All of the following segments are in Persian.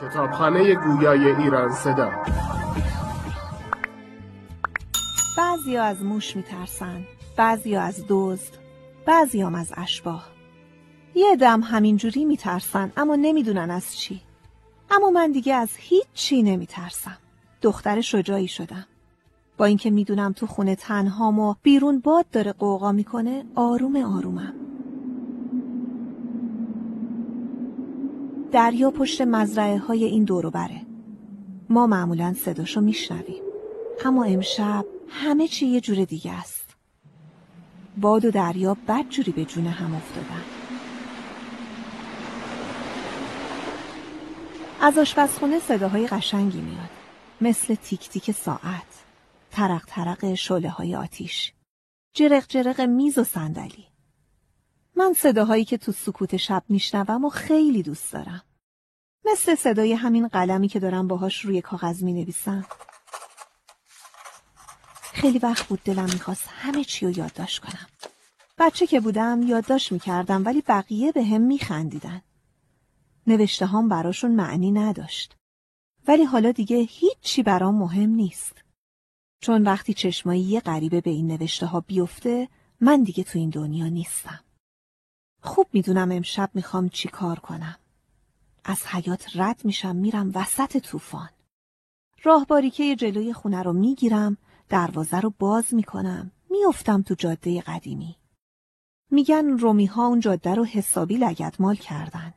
کتابخانه گویای ایران صدا. بعضی از موش میترسن بعضی از دزد بعضی هم از اشباه. یه دم همینجوری میترسن اما نمی‌دونن از چی. اما من دیگه از هیچ چی نمیترسم. دختر شجاعی شدم. با اینکه می‌دونم تو خونه تنهام و بیرون باد داره قوقا می‌کنه آروم آرومم. دریا پشت مزرعه های این دورو بره ما معمولا صداشو میشنویم. اما امشب همه چی یه جور دیگه است. باد و دریا بد جوری به جون هم افتادن. از آشپزخونه صداهای قشنگی میاد. مثل تیک تیک ساعت. ترق ترق شله های آتیش. جرق جرق میز و صندلی. من صداهایی که تو سکوت شب میشنوم و خیلی دوست دارم. مثل صدای همین قلمی که دارم باهاش روی کاغذ می نویسم خیلی وقت بود دلم می‌خواست همه چی رو یادداشت کنم. بچه که بودم یادداشت می‌کردم ولی بقیه به هم میخندیدن. نوشته هم براشون معنی نداشت. ولی حالا دیگه هیچی برام مهم نیست. چون وقتی چشمایی یه غریبه به این نوشته ها بیفته من دیگه تو این دنیا نیستم. خوب می‌دونم امشب می‌خوام چی کار کنم. از حیات رد میشم میرم وسط طوفان. راهباریکه جلوی خونه رو می‌گیرم دروازه رو باز می‌کنم میافتم تو جاده قدیمی. میگن رومی ها اون جاده رو حسابی لگدمال کردن.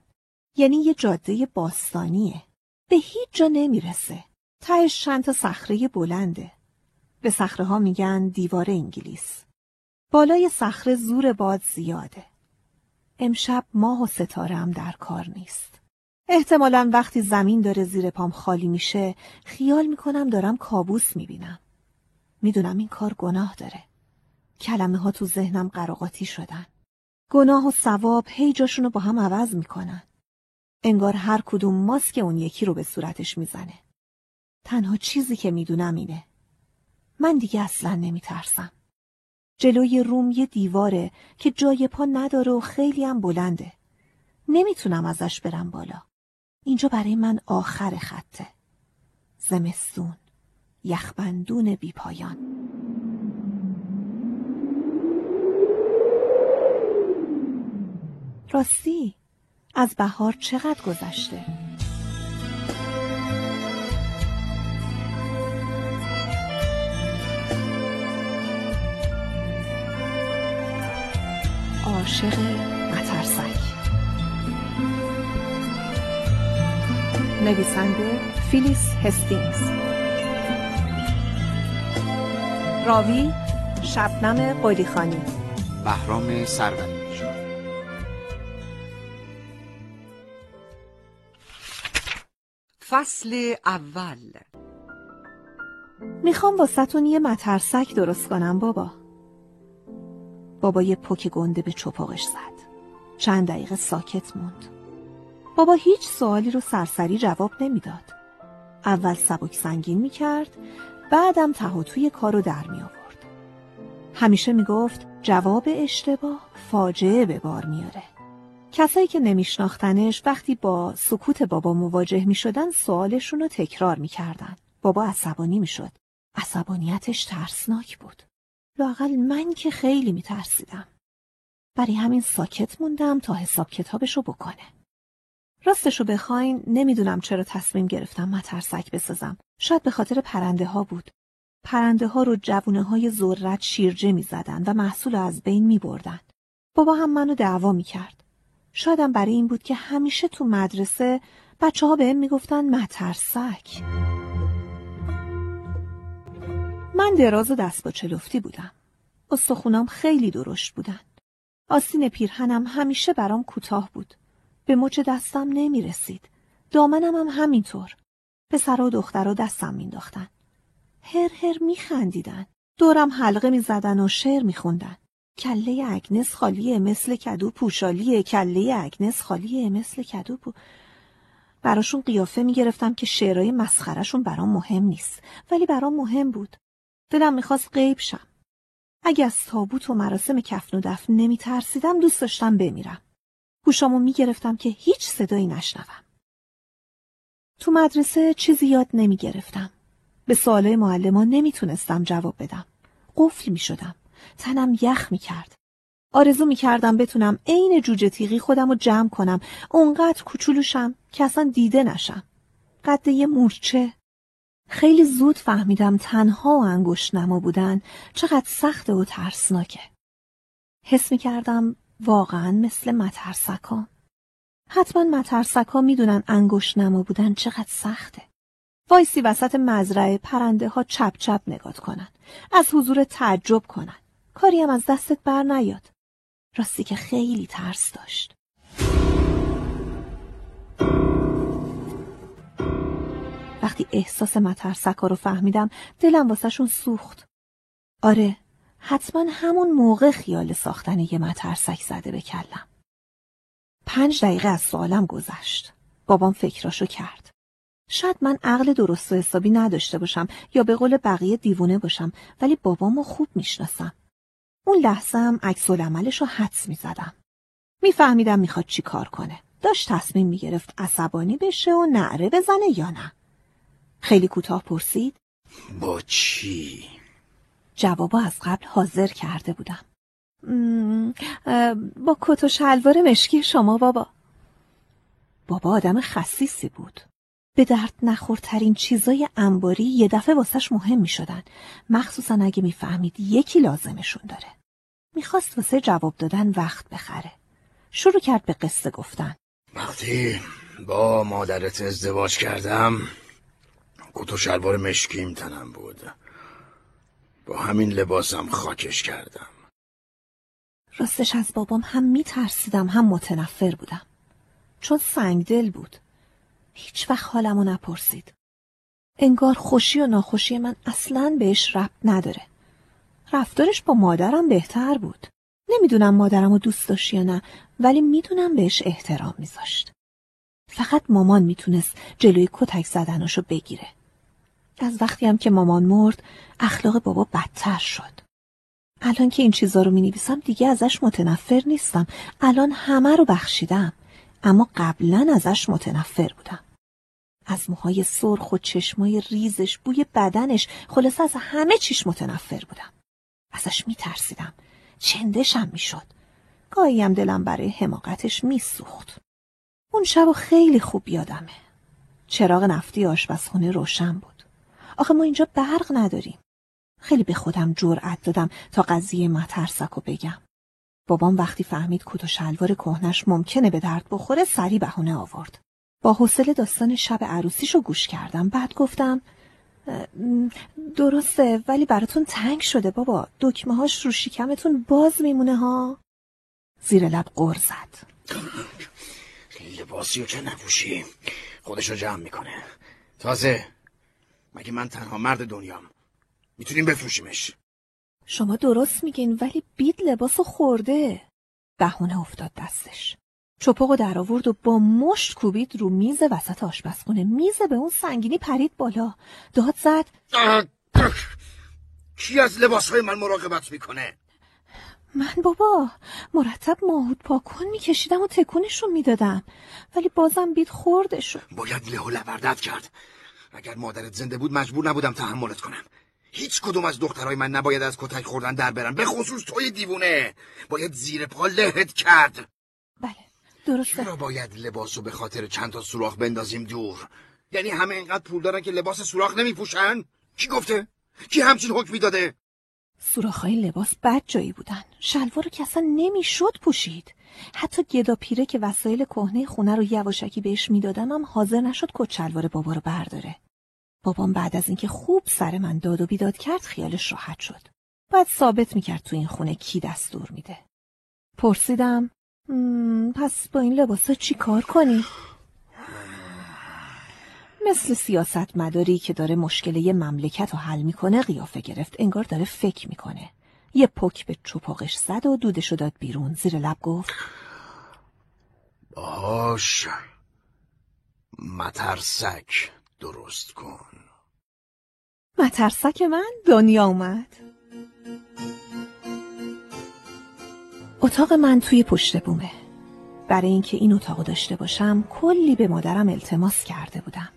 یعنی یه جاده باستانیه. به هیچ جا نمی‌رسه. تهش چند تا صخره بلنده. به صخره ها میگن دیوار انگلیس. بالای صخره زور باد زیاده. امشب ماه و ستاره هم در کار نیست. احتمالا وقتی زمین داره زیر پام خالی میشه خیال می‌کنم دارم کابوس می‌بینم. می‌دونم این کار گناه داره. کلمه ها تو ذهنم قراقاتی شدن. گناه و ثواب هی جاشونو با هم عوض می‌کنن. انگار هر کدوم ماسک اون یکی رو به صورتش می‌زنه. تنها چیزی که می‌دونم اینه. من دیگه اصلا نمیترسم. جلوی روم یه دیواره که جای پا نداره و خیلی هم بلنده. نمی‌تونم ازش برم بالا. اینجا برای من آخر خطه زمستون یخبندون بیپایان راستی از بهار چقدر گذشته؟ عاشق نویسنده فیلیس هستینگز راوی شبنم قلیخانی بهرام سروری. فصل اول. می‌خوام واسهتون یه مترسک درست کنم بابا. بابا یه پک گنده به چپاقش زد. چند دقیقه ساکت موند. بابا هیچ سوالی رو سرسری جواب نمی‌داد. اول سبک سنگین می‌کرد بعدم تهاتوی کار رو در می آورد همیشه می‌گفت جواب اشتباه فاجعه به بار میاره کسایی که نمیشناختنش وقتی با سکوت بابا مواجه می شدن سوالشون رو تکرار می‌کردن. بابا عصبانی می‌شد. عصبانیتش ترسناک بود. لاقل من که خیلی میترسیدم. برای همین ساکت موندم تا حساب کتابشو بکنه. راستشو بخواین نمی‌دونم چرا تصمیم گرفتم مترسک بسازم شاید به خاطر پرنده ها بود پرنده ها رو جوونه های ذرت شیرجه می زدن و محصول از بین می بردن. بابا هم منو دعوا می کرد. شایدم برای این بود که همیشه تو مدرسه بچه ها بهم می‌گفتن مترسک. من دراز و دست با چلفتی بودم. استخونام خیلی درشت بودن. آستین پیرهنم همیشه برام کوتاه بود. به مچ دستم نمی رسید. دامنم هم همینطور. پسرها و دخترها دستم مینداختن. هر هر می خندیدن. دورم حلقه می زدن و شعر می خوندن. کله اگنس خالیه مثل کدو پوشالیه کله اگنس خالیه مثل کدو پو... براشون قیافه می گرفتم که شعرهای مسخرشون برام مهم نیست ولی برام مهم بود. دلم می‌خواست غیب شم. اگه از تابوت و مراسم کفن و دفن نمی ترسیدم دوست داشتم بمیرم. گوشامو می گرفتم که هیچ صدایی نشنوم. تو مدرسه چیزی یاد نمی گرفتم. به سوالای معلمان نمی‌تونستم جواب بدم. قفل می شدم. تنم یخ می کرد. آرزو می کردم بتونم عین جوجه تیغی خودم رو جمع کنم. اونقدر کوچولوشم که اصلا دیده نشم. قد یه مورچه. خیلی زود فهمیدم تنها و انگشت نما بودن چقدر سخته و ترسناکه. حس می کردم واقعا مثل مترسکان. حتما مترسکا می‌دونن انگشت نما بودن چقدر سخته. وایسی وسط مزرعه پرنده ها چپ چپ نگات کنن. از حضور تعجب کنن. کاری هم از دستت بر نیاد. راستی که خیلی ترس داشت. وقتی احساس مترسکا رو فهمیدم دلم واسهشون سوخت. آره حتما همون موقع خیال ساختن یه مترسک زده به کلم. پنج دقیقه از سوالم گذشت. بابام فکراشو کرد. شاید من عقل درست و حسابی نداشته باشم یا به قول بقیه دیوونه باشم ولی بابامو خوب می‌شناسم. اون لحظه هم عکس رو حدس می‌زدم. میفهمیدم می‌خواد چی کار کنه. داشت تصمیم می‌گرفت عصبانی بشه و نعره بزنه یا نه. خیلی کوتاه پرسید. با چی؟ جوابا از قبل حاضر کرده بودم. با کت و شلوار مشکی شما بابا. بابا آدم خصیصی بود. به درد نخورترین چیزای انباری یه دفعه واسش مهم می شدن. مخصوصا اگه می‌فهمید یکی لازمشون داره. می‌خواست واسه جواب دادن وقت بخره. شروع کرد به قصه گفتن. وقتی با مادرت ازدواج کردم کت و شلوار مشکیم تنم بود. با همین لباسم خاکش کردم. راستش از بابام هم میترسیدم هم متنفر بودم. چون سنگدل بود. هیچ وقت حالمو نپرسید. انگار خوشی و ناخوشی من اصلا بهش ربط نداره. رفتارش با مادرم بهتر بود. نمی‌دونم مادرم رو دوست داشت یا نه ولی می‌دونم بهش احترام میذاشت. فقط مامان می‌تونست جلوی کتک زدنشو بگیره. از وقتی هم که مامان مرد اخلاق بابا بدتر شد. الان که این چیزا رو می دیگه ازش متنفر نیستم. الان همه رو بخشیدم. اما قبلا ازش متنفر بودم. از موهای سرخ و چشمای ریزش بوی بدنش خلاصه از همه چیش متنفر بودم. ازش میترسیدم. چندشم می‌شد. گاهی هم دلم برای حماقتش میسوخت. اون شب خیلی خوب یادمه. چراغ نفتی آشپزخونه روشن بود. آخه ما اینجا برق نداریم. خیلی به خودم جرأت دادم تا قضیه مترسک و بگم. بابام وقتی فهمید کت و شلوار کهنش ممکنه به درد بخوره سری بهونه آورد. با حوصله داستان شب عروسیشو گوش کردم. بعد گفتم درسته ولی براتون تنگ شده بابا. دکمه هاش رو شکمتون باز میمونه ها. زیر لب غر زد. لباسیو که نپوشی خودشو جمع می‌کنه. تازه مگه من تنها مرد دنیام؟ می‌تونیم بفروشیمش. شما درست میگین ولی بید لباسو خورده. بهونه افتاد دستش. چپاقو در آورد و با مشت کوبید رو میز وسط آشپزخونه. میز به اون سنگینی پرید بالا. داد زد. کی از لباسهای من مراقبت می‌کنه؟ من بابا مرتب ماهود پاکن میکشیدم و تکونش رو می‌دادم. ولی بازم بید خوردش باید له و لبردت کرد. اگر مادرت زنده بود مجبور نبودم تحملت کنم. هیچ کدوم از دخترای من نباید از کتک خوردن در برن. به خصوص توی دیوونه. باید زیر پا لهت کرد. بله درسته. چرا باید لباسو به خاطر چند تا سوراخ بندازیم دور؟ یعنی همه اینقدر پول دارن که لباس سوراخ نمیپوشن؟ کی گفته؟ کی همچین حکمی داده؟ سوراخهای لباس بد جایی بودن. شلوار رو که اصلا نمی‌شد پوشید. حتی گدا پیره که وسایل کهنه خونه رو یواشکی بهش می‌دادم هم حاضر نشد کت شلوار بابا رو برداره بابام بعد از اینکه خوب سر من داد و بیداد کرد خیالش راحت شد. بعد ثابت می‌کرد تو این خونه کی دستور میده. پرسیدم پس با این لباسا چی کار کنی؟ مثل سیاست مداری که داره مشکل یه مملکت رو حل می‌کنه قیافه گرفت انگار داره فکر می‌کنه. یه پک به چپاقش زد و دودشو داد بیرون. زیر لب گفت باش. مترسک درست کن. مترسک من؟ دنیا اومد. اتاق من توی پشت بومه. برای اینکه این اتاق داشته باشم کلی به مادرم التماس کرده بودم.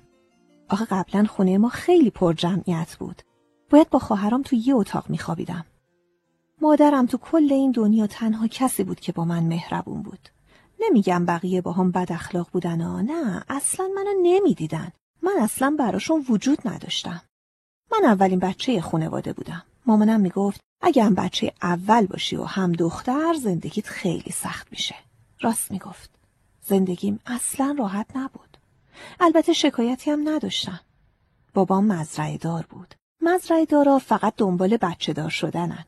آخه قبلا خونه ما خیلی پر جمعیت بود. باید با خواهرام تو یه اتاق میخوابیدم. مادرم تو کل این دنیا تنها کسی بود که با من مهربون بود. نمیگم بقیه با هم بد اخلاق بودن ها نه اصلا منو نمی‌دیدن. من اصلا براشون وجود نداشتم. من اولین بچه خانواده بودم. مامانم می‌گفت اگه هم بچه اول باشی و هم دختر زندگیت خیلی سخت میشه. راست می‌گفت. زندگیم اصلا راحت نبود. البته شکایتی هم نداشتم. بابام مزرعه دار بود. مزرعه دارا فقط دنبال بچه دار شدنن.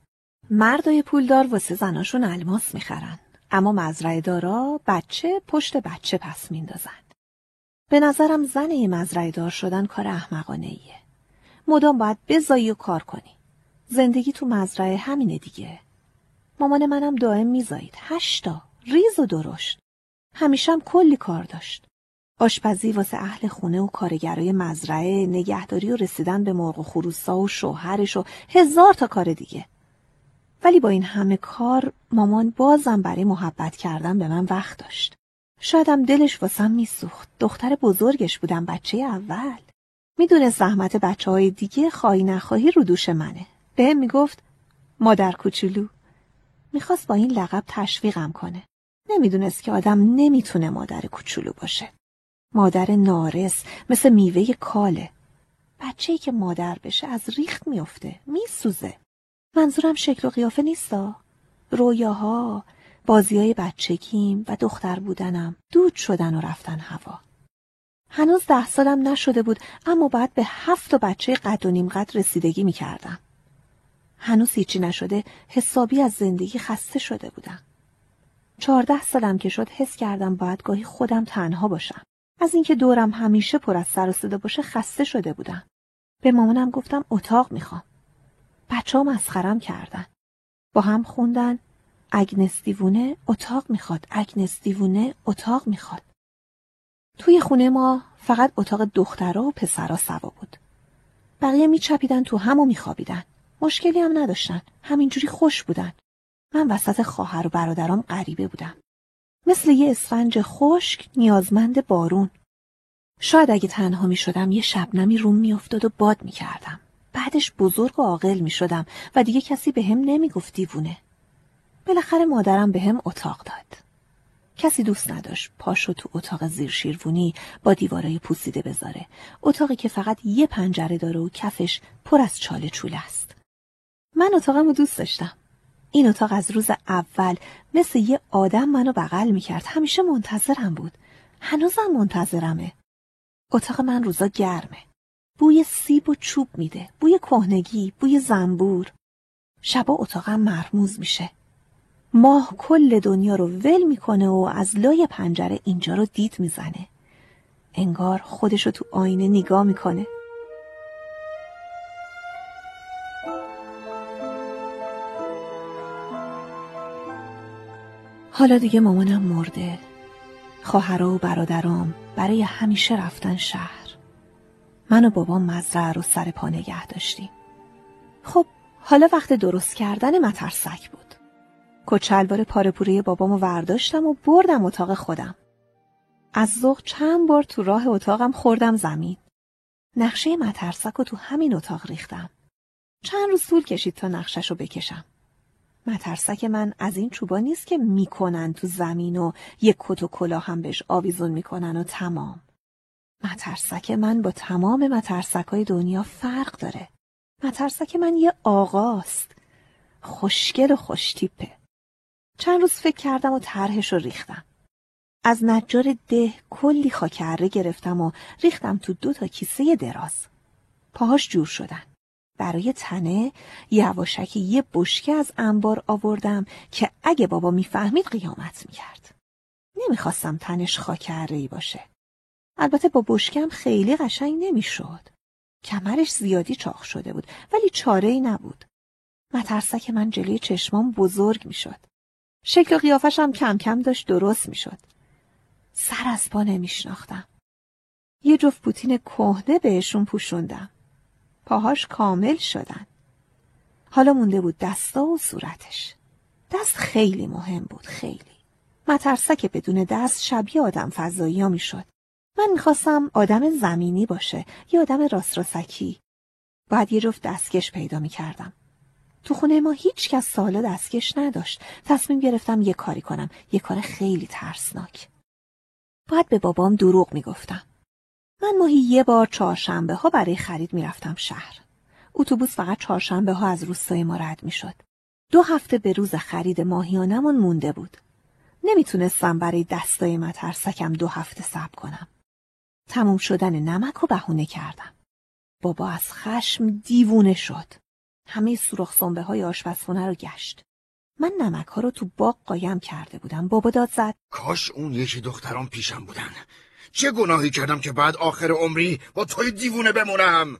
مردای پولدار واسه زناشون الماس می‌خرن. اما مزرعه دارا بچه پشت بچه پس میندازن. به نظرم زن مزرعه دار شدن کار احمقانه ایه. مدام باید بزایی و کار کنی. زندگی تو مزرعه همینه دیگه. مامان منم دائم میزایید. هشتا. ریز و درشت. همیشه هم کلی کار داشت. آشپزی واسه اهل خونه و کارگرای مزرعه، نگهداری و رسیدن به مرغ و خروسا و شوهرش و هزار تا کار دیگه. ولی با این همه کار مامان بازم برای محبت کردن به من وقت داشت. شایدم دلش واسم میسوخت. دختر بزرگش بودم بچه اول. می‌دونه زحمت بچه های دیگه خواهی نخواهی رو دوش منه. بهم می‌گفت مادر کوچولو. می‌خواست با این لقب تشویقم کنه. نمی‌دونست که آدم نمی‌تونه مادر کوچولو باشه. مادر نارس مثل میوه کاله. بچه‌ای که مادر بشه از ریخت میفته. میسوزه. منظورم شکل و قیافه نیستا. رویاها، بازی های بچگیم و دختر بودنم دود شدن و رفتن هوا. هنوز ده سالم نشده بود اما بعد به هفت بچه قد و نیم قد رسیدگی می‌کردم. هنوز هیچی نشده حسابی از زندگی خسته شده بودم. چهارده سالم که شد حس کردم باید گاهی خودم تنها باشم. از اینکه دورم همیشه پر از سر و صدا باشه خسته شده بودم. به مامانم گفتم اتاق می‌خوام. بچه ها مسخرم کردن. با هم خوندن اگنس دیوونه اتاق می‌خواد. اگنس دیوونه اتاق می‌خواد. توی خونه ما فقط اتاق دخترها و پسرها سوا بود. بقیه میچپیدن تو هم و میخوابیدن. مشکلی هم نداشتن. همینجوری خوش بودن. من وسط خواهر و برادرام غریبه بودم. مثل یه اسفنج خشک نیازمند بارون. شاید اگه تنها می شدم یه شبنمی روم می افتاد و باد می کردم. بعدش بزرگ و عاقل می شدم و دیگه کسی به هم نمی گفت دیوونه. بالاخره مادرم به هم اتاق داد. کسی دوست نداشت پاشو تو اتاق زیر شیروونی با دیوارای پوسیده بذاره. اتاقی که فقط یه پنجره داره و کفش پر از چاله چوله است. من اتاقم دوست داشتم. این اتاق از روز اول مثل یه آدم منو بغل می‌کرد. همیشه منتظرم بود. هنوزم منتظرمه. اتاق من روزا گرمه. بوی سیب و چوب میده. بوی کهنگی، بوی زنبور. شبا اتاقم مرموز میشه. ماه کل دنیا رو ول می‌کنه و از لای پنجره اینجا رو دید می‌زنه. انگار خودشو تو آینه نگاه می‌کنه. حالا دیگه مامانم مرده. خواهرا و برادرام برای همیشه رفتن شهر. من و بابام مزرعه رو سر پا نگه داشتیم. خب حالا وقت درست کردن مترسک بود. کچلوار پارپوره بابامو ورداشتم و بردم اتاق خودم. از ذوق چند بار تو راه اتاقم خوردم زمین. نقشه مترسک رو تو همین اتاق ریختم. چند روز طول کشید تا نقشش رو بکشم. مترسک من از این چوبا نیست که می‌کنن تو زمین و یک کت و کلا هم بهش آویزون می‌کنن و تمام. مترسک من با تمام مترسک های دنیا فرق داره. مترسک من یه آقاست. خوشگل و خوشتیپه. چند روز فکر کردم و طرحش رو ریختم. از نجار ده کلی خاکره گرفتم و ریختم تو دو تا کیسه دراز. پاهاش جور شدن. برای تنه یواشکی یه بشکه از انبار آوردم که اگه بابا می‌فهمید قیامت می‌کرد. نمی‌خواستم تنش خاکره باشه. البته با بشکم خیلی قشنگ نمی‌شد. کمرش زیادی چاق شده بود ولی چاره ای نبود. مترسک من جلوی چشمام بزرگ می‌شد. شکل و قیافشم کم کم داشت درست می‌شد. سر از پا نمیشناختم. یه جفت پوتین کهنه بهشون پوشوندم. پاهاش کامل شدن. حالا مونده بود دستا و صورتش. دست خیلی مهم بود خیلی. مترسک بدون دست شبیه آدم فضایی ها می شد. من می‌خواستم آدم زمینی باشه یه آدم راست راسکی. باید یه جفت دستکش پیدا می‌کردم. تو خونه ما هیچ کس سالا دستکش نداشت. تصمیم گرفتم یه کاری کنم. یه کار خیلی ترسناک. باید به بابام دروغ می‌گفتم. من ماهی یه بار چهارشنبه ها برای خرید می‌رفتم شهر. اتوبوس فقط چهارشنبه ها از روستای ما رد می‌شد. دو هفته به روز خرید ماهیانمون مونده بود. نمی‌تونستم برای دستای مترسکم دو هفته صبر کنم. تموم شدن نمک و بهونه کردم. بابا از خشم دیوونه شد. همه سوراخ سنبه های آشپزخونه رو گشت. من نمک ها رو تو باغ قایم کرده بودم. بابا داد زد. کاش اون یکی دختران پیشم بودن چه گناهی کردم که بعد آخر عمری با توی دیوونه بمونم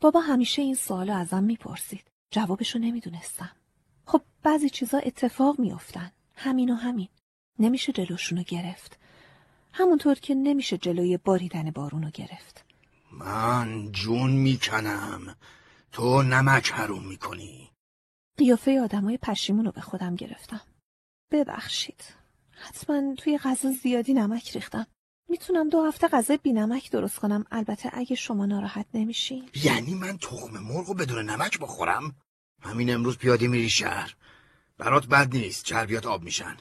بابا همیشه این سوالو ازم می‌پرسید. جوابشو نمی‌دونستم. خب بعضی چیزا اتفاق میافتن. همین و همین. نمیشه جلوشونو گرفت. همونطور که نمیشه جلوی باریدن بارونو گرفت. من جون می‌کنم تو نمک حروم می‌کنی قیافه آدمای پشیمون رو به خودم گرفتم. ببخشید. حتما توی غذا زیادی نمک ریختم. می‌تونم دو هفته غذای بی نمک درست کنم البته اگه شما ناراحت نمیشین. یعنی من تخم مرغ رو بدون نمک بخورم همین امروز پیاده میری شهر برات بد نیست چربیات آب میشن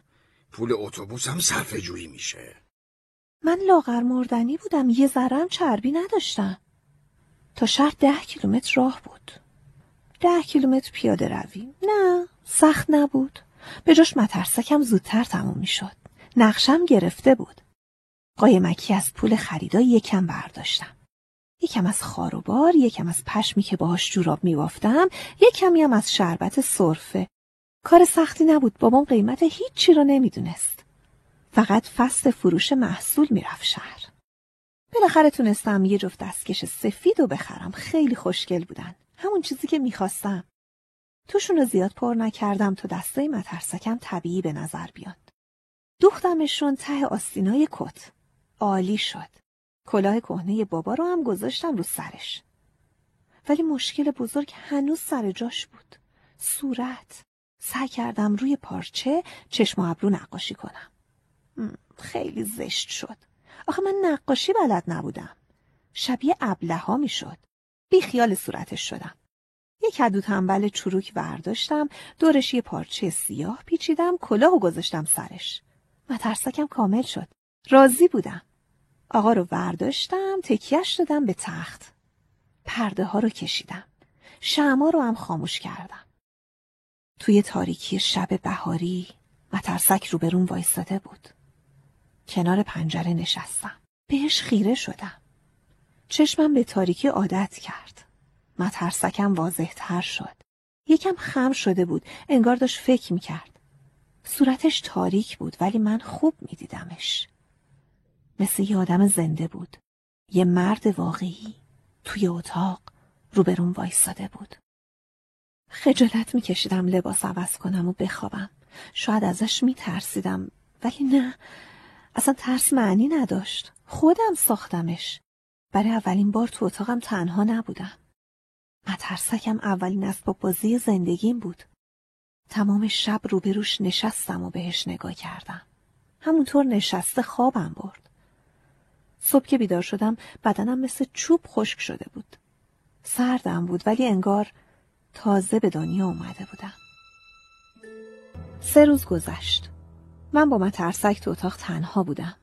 پول اتوبوس هم صرف جویی میشه من لاغر مردنی بودم یه ذرم چربی نداشتم. تا شهر ده کیلومتر راه بود. ده کیلومتر پیاده روی. نه سخت نبود. به جاش مترسکم زودتر تموم می‌شد. نقشم گرفته بود. قایمکی از پول خریدا یکم برداشتم. یکم از خاروبار، یکم از پشمی که باهاش جوراب میبافتم، یکمی هم از شربت سرفه. کار سختی نبود. بابام قیمت هیچی رو نمی‌دونست. فقط فست فروش محصول می‌رفت شهر. بالاخره تونستم یه جفت دستکش سفید رو بخرم. خیلی خوشگل بودن. همون چیزی که می‌خواستم. توشون رو زیاد پر نکردم تا دستای مترسکم طبیعی به نظر بیاد. دوختمشون ته آستینای کت. عالی شد. کلاه کهنه بابا رو هم گذاشتم رو سرش. ولی مشکل بزرگ هنوز سر جاش بود. صورت. سعی کردم روی پارچه چشم و ابرو نقاشی کنم. خیلی زشت شد. آخه من نقاشی بلد نبودم. شبیه ابله ها می شد. بی خیال صورتش شدم. یک کدو تنبل چروک برداشتم، دورش یه پارچه سیاه پیچیدم، کلاه و گذاشتم سرش. مترسکم کامل شد. راضی بودم. آقا رو برداشتم، تکیهش دادم به تخت. پرده ها رو کشیدم. شما رو هم خاموش کردم. توی تاریکی شب بهاری مترسک روبرون وایستاده بود. کنار پنجره نشستم. بهش خیره شدم. چشمم به تاریکی عادت کرد. مترسکم واضح تر شد. یکم خم شده بود. انگار داشت فکر می کرد. صورتش تاریک بود ولی من خوب می دیدمش. مثل یه آدم زنده بود. یه مرد واقعی توی اتاق روبرون وایستاده بود. خجالت می کشیدم لباس عوض کنم و بخوابم. شاید ازش می ترسیدم ولی نه اصلا ترس معنی نداشت. خودم ساختمش. برای اولین بار تو اتاقم تنها نبودم. مترسکم اولین اسباب بازی زندگیم بود. تمام شب روبروش نشستم و بهش نگاه کردم. همونطور نشسته خوابم برد. صبح که بیدار شدم بدنم مثل چوب خشک شده بود. سردم بود ولی انگار تازه به دنیا اومده بودم. سه روز گذشت. من با مترسک تو اتاق تنها بودم.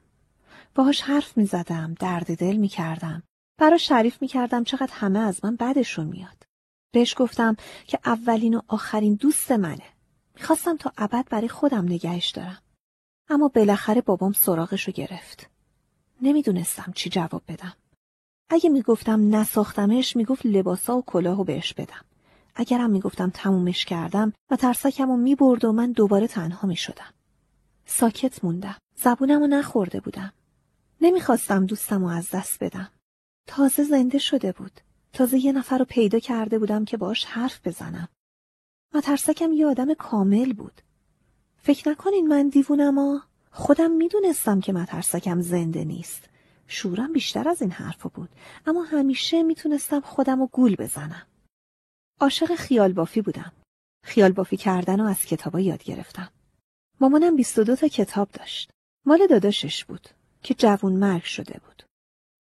باهاش حرف می زدم، درد دل می کردم. براش تعریف می کردم چقدر همه از من بدشون میاد. بهش گفتم که اولین و آخرین دوست منه. می‌خواستم تا ابد برای خودم نگهش دارم. اما بالاخره بابام سراغشو گرفت. نمی‌دونستم چی جواب بدم. اگه می‌گفتم نساختمش می‌گفت لباسا و کلاهو بهش بدم. اگرم می‌گفتم تمومش کردم و ترسکمو می‌برد و من دوباره تنها می‌شدم. ساکت موندم. زبونمو نخورده بودم. نمی‌خواستم دوستمو از دست بدم. تازه زنده شده بود. تازه یه نفر رو پیدا کرده بودم که باش حرف بزنم. مترسکم یه آدم کامل بود. فکر نکنین من دیوونم خودم می‌دونستم که مترسکم زنده نیست. شورم بیشتر از این حرفا بود. اما همیشه می‌تونستم خودم رو گول بزنم. عاشق خیال بافی بودم. خیال بافی کردن رو از کتابا یاد گرفتم. مامانم 22 تا کتاب داشت. مال داداشش بود که جوون مرگ شده بود.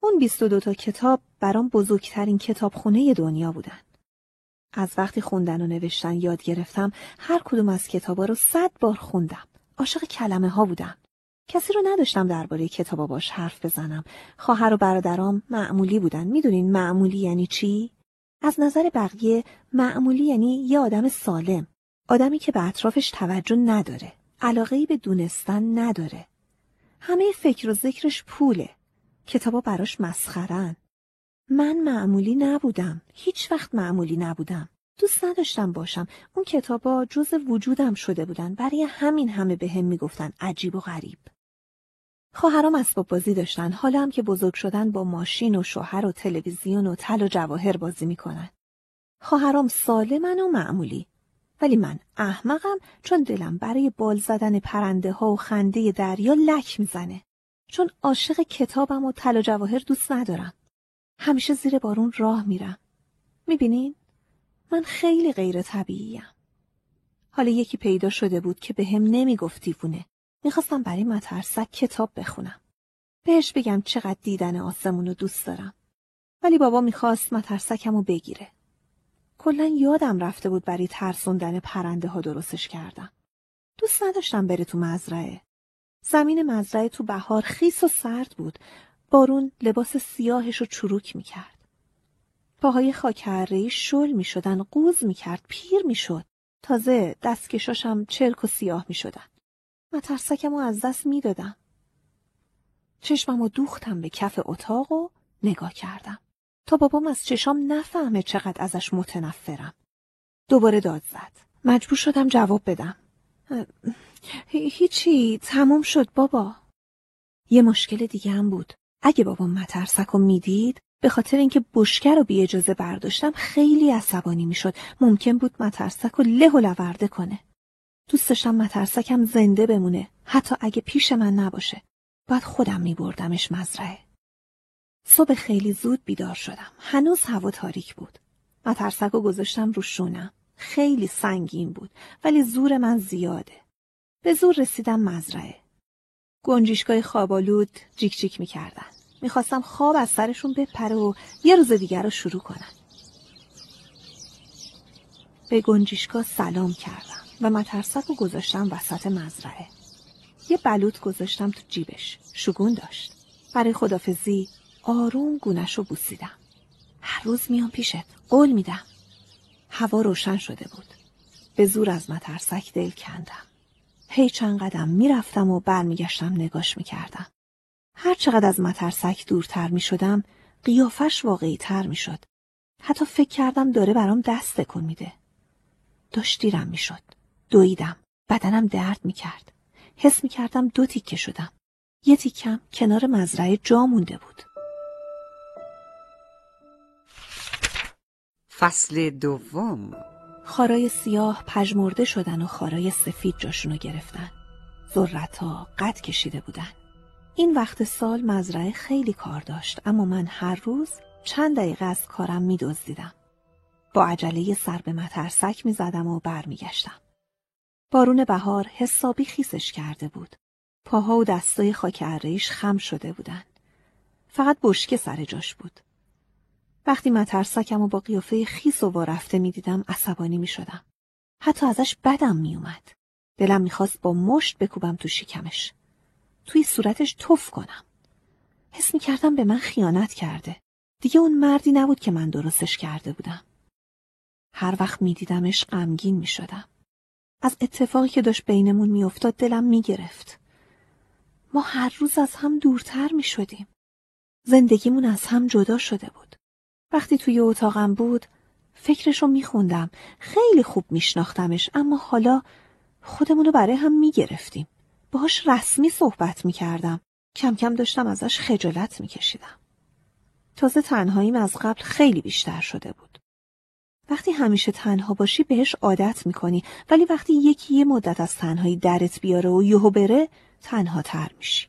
اون 22 تا کتاب برام بزرگترین کتابخونه دنیا بودن. از وقتی خوندن و نوشتن یاد گرفتم هر کدوم از کتابا رو صد بار خوندم. عاشق کلمه ها بودم. کسی رو نداشتم درباره کتابا باش حرف بزنم. خواهر و برادرام معمولی بودن. می‌دونین معمولی یعنی چی؟ از نظر بقیه معمولی یعنی یه آدم سالم. آدمی که به اطرافش توجه نداره. علاقه‌ای به دونستن نداره. همه فکر و ذکرش پوله. کتابا براش مسخرن. من معمولی نبودم. هیچ وقت معمولی نبودم. دوست نداشتم باشم. اون کتابا جز وجودم شده بودن. برای همین همه به هم می‌گفتن عجیب و غریب. خواهرام اسباب بازی داشتن. حالا هم که بزرگ شدن با ماشین و شوهر و تلویزیون و تل و جواهر بازی می‌کنن. خواهرام سالمن و معمولی. ولی من احمقم چون دلم برای بال زدن پرنده ها و خنده دریا لک می‌زنه. چون عاشق کتابم و و جواهر دوست ندارم. همیشه زیر بارون راه میرم. می‌بینین؟ من خیلی غیر طبیعیم. حالا یکی پیدا شده بود که به هم نمی‌گفت دیوونه. می‌خواستم برای مترسک کتاب بخونم. بهش بگم چقدر دیدن آسمون رو دوست دارم. ولی بابا می‌خواست مترسکم رو بگیره. کلا یادم رفته بود برای ترسوندن پرنده ها درستش کردم. دوست نداشتم بره تو مزرعه. زمین مزرعه تو بهار خیس و سرد بود. بارون لباس سیاهش رو چروک می‌کرد. پاهای خاکرهی شل می‌شدن، قوز می‌کرد، پیر می‌شد. تازه دستکشاشم چرک و سیاه می‌شدن. مترسکم رو از دست می‌دادم. چشمم و دوختم به کف اتاق و نگاه کردم. تا بابام از چشام نفهمه چقدر ازش متنفرم. دوباره داد زد. مجبور شدم جواب بدم. هیچی تموم شد بابا. یه مشکل دیگه هم بود. اگه بابام مترسک رو می‌دید به خاطر اینکه بشکه رو بی اجازه برداشتم خیلی عصبانی می‌شد. ممکن بود مترسک رو له و لورده کنه. دوست داشتم مترسکم زنده بمونه حتی اگه پیش من نباشه. باید خودم میبردمش مزرعه. صبح خیلی زود بیدار شدم. هنوز هوا تاریک بود. مترسک رو گذاشتم رو شونم. خیلی سنگین بود ولی زور من زیاده. به زور رسیدم مزرعه. گنجیشگاه خوابالود جیک جیک می‌کردن. می‌خواستم خواب از سرشون بپره و یه روز دیگر رو شروع کنم. به گنجیشگاه سلام کردم و مترسک رو گذاشتم وسط مزرعه. یه بلوط گذاشتم تو جیبش. شگون داشت. برای خدافزی آروم گونش رو بوسیدم. هر روز میام پیشت. قول میدم. هوا روشن شده بود. به زور از مترسک دل کندم. هی چند قدم می‌رفتم و برمیگشتم نگاش می‌کردم. هر چقدر از مترسک دورتر می‌شدم قیافش واقعی تر می‌شد. حتی فکر کردم داره برام دست تکون میده. داشت دیرم می‌شد. دویدم. بدنم درد می‌کرد. حس می‌کردم دو تیکه شدم. یه تیکم کنار مزرعه جا مونده بود. فصل دوم خارای سیاه پژمرده شدن و خارای سفید جاشونو گرفتن. ذرتا قد کشیده بودن. این وقت سال مزرعه خیلی کار داشت اما من هر روز چند دقیقه از کارم میدزدیدم. با عجله سر به مترسک می‌زدم و برمیگشتم. بارون بهار حسابی خیسش کرده بود. پاها و دستای خاک خم شده بودن. فقط بشکه سر جاش بود. وقتی مترسکم و با قیافه خیس و وارفته می دیدم عصبانی می شدم. حتی ازش بدم می اومد. دلم می‌خواست با مشت بکوبم تو شکمش. توی صورتش تف کنم. حس می کردم به من خیانت کرده. دیگه اون مردی نبود که من درستش کرده بودم. هر وقت می دیدمش غمگین می شدم. از اتفاقی که داشت بینمون می افتاد دلم می گرفت. ما هر روز از هم دورتر می شدیم. زندگیمون از هم جدا شده بود. وقتی توی اتاقم بود فکرشو میخوندم. خیلی خوب میشناختمش اما حالا خودمونو برای هم می‌گرفتیم. باهاش رسمی صحبت می‌کردم. کم کم داشتم ازش خجالت میکشیدم. تازه تنهاییم از قبل خیلی بیشتر شده بود. وقتی همیشه تنها باشی بهش عادت می‌کنی. ولی وقتی یکی یه مدت از تنهایی درت بیاره و یهو بره تنها تر میشی.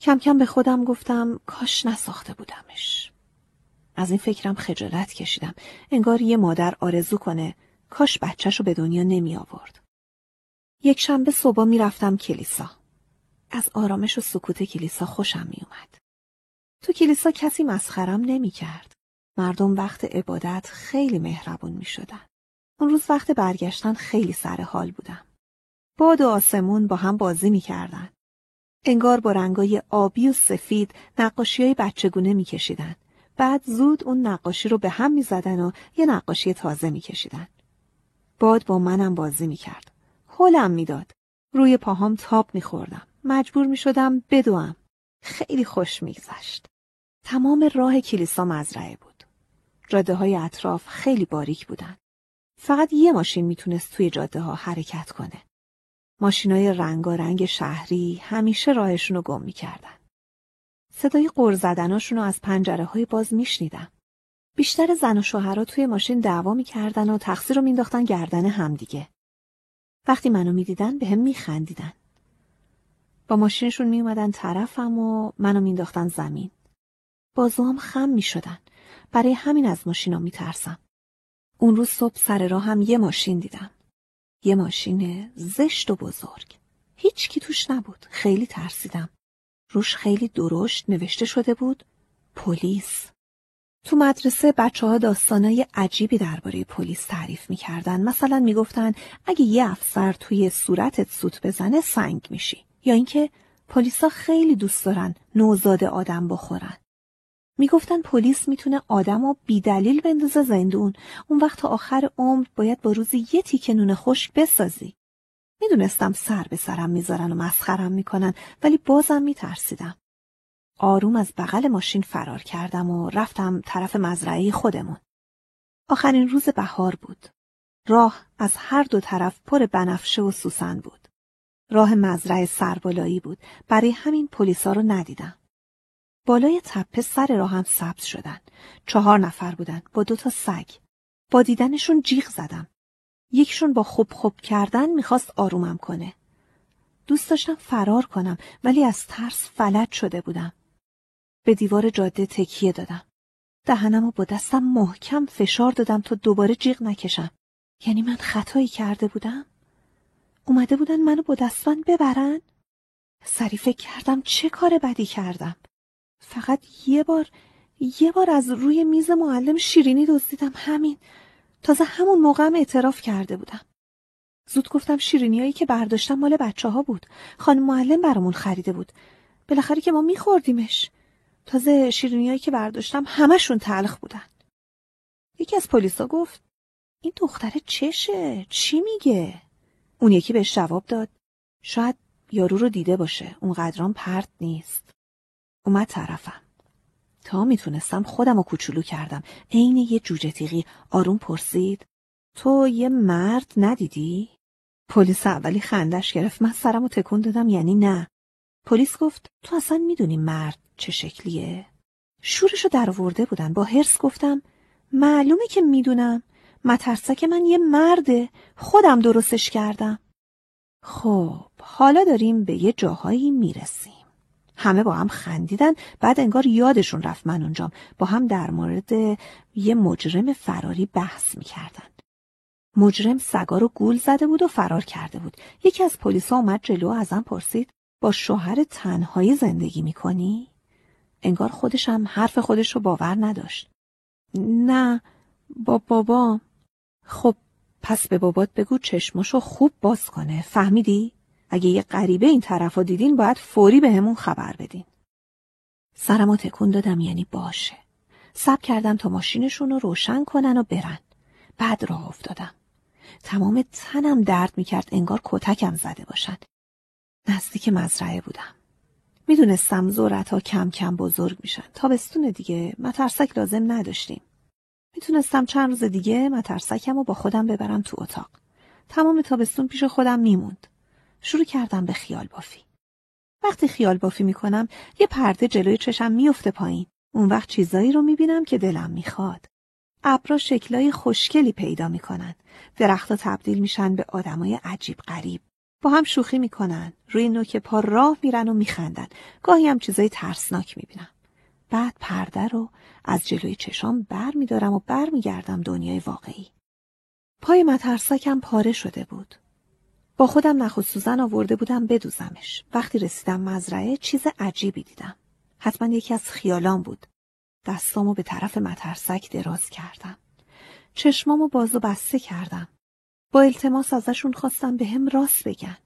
کم کم به خودم گفتم کاش نساخته بودمش. از این فکرم خجالت کشیدم. انگار یه مادر آرزو کنه کاش بچهش رو به دنیا نمی آورد. یک شنبه صبح می رفتم کلیسا. از آرامش و سکوت کلیسا خوشم می اومد. تو کلیسا کسی مسخرم نمی کرد. مردم وقت عبادت خیلی مهربون می شدن. اون روز وقت برگشتن خیلی سر حال بودم. باد و آسمون با هم بازی می کردن. انگار با رنگای آبی و سفید نقاشی های بچگونه می کشیدن. بعد زود اون نقاشی رو به هم می زدن و یه نقاشی تازه می کشیدن. باد با منم بازی می کرد. حلم می داد. روی پاهام تاب می خوردم. مجبور می شدم بدوم. خیلی خوش می گذشت. تمام راه کلیسا مزرعه بود. جاده های اطراف خیلی باریک بودن. فقط یه ماشین می‌تونست توی جاده ها حرکت کنه. ماشینای رنگارنگ شهری همیشه راهشون رو گم می‌کردن. صدای قر زدناشون رو از پنجره های باز میشنیدم. بیشتر زن و شوهرها توی ماشین دعوا می‌کردن و تقصیر رو مینداختن گردن همدیگه. وقتی منو می‌دیدن به هم میخندیدن. با ماشینشون میومدن طرفم و منو مینداختن زمین. بازوام خم می‌شدن. برای همین از ماشینا میترسم. اون روز صبح سر راه هم یه ماشین دیدم. یه ماشین زشت و بزرگ. هیچ کی توش نبود. خیلی ترسیدم. روش خیلی درشت نوشته شده بود پلیس. تو مدرسه بچه ها داستانای عجیبی درباره پلیس تعریف می‌کردن. مثلا می‌گفتن اگه یه افسر توی صورتت سوت بزنه سنگ میشی. یا اینکه پلیسا خیلی دوست دارن نوزاد آدم بخورن. می‌گفتن پلیس می‌تونه آدم رو بیدلیل بندازه زندون. اون وقت تا آخر عمر باید با روزی یه تیکه نون خشک بسازی. می‌دونستم سر به سرم می‌ذارن و مسخرم می‌کنن ولی بازم میترسیدم. آروم از بغل ماشین فرار کردم و رفتم طرف مزرعه خودمون. آخرین روز بهار بود. راه از هر دو طرف پر بنفشه و سوسن بود. راه مزرعه سربالایی بود. برای همین پلیسا رو ندیدم. بالای تپه سر راهم سبز شدن. چهار نفر بودن با دو تا سگ. با دیدنشون جیغ زدم. یکشون با خوب خوب کردن می‌خواست آرومم کنه. دوست داشتم فرار کنم ولی از ترس فلج شده بودم. به دیوار جاده تکیه دادم. دهنم و با دستم محکم فشار دادم تا دوباره جیغ نکشم. یعنی من خطایی کرده بودم؟ اومده بودن منو با دستان ببرن؟ سری کردم چه کار بدی کردم. فقط یه بار یه بار از روی میز معلم شیرینی دزدیدم همین تازه همون موقعم اعتراف کرده بودم. زود گفتم شیرینیایی که برداشتم مال بچه ها بود. خانم معلم برامون خریده بود. بالاخره که ما میخوردیمش. تازه شیرینیایی که برداشتم همشون تلخ بودن. یکی از پلیسا گفت این دختره چشه؟ چی میگه؟ اون یکی بهش جواب داد شاید یارو رو دیده باشه. اون قدران پرت نیست. اومد طرفم. تا می‌تونستم خودم رو کوچولو کردم. عین یه جوجه تیغی آروم پرسید. تو یه مرد ندیدی؟ پلیس اولی خندش گرفت. من سرم تکون دادم یعنی نه. پلیس گفت تو اصلا می‌دونی مرد چه شکلیه؟ شورشو در ورده بودن. با هرس گفتم معلومه که می‌دونم. مترسک من یه مرده. خودم درستش کردم. خب حالا داریم به یه جاهایی می‌رسیم. همه با هم خندیدن بعد انگار یادشون رفت من اونجام با هم در مورد یه مجرم فراری بحث می‌کردن. مجرم سگا رو گول زده بود و فرار کرده بود. یکی از پلیسا اومد جلو ازم پرسید با شوهر تنهایی زندگی می‌کنی؟ انگار خودش هم حرف خودش رو باور نداشت. نه با بابا خب پس به بابات بگو چشمشو خوب باز کنه فهمیدی؟ اگه یه غریبه این طرف دیدین باید فوری به همون خبر بدین. سرمو تکون دادم یعنی باشه. سب کردم تا ماشینشون رو روشن کنن و برن. بعد راه افتادم. تمام تنم درد می‌کرد انگار کتکم زده باشن. نزدیک مزرعه بودم. می‌دونستم زورت ها کم کم بزرگ میشن. تابستون دیگه مترسک لازم نداشتیم. می‌تونستم چند روز دیگه مترسکم رو با خودم ببرم تو اتاق. تمام تابستون پیش خودم میموند. شروع کردم به خیال بافی. وقتی خیال بافی می‌کنم یه پرده جلوی چشم میفته پایین. اون وقت چیزایی رو می‌بینم که دلم می‌خواد. ابرا شکلای خوشگلی پیدا می‌کنن. درختها تبدیل میشن به آدمای عجیب غریب. با هم شوخی می‌کنن. روی نوک پا راه میرن و میخندن. گاهی هم چیزای ترسناک می‌بینم. بعد پرده رو از جلوی چشام بر میدارم و بر میگردم دنیای واقعی. پای مترسکم پاره شده بود. با خودم نخ و سوزن آورده بودم بدوزمش. وقتی رسیدم مزرعه چیز عجیبی دیدم. حتما یکی از خیالان بود. دستامو به طرف مترسک دراز کردم. چشمامو باز و بسته کردم. با التماس ازشون خواستم به هم راست بگن.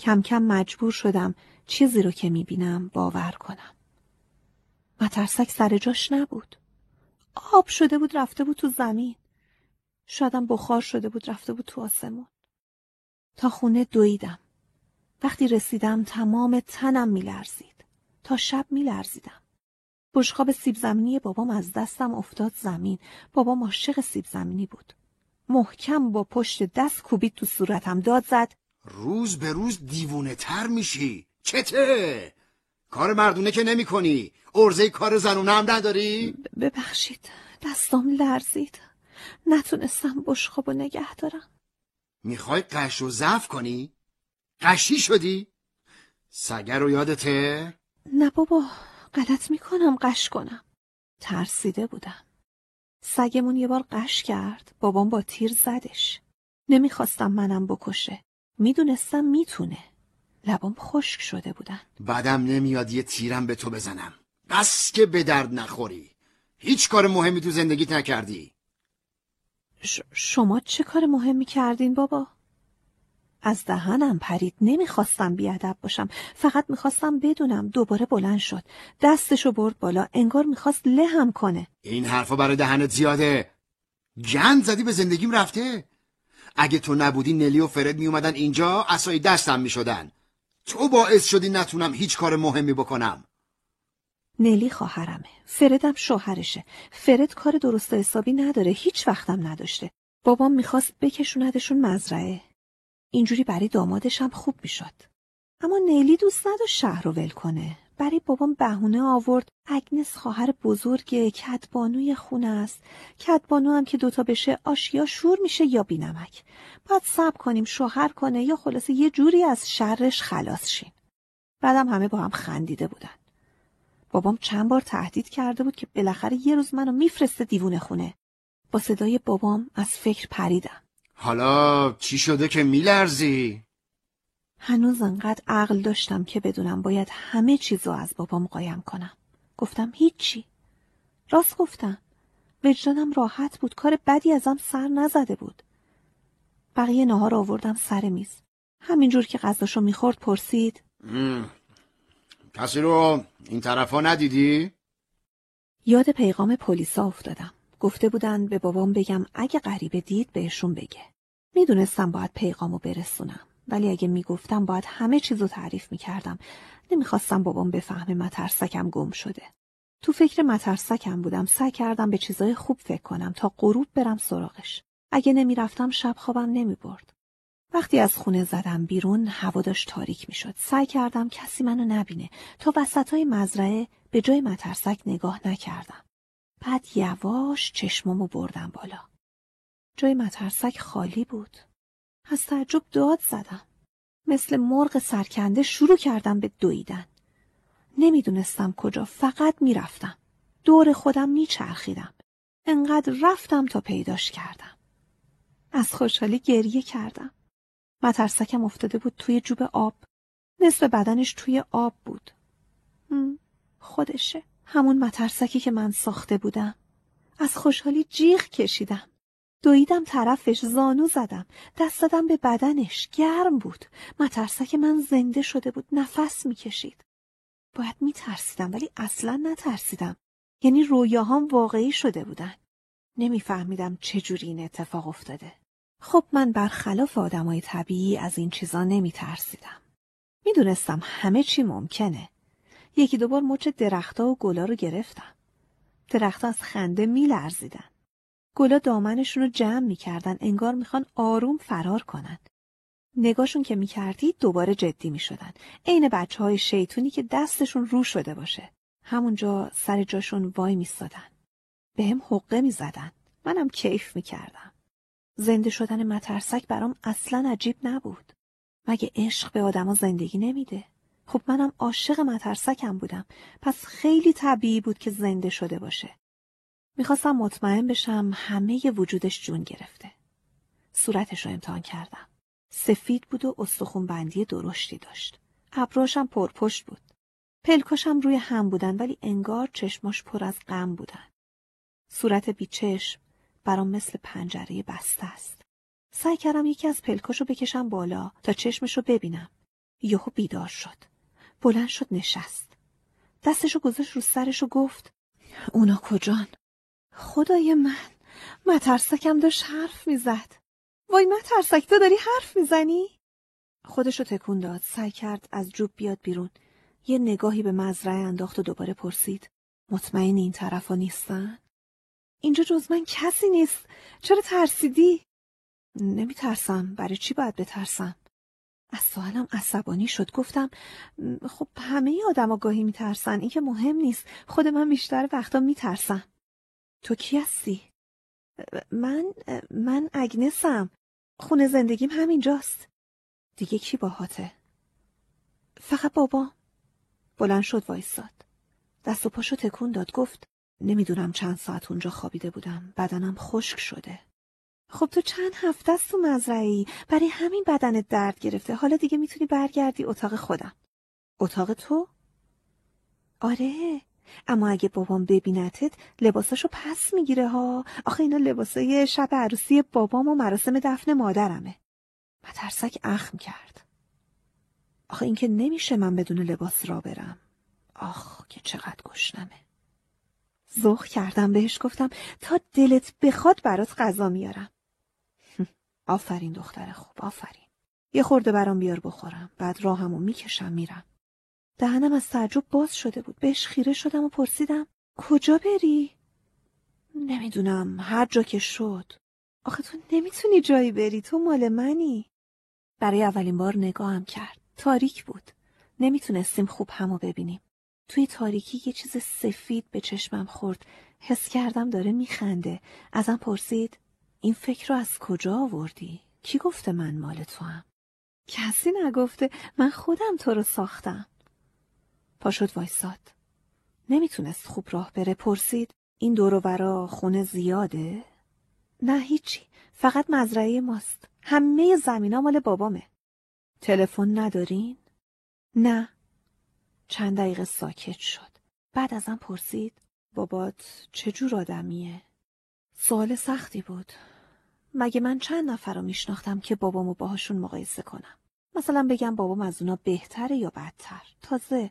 کم کم مجبور شدم چیزی رو که می‌بینم باور کنم. مترسک سر جاش نبود. آب شده بود رفته بود تو زمین. شایدم بخار شده بود رفته بود تو آسمون. تا خونه دویدم. وقتی رسیدم تمام تنم میلرزید. تا شب میلرزیدم. بشقاب سیب زمینی بابام از دستم افتاد زمین. بابام عاشق سیب زمینی بود. محکم با پشت دست کوبید تو صورتم داد زد روز به روز دیوونه تر میشی چته؟ کار مردونه که نمی کنی ارزه کار زنونه هم نداری؟ ببخشید دستام لرزید نتونستم بشقاب و نگه دارم می‌خوای قش و ضعف کنی؟ قشی شدی؟ سگر رو یادته؟ نه بابا غلط می‌کنم قش کنم. ترسیده بودم. سگمون یه بار قش کرد بابام با تیر زدش. نمی‌خواستم منم بکشه. می‌دونستم می‌تونه. لبام خشک شده بودن. بعدم نمیاد یه تیرم به تو بزنم. بس که به درد نخوری. هیچ کار مهمی تو زندگیت نکردی. ش شما چه کار مهمی کردین بابا؟ از دهنم پرید نمی‌خواستم بیادب باشم. فقط می‌خواستم بدونم دوباره بلند شد. دستشو برد بالا انگار می‌خواست لهم کنه. این حرفا برای دهنت زیاده. گند زدی به زندگیم رفته. اگه تو نبودی نلی و فرد میومدن اینجا اسای دستم می‌شدن. تو باعث شدی نتونم هیچ کار مهمی بکنم. نلی خواهرمه. فردم شوهرشه. فرد کار درست و حسابی نداره. هیچ وقتم نداشته. بابام می‌خواست بکشوندشون مزرعه. اینجوری برای دامادش هم خوب می‌شد. اما نیلی دوست نداشت شهر رو ول کنه. برای بابام بهونه آورد. اگنس خواهر بزرگ کدبانوی خونه است. کدبانو هم که دوتا بشه آشیا شور میشه یا بینمک. باید صبر کنیم شوهر کنه یا خلاصه یه جوری از شرش خلاص شیم. بعدم همه با هم خندیده بودن. بابام چند بار تهدید کرده بود که بالاخره یه روز منو میفرسته دیوونه خونه با صدای بابام از فکر پریدم حالا چی شده که میلرزی؟ هنوز انقدر عقل داشتم که بدونم باید همه چیزو از بابام قایم کنم. گفتم هیچی. راست گفتم. وجدانم راحت بود. کار بدی ازم سر نزده بود. بقیه نهار آوردم سر میز. همینجور که غذاشو می‌خورد پرسید. کسی رو این طرفا ندیدی؟ یاد پیغام پلیسا افتادم. گفته بودن به بابام بگم اگه غریبه دید بهشون بگه. می‌دونستم باید پیغامو برسونم. ولی اگه می‌گفتم باید همه چیزو تعریف می‌کردم. نمی‌خواستم بابام بفهمه مترسکم گم شده. تو فکر مترسکم بودم. سعی کردم به چیزای خوب فکر کنم تا غروب برم سراغش. اگه نمی‌رفتم شب خوابم نمی‌برد. وقتی از خونه زدم بیرون هوا داشت تاریک می‌شد. سعی کردم کسی منو نبینه تا وسطای مزرعه به جای مترسک نگاه نکردم. بعد یواش چشمامو بردم بالا. جای مترسک خالی بود. از تعجب داد زدم. مثل مرغ سرکنده شروع کردم به دویدن. نمی‌دونستم کجا فقط می‌رفتم. دور خودم میچرخیدم. انقدر رفتم تا پیداش کردم. از خوشحالی گریه کردم. مترسکم افتاده بود توی جوب آب. نصف بدنش توی آب بود. خودشه. همون مترسکی که من ساخته بودم. از خوشحالی جیغ کشیدم. دویدم طرفش زانو زدم دست دادم به بدنش گرم بود مترسک من زنده شده بود نفس می‌کشید باید میترسیدم ولی اصلا نترسیدم یعنی رویاهام واقعی شده بودن نمیفهمیدم چجوری این اتفاق افتاده خب من برخلاف آدمای طبیعی از این چیزا نمیترسیدم می‌دونستم همه چی ممکنه یکی دوبار مچ درختها و گلا رو گرفتم درختها از خنده میلرزیدن گلا دامنشون رو جمع می‌کردن انگار می‌خوان آروم فرار کنن. نگاشون که می‌کردی دوباره جدی می‌شدن. عین بچه های شیطونی که دستشون رو شده باشه. همونجا سر جاشون وای میستادن. به هم حقه می‌زدن. منم کیف می‌کردم. زنده شدن مترسک برام اصلا عجیب نبود. مگه عشق به آدما زندگی نمیده؟ خب منم عاشق مترسکم بودم. پس خیلی طبیعی بود که زنده شده باشه. می‌خواستم مطمئن بشم همه وجودش جون گرفته. صورتش رو امتحان کردم. سفید بود و استخون بندی درشتی داشت. ابراشم پرپشت بود. پلکاشم روی هم بودن ولی انگار چشماش پر از غم بودن. صورت بیچشم برام مثل پنجره بسته است. سعی کردم یکی از پلکاشو بکشم بالا تا چشمشو ببینم. یهو بیدار شد. بلند شد نشست. دستشو گذاشت رو سرش و گفت اونا کجان؟ خدای من مترسکم داشت حرف می‌زد. وای مترسک تو داری حرف می‌زنی؟ خودشو تکون داد. سعی کرد از جوب بیاد بیرون. یه نگاهی به مزرعه انداخت و دوباره پرسید. مطمئن این طرفا نیستن؟ اینجا جز من کسی نیست. چرا ترسیدی؟ نمی ترسم. برای چی باید بترسم؟ از سوالم عصبانی شد. گفتم خب همه آدم گاهی می ترسن. این که مهم نیست. خود من بیشتر وقتا می ترسم. تو کی هستی؟ من من اگنسم. خونه زندگیم همینجاست. دیگه کی باهاته؟ فقط بابا. بلند شد وایستاد. دست و پاشو تکون داد گفت نمی‌دونم چند ساعت اونجا خوابیده بودم. بدنم خشک شده. خب تو چند هفته است تو مزرعی برای همین بدنت درد گرفته. حالا دیگه می‌تونی برگردی اتاق خودم. اتاق تو؟ آره اما اگه بابام ببینتت لباساشو پس می‌گیره ها آخه اینا لباسای شب عروسی بابام و مراسم دفن مادرمه مترسک اخم کرد آخه اینکه نمیشه من بدون لباس را برم آخ که چقدر گشنمه زخ کردم بهش گفتم تا دلت بخواد برات غذا میارم. آفرین دختر خوب آفرین. یه خورده برام بیار بخورم بعد راهمو می‌کشم میرم. دهنم از تعجب باز شده بود بهش خیره شدم و پرسیدم کجا بری؟ نمی‌دونم هر جا که شد. آخه تو نمی‌تونی جایی بری تو مال منی. برای اولین بار نگاهم کرد تاریک بود. نمی‌تونستیم خوب همو ببینیم. توی تاریکی یه چیز سفید به چشمم خورد. حس کردم داره میخنده. ازم پرسید این فکر رو از کجا آوردی؟ کی گفته من مال تو هم؟ کسی نگفته من خودم تو رو ساختم. پاشد وایساد. نمی‌تونست خوب راه بره. پرسید این دور برا خونه زیاده؟ نه هیچی. فقط مزرعه ماست. همه زمینا مال بابامه. تلفن ندارین؟ نه. چند دقیقه ساکت شد بعد ازم پرسید بابات چجور آدمیه؟ سوال سختی بود مگه من چند نفر رو میشناختم که بابامو باهاشون مقایسه کنم مثلا بگم بابام از اونا بهتره یا بدتر تازه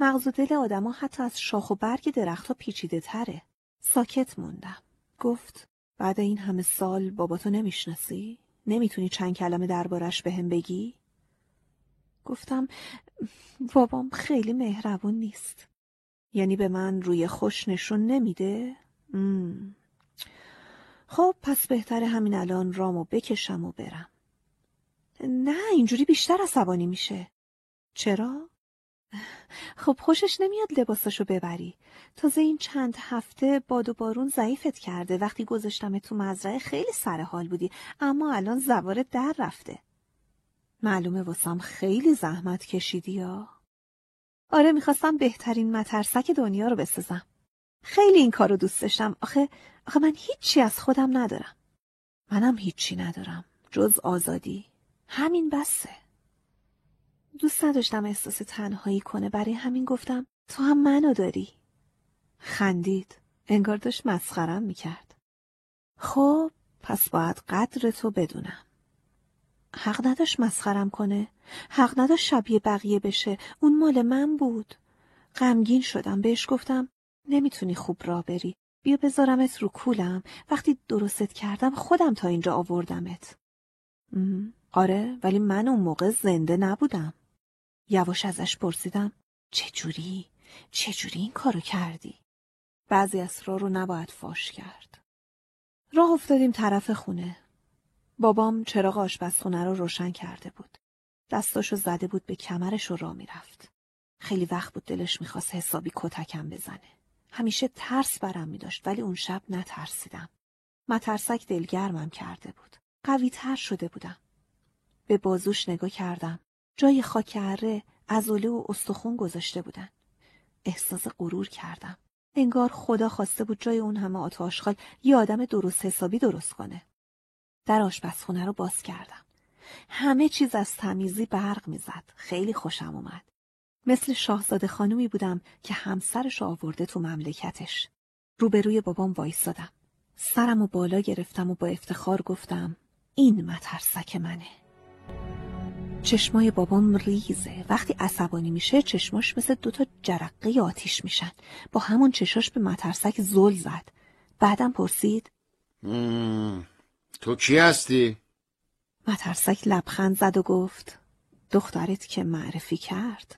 مغز و دل آدما حتی از شاخ و برگ درختها پیچیده تره ساکت موندم گفت بعد این همه سال باباتو نمی‌شناسی؟ نمی‌تونی چند کلمه دربارش به هم بگی؟ گفتم بابام خیلی مهربون نیست. یعنی به من روی خوش نشون نمیده؟ خب پس بهتره همین الان رامو بکشم و برم. نه اینجوری بیشتر عصبانی میشه. چرا؟ خب خوشش نمیاد لباساشو ببری. تازه این چند هفته باد و بارون ضعیفت کرده. وقتی گذاشتم تو مزرعه خیلی سر حال بودی. اما الان زوارت در رفته. معلومه واسم خیلی زحمت کشیدی یا؟ آره می‌خواستم بهترین مترسک دنیا رو بسازم. خیلی این کارو دوست داشتم. آخه آخه من هیچی از خودم ندارم. منم هیچی ندارم. جز آزادی. همین بسه. دوست نداشتم احساس تنهایی کنه. برای همین گفتم تو هم منو داری. خندید. انگار داشت مسخرم می‌کرد. خب پس باید قدر تو بدونم. حق نداشت مسخرم کنه حق نداشت شبیه بقیه بشه اون مال من بود غمگین شدم بهش گفتم نمی‌تونی خوب راه بری بیا بذارمت رو کولم وقتی درستت کردم خودم تا اینجا آوردمت آره ولی من اون موقع زنده نبودم یواش ازش پرسیدم چجوری؟ چجوری این کارو کردی؟ بعضی اسرار رو نباید فاش کرد. راه افتادیم طرف خونه. بابام چراغ آشپزخونه رو روشن کرده بود. دستاشو زده بود به کمرش و را می‌رفت. خیلی وقت بود دلش می‌خواست حسابی کتکم بزنه. همیشه ترس برم میداشت ولی اون شب نترسیدم. مترسک دلگرمم کرده بود. قوی تر شده بودم. به بازوش نگاه کردم. جای خاک اره ازوله و استخون گذاشته بودن. احساس غرور کردم. انگار خدا خواسته بود جای اون همه آتاشخال یه آدم درست حسابی درست کنه. در آشپزخونه رو باز کردم. همه چیز از تمیزی برق می‌زد. خیلی خوشم اومد. مثل شاهزاده خانومی بودم که همسرش آورده تو مملکتش. روبروی بابام وایستادم. سرم و بالا گرفتم و با افتخار گفتم این مترسک منه. چشمای بابام ریزه. وقتی عصبانی میشه چشماش مثل دوتا جرقه آتیش میشن. با همون چشاش به مترسک زل زد. بعدم پرسید. تو کی هستی؟ مترسک لبخند زد و گفت دخترت که معرفی کرد.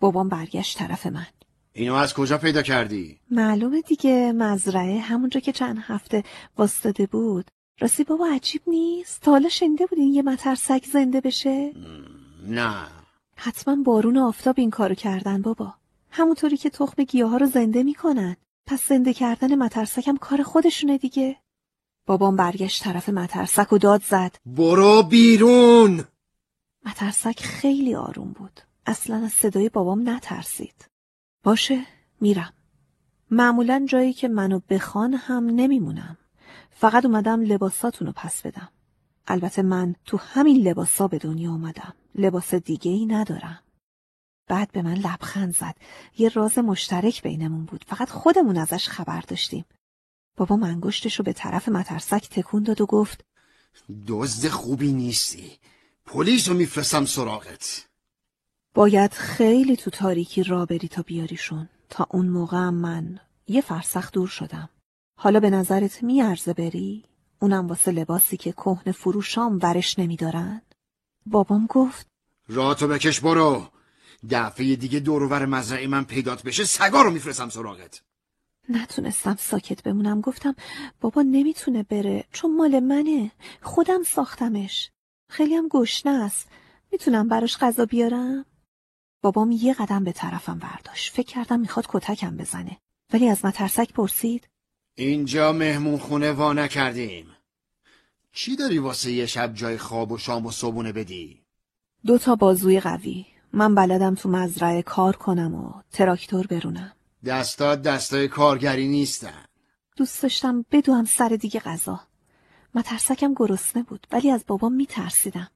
بابام برگشت طرف من. اینو از کجا پیدا کردی؟ معلومه دیگه مزرعه همونجا که چند هفته واستاده بود. راستی بابا عجیب نیست؟ تا حالا شنیده بودین یه مترسک زنده بشه؟ نه حتما بارون و آفتاب این کارو کردن بابا. همونطوری که تخم گیاه ها رو زنده می‌کنن. پس زنده کردن مترسک هم کار خودشونه دیگه. بابام برگشت طرف مترسک و داد زد. برو بیرون مترسک خیلی آروم بود. اصلا از صدای بابام نترسید. باشه میرم. معمولا جایی که منو بخوان هم نمیمونم. فقط اومدم لباساتونو پس بدم. البته من تو همین لباسا به دنیا اومدم. لباس دیگه ای ندارم. بعد به من لبخند زد. یه راز مشترک بینمون بود. فقط خودمون ازش خبر داشتیم. بابا منگشتشو به طرف مترسک تکون داد و گفت دزد خوبی نیستی پلیس رو میفرستم سراغت باید خیلی تو تاریکی را بری تا بیاریشون. تا اون موقع من یه فرسخ دور شدم. حالا به نظرت میارزه بری؟ اونم واسه لباسی که کهن فروشام ورش نمیدارن؟ بابام گفت راتو بکش برو دفعه دیگه دورور مزرعه من پیدات بشه سگا رو میفرستم سراغت نتونستم ساکت بمونم. گفتم بابا نمی‌تونه بره چون مال منه. خودم ساختمش. خیلی هم گشنه است. می‌تونم براش غذا بیارم؟ بابام یه قدم به طرفم برداشت. فکر کردم می‌خواد کتکم بزنه. ولی از مترسک پرسید. اینجا مهمون خونه وا نکردیم. چی داری واسه یه شب جای خواب و شام و صبونه بدی؟ دو تا بازوی قوی. من بلدم تو مزرعه کار کنم و تراکتور برونم. دستات دستای کارگری نیستن. دوست داشتم بدوم سر دیگه غذا. مترسکم گرسنه بود ولی از بابام میترسیدم.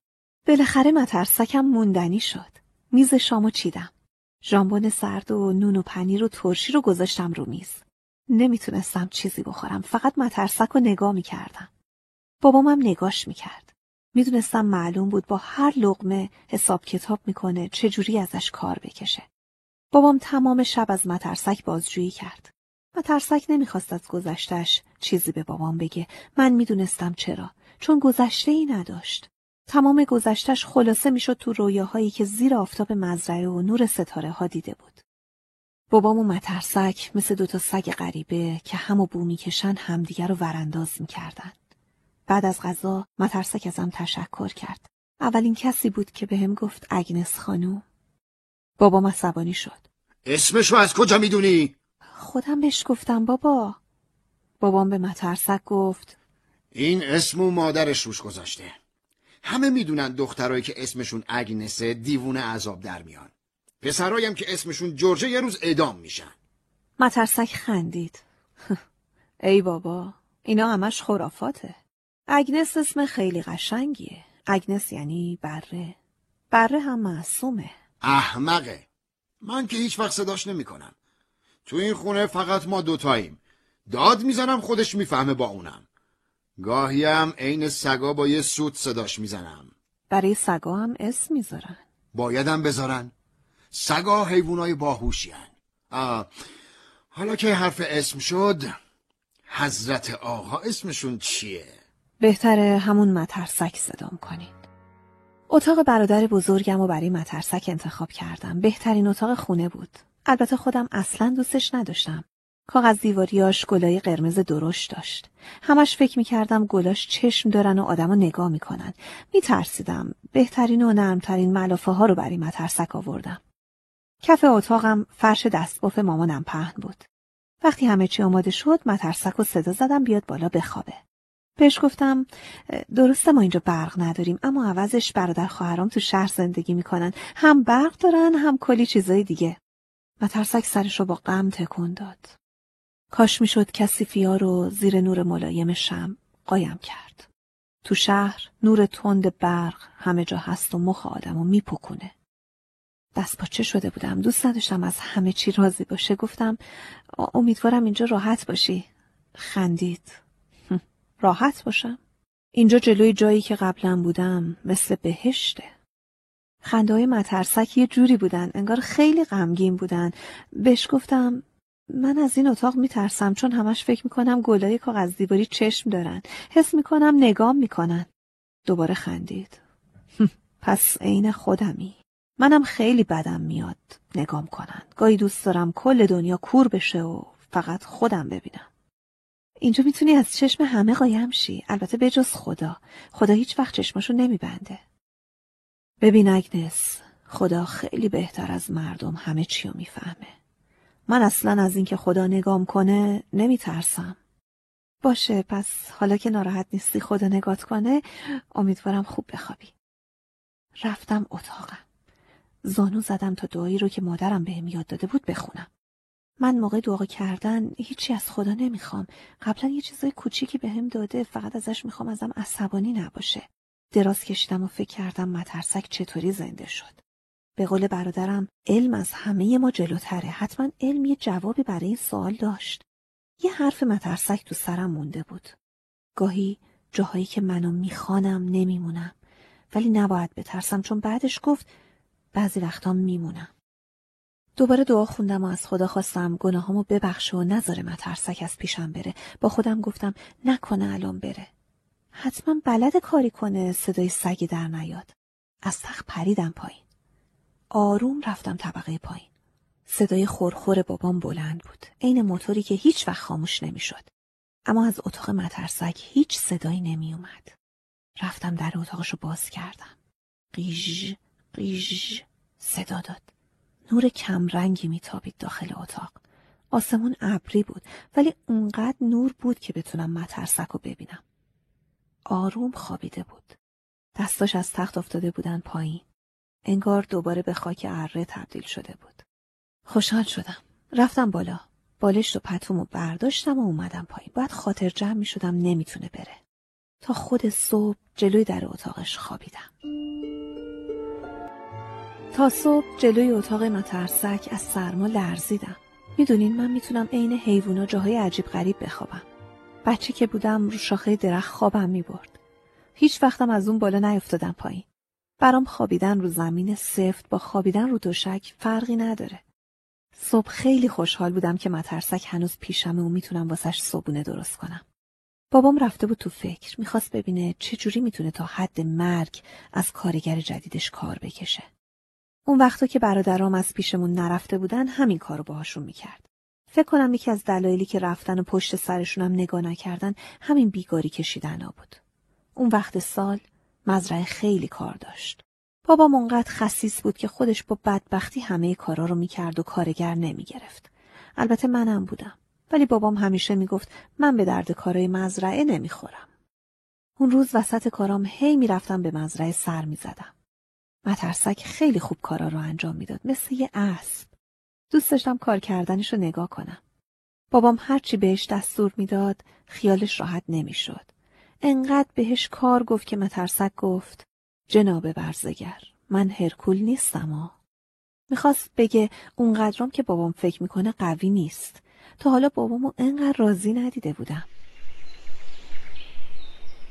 بالاخره مترسکم موندنی شد. میز شامو چیدم. ژامبون سرد و نون و پنیر و ترشی رو گذاشتم رو میز. نمی‌تونستم چیزی بخورم فقط مترسک رو نگاه می‌کردم. بابامم نگاش می‌کرد. می‌دونستم معلوم بود با هر لقمه حساب کتاب می‌کنه چجوری ازش کار بکشه. بابام تمام شب از مترسک بازجویی کرد. مترسک نمی‌خواست از گذشتش چیزی به بابام بگه. من می‌دونستم چرا. چون گذشته ای نداشت. تمام گذشتش خلاصه می‌شد تو رویاهایی که زیر آفتاب مزرعه و نور ستاره ها دیده بود. بابام و مترسک مثل دوتا سگ غریبه که هم و بو می‌کشن همدیگر رو ورانداز می‌کردن. بعد از غذا مترسک ازم تشکر کرد. اولین کسی بود که بهم به گفت اگنس خانوم. بابام عصبانی شد. اسمشو از کجا می‌دونی؟ خودم بهش گفتم بابا. بابام به مترسک گفت این اسم و مادرش روش گذاشته. همه می‌دونن دخترایی که اسمشون اگنسه دیوونه عذاب در میان. پسرایم که اسمشون جورجه یه روز اعدام میشن. مترسک خندید. ای بابا اینا همش خرافاته. اگنس اسم خیلی قشنگیه. اگنس یعنی بره. بره هم معصومه. احمقه. من که هیچ وقت صداش نمی کنم. تو این خونه فقط ما دوتاییم. داد می‌زنم خودش می‌فهمه با اونم. گاهی هم عین سگا با یه سوت صداش می‌زنم. برای سگا هم اسم می‌ذارن. بایدم بذارن. سگا حیوانای باهوشی آه حالا که حرف اسم شد حضرت آقا اسمشون چیه؟ بهتره همون مترسک صدام کنین اتاق برادر بزرگم و برای مترسک انتخاب کردم. بهترین اتاق خونه بود. البته خودم اصلا دوستش نداشتم. کاغذ دیواریاش گلای قرمز درشت داشت. همش فکر می‌کردم گلاش چشم دارن و آدمو نگاه می‌کنن. میترسیدم. بهترین و نرمترین ملافه ها رو برای مترسک آوردم. کف اتاقم فرش دستباف مامانم پهن بود. وقتی همه چی آماده شد مترسک و صدا زدم بیاد بالا بخوابه. بهش گفتم درسته ما اینجا برق نداریم اما عوضش برادر خواهرام تو شهر زندگی می‌کنن. هم برق دارن هم کلی چیزای دیگه. و ترسک سرش رو با غم تکون داد. کاش می‌شد کسی فیا رو زیر نور ملایم شم قایم کرد. تو شهر نور تند برق همه جا هست و مخ آدم و میپکونه. دست پاچه شده بودم؟ دوست نداشتم از همه چی راضی باشه. گفتم امیدوارم اینجا راحت باشی. خندید. راحت باشم. اینجا جلوی جایی که قبلا بودم مثل بهشته. خنده های مترسک یه جوری بودن انگار خیلی غمگین بودن. بهش گفتم من از این اتاق میترسم چون همش فکر می‌کنم گلای کاغذ دیواری چشم دارن. حس می‌کنم نگام می‌کنن. دوباره خندید. پس عین خودمی. منم خیلی بدم میاد نگام کنن. گاهی دوست دارم کل دنیا کور بشه و فقط خودم ببینم. اینجا می‌تونی از چشم همه قایم شی. البته بجز خدا. خدا هیچ وقت چشماشو نمیبنده. ببین اگنس خدا خیلی بهتر از مردم همه چی رو می‌فهمه. من اصلا از اینکه خدا نگام کنه نمیترسم. باشه پس حالا که ناراحت نیستی خدا نگات کنه امیدوارم خوب بخوابی. رفتم اتاقم. زانو زدم تا دعایی رو که مادرم بهم یاد داده بود بخونم. من موقع دعا کردن هیچی از خدا نمی‌خوام. قبلا یه چیزای کوچیکی بهم داده فقط ازش می‌خوام ازم عصبانی نباشه. دراز کشیدم و فکر کردم مترسک چطوری زنده شد. به قول برادرم علم از همه ما جلوتره. حتما علم یه جوابی برای این سوال داشت. یه حرف مترسک تو سرم مونده بود. گاهی جاهایی که منو می‌خوانم نمیمونم. ولی نباید بترسم چون بعدش گفت بعضی وقتا میمونم. دوباره دعا خوندم و از خدا خواستم گناهامو ببخشه و نذاره مترسک از پیشم بره. با خودم گفتم نکنه الان بره. حتما بلد کاری کنه صدای سگی در نیاد. از تخت پریدم پایین. آروم رفتم طبقه پایین. صدای خورخور بابام بلند بود. عین موتوری که هیچ وقت خاموش نمی‌شد. اما از اتاق مترسک هیچ صدایی نمی اومد. رفتم در اتاقشو باز کردم. قیژ قیژ صدا داد. نور کمرنگی میتابید داخل اتاق. آسمون ابری بود ولی اونقدر نور بود که بتونم مترسک رو ببینم. آروم خوابیده بود. دستاش از تخت افتاده بودن پایین. انگار دوباره به خاک اره تبدیل شده بود. خوشحال شدم. رفتم بالا. بالشت و پتوم و برداشتم و اومدم پایین. باید خاطر جمع می شدم نمی‌تونه بره. تا خود صبح جلوی در اتاقش خوابیدم. تا صبح جلوی اتاق مترسک از سرما لرزیدم. می‌دونین من می‌تونم عین حیوونا جاهای عجیب غریب بخوابم. بچه که بودم رو شاخه درخت خوابم می‌برد. هیچ وقتم از اون بالا نیفتادم پایین. برام خوابیدن رو زمین سفت با خوابیدن رو دوشک فرقی نداره. صبح خیلی خوشحال بودم که مترسک هنوز پیشمه و می‌تونم واسش صبونه درست کنم. بابام رفته بود تو فکر. می‌خواست ببینه چجوری می‌تونه تا حد مرگ از کارگر جدیدش کار بکشه. اون وقتا که برادرام از پیشمون نرفته بودن همین کارو باهاشون می‌کرد. فکر کنم یکی از دلایلی که رفتن و پشت سرشونم نگاه نکردن همین بیگاری کشیدن بود. اون وقت سال مزرعه خیلی کار داشت. بابام اونقدر خصیص بود که خودش با بدبختی همه کارا رو می‌کرد و کارگر نمی‌گرفت. البته منم بودم. ولی بابام همیشه می‌گفت من به درد کارای مزرعه نمی‌خورم. اون روز وسط کارام هی می‌رفتم به مزرعه سر می‌زدم. مترسک خیلی خوب کارا رو انجام می‌داد مثل یه اسب. دوست داشتم کار کردنش رو نگاه کنم. بابام هرچی بهش دستور می‌داد خیالش راحت نمی‌شد. انقدر بهش کار گفت که مترسک گفت جناب برزگر من هرکول نیستم ها. می‌خواست بگه اونقدرم که بابام فکر می‌کنه قوی نیست. تا حالا بابامو انقدر راضی ندیده بودم.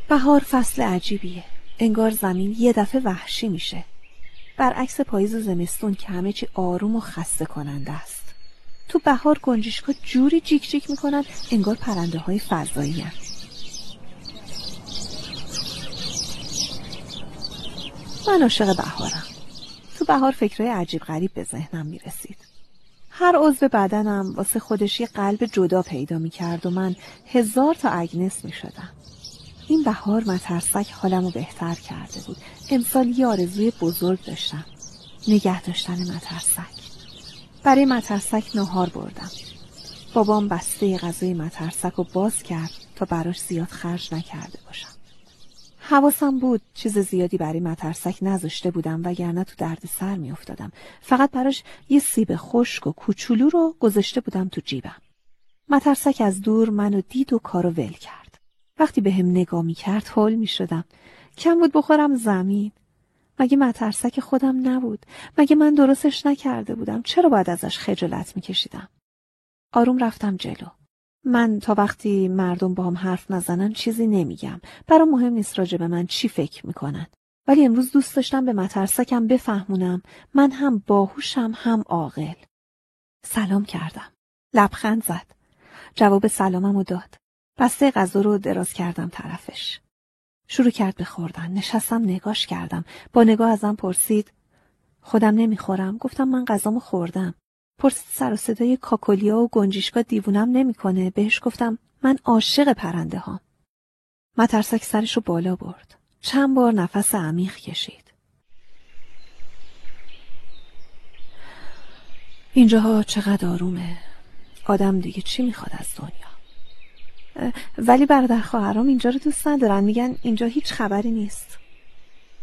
بهار فصل عجیبیه. انگار زمین یه دفعه وحشی میشه. برعکس پاییز و زمستون که همه چی آروم و خسته کننده است. تو بهار گنجشکا جوری جیک جیک می‌کنن انگار پرنده های فضایی هن. من عاشق بهارم. تو بهار فکرهای عجیب غریب به ذهنم می‌رسید. هر عضو بدنم واسه خودش یه قلب جدا پیدا می‌کرد و من هزار تا اگنس می‌شدم. این بهار مترسک حالمو بهتر کرده بود امسال یه آرزوی بزرگ داشتم نگه داشتن مترسک برای مترسک نهار بردم بابام بسته غذای مترسک رو باز کرد تا براش زیاد خرج نکرده باشم حواسم بود چیز زیادی برای مترسک نذاشته بودم وگرنه تو درد سر می افتادم. فقط براش یه سیب خشک و کوچولو رو گذاشته بودم تو جیبم. مترسک از دور منو دید و کارو ول کرد. وقتی به هم نگاه می کرد حل می شدم. کم بود بخورم زمین. مگه مترسک خودم نبود؟ مگه من درستش نکرده بودم؟ چرا باید ازش خجالت میکشیدم؟ آروم رفتم جلو. من تا وقتی مردم با هم حرف نزنن چیزی نمیگم. برام مهم نیست راجع به من چی فکر می‌کنن. ولی امروز دوست داشتم به مترسکم بفهمونم. من هم باهوشم هم عاقل. سلام کردم. لبخند زد. جواب سلامم داد. بسته غذا رو دراز کردم طرفش. شروع کرد به خوردن. نشستم نگاش کردم. با نگاه ازم پرسید خودم نمی‌خورم؟ گفتم من غذامو خوردم. پرسید سر و صدای کاکولیا و گنجیشکا دیوونم نمی‌کنه؟ بهش گفتم من عاشق پرنده هام مترسک سرش رو بالا برد. چند بار نفس عمیق کشید. اینجاها چقدر آرومه. آدم دیگه چی می‌خواد از دنیا؟ ولی برادر خواهرام اینجا رو دوست ندارن. میگن اینجا هیچ خبری نیست.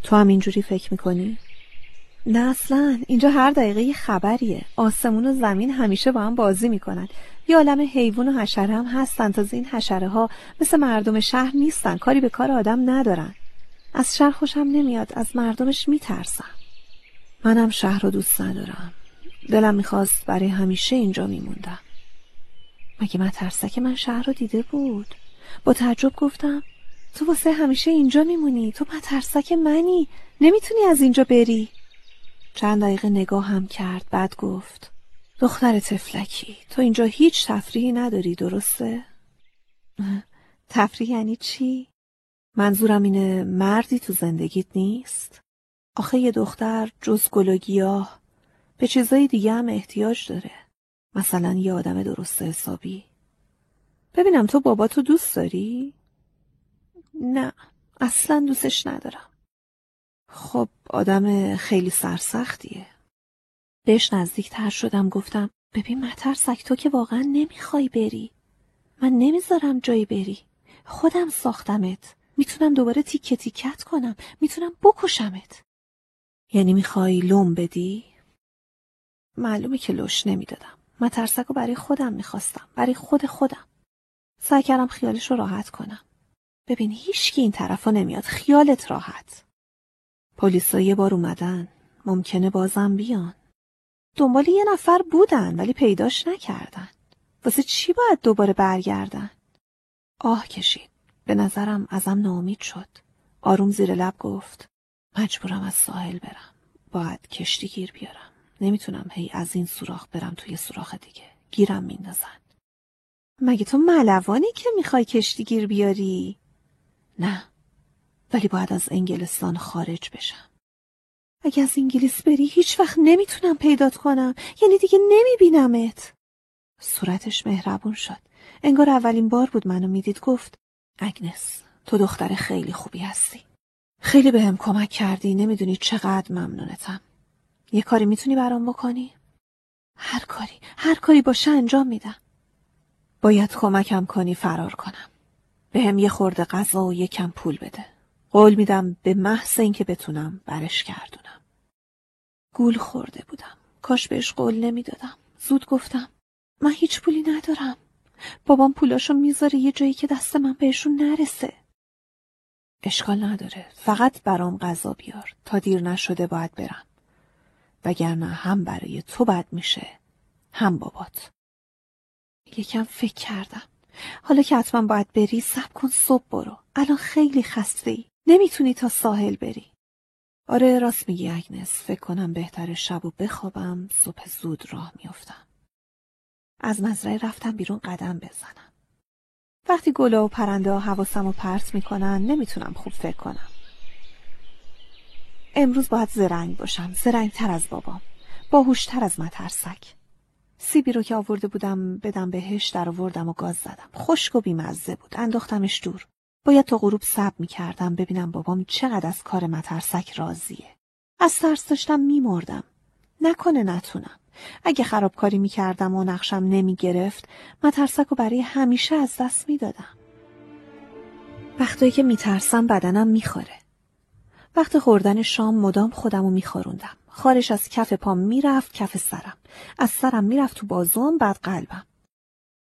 تو هم اینجوری فکر می‌کنی؟ نه اصلا. اینجا هر دقیقه یه خبریه. آسمون و زمین همیشه با هم بازی می‌کنن. یه عالم حیوان و حشره هم هستن. تازه این حشره ها مثل مردم شهر نیستن. کاری به کار آدم ندارن. از شهر خوشم نمیاد. از مردمش میترسم. منم شهر رو دوست ندارم. دلم می‌خواست برای همیشه اینجا میموندم. مگه من ترسک من شهر رو دیده بود با تعجب گفتم تو واسه همیشه اینجا میمونی تو مترسک منی نمی‌تونی از اینجا بری چند دقیقه نگاه هم کرد بعد گفت دختر تفلکی تو اینجا هیچ تفریحی نداری درسته؟ تفریح یعنی چی؟ منظورم اینه مردی تو زندگیت نیست؟ آخه یه دختر جز گل و گیاه به چیزای دیگه هم احتیاج داره مثلا یه آدم درست حسابی. ببینم تو بابا تو دوست داری؟ نه اصلا دوستش ندارم. خب آدم خیلی سرسختیه. بهش نزدیکتر شدم گفتم ببین مترسک تو که واقعا نمی‌خوای بری. من نمی‌ذارم جایی بری. خودم ساختمت. می‌تونم دوباره تیکه تیکت کنم. می‌تونم بکشمت. یعنی می‌خوای لوم بدی؟ معلومه که لش نمی‌دادم. مترسک رو برای خودم می‌خواستم. برای خود خودم. سعی کردم خیالش رو راحت کنم. ببین هیچکی این طرفا نمیاد. خیالت راحت. پلیسا یه بار اومدن. ممکنه بازم بیان. دنبال یه نفر بودن ولی پیداش نکردن. واسه چی باید دوباره برگردن؟ آه کشید. به نظرم ازم ناامید شد. آروم زیر لب گفت مجبورم از ساحل برم. باید کشتی گیر بیارم. نمی‌تونم هی از این سوراخ برم توی سوراخ دیگه. گیرم میندازن. مگه تو ملوانی که می‌خوای کشتی گیر بیاری؟ نه. ولی باید از انگلستان خارج بشم. اگه از انگلیس بری هیچ وقت نمی‌تونم پیدات کنم. یعنی دیگه نمیبینمت. صورتش مهربون شد. انگار اولین بار بود منو می‌دید. گفت اگنس تو دختر خیلی خوبی هستی. خیلی بهم به کمک کردی. نمی‌دونی چقدر ممنونتم. یه کاری می‌تونی برام بکنی؟ هر کاری هر کاری باشه انجام میدم. باید کمکم کنی فرار کنم. به هم یه خورده غذا و یکم پول بده. قول میدم به محض اینکه بتونم برش گردونم. گول خورده بودم. کاش بهش قول نمی‌دادم. زود گفتم من هیچ پولی ندارم. بابام پولاشو می‌ذاره یه جایی که دست من بهشون نرسه. اشکال نداره. فقط برام غذا بیار. تا دیر نشده باید برم. وگرنه هم برای تو بد میشه هم بابات. یکم فکر کردم. حالا که حتما باید بری سب کن صبح برو. الان خیلی خسته ای نمی‌تونی تا ساحل بری. آره راست میگی اگنس. فکر کنم بهتر شب و بخوابم صبح زود راه میافتم. از مزرعه رفتم بیرون قدم بزنم. وقتی گلا و پرنده ها حواسم و پرت می‌کنن نمی‌تونم خوب فکر کنم. امروز باید زرنگ باشم زرنگ تر از بابام باهوشتر از مترسک. سیبی رو که آورده بودم بدم بهش در آوردم و گاز زدم. خشک و بیمزه بود انداختمش دور. باید تا غروب صبر می‌کردم ببینم بابام چقدر از کار مترسک راضیه. از ترس داشتم میمردم. نکنه نتونم. اگه خرابکاری می‌کردم و نقشم نمی‌گرفت مترسک رو برای همیشه از دست می‌دادم. وقتایی که میترسم بدنم می‌خوره. وقت خوردن شام مدام خودمو میخوروندم خارش از کف پام می‌رفت کف سرم. از سرم می‌رفت تو بازوم بعد قلبم.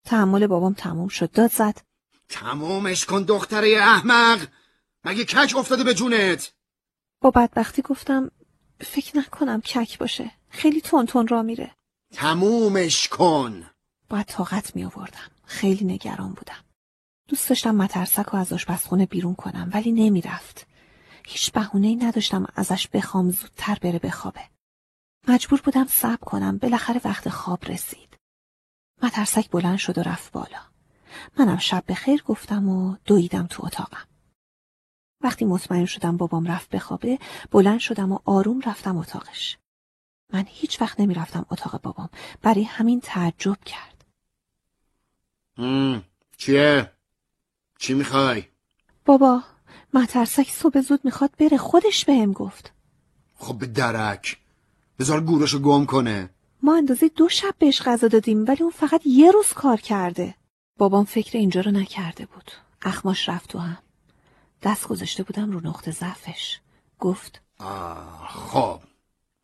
تحمل بابام تموم شد. داد زد. تمومش کن دختره احمق! مگه کج افتاده به جونت؟ با بدبختی گفتم فکر نکنم کک باشه. خیلی تون تون را میره. تمومش کن! باید طاقت می آوردم خیلی نگران بودم. دوست داشتم مترسک رو از آشپزخونه بیرون کنم ولی نمی‌رفت. هیچ بهونه ای نداشتم ازش بخوام زودتر بره بخوابه مجبور بودم صبر کنم بالاخره وقت خواب رسید مترسک بلند شد و رفت بالا منم شب به خیر گفتم و دویدم تو اتاقم وقتی مطمئن شدم بابام رفت بخوابه بلند شدم و آروم رفتم اتاقش من هیچ وقت نمی رفتم اتاق بابام برای همین تعجب کرد هم. چیه؟ چی می‌خوای؟ بابا مترسک صبح زود می‌خواد بره. خودش بهم گفت. خب به درک. بذار گورشو گم کنه. ما اندازه دو شب بهش غذا دادیم ولی اون فقط یه روز کار کرده. بابام فکر اینجا رو نکرده بود. اخماش رفت تو هم. دست گذاشته بودم رو نقطه ضعفش. گفت آه خب.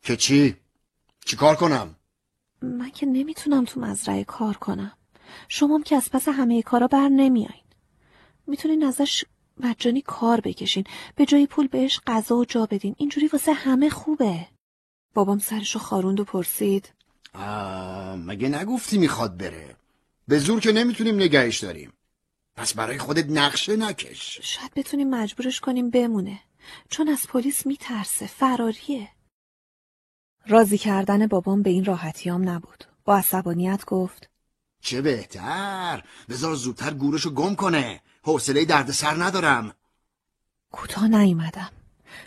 که چی؟ چی کار کنم؟ من که نمی‌تونم تو مزرعه کار کنم. شمام که از پس همه کارا بر نمیاین. می‌تونین ازش مجانی کار بکشین. به جای پول بهش غذا و جا بدین. اینجوری واسه همه خوبه. بابام سرشو خاروند و پرسید. آه مگه نگفتی می‌خواد بره؟ به زور که نمی‌تونیم نگهش داریم. پس برای خودت نقشه نکش. شاید بتونیم مجبورش کنیم بمونه. چون از پلیس میترسه. فراریه راضی کردن بابام به این راحتیام نبود. با عصبانیت گفت. چه بهتر. بذار زودتر گورشو گم کنه. حوصله درد سر ندارم. کوتاه نیومدم.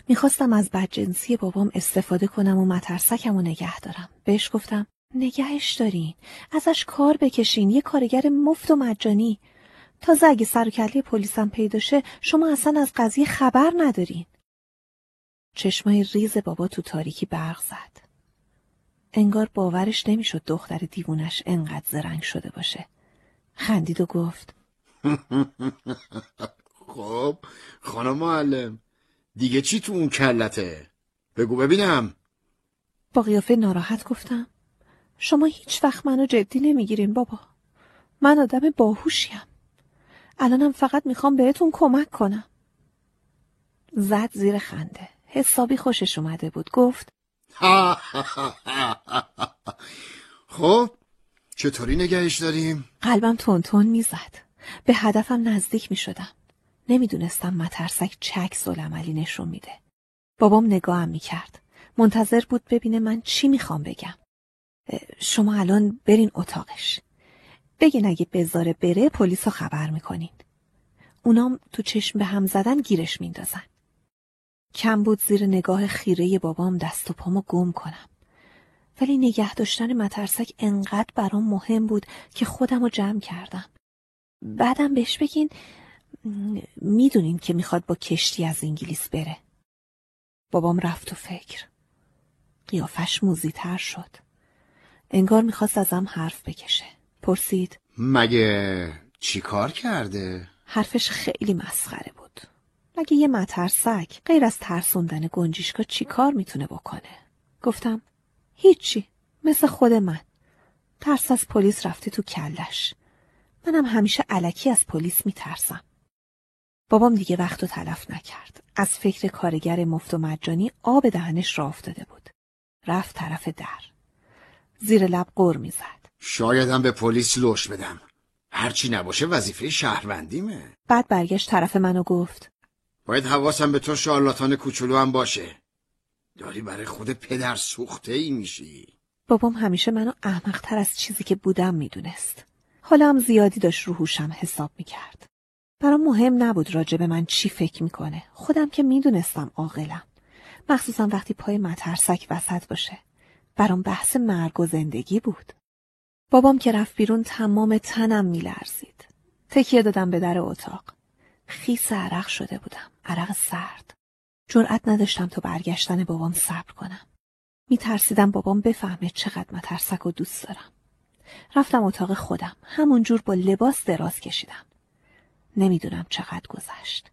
می‌خواستم از بدجنسی بابام استفاده کنم و مترسکم و نگه دارم. بهش گفتم نگهش دارین. ازش کار بکشین. یه کارگر مفت و مجانی. تازه اگه سر کله پلیسم پیدا شه شما اصلا از قضیه خبر ندارین. چشمای ریز بابا تو تاریکی برق زد. انگار باورش نمی‌شد دختر دیوونش انقدر زرنگ شده باشه. خندید و گفت خب خانم معلم دیگه چی تو اون کلته؟ بگو ببینم. با قیافه ناراحت گفتم شما هیچ وقت منو جدی نمی‌گیرین بابا. من آدم باهوشیم. الانم فقط می‌خوام بهتون کمک کنم. زد زیر خنده. حسابی خوشش اومده بود. گفت خب چطوری نگهش داریم؟ قلبم تون تون می‌زد. به هدفم نزدیک می‌شدم. نمی‌دونستم مترسک چک عملی نشون میده. بابام نگاهم می‌کرد. منتظر بود ببینه من چی می‌خوام بگم. شما الان برین اتاقش. بگین اگه بذاره بره پلیس رو خبر می‌کنین. اونام تو چشم به هم زدن گیرش میندازن. کم بود زیر نگاه خیره بابام دست و پامو گم کنم. ولی نگه داشتن مترسک انقدر برام مهم بود که خودم رو جمع کردم. بعدم بهش بگین می‌دونین که می‌خواد با کشتی از انگلیس بره. بابام رفت و فکر. قیافش موزیتر شد. انگار می‌خواست ازم حرف بکشه. پرسید مگه چی کار کرده؟ حرفش خیلی مسخره بود. مگه یه مترسک غیر از ترسوندن گنجیشکا چی کار می‌تونه بکنه؟ گفتم هیچی مثل خود من. ترس از پلیس رفته تو کلش. منم همیشه علکی از پلیس میترسم. بابام دیگه وقت و تلف نکرد. از فکر کارگر مفت و مجانی آب دهنش را افتاده بود. رفت طرف در. زیر لب قر می‌زد. شایدم به پلیس لوش بدم. هرچی نباشه وظیفه شهروندیمه. بعد برگشت طرف منو گفت. باید حواسم به تو شارلاتان کوچولو هم باشه. داری برای خود پدر سوخته ای میشی. بابام همیشه منو احمقتر از چیزی که بودم می‌دونست. حالا هم زیادی داشت رو هوشم حساب می‌کرد. برام مهم نبود راجع به من چی فکر می‌کنه. خودم که می‌دونستم عاقلم. مخصوصا وقتی پای مترسک وسط باشه. برام بحث مرگ و زندگی بود. بابام که رفت بیرون تمام تنم میلرزید. تکیه دادم به در اتاق. خیس عرق شده بودم. عرق سرد. جرأت نداشتم تا برگشتن بابام صبر کنم. میترسیدم بابام بفهمه چقدر مترسک و دوست دارم. رفتم اتاق خودم. همونجور با لباس دراز کشیدم. نمی‌دونم چقدر گذشت.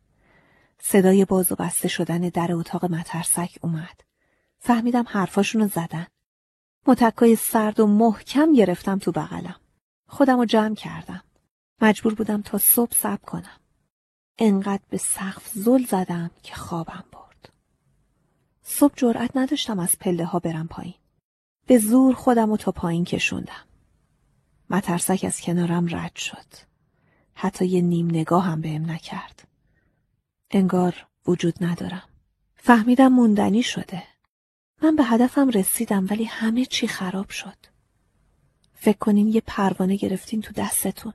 صدای باز و بسته شدن در اتاق مترسک اومد. فهمیدم حرفاشونو زدن. متکای سرد و محکم گرفتم تو بغلم. خودم رو جمع کردم. مجبور بودم تا صبح صبر کنم. انقدر به سقف زل زدم که خوابم برد. صبح جرأت نداشتم از پله ها برم پایین. به زور خودم رو تا پایین کشوندم. مترسک از کنارم رد شد. حتی یه نیم نگاه هم بهم نکرد. انگار وجود ندارم. فهمیدم موندنی شده. من به هدفم رسیدم ولی همه چی خراب شد. فکر کنین یه پروانه گرفتین تو دستتون.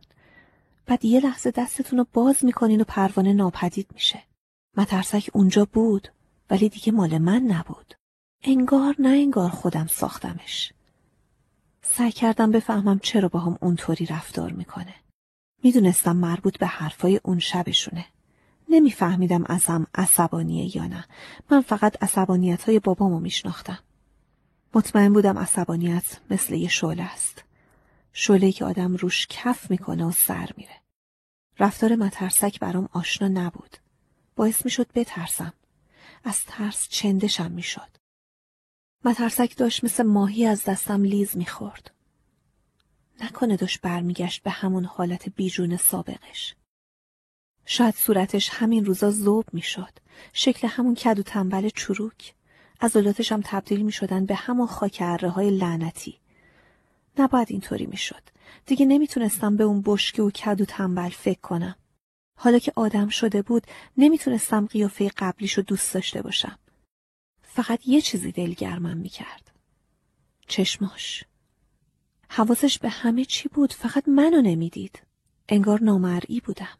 بعد یه لحظه دستتون رو باز می‌کنین و پروانه ناپدید میشه. مترسک اونجا بود ولی دیگه مال من نبود. انگار نه انگار خودم ساختمش. سعی کردم بفهمم چرا با هم اونطوری رفتار می‌کنه. می‌دونستم مربوط به حرفای اون شبشونه. نمیفهمیدم ازم عصبانیه یا نه. من فقط عصبانیت های بابامو میشناختم. مطمئن بودم عصبانیت مثل یه شعله است. شعله که آدم روش کف می‌کنه و سر میره. رفتار مترسک برام آشنا نبود. باعث می‌شد بترسم. از ترس چندشم می‌شد. مترسک داشت مثل ماهی از دستم لیز می‌خورد. نکنه داشت برمیگشت به همون حالت بیجون سابقش. شاید صورتش همین روزا زوب می‌شد. شکل همون کد و تنبل چروک. عضلاتش هم تبدیل می شدن به همون خاک های لعنتی. نباید اینطوری می‌شد. دیگه نمی‌تونستم به اون بشکه و کد و تنبل فکر کنم. حالا که آدم شده بود نمی‌تونستم قیافه قبلیشو دوست داشته باشم. فقط یه چیزی دلگرمم می‌کرد. چشماش. حواسش به همه چی بود فقط منو نمی‌دید. انگار نامرئی بودم.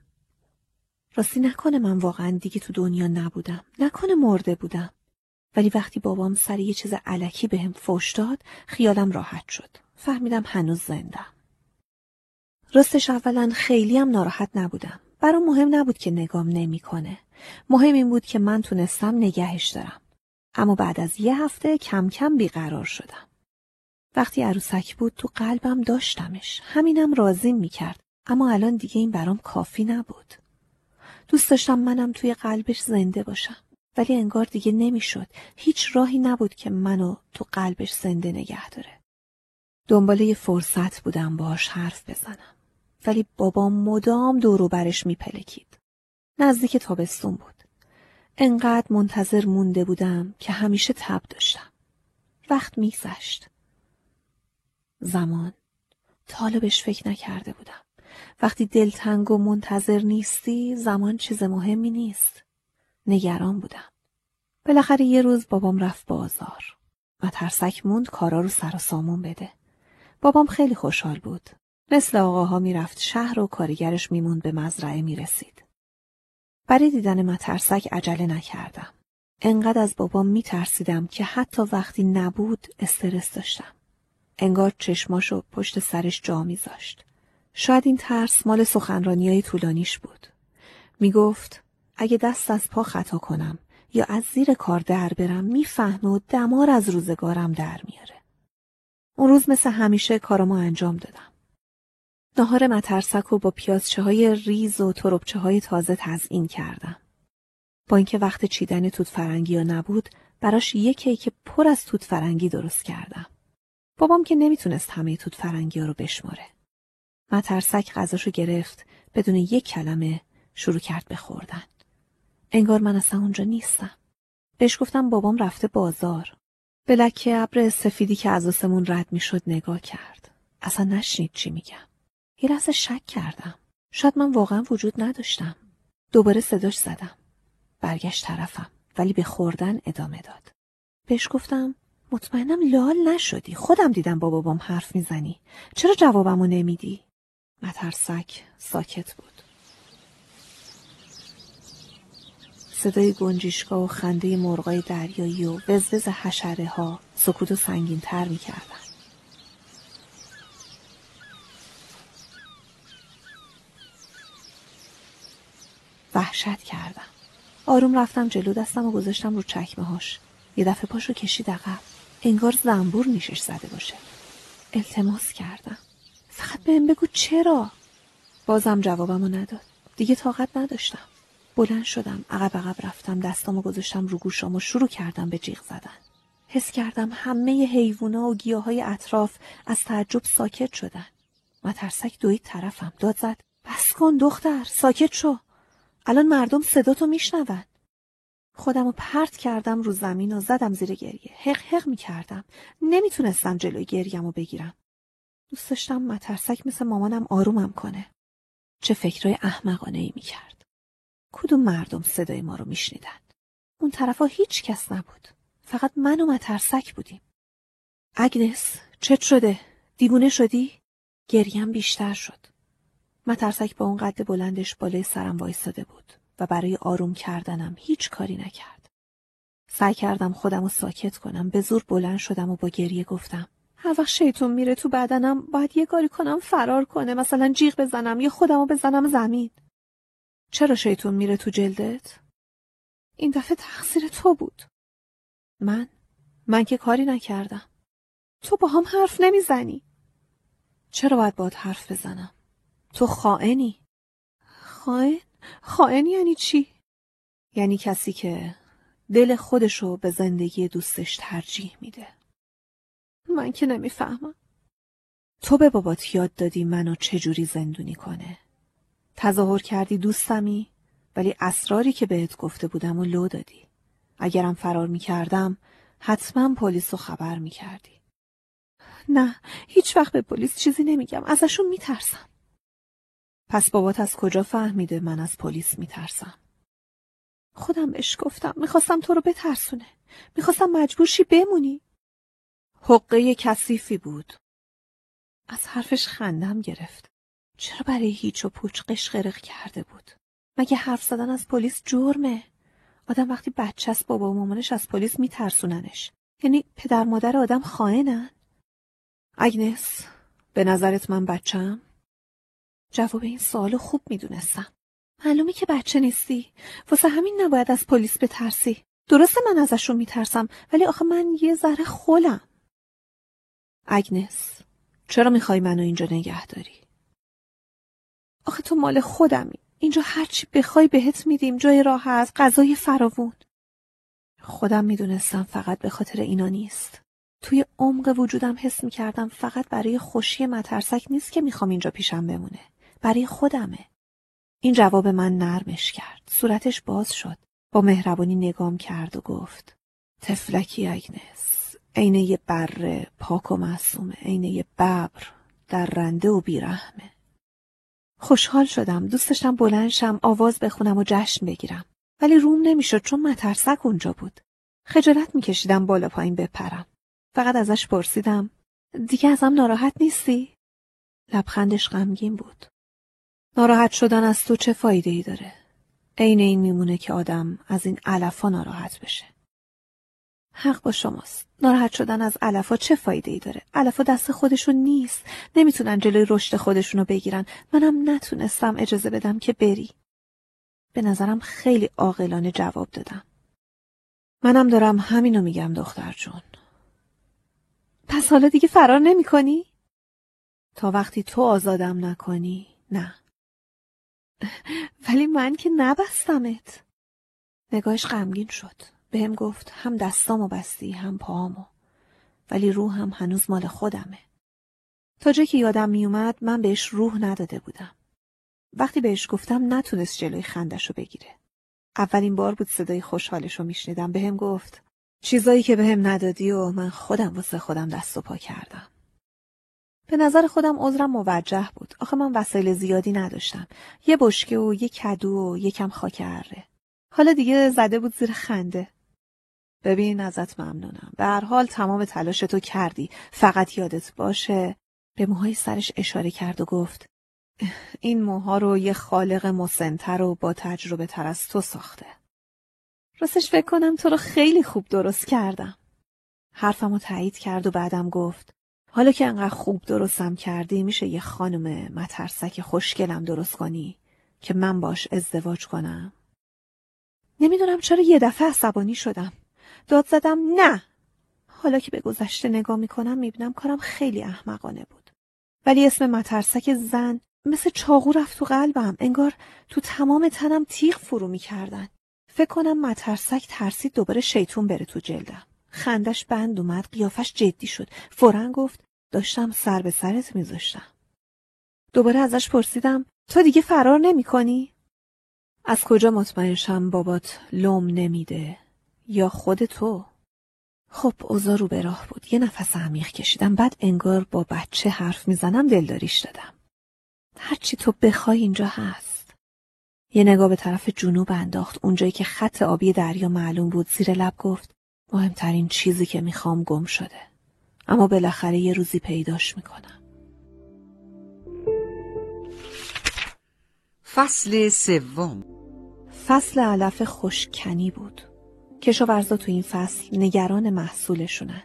راستی نکنه من واقعا دیگه تو دنیا نبودم. نکنه مرده بودم. ولی وقتی بابام سر یه چیز علکی بهم به فوش داد خیالم راحت شد. فهمیدم هنوز زندم. راستش اولا خیلی هم ناراحت نبودم. برام مهم نبود که نگام نمی‌کنه. مهم این بود که من تونستم نگهش دارم. اما بعد از یه هفته کم کم بیقرار شدم. وقتی عروسک بود تو قلبم داشتمش. همینم راضیم می‌کرد. اما الان دیگه این برام کافی نبود. دوست داشتم منم توی قلبش زنده باشم. ولی انگار دیگه نمی‌شد. هیچ راهی نبود که منو تو قلبش زنده نگه داره. دنباله یه فرصت بودم باش حرف بزنم. ولی بابام مدام دورو برش میپلکید. نزدیک تابستون بود. انقدر منتظر مونده بودم که همیشه تب داشتم. وقت میگذشت. زمان. بهش فکر نکرده بودم. وقتی دلتنگ و منتظر نیستی زمان چیز مهمی نیست. نگران بودم. بالاخره یه روز بابام رفت بازار. و ترسک موند کارا رو سر و سامون بده. بابام خیلی خوشحال بود. مثل آقاها می‌رفت شهر و کارگرش میموند به مزرعه می‌رسید. برای دیدن مترسک عجله نکردم. انقدر از بابام میترسیدم که حتی وقتی نبود استرس داشتم. انگار چشماشو پشت سرش جا میذاشت. شاید این ترس مال سخنرانی های طولانیش بود. می‌گفت اگه دست از پا خطا کنم یا از زیر کار در برم می‌فهمه و دمار از روزگارم در میاره. اون روز مثل همیشه کارامو انجام دادم. نهار مترسک و با پیازچه های ریز و تربچه های تازه تزئین کردم. با اینکه وقت چیدن توت فرنگی ها نبود براش یه کیک پر از توت فرنگی درست کردم. بابام که نمی‌تونست همه توت فرنگی ها رو بشماره. مترسک غذاشو گرفت بدون یک کلمه شروع کرد به خوردن. انگار من اصلا اونجا نیستم. بهش گفتم بابام رفته بازار. به لکه ابر سفیدی که از آسمون رد می‌شد نگاه کرد. اصلا نشنید چی میگم. یه لحظه شک کردم. شاید من واقعا وجود نداشتم. دوباره صداش زدم. برگشت طرفم ولی به خوردن ادامه داد. بهش گفتم مطمئنم لال نشدی. خودم دیدم با بابام حرف می‌زنی. چرا جوابمو نمیدی؟ مترسک ساکت بود. صدای گنجیشکا و خنده مرغای دریایی و وزوز حشره ها سکوت و سنگین تر می کردن. وحشت کردم. آروم رفتم جلو دستم و گذاشتم رو چکمه هاش. یه دفعه پاشو کشید عقب. انگار زنبور نیشش زده باشه. التماس کردم. فقط بهم بگو چرا؟ بازم جوابمو نداد. دیگه طاقت نداشتم. بلند شدم عقب عقب رفتم دستامو گذاشتم رو گوشام و شروع کردم به جیغ زدن حس کردم همه حیوونا و گیاهای اطراف از تعجب ساکت شدن مترسک دوید طرفم داد زد بس کن دختر ساکت شو الان مردم صداتو میشنون خودم پرت کردم رو زمین و زدم زیر گریه. حق حق می کردم. نمی‌تونستم جلوی گریم رو بگیرم. دوست داشتم مترسک مثل مامانم آرومم کنه. چه فکرای احمقانه ای می کرد. کدوم مردم صدای ما رو میشنیدن؟ اون طرفا هیچ کس نبود. فقط من و مترسک بودیم. اگنس چت شده؟ دیوونه شدی؟ گریم بیشتر شد. مترسک با اون قد بلندش بالای سرم وایستاده بود و برای آروم کردنم هیچ کاری نکرد. سعی کردم خودم رو ساکت کنم. به زور بلند شدم و با گریه گفتم. هر وقت شیطون میره تو بدنم باید یه کاری کنم فرار کنه مثلا جیغ بزنم یا خودم رو بزنم زمین. چرا شیطون میره تو جلدت؟ این دفعه تقصیر تو بود. من؟ من که کاری نکردم. تو با هم حرف نمی‌زنی. چرا باید باید حرف بزنم؟ تو خائنی. خائن؟ خائن یعنی چی؟ یعنی کسی که دل خودشو به زندگی دوستش ترجیح میده. من که نمی‌فهمم. تو به بابات یاد دادی منو چجوری زندونی کنه. تظاهر کردی دوستمی ولی اسراری که بهت گفته بودم و لو دادی. اگرم فرار می‌کردم حتما پلیس رو خبر می‌کردی. نه هیچ وقت به پلیس چیزی نمیگم ازشون میترسم. پس بابات از کجا فهمیده من از پلیس میترسم؟ خودم بهش گفتم می‌خواستم تو رو بترسونه. می‌خواستم مجبور شی بمونی. حقه کثیفی بود. از حرفش خندم گرفت. چرا برای هیچ و پوچ قشقرق کرده بود؟ مگه حرف زدن از پلیس جرمه؟ آدم وقتی بچه است بابا و مامانش از پلیس میترسوننش. یعنی پدر مادر آدم خائنن؟ اگنس به نظرت من بچم؟ جواب این سوال خوب می‌دونستم. معلومه که بچه نیستی. واسه همین نباید از پلیس بترسی. درسته من ازشون میترسم ولی آخه من یه ذره خولم. اگنس چرا می‌خوای منو اینجا نگه داری؟ آخه تو مال خودمی. اینجا هرچی بخوای بهت میدیم جای راحت غذای فراوون. خودم می‌دونستم فقط به خاطر اینا نیست. توی عمق وجودم حس می‌کردم فقط برای خوشی مترسک نیست که می‌خوام اینجا پیشم بمونه. برای خودمه. این جواب من نرمش کرد. صورتش باز شد. با مهربانی نگام کرد و گفت تفلکی اگنس عینه یه بره پاک و معصومه عینه یه ببر در رنده و بیرحمه. خوشحال شدم. دوست داشتم بلندشم آواز بخونم و جشن بگیرم. ولی روم نمی‌شد چون مترسک اونجا بود. خجالت میکشیدم بالا پایین بپرم. فقط ازش پرسیدم دیگه ازم ناراحت نیستی؟ لبخندش غمگین بود. ناراحت شدن از تو چه فایده ای داره؟ عین این میمونه که آدم از این علفا ناراحت بشه. حق با شماست. ناراحت شدن از علفا چه فایده ای داره؟ علفا دست خودشون نیست. نمی‌تونن جلوی رشد خودشونو بگیرن. منم نتونستم اجازه بدم که بری. به نظرم خیلی عاقلانه جواب دادم. منم دارم همینو میگم دختر جون. پس حالا دیگه فرار نمی کنی؟ تا وقتی تو آزادم نکنی نه. ولی من که نبستمت. نگاهش غمگین شد. بهم گفت هم دستامو بستی هم پاهامو. ولی روحم هنوز مال خودمه. تا جایی که یادم میومد من بهش روح نداده بودم. وقتی بهش گفتم نتونست جلوی خندشو بگیره. اولین بار بود صدای خوشحالشو میشنیدم. بهم گفت چیزایی که بهم ندادی و من خودم واسه خودم دست و پا کردم. به نظر خودم عذرم موجه بود. آخه من وسایل زیادی نداشتم. یه بشکه و یه کدو و یکم خاک اره. حالا دیگه زده بود زیر خنده. ببین ازت ممنونم. به هر حال تمام تلاش تو کردی. فقط یادت باشه. به موهای سرش اشاره کرد و گفت این موها رو یه خالق مسنتر و با تجربه تر از تو ساخته. راستش فکر کنم تو رو خیلی خوب درست کردم. حرفمو تایید کرد و بعدم گفت حالا که انقدر خوب درستم کردی میشه یه خانم مترسک خوشگلم درست کنی که من باش ازدواج کنم؟ نمی‌دونم چرا یه دفعه عصبانی شدم. داد زدم نه. حالا که به گذشته نگاه می‌کنم می‌بینم کارم خیلی احمقانه بود. ولی اسم مترسک زن مثل چاقو رفت تو قلبم. انگار تو تمام تنم تیغ فرو می‌کردن. فکر کنم مترسک ترسید دوباره شیطون بره تو جلدم. خندش بند اومد قیافش جدی شد. فورا گفت داشتم سر به سرت میذاشتم. دوباره ازش پرسیدم تو دیگه فرار نمی کنی؟ از کجا مطمئنشم بابات لوم نمیده؟ یا خود تو؟ خب اوزا رو به راه بود. یه نفس عمیق کشیدم بعد انگار با بچه حرف می‌زنم دلداریش دادم. هرچی تو بخوای اینجا هست. یه نگاه به طرف جنوب انداخت. اونجایی که خط آبی دریا معلوم بود زیر لب گفت مهمترین چیزی که می‌خوام گم شده. اما بالاخره یه روزی پیداش می‌کنم. فصل سوم. فصل علف خوشکنی بود. کشاورزا تو این فصل نگران محصولشونن.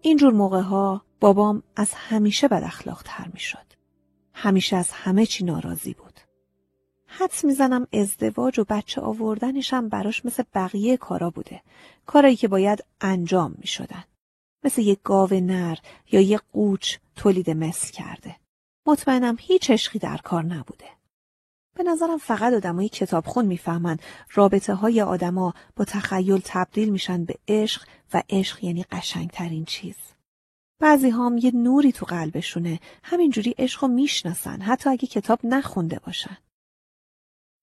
اینجور موقع ها بابام از همیشه بد اخلاق تر می شد. همیشه از همه چی ناراضی بود. حدس می‌زنم ازدواج و بچه آوردنش هم براش مثل بقیه کارا بوده. کارایی که باید انجام می شدن. مثل یک گاو نر یا یک قوچ تولید مثل کرده. مطمئنم هیچ عشقی در کار نبوده. به نظرم فقط آدمای کتابخون می‌فهمن رابطه های آدما با تخیل تبدیل میشن به عشق و عشق یعنی قشنگترین چیز. بعضی هم یه نوری تو قلبشونه همینجوری عشق رو می‌شناسن حتی اگه کتاب نخونده باشن.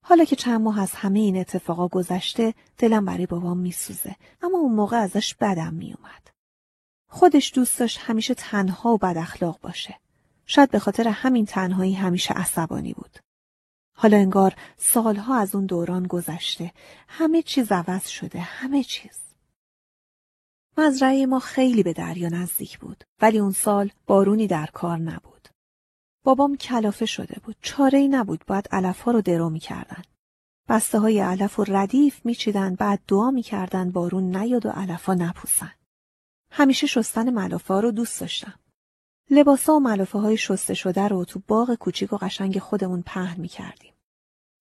حالا که چند ماه از همه این اتفاقا گذشته دلم برای بابام میسوزه اما اون موقع ازش بدم میومد. خودش دوست داشت همیشه تنها و بد اخلاق باشه. شاید به خاطر همین تنهایی همیشه عصبانی بود. حالا انگار سالها از اون دوران گذشته. همه چیز عوض شده. همه چیز. مزرعه ما خیلی به دریا نزدیک بود. ولی اون سال بارونی در کار نبود. بابام کلافه شده بود. چاره ای نبود. باید علف ها رو درو می کردن. بسته های علف و ردیف می چیدن. بعد دعا می کردن بارون نیاد و علف ها نپوسن. همیشه شستن ملافه ها رو دوست داشتم. لباسا و ملافه های شسته شده رو تو باغ کوچیک و قشنگ خودمون پهن می کردیم.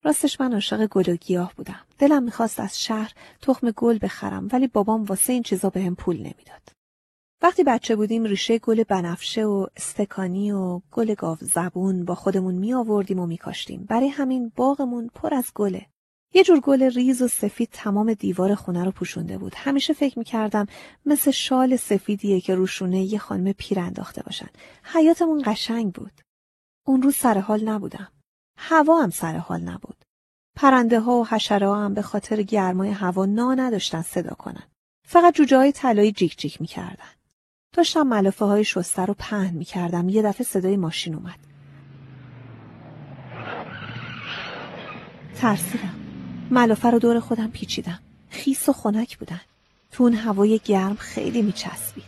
راستش من عاشق گل و گیاه بودم. دلم می‌خواست از شهر تخم گل بخرم ولی بابام واسه این چیزا بهم هم پول نمی‌داد. وقتی بچه بودیم ریشه گل بنفشه و استکانی و گل گاو زبون با خودمون می آوردیم و می کاشتیم. برای همین باغمون پر از گله. یه جور گل ریز و سفید تمام دیوار خونه رو پوشونده بود. همیشه فکر می‌کردم مثل شال سفیدیه که روشونه یه خانم پیر انداخته باشن. حیاتمون قشنگ بود. اون روز سر حال نبودم. هوا هم سر حال نبود. پرنده ها و حشره ها هم به خاطر گرمای هوا نا نداشتن صدا کنن. فقط جوجه های طلایی جیک جیک می‌کردن. داشتم ملافه های شسته رو پهن می‌کردم. یه دفعه صدای ماشین اومد. ترسیدم. ملافه رو دور خودم پیچیدم. خیس و خنک بودن. تو اون هوای گرم خیلی میچسبید.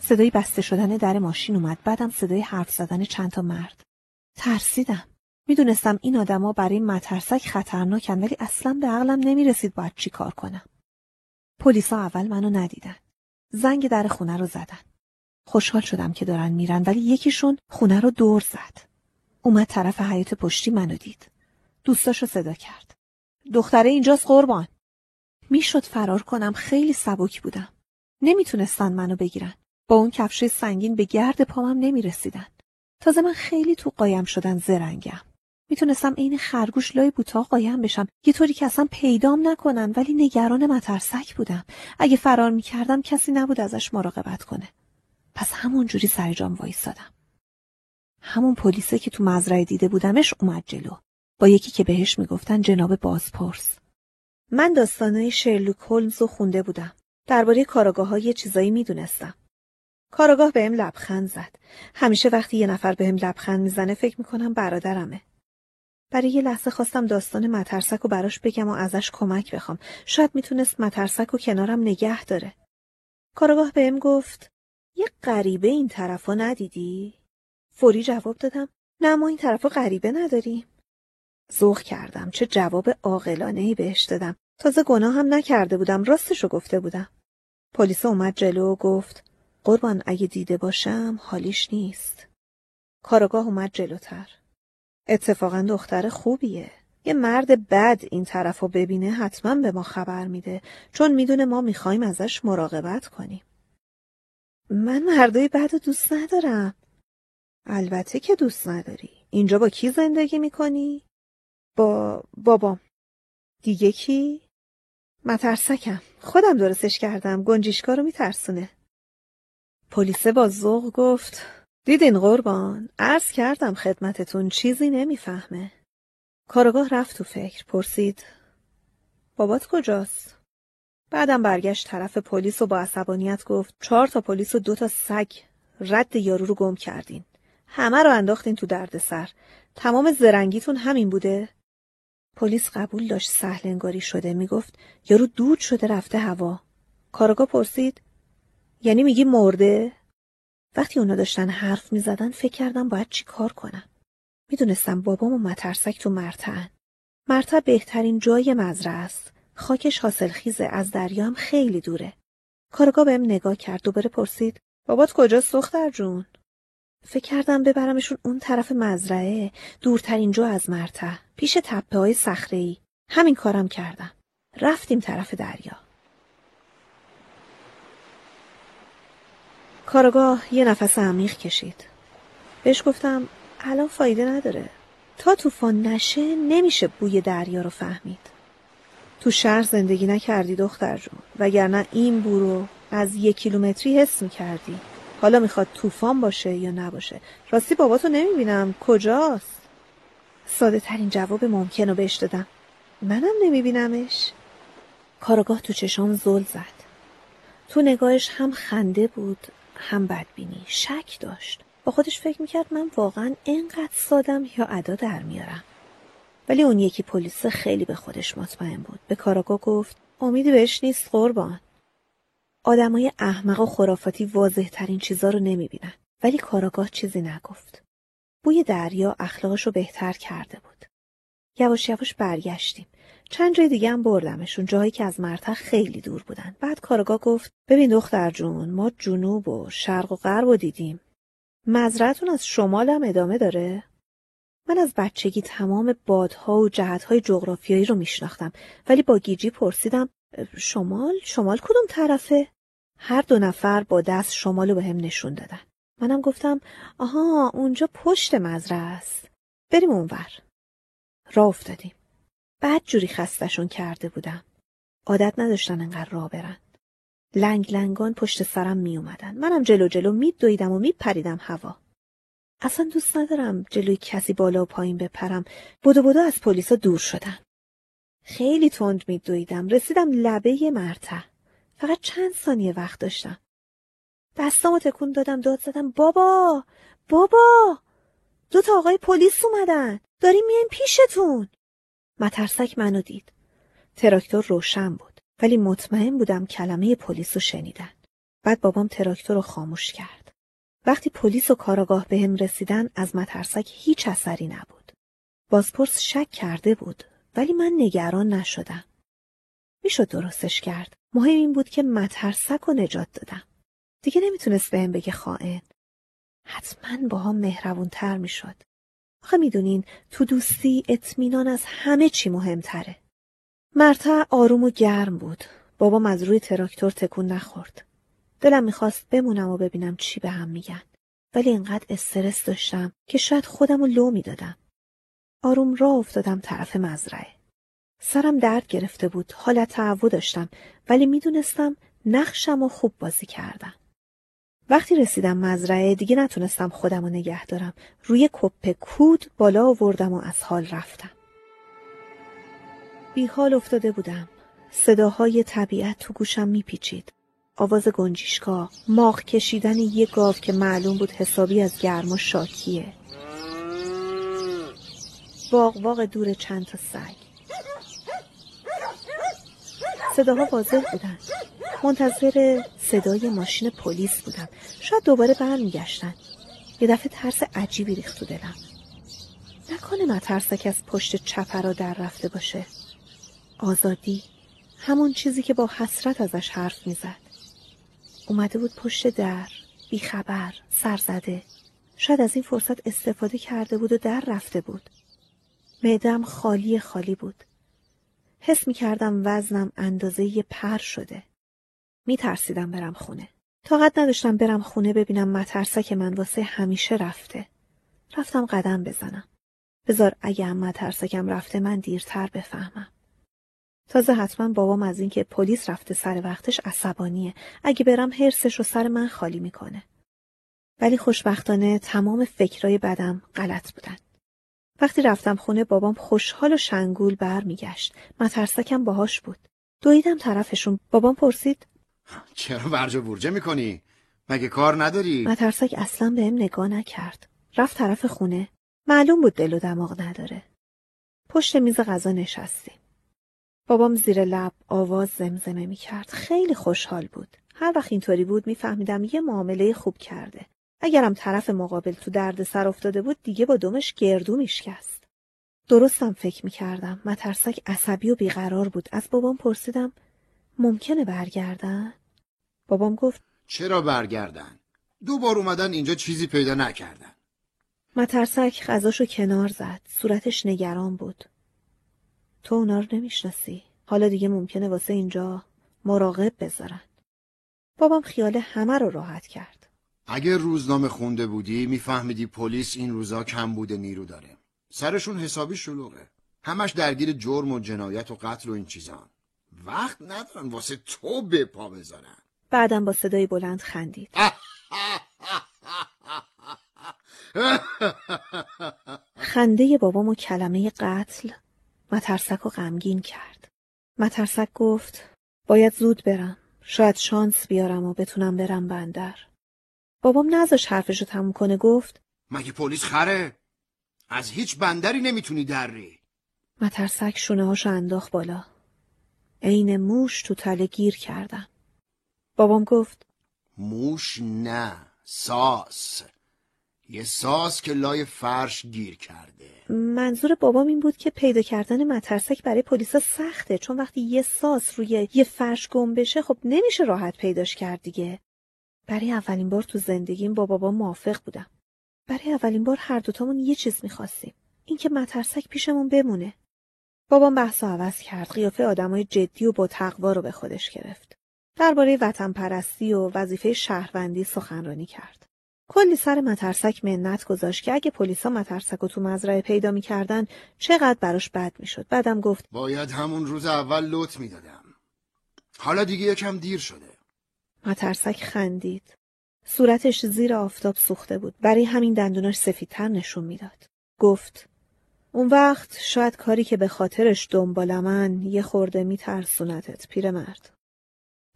صدای بسته شدن در ماشین اومد. بعدم صدای حرف زدن چند تا مرد. ترسیدم. می‌دونستم این آدما برای مترسک خطرناکن ولی اصلا به عقلم نمی‌رسید باید چی کار کنم. پلیسا اول منو ندیدن. زنگ در خونه رو زدن. خوشحال شدم که دارن میرن ولی یکیشون خونه رو دور زد. اومد طرف حیات پشتی منو دید. دوستاشو صدا کرد. دختره اینجاست قربان. می‌شد فرار کنم خیلی سبک بودم. نمی‌تونستن منو بگیرن. با اون کفش سنگین به گرد پامم نمی‌رسیدن. تازه من خیلی تو قایم شدن زرنگم. می‌تونستم عین خرگوش لای بوتا قایم بشم یه طوری که اصلا پیدام نکنن ولی نگران مترسک بودم. اگه فرار می‌کردم کسی نبود ازش مراقبت کنه. پس همون جوری سر جام وایسادم. همون پلیسه که تو مزرعه دیده بودمش اومد جلو. با یکی که بهش می‌گفتن جناب بازپرس. من داستانای شرلوک هولمز رو خونده بودم. درباره کاراگاه ها یه چیزایی می‌دونستم. کاراگاه بهم لبخند زد. همیشه وقتی یه نفر بهم لبخند می‌زنه فکر می‌کنم برادرمه. برای یه لحظه خواستم داستان مترسک رو براش بگم و ازش کمک بخوام. شاید می‌تونست مترسک رو کنارم نگه داره. کاراگاه بهم گفت یه غریبه این طرفا ندیدی؟ فوری جواب دادم نه ما این طرفا غریبه نداریم. ذوق کردم چه جواب عاقلانه ای بهش دادم. تازه گناه هم نکرده بودم راستشو گفته بودم. پلیس اومد جلو و گفت قربان اگه دیده باشم حالیش نیست. کارگاه اومد جلوتر. اتفاقا دختر خوبیه. یه مرد بد این طرف رو ببینه حتما به ما خبر میده. چون می‌دونه ما می‌خوایم ازش مراقبت کنیم. من مردای بد دوست ندارم. البته که دوست نداری. اینجا با کی زندگی می‌کنی؟ با بابام. دیگه کی؟ مترسکم خودم درستش کردم. گنجیشکا رو میترسونه. پلیسه با ذوق گفت دیدین قربان؟ عرض کردم خدمتتون چیزی نمی‌فهمه. کارگاه رفت تو فکر پرسید بابات کجاست؟ بعدم برگشت طرف پلیس و با عصبانیت گفت چهار تا پلیس و دو تا سگ رد یارو رو گم کردین. همه رو انداختین تو دردسر. تمام زرنگیتون همین بوده؟ پلیس قبول داشت سهل انگاری شده می‌گفت یارو دود شده رفته هوا. کارگاه پرسید یعنی میگی مرده؟ وقتی اونا داشتن حرف می‌زدن فکر کردم باید چی کار کنم. می‌دونستم بابام و مترسک تو مرتعن. مرتع بهترین جای مزرعه است. خاکش حاصل خیزه از دریا هم خیلی دوره. کارگاه بهم نگاه کرد دوباره پرسید بابات کجاست دختر جون؟ فکر کردم ببرمشون اون طرف مزرعه دورترین جا از مرتع پیش تپه های ای. همین کارم کردم. رفتیم طرف دریا. کارگاه یه نفس عمیق کشید. بهش گفتم الان فایده نداره. تا طوفان نشه نمیشه بوی دریا رو فهمید. تو شهر زندگی نکردی دختر جون وگرنه این بو از یک کیلومتری حس می‌کردی. حالا می‌خواد طوفان باشه یا نباشه. راستی باباتو نمی‌بینم کجاست؟ ساده ترین جواب ممکن رو بهش دادم. منم نمیبینمش. کارگاه تو چشام زل زد. تو نگاهش هم خنده بود هم بدبینی شک داشت با خودش فکر می‌کرد من واقعا اینقدر سادم یا ادا در میارم ولی اون یکی پلیس خیلی به خودش مطمئن بود. به کاراگاه گفت امیدی بهش نیست قربان. آدمای احمق و خرافاتی واضح ترین چیزا رو نمی‌بینن. ولی کاراگاه چیزی نگفت. بوی دریا اخلاقش رو بهتر کرده بود. یواش یواش برگشتیم. چند جای دیگه هم بردمشون جایی که از مرتخ خیلی دور بودن. بعد کارگاه گفت ببین دختر جون ما جنوب و شرق و غرب و دیدیم. مزرعتون از شمال هم ادامه داره؟ من از بچگی تمام بادها و جهتهای جغرافیایی رو میشناختم ولی با گیجی پرسیدم شمال شمال کدوم طرفه هر دو نفر با دست شمال رو به هم نشون دادن منم گفتم آها اونجا پشت مزرعه است بریم اونور راه افتادیم بعد جوری خستشون کرده بودم. عادت نداشتن انقدر راه برن. لنگ لنگان پشت سرم می اومدن. منم جلو جلو می دویدم و می پریدم هوا. اصلا دوست ندارم جلوی کسی بالا و پایین بپرم. بدو بدو از پلیسا دور شدم. خیلی تند می دویدم. رسیدم لبه مرتع. فقط چند ثانیه وقت داشتم. دستامو تکون دادم داد زدم بابا بابا دو تا آقای پلیس اومدن داریم میایم پیشتون مترسک منو دید. تراکتور روشن بود ولی مطمئن بودم کلمه پلیس رو شنیدن. بعد بابام تراکتور رو خاموش کرد. وقتی پلیس و کاراگاه به هم رسیدن از مترسک هیچ اثری نبود. بازپرس شک کرده بود ولی من نگران نشدم. می‌شد درستش کرد. مهم این بود که مترسک رو نجات دادم. دیگه نمی‌تونست بهم بگه خائن. حتما با هم مهربون تر می‌شد. آخه می‌دونین تو دوستی اطمینان از همه چی مهمتره. مرتع آروم و گرم بود. بابام از روی تراکتور تکون نخورد. دلم می‌خواست بمونم و ببینم چی به هم میگن. ولی انقدر استرس داشتم که شاید خودم رو لو می‌دادم. آروم راه افتادم طرف مزرعه. سرم درد گرفته بود. حالت تعو داشتم ولی می‌دونستم نقشم و خوب بازی کردم. وقتی رسیدم مزرعه دیگه نتونستم خودم رو نگه دارم. روی کپ کود بالا آوردم و از حال رفتم. بی حال افتاده بودم. صداهای طبیعت تو گوشم میپیچید. آواز گنجیشکا، ماغ کشیدن یه گاو که معلوم بود حسابی از گرما شاکیه. واق واق دور چند تا سگ. صداها واضح بودن. منتظر صدای ماشین پلیس بودم شاید دوباره برمیگشتن یه دفعه ترس عجیبی ریخت تو دلم نکنه مترسک از پشت چپرا در رفته باشه آزادی همون چیزی که با حسرت ازش حرف می‌زد اومده بود پشت در بیخبر سرزده شاید از این فرصت استفاده کرده بود و در رفته بود معدم خالی خالی بود حس می کردم وزنم اندازه یه پر شده می ترسیدم برم خونه. طاقت نداشتم برم خونه ببینم مترسک من واسه همیشه رفته. رفتم قدم بزنم. بذار اگه هم مترسکم رفته من دیرتر بفهمم. تازه حتما بابام از اینکه پلیس رفته سر وقتش عصبانیه. اگه برم حرسش رو سر من خالی می‌کنه. ولی خوشبختانه تمام فکرای بدم غلط بودن. وقتی رفتم خونه بابام خوشحال و شنگول برمیگشت. مترسکم باهاش بود. دویدم طرفشون. بابام پرسید چرا ورجه ورجه می‌کنی؟ مگه کار نداری؟ مترسک اصلا بهم نگاه نکرد. رفت طرف خونه. معلوم بود دل و دماغ نداره. پشت میز غذا نشستیم. بابام زیر لب آواز زمزمه می کرد. خیلی خوشحال بود. هر وقت اینطوری بود میفهمیدم یه معامله خوب کرده. اگرم طرف مقابل تو درد سر افتاده بود دیگه با دمش گردو میشکست. درستم فکر می‌کردم. مترسک عصبی و بیقرار بود. از بابام پرسیدم ممکنه برگردن؟ بابام گفت چرا برگردن؟ دو بار اومدن اینجا چیزی پیدا نکردن. مترسک غذاشو کنار زد. صورتش نگران بود. تو اونا رو نمی‌شناسی. حالا دیگه ممکنه واسه اینجا مراقب بذارن. بابام خیال همه رو راحت کرد. اگه روزنامه خونده بودی میفهمیدی پلیس این روزا کم بوده نیرو داره. سرشون حسابی شلوغه. همش درگیر جرم و جنایت و قتل و این چیزان. وقت ندارن واسه تو به پا بذارن. بعدم با صدای بلند خندید. خنده بابام و کلمه قتل مترسک و غمگین کرد. مترسک گفت باید زود برم. شاید شانس بیارم و بتونم برم بندر. بابام نذاش حرفشو تموم کنه گفت مگه پلیس خره؟ از هیچ بندری نمی‌تونی دری. مترسک شونه هاشو انداخت بالا. عین موش تو تله گیر کردم. بابام گفت موش نه ساس یه ساس که لای فرش گیر کرده منظور بابام این بود که پیدا کردن مترسک برای پلیسا سخته چون وقتی یه ساس روی یه فرش گم بشه خب نمیشه راحت پیداش کرد دیگه. برای اولین بار تو زندگیم با بابا موافق بودم. برای اولین بار هر دوتامون یه چیز می‌خواستیم. اینکه مترسک پیشمون بمونه. بابام بحث عوض کرد. قیافه آدمای جدی و با تقوا رو به خودش گرفت. درباره وطن پرستی و وظیفه شهروندی سخنرانی کرد. کلی سر مترسک منت گذاشت که اگه پلیسا مترسک رو تو مزرعه پیدا می‌کردن چقدر براش بد می‌شد. بعدم گفت باید همون روز اول لط می‌دادم حالا دیگه یکم دیر شده مترسک خندید. صورتش زیر آفتاب سوخته بود. برای همین دندوناش سفیدتر نشون می‌داد. گفت اون وقت شاید کاری که به خاطرش دنبال من یه خورده میترسونتت پیرمرد.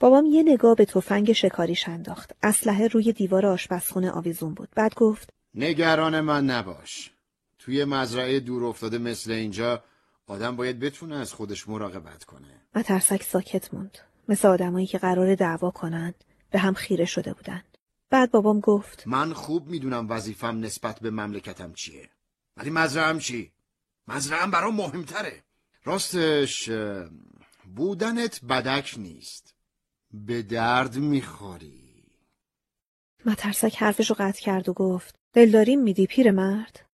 بابام یه نگاه به تفنگ شکاریش انداخت. اسلحه روی دیوار آشپزخونه آویزون بود. بعد گفت نگران من نباش توی مزرعه دور افتاده مثل اینجا آدم باید بتونه از خودش مراقبت کنه مترسک ساکت موند. مثل آدمایی که قرار دعوا کنن به هم خیره شده بودن. بعد بابام گفت من خوب می‌دونم وظیفم نسبت به مملکتم چیه ولی مزرعم چی؟ مزرعم برام مهمتره راستش بودنت بدک نیست به درد می‌خوری. مترسک حرفشو قطع کرد و گفت دلداریم میدی پیرمرد؟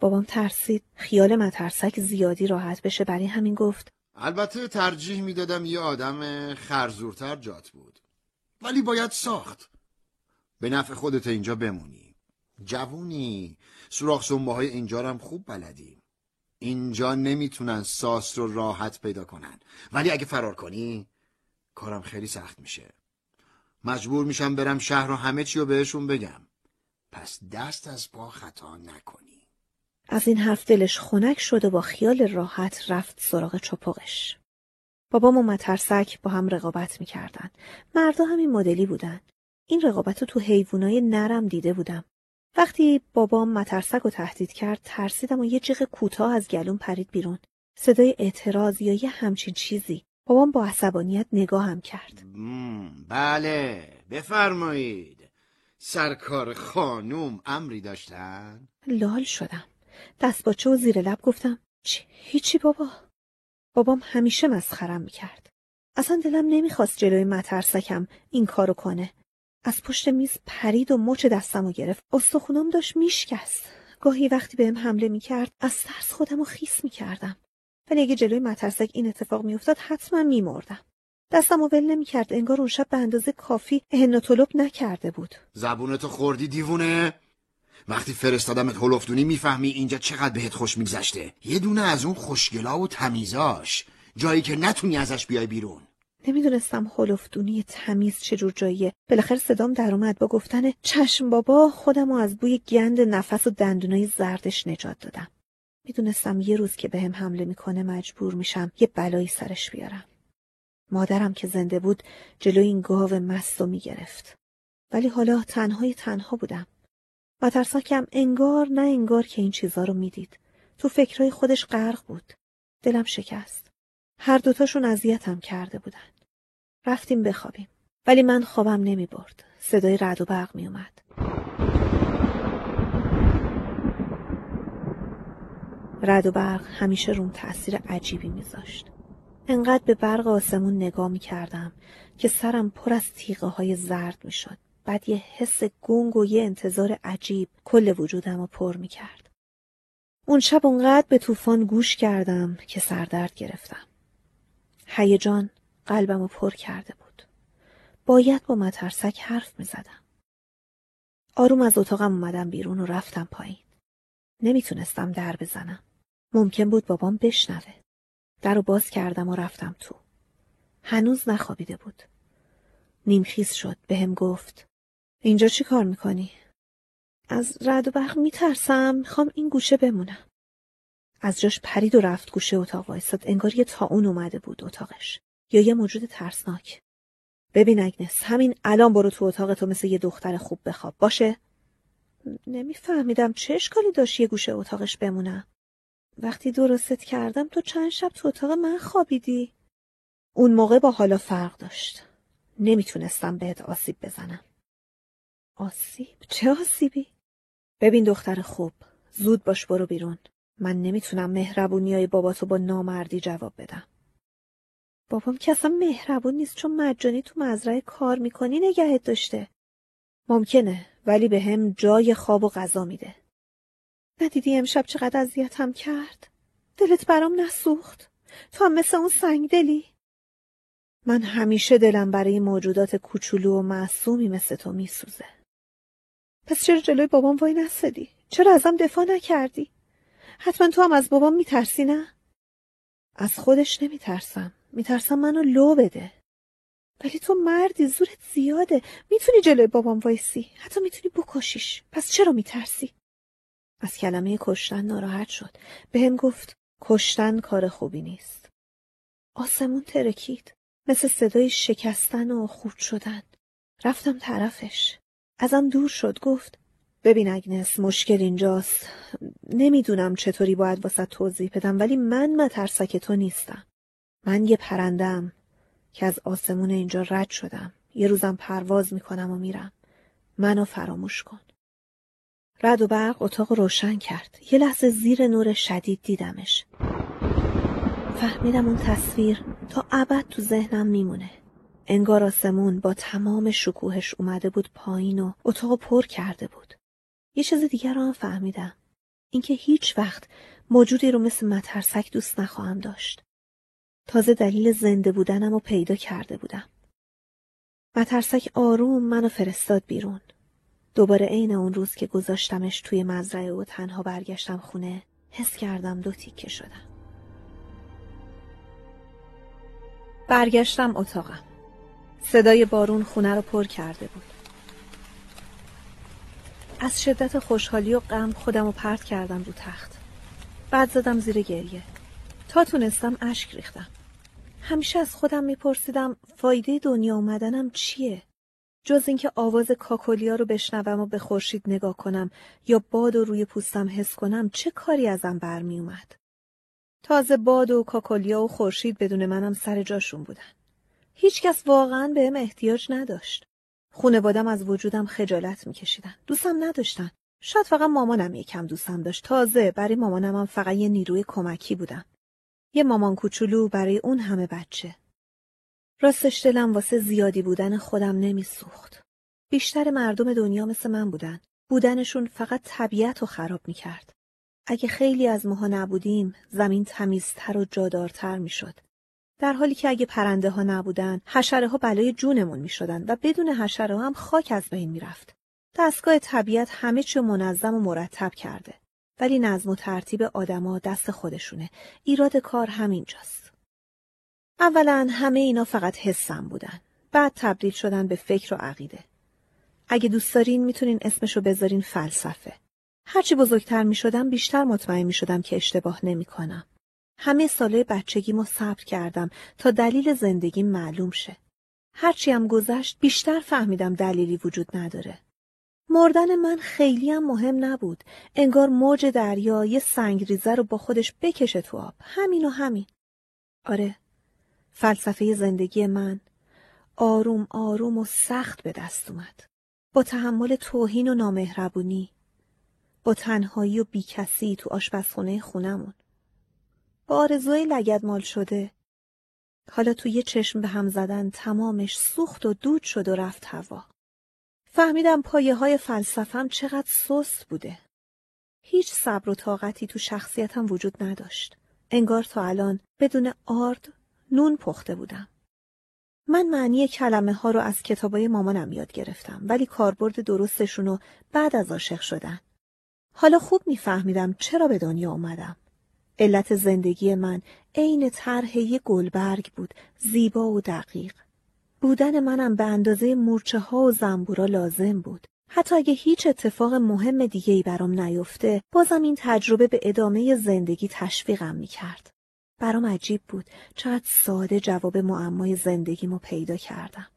بابام ترسید. خیال مترسک زیادی راحت بشه برای همین گفت البته ترجیح می‌دادم یه آدم خرزورتر جات بود. ولی باید ساخت. به نفع خودت اینجا بمونی. جوونی. سوراخ سنبه های اینجا رو هم خوب بلدی. اینجا نمی‌تونن ساس رو راحت پیدا کنن. ولی اگه فرار کنی کارم خیلی سخت میشه مجبور میشم برم شهر و همه چی رو بهشون بگم پس دست از پا خطا نکنی از این حرف دلش خنک شد و با خیال راحت رفت سراغ چپقش. بابام و مترسک با هم رقابت می‌کردن. مردا همین مدلی بودن. این رقابت رو تو حیوانای نرم دیده بودم. وقتی بابام مترسک رو تهدید کرد ترسیدم و یه جیغ کوتاه از گلون پرید بیرون. صدای اعتراض یا یه همچین چیزی. بابام با عصبانیت نگاهم کرد. بله بفرمایید سرکار خانوم امری داشتن لال شدم. دست باچه و زیر لب گفتم چی؟ هیچی بابا. بابام همیشه مسخرم می‌کرد. اصلا دلم نمی‌خواست جلوی مترسکم این کارو کنه. از پشت میز پرید و مچ دستمو گرفت. استخونام داشت میشکست. گاهی وقتی بهم حمله می‌کرد از ترس خودمو خیس می‌کردم. ولی اگه جلوی مترسک این اتفاق میافتاد حتما میمردم. دستمو ول نمی‌کرد انگار اون شب به اندازه کافی اهنوتولوپ نکرده بود. زبونتو خوردی دیوونه؟ وقتی فرستادمت هلفدونی می‌فهمی اینجا چقدر بهت خوش میگذشته. یه دونه از اون خوشگلا و تمیزاش. جایی که نتونی ازش بیای بیرون. نمی‌دونستم هلفدونی تمیز چجور جاییه. بالاخره صدام در اومد با گفتن چشم بابا خودم از بوی گند نفس و دندونای زردش نجات دادم. می‌دونستم یه روز که بهم حمله می‌کنه مجبور میشم یه بلایی سرش بیارم. مادرم که زنده بود جلوی این گاو مست و می‌گرفت. ولی حالا تنهای تنها بودم. مترساکم انگار نه انگار که این چیزا رو می‌دید. تو فکرهای خودش غرق بود. دلم شکست. هر دوتاشون اذیتم کرده بودن. رفتیم بخوابیم. ولی من خوابم نمی برد. صدای رد و برق می اومد. رد و برق همیشه روم تأثیر عجیبی میذاشت. انقدر به برق آسمون نگاه می کردم که سرم پر از تیغه های زرد می شد. بعد یه حس گنگ و یه انتظار عجیب کل وجودم رو پر می کرد. اون شب اونقدر به طوفان گوش کردم که سردرد گرفتم. هیجان قلبم رو پر کرده بود. باید با مترسک حرف می زدم. آروم از اتاقم اومدم بیرون و رفتم پایین. نمی‌تونستم در بزنم. ممکن بود بابام بشنوه. در رو باز کردم و رفتم تو. هنوز نخوابیده بود. نیمخیز شد. به هم گفت. اینجا چی کار می‌کنی؟ از رد و برق میترسم. می‌خوام این گوشه بمونم. از جاش پرید و رفت گوشه اتاق وایستاد. انگار یه تاون اومده بود اتاقش. یا یه موجود ترسناک. ببین اگنس همین الان برو تو اتاق تو مثل یه دختر خوب بخواب باشه؟ نمیفهمیدم چه اشکالی داشت یه گوشه اتاقش بمونم. وقتی درستت کردم تو چند شب تو اتاق من خوابیدی. اون موقع با حالا فرق داشت. نمی‌تونستم بهت آسیب بزنم. آسیب؟ چه آسیبی؟ ببین دختر خوب. زود باش برو بیرون. من نمی‌تونم مهربونی های باباتو با نامردی جواب بدم. بابام که اصلا مهربون نیست چون مجانی تو مزرعه کار می‌کنی نگهت داشته. ممکنه ولی به هم جای خواب و غذا میده. ندیدی امشب چقدر اذیتم کرد؟ دلت برام نسوخت؟ تو هم مثل اون سنگ دلی؟ من همیشه دلم برای موجودات کوچولو و معصومی مثل تو میسوزه. پس چرا جلوی بابام وای نستدی؟ چرا ازم دفاع نکردی؟ حتما تو هم از بابام میترسی نه؟ از خودش نمیترسم. میترسم منو لو بده. ولی تو مردی زورت زیاده. می‌تونی جلوی بابام وایسی. حتی می‌تونی بکشیش. پس چرا میترسی؟ از کلمه کشتن ناراحت شد. به هم گفت کشتن کار خوبی نیست. آسمون ترکید. مثل صدای شکستن و خورد شدن. رفتم طرفش. ازم دور شد گفت ببین اگنس مشکل اینجاست. نمی‌دونم چطوری باید واسه توضیح بدم ولی من مترسک تو نیستم. من یه پرندم که از آسمون اینجا رد شدم. یه روزم پرواز می‌کنم و میرم. منو فراموش کن. رد و برق اتاق روشن کرد. یه لحظه زیر نور شدید دیدمش. فهمیدم اون تصویر تا ابد تو ذهنم میمونه. انگار آسمون با تمام شکوهش اومده بود پایین و اتاق پر کرده بود. یه چیز دیگر رو هم فهمیدم. اینکه هیچ وقت موجودی رو مثل مترسک دوست نخواهم داشت. تازه دلیل زنده بودنم رو پیدا کرده بودم. مترسک آروم منو فرستاد بیرون. دوباره عین اون روز که گذاشتمش توی مزرعه و تنها برگشتم خونه حس کردم دو تیکه شدم. برگشتم اتاقم. صدای بارون خونه رو پر کرده بود. از شدت خوشحالی و غم خودم رو پرت کردم رو تخت. بعد زدم زیر گریه. تا تونستم اشک ریختم. همیشه از خودم میپرسیدم فایده دنیا اومدنم چیه؟ جز اینکه آواز کاکولیا رو بشنوم و به خورشید نگاه کنم یا باد و روی پوستم حس کنم چه کاری ازم برمی اومد؟ تازه باد و کاکولیا و خورشید بدون منم سر جاشون بودن. هیچکس واقعا بهم احتیاج نداشت. خونوادم از وجودم خجالت میکشیدن. دوستم نداشتن. شاید فقط مامانم یکم دوستم داشت. تازه برای مامانم هم فقط یه نیروی کمکی بودم. یه مامان کوچولو برای اون همه بچه. راستش دلم واسه زیادی بودن خودم نمیسوخت. بیشتر مردم دنیا مثل من بودن. بودنشون فقط طبیعت رو خراب می‌کرد. اگه خیلی از ماها نبودیم، زمین تمیزتر و جادارتر می‌شد. در حالی که اگه پرنده ها نبودن، حشره ها بلای جونمون می شدن و بدون حشره هم خاک از بین می رفت. دستگاه طبیعت همه چی منظم و مرتب کرده. ولی نظم و ترتیب آدما دست خودشونه. ایراد کار همینجاست. اولا همه اینا فقط حسم بودن. بعد تبدیل شدن به فکر و عقیده. اگه دوست دارین می‌تونین اسمشو بذارین فلسفه. هرچی بزرگتر می شدم بیشتر مطمئن می شدم که اشتباه نمی کنم. همه ساله بچگیمو صبر کردم تا دلیل زندگی معلوم شه. هرچی هم گذشت بیشتر فهمیدم دلیلی وجود نداره. مردن من خیلی هم مهم نبود. انگار موج دریا یه سنگریزه رو با خودش بکشه تو آب. همین و همین. آره. فلسفه زندگی من آروم آروم و سخت به دست اومد. با تحمل توهین و نامهربونی. با تنهایی و بیکسی تو آشپزخونه خونمون. با آرزوی لگدمال شده. حالا تو یه چشم به هم زدن تمامش سوخت و دود شد و رفت هوا. فهمیدم پایه های فلسفم چقدر سست بوده. هیچ صبر و طاقتی تو شخصیتم وجود نداشت. انگار تا الان بدون آرد نون پخته بودم. من معنی کلمه ها رو از کتابای مامانم یاد گرفتم ولی کاربرد درستشون رو بعد از عاشق شدن. حالا خوب میفهمیدم چرا به دنیا اومدم. علت زندگی من عین طرح یه گلبرگ بود زیبا و دقیق بودن منم به اندازه مورچه ها و زنبورا لازم بود حتی اگه هیچ اتفاق مهم دیگه ای برام نیفته بازم این تجربه به ادامه زندگی تشویقم می‌کرد برام عجیب بود. چقدر ساده جواب معمای زندگیمو پیدا کردم.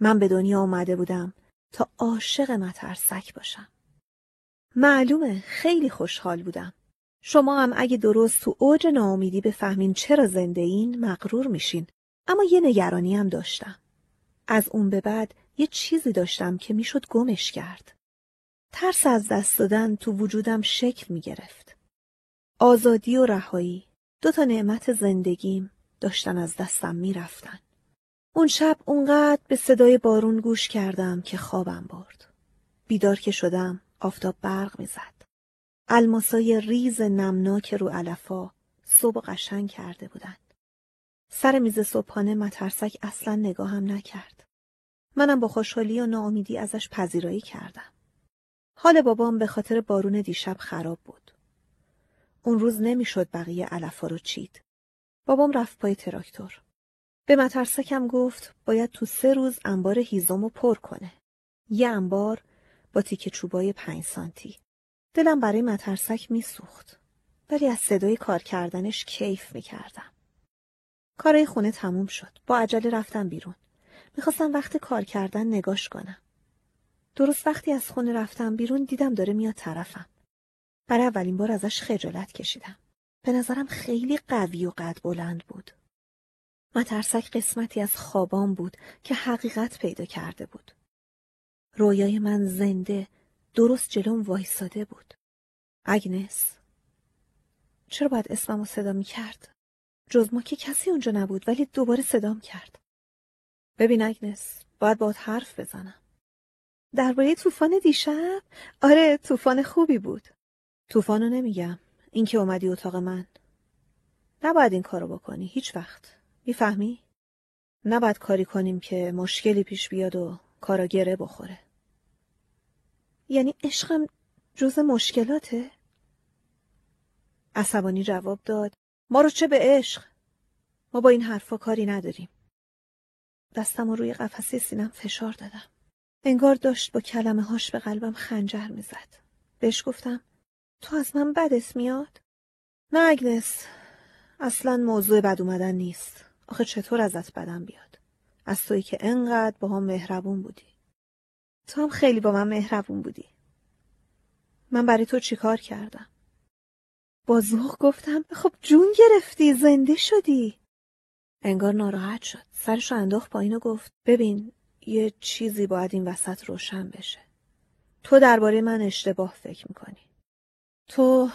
من به دنیا آمده بودم تا عاشق مترسک باشم. معلومه خیلی خوشحال بودم. شما هم اگه درست تو اوج ناامیدی بفهمین چرا زنده این مغرور میشین. اما یه نگرانی هم داشتم. از اون به بعد یه چیزی داشتم که می‌شد گمش کرد. ترس از دست دادن تو وجودم شکل می‌گرفت. آزادی و رهایی. دو تا نعمت زندگیم داشتن از دستم می‌رفتن اون شب اونقدر به صدای بارون گوش کردم که خوابم برد بیدار که شدم آفتاب برق می‌زد الماسای ریز نمناک رو علفا صبح قشنگ کرده بودند. سر میز صبحانه مترسک اصلا نگاهم نکرد. منم با خوشحالی و ناامیدی ازش پذیرایی کردم. حال بابام به خاطر بارون دیشب خراب بود. اون روز نمی‌شد بقیه علفا رو چید. بابام رفت پای تراکتور. به مترسکم گفت باید تو سه روز انبار هیزم پر کنه. یه انبار با تیکه چوبای پنج سانتی. دلم برای مترسک میسوخت ولی از صدای کار کردنش کیف می‌کردم. کارای خونه تموم شد. با عجله رفتم بیرون. می‌خواستم وقت کار کردن نگاش کنم. درست وقتی از خونه رفتم بیرون دیدم داره میاد طرفم. برای اولین بار ازش خجالت کشیدم. به نظرم خیلی قوی و قد بلند بود. مترسک قسمتی از خوابام بود که حقیقت پیدا کرده بود. رویای من زنده درست جلوم وایساده بود. اگنس چرا باید اسممو صدا می کرد؟ جز ما که کسی اونجا نبود ولی دوباره صدام کرد. ببین اگنس باید باید حرف بزنم. درباره طوفان دیشب؟ آره طوفان خوبی بود. طوفانو نمیگم. این که اومدی اتاق من. نباید این کارو بکنی هیچ وقت. می‌فهمی؟ نباید کاری کنیم که مشکلی پیش بیاد و کارا گره بخوره. یعنی عشقم جز مشکلاته؟ عصبانی جواب داد ما رو چه به عشق؟ ما با این حرفا کاری نداریم. دستم رو روی قفسه سینم فشار دادم. انگار داشت با کلمه هاش به قلبم خنجر می‌زد. بهش گفتم تو از من بدت میاد؟ نه اگنس اصلا موضوع بد اومدن نیست. آخه چطور ازت بدم بیاد؟ از تویی که انقدر با هم مهربون بودی. تو هم خیلی با من مهربون بودی. من برای تو چیکار کردم؟ با ذوق گفتم خب جون گرفتی زنده شدی. انگار ناراحت شد. سرشو انداخت پایین و گفت ببین یه چیزی باید این وسط روشن بشه. تو درباره من اشتباه فکر می‌کنی. تو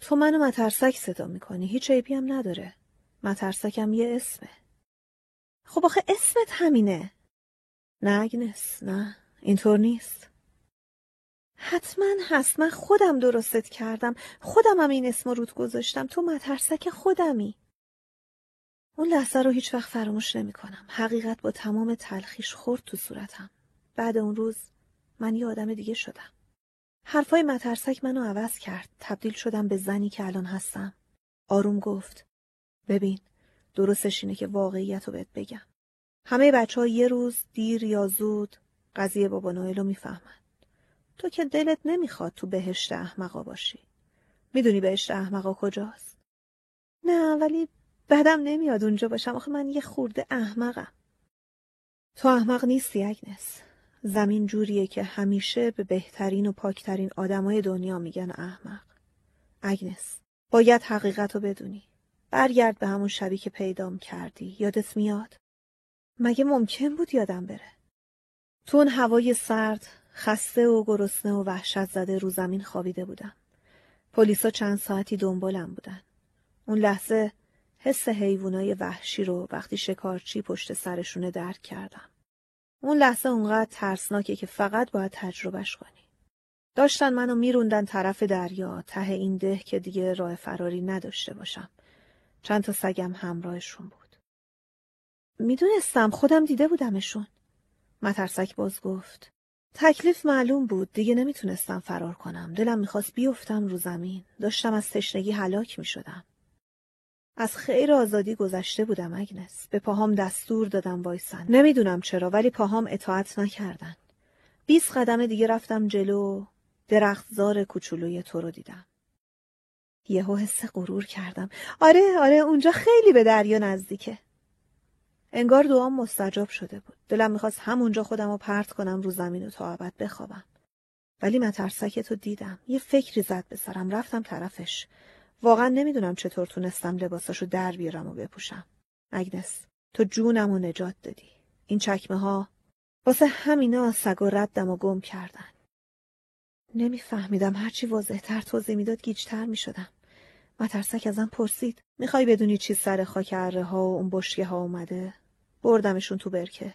تو منو مترسک صدا می‌کنی. هیچ عیبی هم نداره. مترسکم یه اسمه. خب آخه اسمت همینه. نه اگنس نه اینطور نیست. حتما هست من خودم درستت کردم خودم هم این اسم روت گذاشتم تو مترسک خودمی اون لحظه رو هیچ وقت فراموش نمی کنم. حقیقت با تمام تلخیش خورد تو صورتم. بعد اون روز من یه آدم دیگه شدم. حرفای مترسک منو عوض کرد. تبدیل شدم به زنی که الان هستم. آروم گفت. ببین درستش اینه که واقعیت رو بهت بگم. همه بچه ها یه روز دیر یا زود قضیه بابا نوئل رو می‌فهمن. تو که دلت نمی‌خواد تو بهشت احمقا باشی می‌دونی بهشت احمقا کجاست نه ولی بدم نمیاد اونجا باشم آخه من یه خورده احمقم تو احمق نیستی اگنس زمین جوریه که همیشه به بهترین و پاکترین آدمای دنیا میگن احمق. اگنس باید حقیقت رو بدونی. برگرد به همون شبی که پیدام کردی. یادت میاد؟ مگه ممکن بود یادم بره؟ تو اون هوای سرد خسته و گرسنه و وحشت زده رو زمین خوابیده بودم. پلیسا چند ساعتی دنبالم بودن. اون لحظه حس حیوانای وحشی رو وقتی شکارچی پشت سرشونه درک کردم. اون لحظه اونقدر ترسناکه که فقط باید تجربهش کنی. داشتن منو میروندن طرف دریا ته این ده که دیگه راه فراری نداشته باشم. چند تا سگم همراهشون بود. می‌دونستم خودم دیده بودمشون. مترسک باز گفت تکلیف معلوم بود دیگه نمی‌تونستم فرار کنم. دلم می‌خواست بیفتم رو زمین. داشتم از تشنگی هلاک می‌شدم. از خیر آزادی گذشته بودم اگنس. به پاهام دستور دادم وایسن. نمی‌دونم چرا ولی پاهام اطاعت نکردن. بیست قدم دیگه رفتم جلو درختزار کوچولوی تو رو دیدم. یهو حس غرور کردم. آره آره اونجا خیلی به دریا نزدیکه. انگار دعام مستجاب شده بود. دلم می‌خواست همونجا خودم رو پرت کنم رو زمین و تا ابد بخوابم. ولی مترسک تو دیدم. یه فکری زد به سرم. رفتم طرفش. واقعا نمی‌دونم چطور تونستم لباساشو در بیارم و بپوشم. اگنس تو جونم و نجات دادی. این چکمه ها واسه همینا سگ و ردم و گم کردن. نمیفهمیدم هرچی واضحتر توضیح می‌داد گیجتر می‌شدم. مترسک ازم پرسید می‌خوای بدونی چی سر خاک اره ها و اون بشکه ها اومده؟ بردمشون تو برکه.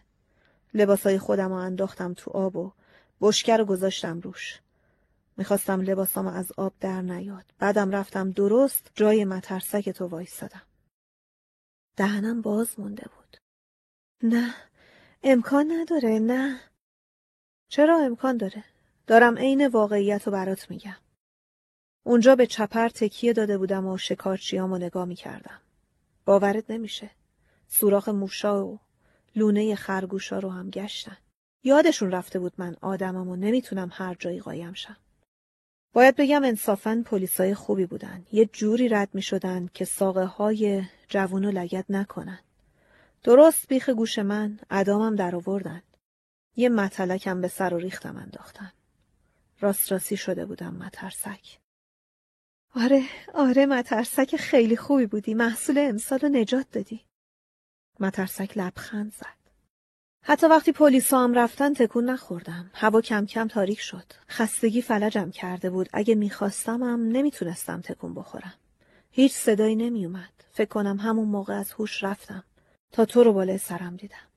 لباسای خودم رو انداختم تو آب و بشکه رو گذاشتم روش. می‌خواستم لباسام از آب در نیاد. بعدم رفتم درست جای مترسک تو وایستادم. دهنم باز مونده بود. نه امکان نداره نه. چرا امکان داره؟ دارم عین واقعیت رو برات میگم. اونجا به چپر تکیه داده بودم و شکارچیامو نگاه می‌کردم. باورت نمیشه. سوراخ موشا و لونه خرگوشا رو هم گشتن. یادشون رفته بود من آدمم و نمی‌تونم هر جایی قایم شم. باید بگم انصافا پلیسای خوبی بودن. یه جوری رد می شدن که ساقه های جوون و لگت نکنن. درست بیخ گوش من ادامم در آوردن یه متلکم به سر و ریختم انداختن. راست راستی شده بودم مترسک. آره آره مترسک خیلی خوبی بودی. محصول امسال نجات دادی. مترسک لبخند زد. حتی وقتی پلیسا هم رفتن تکون نخوردم. هوا کم کم تاریک شد. خستگی فلجم کرده بود. اگه میخواستمم نمی‌تونستم تکون بخورم. هیچ صدایی نمیومد فکر کنم همون موقع از هوش رفتم. تا تو رو بالای سرم دیدم.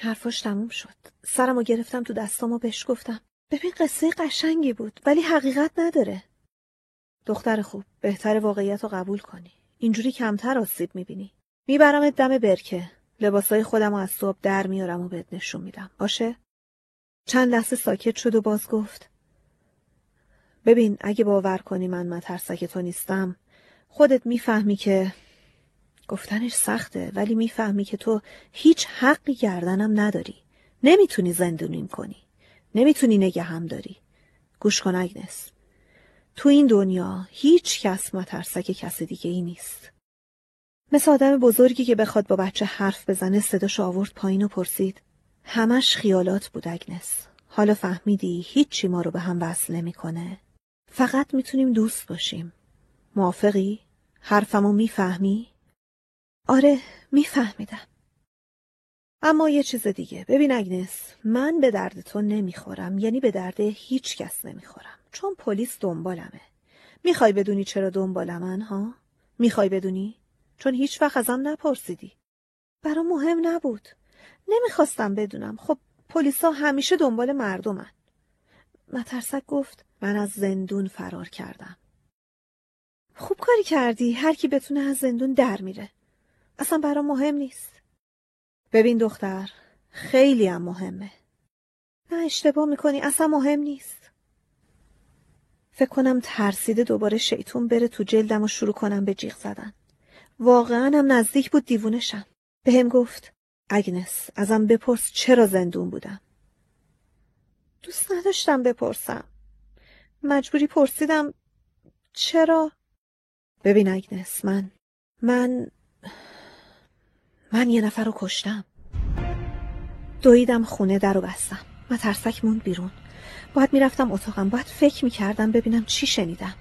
حرفاش تموم شد. سرمو گرفتم تو دستام و بهش گفتم. ببین قصه قشنگی بود ولی حقیقت نداره. دختر خوب بهتر واقعیت رو قبول کنی. اینجوری کمتر آسیب می‌بینی. میبرمت دم برکه. لباسای خودم از صبح در میارم و بهت نشون میدم. باشه؟ چند لحظه ساکت شد و باز گفت. ببین اگه باور کنی من مترسک تو نیستم خودت می‌فهمی که گفتنش سخته ولی می‌فهمی که تو هیچ حقی گردنم نداری. نمی‌تونی زندونیم کنی. نمی‌تونی نگه هم داری. گوش کن اگنس. تو این دنیا هیچ کس مترسک کس دیگه ای نیست. مثل آدم بزرگی که بخواد با بچه حرف بزنه صداش آورد پایین و پرسید. همش خیالات بود اگنس. حالا فهمیدی هیچی ما رو به هم وصل نمی‌کنه؟ فقط می‌تونیم دوست باشیم. موافقی؟ حرفمو می‌فهمی؟ آره میفهمیدم. اما یه چیز دیگه. ببین اگنس من به درد تو نمی‌خورم یعنی به درد هیچ کس نمی‌خورم. چون پلیس دنبالمه. می‌خوای بدونی چرا دنبالمن ها؟ می‌خوای بدونی؟ چون هیچ وقت ازم نپرسیدی. برا مهم نبود. نمی‌خواستم بدونم. خب پلیسا همیشه دنبال مردمن. مترسک گفت من از زندون فرار کردم. خوب کاری کردی. هر کی بتونه از زندون در میره. اصلا برا مهم نیست. ببین دختر خیلی هم مهمه. نه اشتباه می‌کنی. اصلا مهم نیست. فکر کنم ترسیده دوباره شیطون بره تو جلدم و شروع کنم به جیغ زدن. واقعا هم نزدیک بود دیوونشم. به هم گفت اگنس ازم بپرس چرا زندون بودم. دوست نداشتم بپرسم. مجبوری پرسیدم چرا؟ ببین اگنس من من من یه نفر رو کشتم. دویدم خونه در رو بستم مترسک موند بیرون. باید می‌رفتم اتاقم باید فکر می‌کردم ببینم چی شنیدم.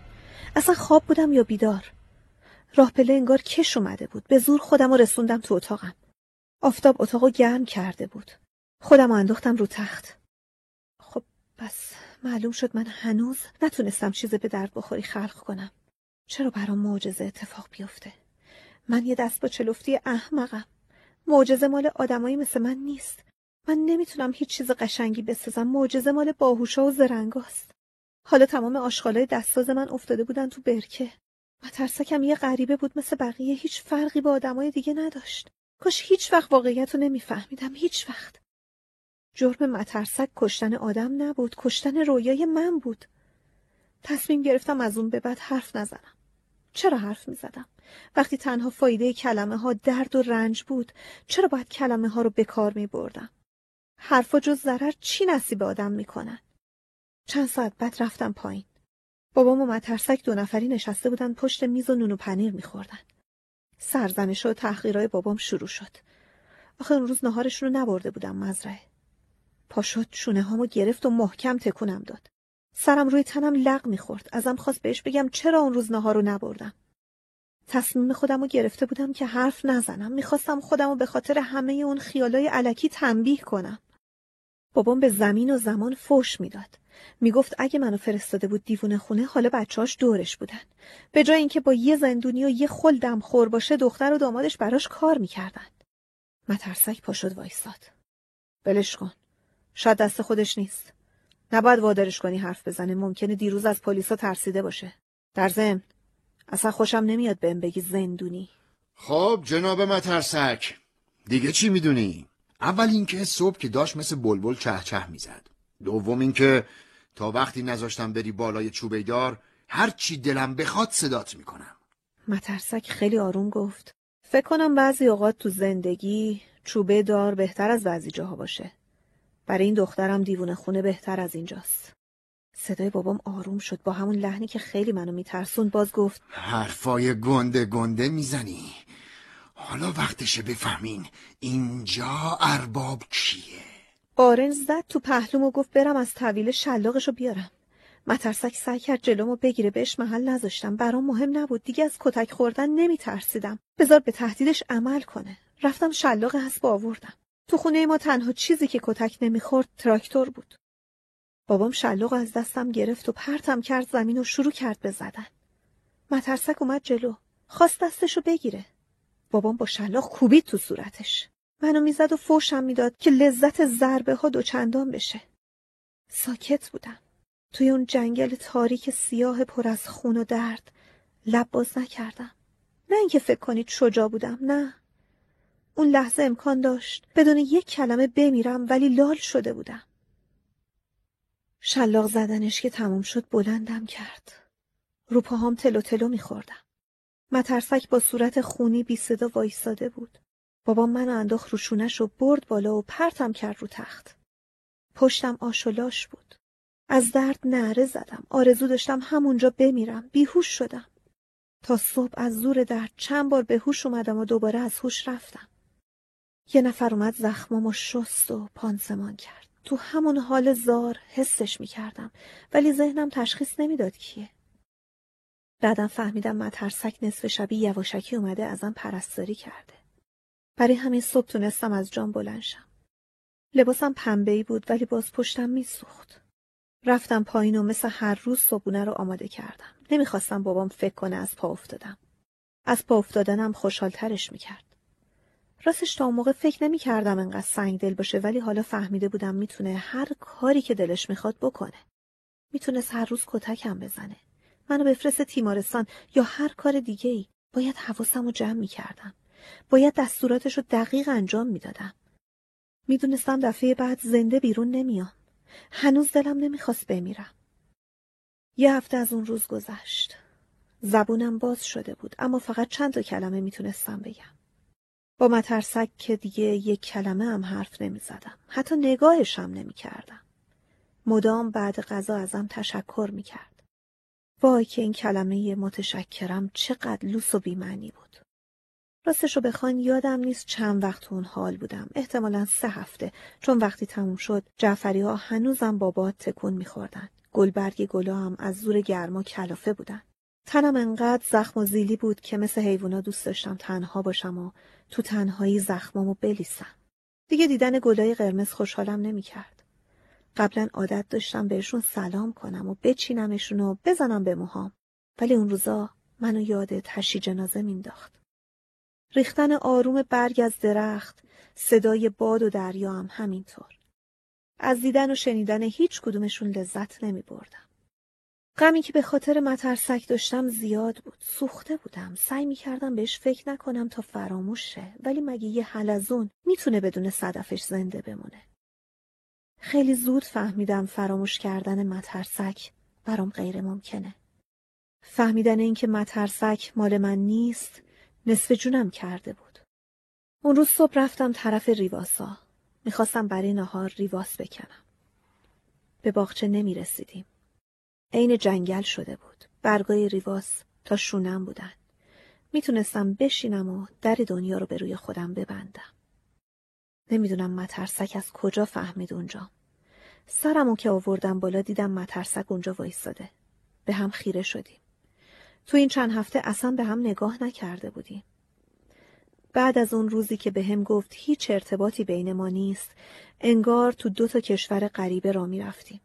اصلا خواب بودم یا بیدار؟ راه پله انگار کش اومده بود. به زور خودم رو رسوندم تو اتاقم. آفتاب اتاقو گرم کرده بود. خودم رو انداختم رو تخت. خب پس معلوم شد من هنوز نتونستم چیز به درد بخوری خلق کنم. چرا برام معجزه اتفاق بیفته؟ من یه دست با چلفتی احمقم. معجزه مال آدمایی مثل من نیست. من نمی‌تونم هیچ چیز قشنگی بسازم. معجزه مال باهوشا و زرنگاست. حالا تمام آشغالای دستساز من افتاده بودن تو برکه. مترسکم یه غریبه بود مثل بقیه هیچ فرقی با آدمای دیگه نداشت. کاش هیچ وقت واقعیت رو نمیفهمیدم هیچ وقت. جرم مترسک کشتن آدم نبود کشتن رویای من بود. تصمیم گرفتم از اون به بعد حرف نزنم. چرا حرف می زدم؟ وقتی تنها فایده کلمه ها درد و رنج بود چرا باید کلمه ها رو به کار می بردم؟ حرفا جز ضرر چی نصیب آدم می‌کنن؟ چند ساعت بعد رفتم پایین. بابام و مترسک دو نفری نشسته بودن پشت میز و نون و پنیر میخوردن. سرزنش و تحقیرهای بابام شروع شد. آخه اون روز نهارشون رو نبرده بودم مزرعه. پاشد شونه هامو گرفت و محکم تکونم داد. سرم روی تنم لغ می‌خورد. ازم خواست بهش بگم چرا اون روز نهار رو نبردم. تصمیم خودم رو گرفته بودم که حرف نزنم. می‌خواستم خودم رو به خاطر همه اون خیالای علکی تنبیه کنم. بابام به زمین و زمان فوش می‌داد. می‌گفت اگه منو فرستاده بود دیوونه خونه حالا بچهاش دورش بودن. به جای اینکه با یه زندونی و یه خل خور باشه دختر و دامادش براش کار می‌کردن. مترسک پا شد وایستاد. بلش کن. شاید دست خودش نیست. نباید وادارش کنی حرف بزنه. ممکنه دیروز از پلیسا ترسیده باشه. در ضمن اصلا خوشم نمیاد بهم بگی زندونی. خب جناب مترسک. دیگه چی می‌دونی؟ اول اینکه صبح که داشت مثل بلبل چه چه می‌زد. دوم اینکه تا وقتی نذاشتم بری بالای چوبیدار هر چی دلم بخواد صدات می‌کنم. مترسک خیلی آروم گفت. فکر کنم بعضی اوقات تو زندگی چوبه دار بهتر از بعضی جاها باشه. برای این دخترم دیوونه خونه بهتر از اینجاست. صدای بابام آروم شد. با همون لحنی که خیلی منو میترسون باز گفت. حرفای گنده گنده می‌زنی. حالا وقتشه بفهمین اینجا ارباب کیه. آرنج زد تو پهلوم و گفت برم از طویل شلاقشو بیارم. مترسک سعی کرد جلومو بگیره بهش محل نذاشتم. برام مهم نبود دیگه از کتک خوردن نمیترسیدم. بذار به تهدیدش عمل کنه. رفتم شلاق هست آوردم. تو خونه ما تنها چیزی که کتک نمی‌خورد تراکتور بود. بابام شلاق از دستم گرفت و پرتم کرد زمین و شروع کرد به زدن. مترسک اومد جلو. خواست دستشو بگیره. بابام با شلاق کوبید تو صورتش. منو می‌زد و فوشم می‌داد که لذت ضربه ها دوچندان بشه. ساکت بودم. توی اون جنگل تاریک سیاه پر از خون و درد لب باز نکردم. نه اینکه فکر کنید شجاع بودم نه. اون لحظه امکان داشت بدون یک کلمه بمیرم ولی لال شده بودم. شلاق زدنش که تموم شد بلندم کرد. رو پاهام تلو تلو میخوردم. مترسک با صورت خونی بی صدا وایستاده بود. بابا من انداخت روشونش و برد بالا و پرتم کرد رو تخت. پشتم آشولاش بود. از درد نعره زدم. آرزو داشتم همونجا بمیرم. بیهوش شدم. تا صبح از زور درد چند بار به هوش اومدم و دوباره از هوش رفتم. یه نفر اومد زخمامو شست و پانسمان کرد. تو همون حال زار حسش می‌کردم. ولی ذهنم تشخیص نمی‌داد کیه. بعدم فهمیدم مترسک نصف شبی یواشکی اومده ازم پرستاری کرده. برای همین صبح تونستم از جام بلند شم لباسم پنبه‌ای بود ولی باز پشتم میسوخت رفتم پایین و مثل هر روز صبحونه رو آماده کردم نمی‌خواستم بابام فکر کنه از پا افتادم از پا افتادنم خوشحالترش می‌کرد راستش تا اون موقع فکر نمی کردم انقدر سنگ دل باشه ولی حالا فهمیده بودم می‌تونه هر کاری که دلش می‌خواد بکنه. می‌تونست هر روز کتکم بزنه. منو بفرست تیمارستان یا هر کار دیگه ای. باید حواسم رو جمع می‌کردم. باید دستوراتش رو دقیق انجام می‌دادم. می‌دونستم دفعه بعد زنده بیرون نمیام. هنوز دلم نمی‌خواست بمیرم. یه هفته از اون روز گذشت. زبونم باز شده بود اما فقط چند تا کلمه می‌تونستم بگم. با مترسک که دیگه یک کلمه هم حرف نمی زدم. حتی نگاهش هم نمی کردم. مدام بعد غذا ازم تشکر می‌کرد. وای که این کلمه متشکرم چقدر لوس و بیمعنی بود. راستشو بخوان یادم نیست چند وقت اون حال بودم. احتمالا سه هفته چون وقتی تموم شد جعفری ها هنوزم با باد تکون میخوردن. گلبرگ گلا هم از زور گرما کلافه بودن. تنم انقدر زخم و زیلی بود که مثل حیوونا دوست داشتم تنها باشم و تو تنهایی زخمامو بلیسم. دیگه دیدن گلای قرمز خوشحالم نمی‌کرد. قبلا عادت داشتم بهشون سلام کنم و بچینمشون و بزنم به موهام. ولی اون روزا منو یاد تشی جنازه مینداخت. ریختن آروم برگ از درخت، صدای باد و دریا هم همینطور. از دیدن و شنیدن هیچ کدومشون لذت نمی بردم. غمی که به خاطر مترسک داشتم زیاد بود. سوخته بودم. سعی می کردم بهش فکر نکنم تا فراموش شه. ولی مگه یه حلزون می‌تونه بدون صدفش زنده بمونه. خیلی زود فهمیدم فراموش کردن مترسک برام غیر ممکنه. فهمیدن اینکه مترسک مال من نیست نصف جونم کرده بود. اون روز صبح رفتم طرف ریواسا. می‌خواستم برای نهار ریواس بکنم. به باغچه نمی رسیدیم. عین جنگل شده بود. برگای ریواس تا شونم بودن. می‌تونستم بشینم و در دنیا رو به روی خودم ببندم. نمی‌دونم مترسک از کجا فهمید اونجا. سرمو که آوردم بالا دیدم مترسک اونجا وایستاده. به هم خیره شدیم. تو این چند هفته اصلا به هم نگاه نکرده بودیم. بعد از اون روزی که به هم گفت هیچ ارتباطی بین ما نیست، انگار تو دو تا کشور غریبه را می رفتیم.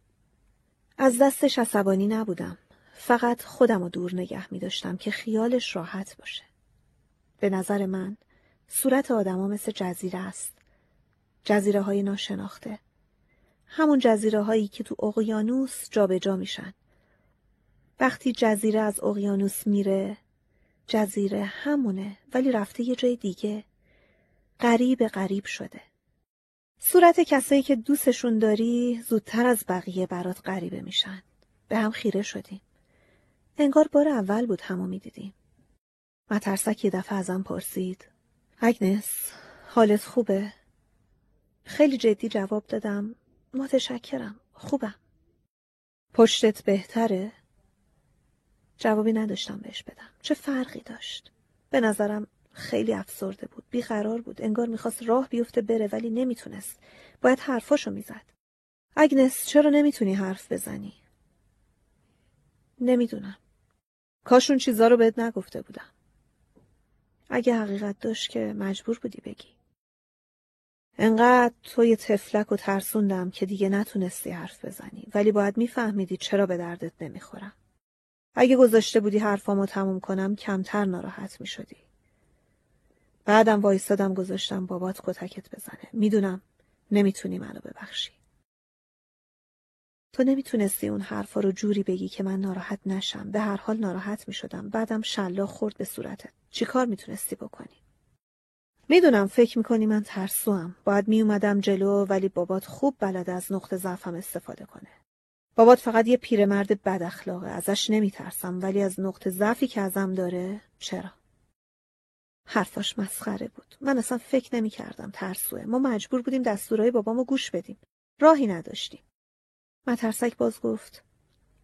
از دستش عصبانی نبودم. فقط خودم رو دور نگه می داشتم که خیالش راحت باشه. به نظر من صورت آدما مثل جزیره است. جزیره های ناشناخته. همون جزیره هایی که تو اقیانوس جابجا میشن. وقتی جزیره از اقیانوس میره جزیره همونه ولی رفته یه جای دیگه. غریب غریب شده. صورت کسایی که دوستشون داری زودتر از بقیه برات غریبه میشن. به هم خیره شدیم. انگار بار اول بود همو می‌دیدیم. مترسک یه دفعه ازم پرسید. اگنس حالت خوبه؟ خیلی جدی جواب دادم. متشکرم. خوبم. پشتت بهتره؟ جوابی نداشتم بهش بدم. چه فرقی داشت؟ به نظرم خیلی افسرده بود. بیقرار بود. انگار می‌خواست راه بیفته بره ولی نمی‌تونست. باید حرفاشو می‌زد. اگنس چرا نمی‌تونی حرف بزنی؟ نمی‌دونم. کاشون چیزا رو بهت نگفته بودم. اگه حقیقت داشت که مجبور بودی بگی. انقدر توی تفلک و ترسوندم که دیگه نتونستی حرف بزنی ولی باید میفهمیدی چرا به دردت نمی‌خورم. اگه گذاشته بودی حرفامو تموم کنم کمتر ناراحت می شدی. بعدم وایستادم گذاشتم بابات کتکت بزنه. می‌دونم نمی‌تونی منو ببخشی. تو نمی‌تونستی اون حرفا رو جوری بگی که من ناراحت نشم. به هر حال ناراحت می شدم. بعدم شلا خورد به صورتت. چی کار می‌تونستی بکنی؟ می‌دونم فکر می‌کنی من ترسوام. باید میومدم جلو ولی بابات خوب بلد از نقطه ضعفم استفاده کنه. بابات فقط یه پیرمرد بد اخلاقه. ازش نمیترسم ولی از نقطه ضعفی که ازم داره چرا؟ حرفاش مسخره بود. من اصلا فکر نمی کردم ترسوه. ما مجبور بودیم دستورای بابامو گوش بدیم. راهی نداشتیم. مترسک باز گفت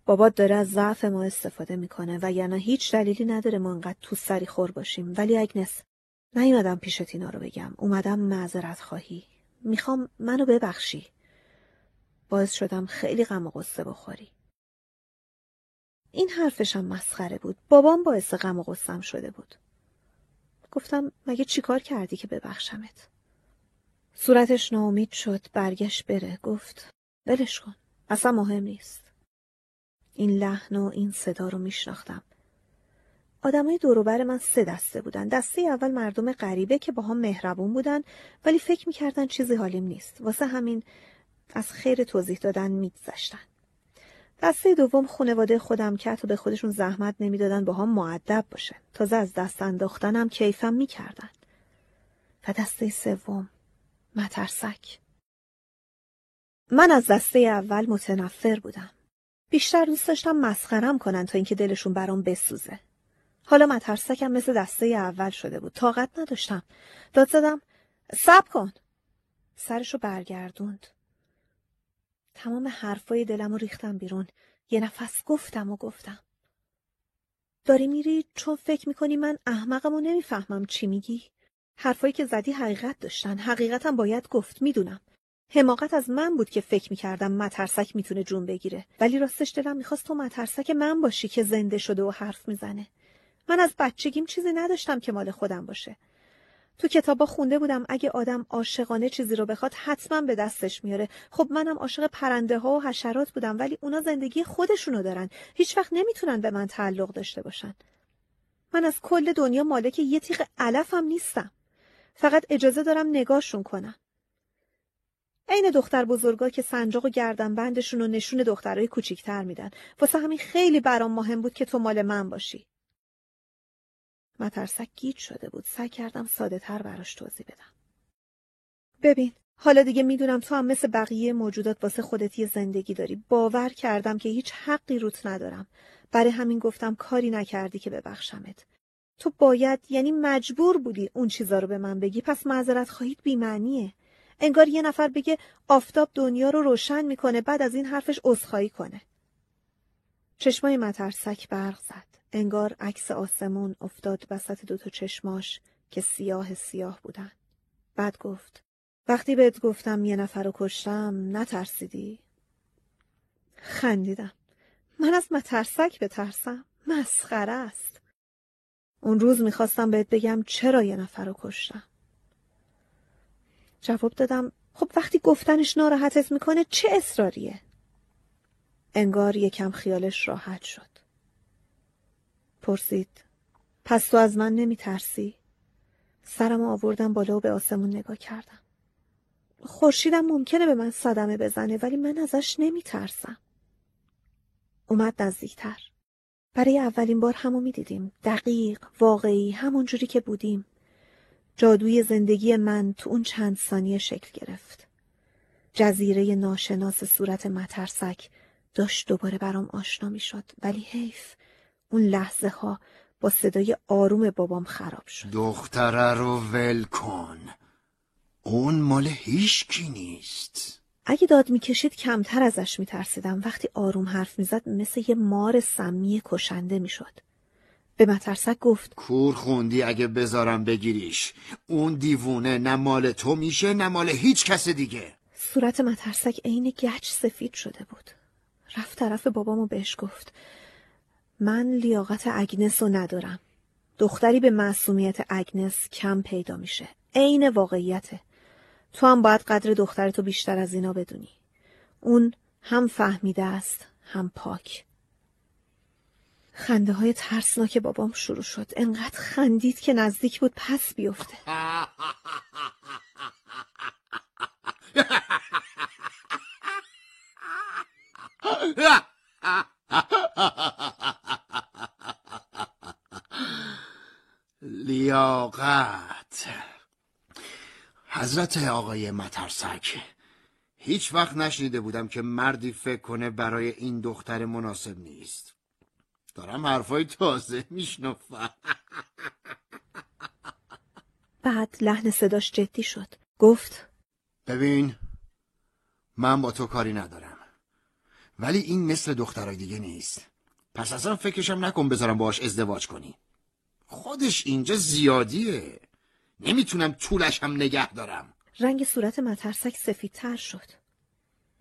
بابات داره از ضعف ما استفاده می‌کنه و یعنی هیچ دلیلی نداره ما انقدر تو سری خور باشیم. ولی اگنس نیومدم پیشت اینا رو بگم. اومدم معذرت خواهی. می‌خوام منو ببخشی. باعث شدم خیلی غم و قصه بخوری. این حرفشم مسخره بود. بابام باعث غم و قصم شده بود. گفتم مگه چیکار کردی که ببخشمت؟ صورتش ناامید شد برگشت بره گفت ولش کن اصلا مهم نیست این لحن و این صدا رو میشناختم آدمای دوروبر من سه دسته بودن دسته اول مردم غریبه که با هم مهربون بودن ولی فکر می‌کردن چیزی حالیم نیست واسه همین از خیر توضیح دادن میگذشتن. دسته دوم خانواده خودم که حتی به خودشون زحمت نمی‌دادن با هم معدب باشه. تازه از دست انداختنم کیفم می‌کردن. و دسته سوم مترسک. من از دسته اول متنفر بودم. بیشتر دوست داشتم مسخرم کنن تا اینکه دلشون برام بسوزه. حالا مترسکم مثل دسته اول شده بود. طاقت نداشتم. داد زدم. سب کن. سرشو برگردوند. تمام حرفای دلم رو ریختم بیرون. یه نفس گفتم و گفتم. داری میری چون فکر می‌کنی من احمقم و نمی‌فهمم چی میگی؟ حرفایی که زدی حقیقت داشتن. حقیقتم باید گفت می‌دونم. حماقت از من بود که فکر می‌کردم مترسک می‌تونه جون بگیره. ولی راستش دلم می‌خواست تو مترسک من باشی که زنده شده و حرف می‌زنه. من از بچگیم چیزی نداشتم که مال خودم باشه. تو کتابا خونده بودم. اگه آدم عاشقانه چیزی رو بخواد حتما به دستش میاره. خب منم عاشق پرنده ها و حشرات بودم ولی اونا زندگی خودشونو دارن. هیچ وقت نمی‌تونن به من تعلق داشته باشن. من از کل دنیا مالک یه تیغ علفم نیستم. فقط اجازه دارم نگاهشون کنم. عین دختر بزرگا که سنجاق و گردن بندشون رو نشون دخترای کوچیکتر میدن. واسه همین خیلی برام مهم بود که تو مال من باشی. مترسک گیج شده بود. سعی کردم ساده تر براش توضیح بدم. ببین حالا دیگه می‌دونم تو هم مثل بقیه موجودات واسه خودت یه زندگی داری. باور کردم که هیچ حقی روت ندارم. برای همین گفتم کاری نکردی که ببخشمت. تو باید یعنی مجبور بودی اون چیزا رو به من بگی. پس معذرت خواهید بیمعنیه. انگار یه نفر بگه آفتاب دنیا رو روشن می‌کنه بعد از این حرفش عذرخواهی کنه. چشمای مترسک برق زد. انگار عکس آسمون افتاد وسط دوتا چشماش که سیاه سیاه بودن. بعد گفت وقتی بهت گفتم یه نفر رو کشتم نترسیدی؟ خندیدم. من از مترسک بترسم مسخره است. اون روز می‌خواستم بهت بگم چرا یه نفر رو کشتم. جواب دادم خب وقتی گفتنش ناراحتت می‌کنه چه اصراریه؟ انگار یکم خیالش راحت شد. پرسید پس تو از من نمی ترسی؟ سرم آوردم بالا و به آسمون نگاه کردم خورشیدم ممکنه به من صدمه بزنه ولی من ازش نمی ترسم. اومد نزدیکتر. برای اولین بار همو می دیدیم. دقیق، واقعی، همون جوری که بودیم. جادوی زندگی من تو اون چند ثانیه شکل گرفت. جزیره ناشناس صورت مترسک داشت دوباره برام آشنا می شد ولی حیف اون لحظه ها با صدای آروم بابام خراب شد. دختره رو ول کن. اون مال هیچکی نیست. اگه داد می‌کشید کمتر ازش میترسیدم. وقتی آروم حرف می‌زد مثل یه مار سمی کشنده می‌شد. به مترسک گفت کور خوندی اگه بذارم بگیریش. اون دیوونه نه مال تو میشه نه مال هیچ کس دیگه. صورت مترسک عین گچ سفید شده بود. رفت طرف بابامو بهش گفت. من لیاقت اگنس رو ندارم. دختری به معصومیت اگنس کم پیدا میشه. عین واقعیته. تو هم باید قدر دخترتو بیشتر از اینا بدونی. اون هم فهمیده است هم پاک. خنده های ترسناک بابام شروع شد. انقدر خندید که نزدیک بود پس بیفته. لیاقت. حضرت آقای مترسک هیچ وقت نشنیده بودم که مردی فکر کنه برای این دختر مناسب نیست. دارم حرفای تازه میشنفم بعد لحن صداش جدی شد. گفت ببین من با تو کاری ندارم. ولی این مثل دخترای دیگه نیست. پس اصلا فکرشم نکن بذارم باش ازدواج کنی. خودش اینجا زیادیه. نمی‌تونم طولش هم نگه دارم. رنگ صورت مترسک سفیدتر شد.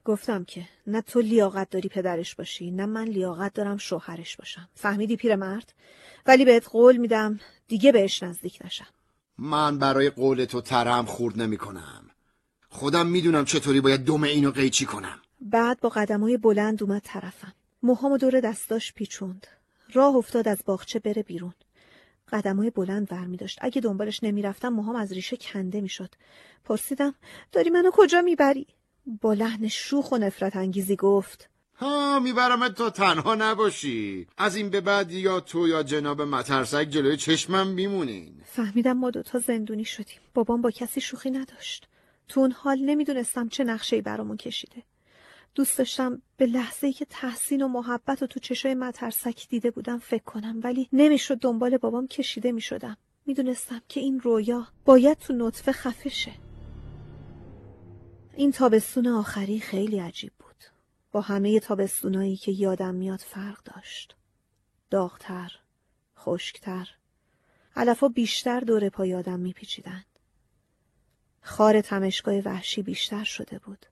گفتم که نه تو لیاقت داری پدرش باشی نه من لیاقت دارم شوهرش باشم. فهمیدی پیرمرد؟ ولی بهت قول میدم دیگه بهش نزدیک نشم. من برای قول تو ترم خورد نمی کنم خودم می‌دونم چطوری باید دم اینو قیچی کنم. بعد با قدمای بلند اومد طرفم. موهامو دور دستاش پیچوند. راه افتاد از باغچه بره بیرون. قدمای بلند برمی داشت. اگه دنبالش نمی‌رفتم موهام از ریشه کنده می‌شد. پرسیدم داری منو کجا می‌بری؟ با لحن شوخ و نفرت انگیزی گفت ها می‌برم تو تنها نباشی از این به بعد یا تو یا جناب مترسک جلوی چشمم میمونین فهمیدم ما دوتا زندونی شدیم بابام با کسی شوخی نداشت تو اون حال نمی‌دونستم چه نقشه‌ای برامون کشیده دوست داشتم به لحظه ای که تحسین و محبت و تو چشای مترسک دیده بودم فکر کنم ولی نمی‌شد دنبال بابام کشیده می‌شدم می‌دونستم که این رویا باید تو نطفه خفه این تابستون آخری خیلی عجیب بود با همه تابستونایی که یادم میاد فرق داشت. داغتر، خشکتر، علفا بیشتر دور پا یادم میپیچیدند. خار تمشگاه وحشی بیشتر شده بود.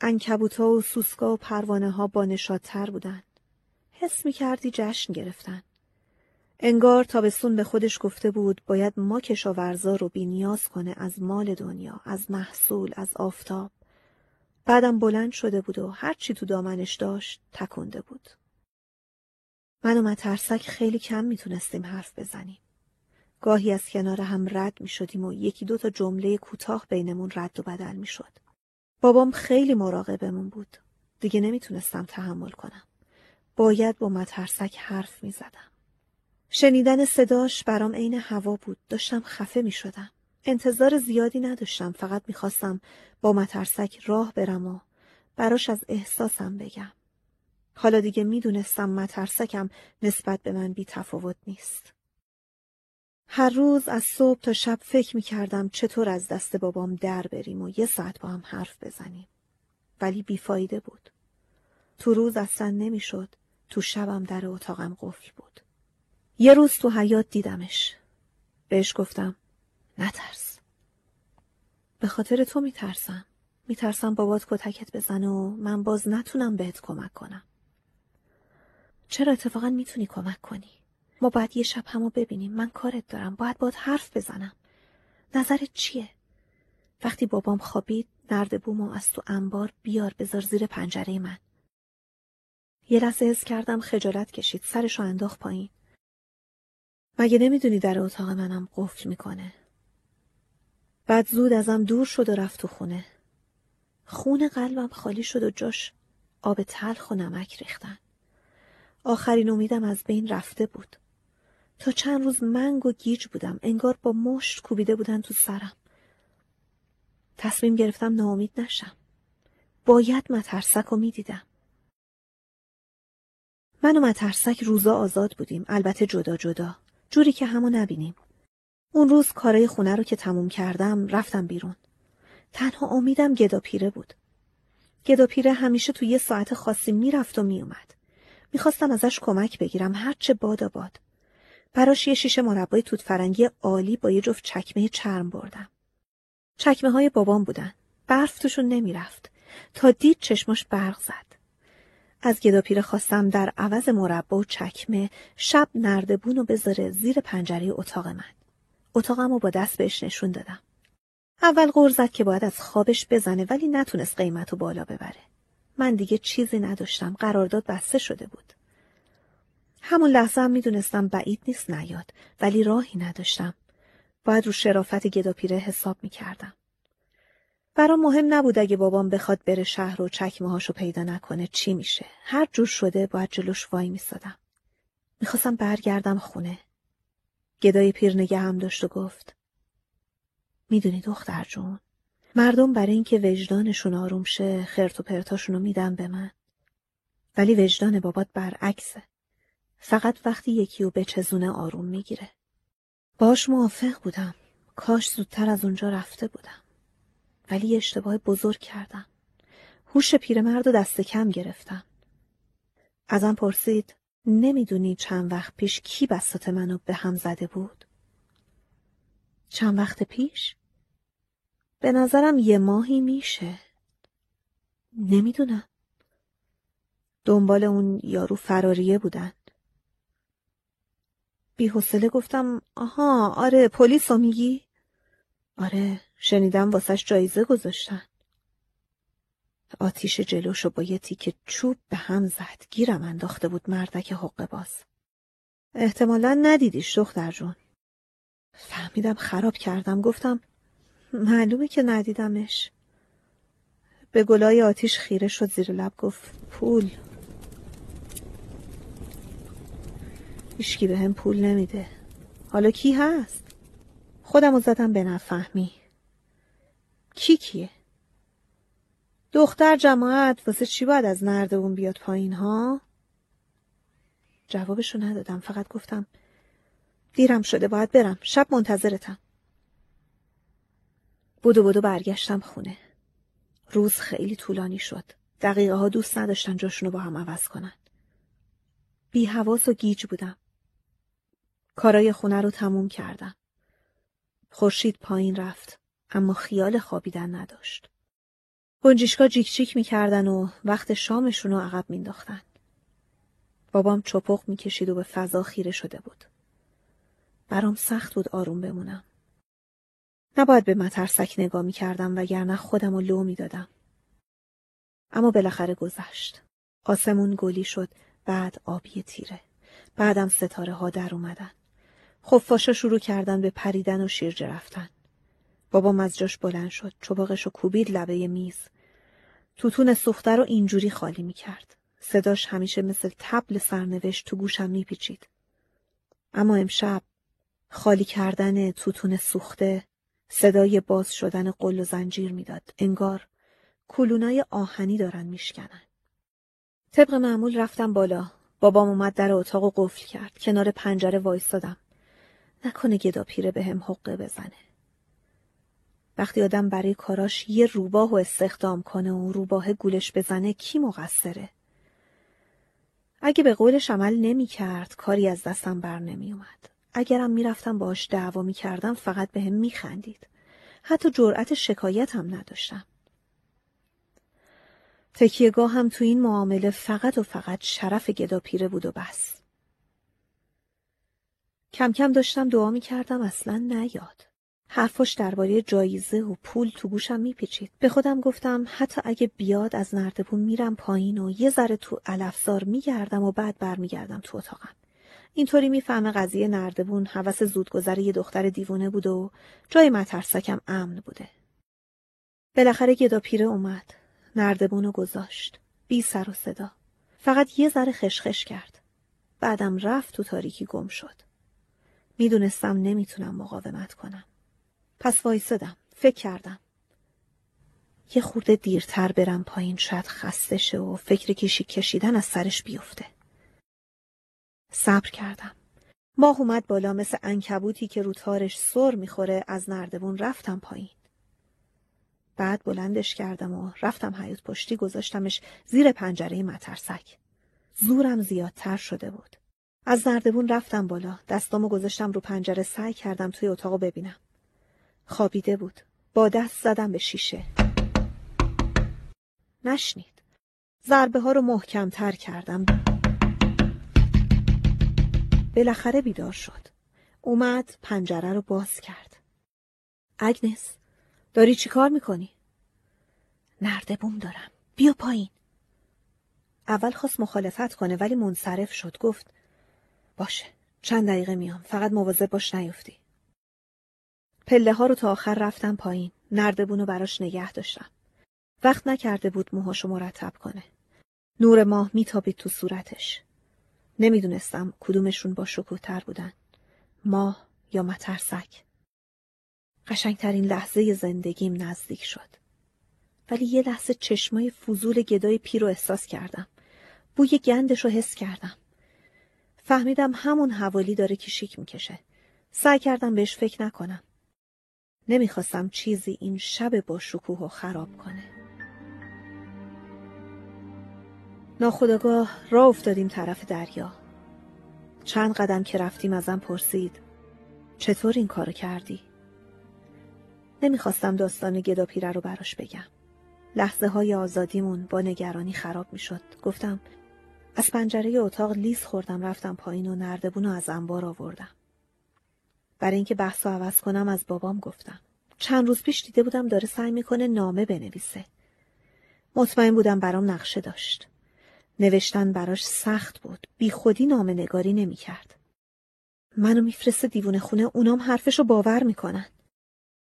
انکبوتا و سوسکا و پروانه ها با نشادتر بودند. حس می کردی جشن گرفتن. انگار تابستون به خودش گفته بود باید ما کشاورزا رو بینیاز کنه از مال دنیا، از محصول، از آفتاب. بعدم بلند شده بود و هرچی تو دامنش داشت تکونده بود. من و مترسک خیلی کم می‌تونستیم حرف بزنیم. گاهی از کنار هم رد می شدیم و یکی دو تا جمله کوتاه بینمون رد و بدل می شد. بابام خیلی مراقبمون بود. دیگه نمی‌تونستم تحمل کنم. باید با مترسک حرف می زدم. شنیدن صداش برام عین هوا بود. داشتم خفه می شدم. انتظار زیادی نداشتم. فقط می‌خواستم با مترسک راه برم و براش از احساسم بگم. حالا دیگه می‌دونستم مترسکم نسبت به من بی تفاوت نیست. هر روز از صبح تا شب فکر می کردم چطور از دست بابام در بریم و یه ساعت با هم حرف بزنیم. ولی بیفایده بود. تو روز اصلا نمی‌شد. تو شبم در اتاقم قفل بود. یه روز تو حیات دیدمش. بهش گفتم نترس. به خاطر تو میترسم. میترسم بابات کتکت بزنه و من باز نتونم بهت کمک کنم. چرا اتفاقا می‌تونی کمک کنی؟ ما باید یه شب همو ببینیم. من کارت دارم. باید باید حرف بزنم. نظرت چیه؟ وقتی بابام خوابید نرد بومو از تو انبار بیار بذار زیر پنجره من. یه لحظه حس کردم خجالت کشید. سرشو انداخت پایین. مگه نمی‌دونی در اتاق منم قفل می‌کنه؟ بعد زود ازم دور شد و رفت تو خونه. خون قلبم خالی شد و جاش آب تلخ و نمک ریختن. آخرین امیدم از بین رفته بود. تا چند روز منگ و گیج بودم. انگار با مشت کوبیده بودن تو سرم. تصمیم گرفتم ناامید نشم. باید مترسک رو می‌دیدم. من و مترسک روزا آزاد بودیم. البته جدا جدا. جوری که همو نبینیم. اون روز کارای خونه رو که تموم کردم رفتم بیرون. تنها امیدم گداپیره بود. گداپیره همیشه تو یه ساعت خاصی می‌رفت و میومد می‌خواستم ازش کمک بگیرم. هرچه باد باد براش یه شیشه مربای توت فرنگی عالی با یه جفت چکمه چرم بردم. چکمه های بابام بودن. برف توشون نمی‌رفت. تا دید چشماش برق زد. از گداپیره خواستم در عوض مربا و چکمه شب نردبون و بذاره زیر پنجره اتاق من. اتاقم رو با دست بهش نشون دادم. اول غور زد که باید از خوابش بزنه ولی نتونست قیمت رو بالا ببره. من دیگه چیزی نداشتم. قرارداد بسته شده بود. همون لحظه هم می‌دونستم بعید نیست نیاد ولی راهی نداشتم. باید رو شرافت گداپیره حساب می‌کردم. برام مهم نبود اگه بابام بخواد بره شهر و چکمه هاشو پیدا نکنه چی میشه. هر جور شده باید جلوش وای میستادم. می‌خواستم برگردم خونه. گدای پیر نگه هم داشت و گفت. می‌دونی دختر جون مردم برای اینکه وجدانشون آروم شه خرت و پرتاشونو میدن به من. ولی وجدان بابات برعکسه. فقط وقتی یکی رو به چزونه آروم می‌گیره. باش موافق بودم. کاش زودتر از اونجا رفته بودم. ولی اشتباه بزرگ کردم. هوش پیرمرد و دست کم گرفتم. ازم پرسید نمی‌دونی چند وقت پیش کی بسات منو به هم زده بود؟ چند وقت پیش؟ به نظرم یه ماهی میشه. نمی‌دونم. دنبال اون یارو فراریه بودن. بی حوصله گفتم آها آره پلیس رو میگی؟ آره شنیدم واسش جایزه گذاشتن. آتیش جلوشو با یه تیک چوب به هم زد گیرم انداخته بود مردک حقه باز. احتمالا ندیدیش دختر جون. فهمیدم خراب کردم گفتم معلومه که ندیدمش. به گلای آتیش خیره شد زیر لب گفت پول هیچکی به هم پول نمیده حالا کی هست؟ خودم رو زدم به نفهمی کی کیه؟ دختر جماعت واسه چی باید از نردبون بیاد پایین ها؟ جوابشو ندادم فقط گفتم دیرم شده باید برم شب منتظرتم بودو بودو برگشتم خونه روز خیلی طولانی شد دقیقه ها دوست نداشتن جاشونو با هم عوض کنن. بی حواس و گیج بودم. کارای خونه رو تموم کردم. خورشید پایین رفت اما خیال خوابیدن نداشت. گنجیشکا جیک جیک می‌کردن و وقت شامشون رو عقب مینداختن. بابام چپق می‌کشید و به فضا خیره شده بود. برام سخت بود آروم بمونم. نباید به مترسک نگاه می‌کردم وگرنه خودم رو لو می‌دادم. اما بالاخره گذشت. آسمون گلی شد بعد آبی تیره. بعدم ستاره ها در اومدن. خفاشا شروع کردن به پریدن و شیرجه رفتن. بابام از جاش بلند شد. چباقش رو کوبید لبه میز. توتون سوخته رو اینجوری خالی می‌کرد. صداش همیشه مثل تبل سرنوشت تو گوشم میپیچید. اما امشب خالی کردن توتون سوخته صدای باز شدن قل و زنجیر می‌داد. انگار کلونای آهنی دارن میشکنن. طبق معمول رفتم بالا. بابام اومد در اتاق و قفل کرد. کنار پنجره وایستادم. نکنه گدا پیره به هم حقه بزنه. وقتی آدم برای کاراش یه روباه و استخدام کنه و روباه گولش بزنه کی مقصره؟ اگه به قولش عمل نمی کرد کاری از دستم بر نمی اومد. اگرم می‌رفتم باش دعوا می کردم فقط به هم می خندید. حتی جرأت شکایت هم نداشتم. تکیهگاه هم تو این معامله فقط و فقط شرف گدا پیره بود و بس. کم کم داشتم دعا می کردم اصلا نیاد. حرفاش درباره جایزه و پول تو گوشم میپیچید. به خودم گفتم حتی اگه بیاد از نردبون میرم پایین و یه ذره تو علفزار میگردم و بعد برمیگردم تو اتاقم. اینطوری می‌فهمه قضیه نردبون حوس زودگذر یه دختر دیوونه بوده و جای مترسکم امن بوده. بالاخره گدا پیره اومد. نردبون رو گذاشت. بی سر و صدا. فقط یه ذره خشخش کرد. بعدم رفت تو تاریکی گم شد. می‌دونستم نمی‌تونم مقاومت کنم. پس وایسادم. فکر کردم. یه خورده دیرتر برم پایین شاید خسته شه و فکر کشی کشیدن از سرش بیفته. صبر کردم. ماه اومد بالا مثل انکبوتی که رو تارش سر می‌خوره از نردبون رفتم پایین. بعد بلندش کردم و رفتم حیوت پشتی گذاشتمش زیر پنجره مترسک. زورم زیادتر شده بود. از نردبون رفتم بالا. دستامو گذاشتم رو پنجره سعی کردم توی اتاقو ببینم. خوابیده بود. با دست زدم به شیشه. نشنید. ضربه ها رو محکم تر کردم. بالاخره بیدار شد. اومد پنجره رو باز کرد. اگنس داری چی کار می‌کنی؟ نردبون دارم. بیا پایین. اول خواست مخالفت کنه ولی منصرف شد. گفت باشه. چند دقیقه میام. فقط مواظب باش نیفتی. پله ها رو تا آخر رفتم پایین. نردبون رو براش نگه داشتم. وقت نکرده بود موهاشو مرتب کنه. نور ماه میتابید تو صورتش. نمی‌دونستم کدومشون با شکوه تر بودن. ماه یا مترسک. قشنگترین لحظه زندگیم نزدیک شد. ولی یه لحظه چشمای فضول گدای پیر رو احساس کردم. بوی گندش رو حس کردم. فهمیدم همون حوالی داره کشیک می‌کشه. سعی کردم بهش فکر نکنم. نمی‌خواستم چیزی این شب با شکوه و خراب کنه. ناخداگاه راه افتادیم طرف دریا. چند قدم که رفتیم ازم پرسید چطور این کارو کردی؟ نمی‌خواستم داستان گدا پیره رو براش بگم. لحظه های آزادیمون با نگرانی خراب می‌شد. گفتم از پنجره اتاق لیز خوردم رفتم پایین و نردبون رو از انبار آوردم. برای اینکه بحث رو عوض کنم از بابام گفتم. چند روز پیش دیده بودم داره سعی می‌کنه نامه بنویسه. مطمئن بودم برام نقشه داشت. نوشتن براش سخت بود. بی خودی نامه نگاری نمی‌کرد. منو میفرسته دیوونه خونه اونام حرفشو باور می‌کنن.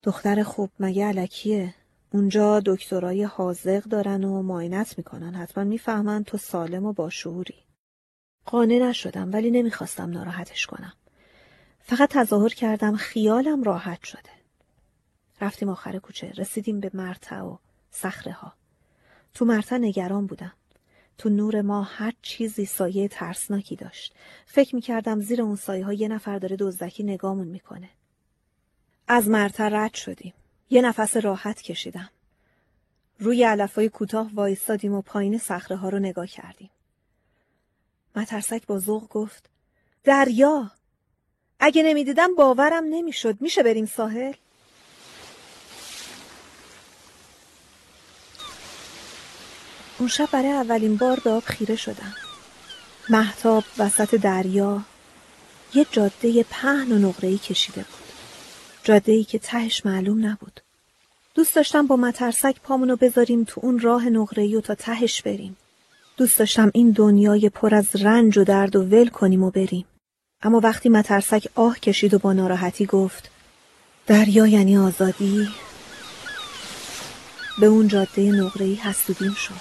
دختر خوب مگه علکیه؟ اونجا دکترای حاضق دارن و معاینت می‌کنن. حتما می‌فهمن تو سالم و باشعوری. قانع نشدم ولی نمی‌خواستم ناراحتش کنم. فقط تظاهر کردم خیالم راحت شده. رفتیم آخر کوچه. رسیدیم به مرتع و صخره ها. تو مرتع نگران بودم. تو نور ما هر چیزی سایه ترسناکی داشت. فکر می‌کردم زیر اون سایه ها یه نفر داره دزدکی نگامون می‌کنه. از مرتع رد شدیم. یه نفس راحت کشیدم. روی علفای کوتاه وایستادیم و پایین صخره ها رو نگاه کردیم. مترسک با ذوق گفت دریا! اگه نمی‌دیدم باورم نمی‌شد. میشه بریم ساحل؟ اون شب برای اولین بار به آب خیره شدم. محتاب وسط دریا یه جاده پهن و نقره‌ای کشیده بود. جاده ای که تهش معلوم نبود. دوست داشتم با مترسک پامونو بذاریم تو اون راه نقره‌ای و تا تهش بریم. دوست داشتم این دنیای پر از رنج و درد و ول کنیم و بریم. اما وقتی مترسک آه کشید و با ناراحتی گفت دریا یعنی آزادی؟ به اون جاده نقره‌ای حسودیم شد.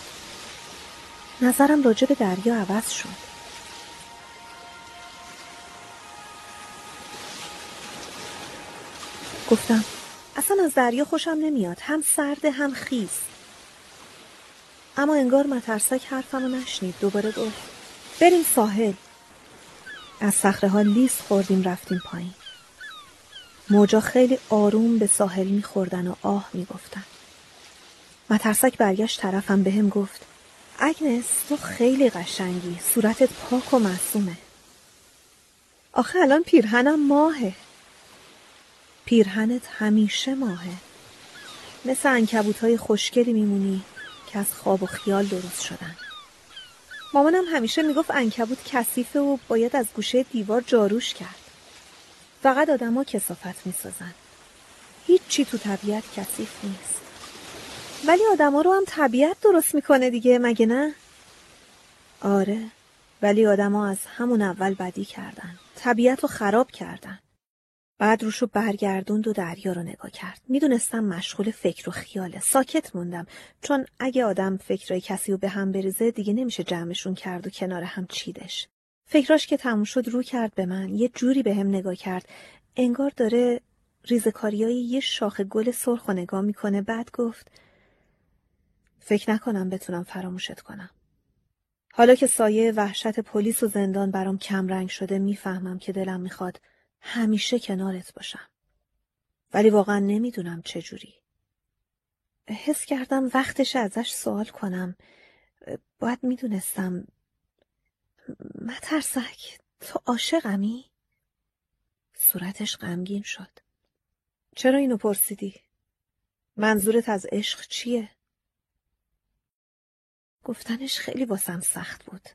نظرم راجع به دریا عوض شد. گفتم. اصلا از دریا خوشم نمیاد. هم سرده هم خیز اما انگار مترسک حرفمو نشنید. دوباره گفت. بریم ساحل. از صخره ها لیس خوردیم رفتیم پایین. موجا خیلی آروم به ساحل میخوردن و آه می‌گفتن. مترسک برگشت طرفم به هم گفت. اگنس تو خیلی قشنگی. صورتت پاک و معصومه. آخه الان پیرهنم ماهه. پیرهنت همیشه ماهه. مثل انکبوت های خوشگلی میمونی که از خواب و خیال درست شدن. مامانم همیشه می‌گفت انکبوت کثیفه و باید از گوشه دیوار جاروش کرد. فقط آدما کسافت می‌سازن. هیچی تو طبیعت کثیف نیست. ولی آدما رو هم طبیعت درست می‌کنه دیگه مگه نه؟ آره ولی آدما از همون اول بدی کردن. طبیعت رو خراب کردن. بعد روشو برگردوند و دریا رو نگاه کرد. می‌دونستم مشغول فکر و خیاله. ساکت موندم چون اگه آدم فکرای کسی رو به هم بریزه دیگه نمیشه جمعشون کرد و کنار هم چیدش. فکراش که تموم شد رو کرد به من. یه جوری به هم نگاه کرد. انگار داره ریزکاریای یه شاخ گل سرخ و نگاه می‌کنه. بعد گفت فکر نکنم بتونم فراموشت کنم. حالا که سایه وحشت پلیس و زندان برام کم رنگ شده می‌فهمم که دلم می‌خواد همیشه کنارت باشم. ولی واقعا نمی‌دونم چجوری. حس کردم وقتش ازش سوال کنم. باید می‌دونستم. مترسک تو عاشقمی؟ صورتش غمگین شد. چرا اینو پرسیدی؟ منظورت از عشق چیه؟ گفتنش خیلی واسم سخت بود.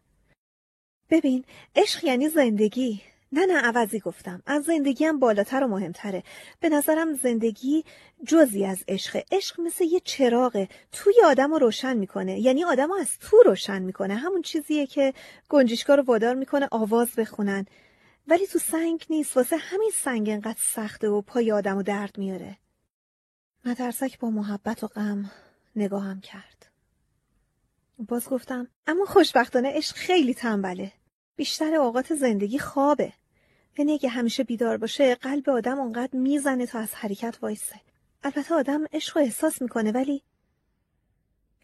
ببین عشق یعنی زندگی نه نه عوضی گفتم. از زندگیم بالاتر و مهمتره. به نظرم زندگی جزی از عشق عشق مثل یه چراغه. توی آدم رو روشن می‌کنه. یعنی آدم رو از تو روشن می‌کنه. همون چیزیه که گنجشکا رو وادار می‌کنه آواز بخونن. ولی تو سنگ نیست. واسه همین سنگ انقدر سخته و پای آدم رو درد میاره. مترسک با محبت و غم نگاهم کرد. باز گفتم اما خوشبختانه عشق خیلی تنبله. بیشتر اوقات زندگی خوابه. یعنی اگه همیشه بیدار باشه قلب آدم اونقدر می‌زنه تا از حرکت وایسه. البته آدم عشق و احساس می‌کنه ولی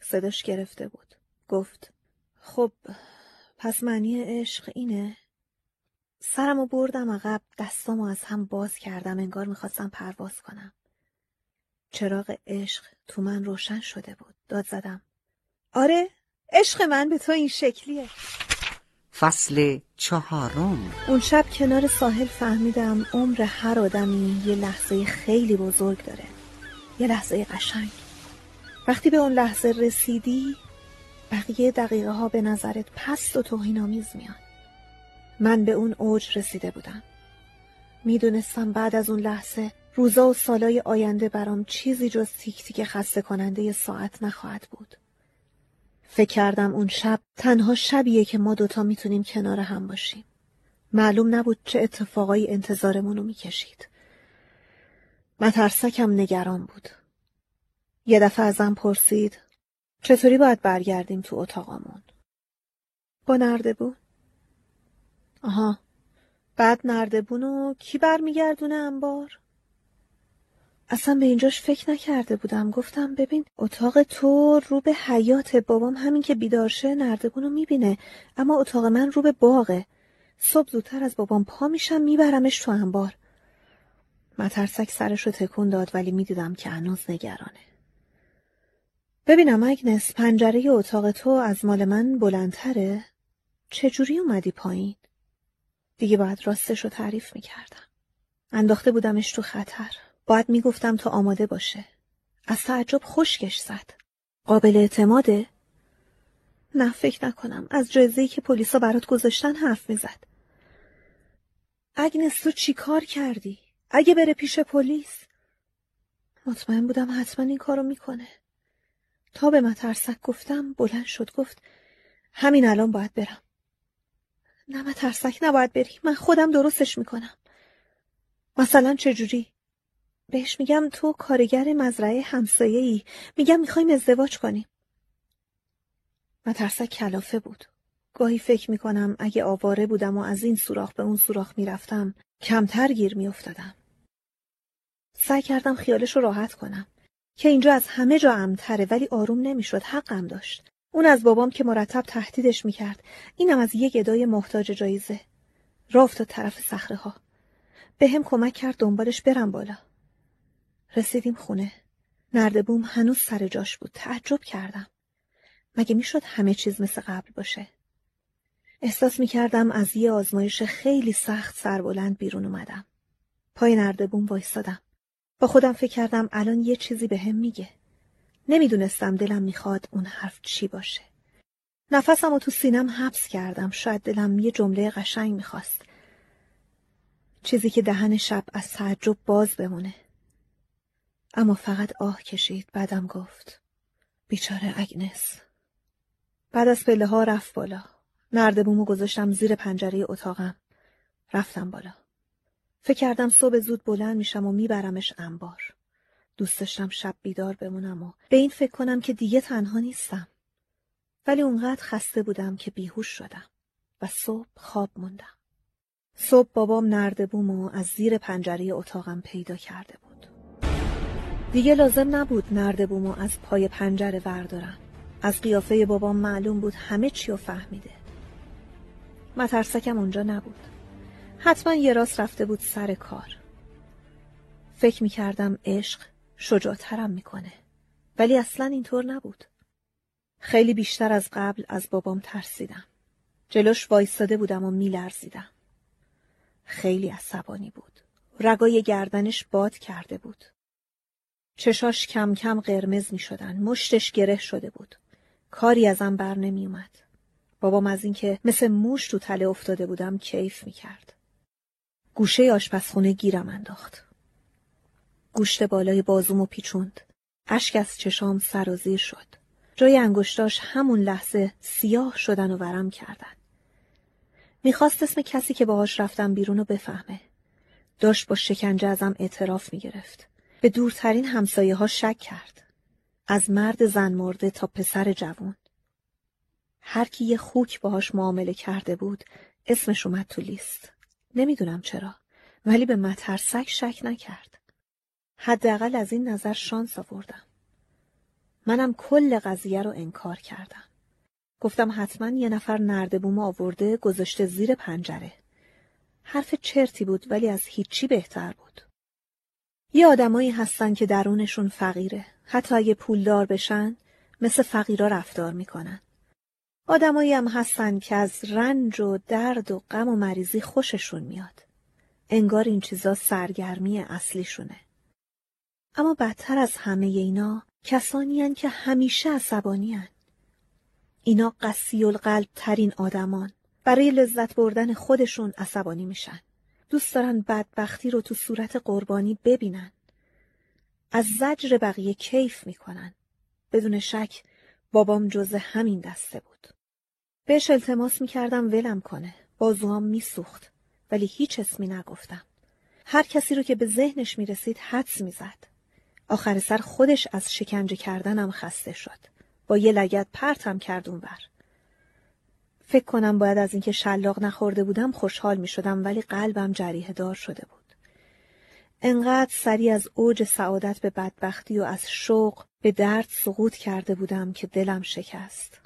صداش گرفته بود. گفت خب پس معنی عشق اینه؟ سرمو بردم عقب دستامو از هم باز کردم انگار می‌خواستم پرواز کنم. چراغ عشق تو من روشن شده بود. داد زدم. آره عشق من به تو این شکلیه. فصل چهارم. اون شب کنار ساحل فهمیدم عمر هر آدمی یه لحظه خیلی بزرگ داره. یه لحظه قشنگ. وقتی به اون لحظه رسیدی بقیه دقیقه ها به نظرت پست و توهینآمیز میان. من به اون اوج رسیده بودم. می‌دونستم بعد از اون لحظه روزا و سالای آینده برام چیزی جز تیک تیک خسته کننده ساعت نخواهد بود. فکر کردم اون شب تنها شبیه که ما دوتا می‌تونیم کنار هم باشیم. معلوم نبود چه اتفاقایی انتظارمونو می‌کشید. مترسکم نگران بود. یه دفعه ازم پرسید چطوری باید برگردیم تو اتاقمون؟ با نردبون؟ آها بعد نردبونو کی برمیگردونه انبار؟ اصلا به اینجاش فکر نکرده بودم گفتم ببین اتاق تو رو به حیات بابام همین که بیدارشه نردبونو می‌بینه اما اتاق من رو به باغه صبح زودتر از بابام پا میشم میبرمش تو انبار مترسک سرش رو تکون داد ولی می‌دیدم که هنوز نگرانه ببینم اگنس پنجره اتاق تو از مال من بلندتره؟ چجوری اومدی پایین؟ دیگه باید راستش رو تعریف می‌کردم. انداخته بودمش تو خطر. باید می‌گفتم تا آماده باشه. از تعجب خشکش زد. قابل اعتماده؟ نه فکر نکنم. از جایزه‌ای که پلیسا برات گذاشتن حرف می‌زد. اگنس تو چی کار کردی؟ اگه بره پیش پلیس؟ مطمئن بودم حتما این کارو می‌کنه. تا به مترسک گفتم بلند شد گفت همین الان باید برم. نه مترسک نباید بری. من خودم درستش می‌کنم. مثلا چجوری؟ بهش میگم تو کارگر مزرعه همسایه ای میگم می‌خوایم ازدواج کنیم. مترسک کلافه بود. گاهی فکر می‌کنم اگه آواره بودم و از این سوراخ به اون سوراخ می‌رفتم کمتر گیر میافتادم. سعی کردم خیالش رو راحت کنم که اینجا از همه جا امتره ولی آروم نمی‌شد حقم داشت. اون از بابام که مرتب تهدیدش می‌کرد اینم از یک ادای محتاج جایزه. راه افتاد طرف صخره ها. به هم کمک کرد دنبالش برم بالا. رسیدیم خونه. نردبوم هنوز سر جاش بود. تعجب کردم. مگه می‌شد همه چیز مثل قبل باشه؟ احساس می‌کردم از یه آزمایش خیلی سخت سربلند بیرون اومدم. پای نردبوم وایستادم. با خودم فکر کردم الان یه چیزی به هم میگه. نمی‌دونستم دلم می‌خواد اون حرف چی باشه. نفسم رو تو سینم حبس کردم. شاید دلم یه جمله قشنگ می‌خواست. چیزی که دهن شب از تعجب باز بمونه. اما فقط آه کشید بعدم گفت بیچاره اگنس. بعد از پله ها رفت بالا. نردبومو گذاشتم زیر پنجره اتاقم. رفتم بالا. فکر کردم صبح زود بلند میشم و میبرمش انبار. دوست داشتم شب بیدار بمونم و به این فکر کنم که دیگه تنها نیستم. ولی اونقدر خسته بودم که بیهوش شدم و صبح خواب موندم. صبح بابام نردبومو از زیر پنجره اتاقم پیدا کرده بود. دیگه لازم نبود نردبومو از پای پنجره وردارم از قیافه بابام معلوم بود همه چی رو فهمیده. مترسکم اونجا نبود. حتما یه راست رفته بود سر کار. فکر می کردم عشق شجاعترم می‌کنه. ولی اصلا اینطور نبود. خیلی بیشتر از قبل از بابام ترسیدم. جلوش وایستاده بودم و میلرزیدم. خیلی عصبانی بود. رگای گردنش باد کرده بود. چشاش کم کم قرمز می شدن. مشتش گره شده بود. کاری ازم بر نمی اومد. بابام از اینکه مثل موش تو تله افتاده بودم کیف می کرد. گوشه آشپزخونه گیرم انداخت. گوشت بالای بازومو پیچوند. اشک از چشام سرازیر شد. جای انگشتاش همون لحظه سیاه شدن و ورم کردن. می‌خواست اسم کسی که باهاش رفتم بیرون رو بفهمه. داشت با شکنجه ازم اعتراف می‌گرفت. به دورترین همسایه ها شک کرد. از مرد زن مرده تا پسر جوان. هر کی یه خوک باهاش معامله کرده بود اسمش اومد تو لیست. نمی‌دونم چرا ولی به مترسک شک نکرد. حداقل از این نظر شانس آوردم. منم کل قضیه رو انکار کردم. گفتم حتما یه نفر نردبوم آورده گذاشته زیر پنجره. حرف چرتی بود ولی از هیچی بهتر بود. یه آدمایی هستن که درونشون فقیره. حتی اگه پولدار بشن مثل فقیرا رفتار می‌کنن. آدمایی هم هستن که از رنج و درد و غم و مریضی خوششون میاد. انگار این چیزا سرگرمی اصلیشونه. اما بدتر از همه اینا کسانی هن که همیشه عصبانی هن. اینا قسی القلب ترین آدمان. برای لذت بردن خودشون عصبانی میشن. دوست دارن بدبختی رو تو صورت قربانی ببینن. از زجر بقیه کیف می‌کنن. بدون شک بابام جز همین دسته بود. بهش التماس می‌کردم ولم کنه. بازوام میسوخت. ولی هیچ اسمی نگفتم. هر کسی رو که به ذهنش می‌رسید حدس می‌زد. آخر سر خودش از شکنجه کردنم خسته شد. با یه لگت پرتم کرد اونور. فکر کنم باید از اینکه شلاق نخورده بودم خوشحال می شدم ولی قلبم جریه دار شده بود. انقدر سری از اوج سعادت به بدبختی و از شوق به درد سقوط کرده بودم که دلم شکست.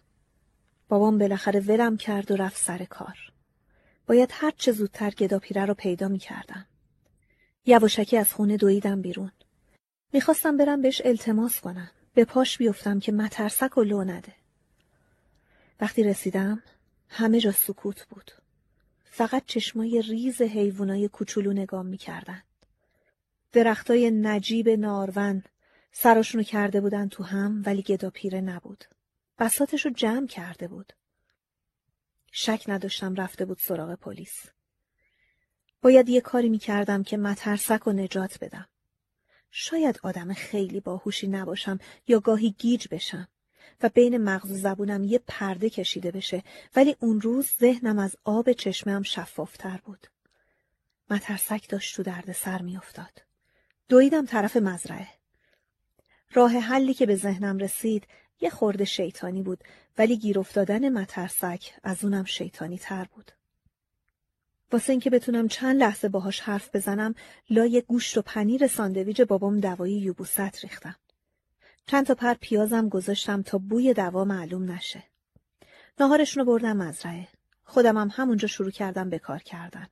بابام بالاخره ولم کرد و رفت سر کار. باید هر چه زودتر گداپیره رو پیدا می کردم. یواشکی از خونه دویدم بیرون. می‌خواستم برم بهش التماس کنم. به پاش بیفتم که مترسک و لو نده. وقتی رسیدم همه جا سکوت بود. فقط چشمای ریز حیوانای کوچولو نگام می‌کردن. درختای نجیب نارون سراشونو کرده بودن تو هم ولی گدا پیره نبود. بساتشو جمع کرده بود. شک نداشتم رفته بود سراغ پلیس. باید یه کاری می‌کردم که مترسک و نجات بدم. شاید آدم خیلی باهوشی نباشم یا گاهی گیج بشم و بین مغز و زبونم یه پرده کشیده بشه ولی اون روز ذهنم از آب چشمم شفافتر بود. مترسک داشت تو درد سر میافتاد. دویدم طرف مزرعه. راه حلی که به ذهنم رسید یه خورده شیطانی بود ولی گیر افتادن مترسک از اونم شیطانی تر بود. واسه اینکه بتونم چند لحظه باهاش حرف بزنم لای گوشت و پنیر ساندویج بابام دوایی یوبوست ریختم. چند تا پر پیازم گذاشتم تا بوی دوا معلوم نشه. ناهارشونو بردم مزرعه. خودم هم همونجا شروع کردم به کار کردن.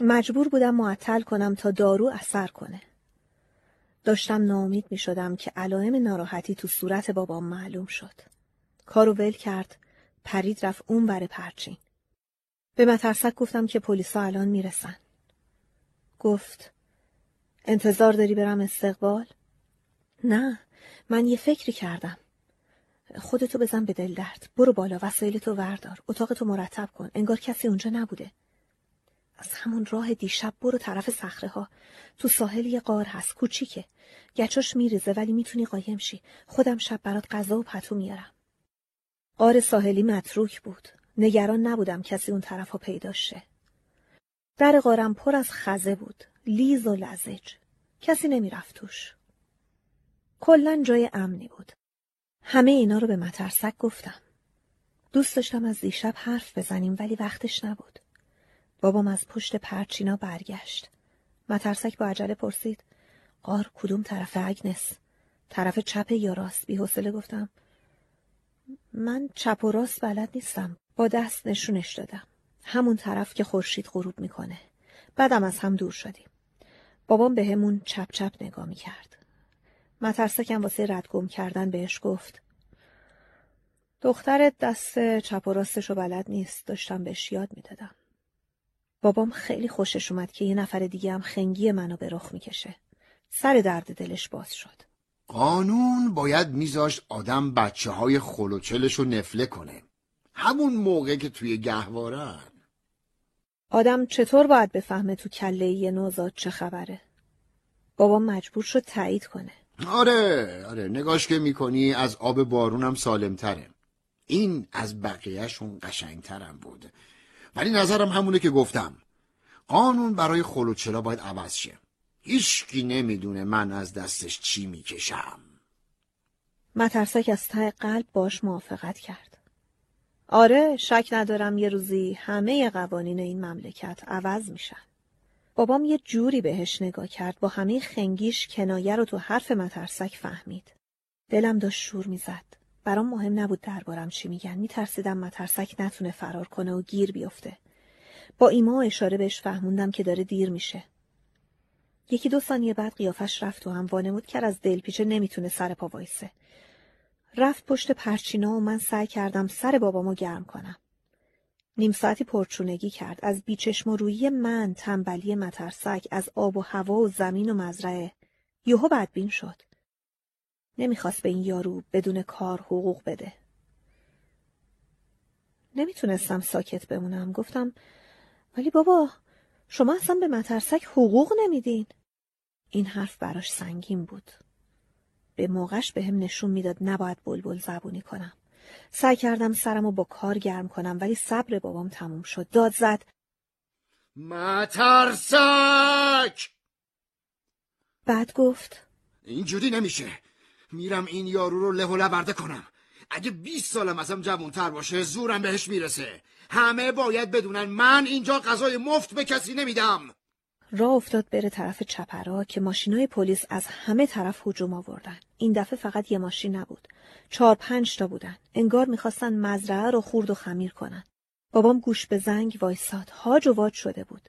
مجبور بودم معطل کنم تا دارو اثر کنه. داشتم ناامید می شدم که علائم ناراحتی تو صورت بابام معلوم شد. کارو ول کرد، پرید رفت اون بر پرچین. به مترسک گفتم که پلیسا الان می‌رسن. گفت انتظار داری برم استقبال؟ نه من یه فکری کردم. خودتو بزن به دل درد. برو بالا وسایلتو وردار. اتاقتو مرتب کن. انگار کسی اونجا نبوده. از همون راه دیشب برو طرف صخره ها. تو ساحل یه قار هست. کوچیکه. گچاش میریزه ولی می‌تونی قایم شی. خودم شب برات غذا و پتو میارم. قار ساحلی متروک بود. نگران نبودم کسی اون طرف ها پیدا شه. در قارم پر از خزه بود. لیز و لزج. کسی نمی‌رفت توش. کلا جای امنی بود. همه اینا رو به مترسک گفتم. دوست داشتم از دیشب حرف بزنیم ولی وقتش نبود. بابام از پشت پرچینا برگشت. مترسک با عجله پرسید. قار کدوم طرف اگنس؟ طرف چپ یا راست؟ بی حوصله گفتم. من چپ و راست بلد نیستم. با دست نشونش دادم. همون طرف که خورشید غروب می‌کنه. بعدم از هم دور شدیم. بابام به همون چپ چپ نگاه می‌کرد. مترسکم واسه ردگم کردن بهش گفت. دخترت دست چپ و راستشو بلد نیست. داشتم بهش یاد می‌دادم. بابام خیلی خوشش اومد که یه نفر دیگه هم خنگی منو به رخ می‌کشه. سر درد دلش باز شد. قانون باید میذاشت آدم بچه های خلوچلشو نفله کنه. همون موقع که توی گهوارن. آدم چطور باید بفهمه تو کله یه نوزاد چه خبره؟ بابام مجبور شد تایید کنه. آره آره نگاش که می‌کنی از آب بارونم سالمتره. این از بقیهشون قشنگترم بود. ولی نظرم همونه که گفتم. قانون برای خلوچلا باید عوض شه. هیچکی نمی‌دونه من از دستش چی می‌کشم. مترسک از ته قلب باش موافقت کرد. آره شک ندارم یه روزی همه قوانین این مملکت عوض میشن. بابام یه جوری بهش نگاه کرد با همه خنگیش کنایه رو تو حرف مترسک فهمید. دلم داشت شور می‌زد. برام مهم نبود دربارم چی میگن. میترسیدم مترسک نتونه فرار کنه و گیر بیفته. با ایما اشاره بهش فهموندم که داره دیر میشه. یکی دو ثانیه بعد قیافش رفت و هم وانمود کرد از دلپیچه نمی‌تونه سر پا وایسه. رفت پشت پرچینا و من سعی کردم سر بابامو گرم کنم. نیم ساعتی پرچونگی کرد از بیچشم و روی من تنبلی مترسک از آب و هوا و زمین و مزرعه یهو بدبین شد. نمی‌خواست به این یارو بدون کار حقوق بده. نمی‌تونستم ساکت بمونم. گفتم ولی بابا شما اصلا به مترسک حقوق نمیدین. این حرف براش سنگین بود. به موقعش به هم نشون می‌داد نباید بلبل زبونی کنم. سعی کردم سرمو با کار گرم کنم ولی صبر بابام تموم شد. داد زد. مترسک بعد گفت. اینجوری نمیشه. میرم این یارو رو له و لبرده کنم. اگه 20 سالم ازم جوانتر باشه زورم بهش می‌رسه. همه باید بدونن من اینجا غذای مفت به کسی نمیدم. راه افتاد بره طرف چپرا که ماشینای پلیس از همه طرف هجوم آوردن. این دفعه فقط یه ماشین نبود. چهار پنج تا بودن. انگار می‌خواستن مزرعه رو خورد و خمیر کنن. بابام گوش به زنگ وایساد. هاج و واج شده بود.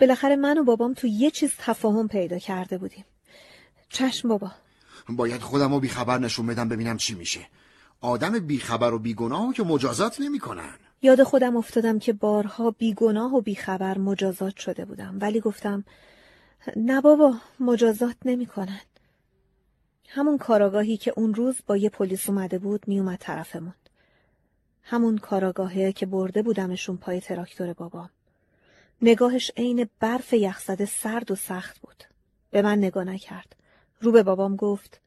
بالاخره من و بابام تو یه چیز تفاهم پیدا کرده بودیم. چشم بابا. باید خودم رو بیخبر نشون بدم ببینم چی میشه آدم بیخبر و بیگناه که مجازات نمی‌کنن. یاد خودم افتادم که بارها بیگناه و بیخبر مجازات شده بودم ولی گفتم نه بابا مجازات نمی‌کنن. همون کاراگاهی که اون روز با یه پلیس اومده بود میومد طرفمون. همون کاراگاهه که برده بودمشون پای تراکتور بابام. نگاهش عین برف یخزده سرد و سخت بود. به من نگاه نکرد. رو به بابام گفت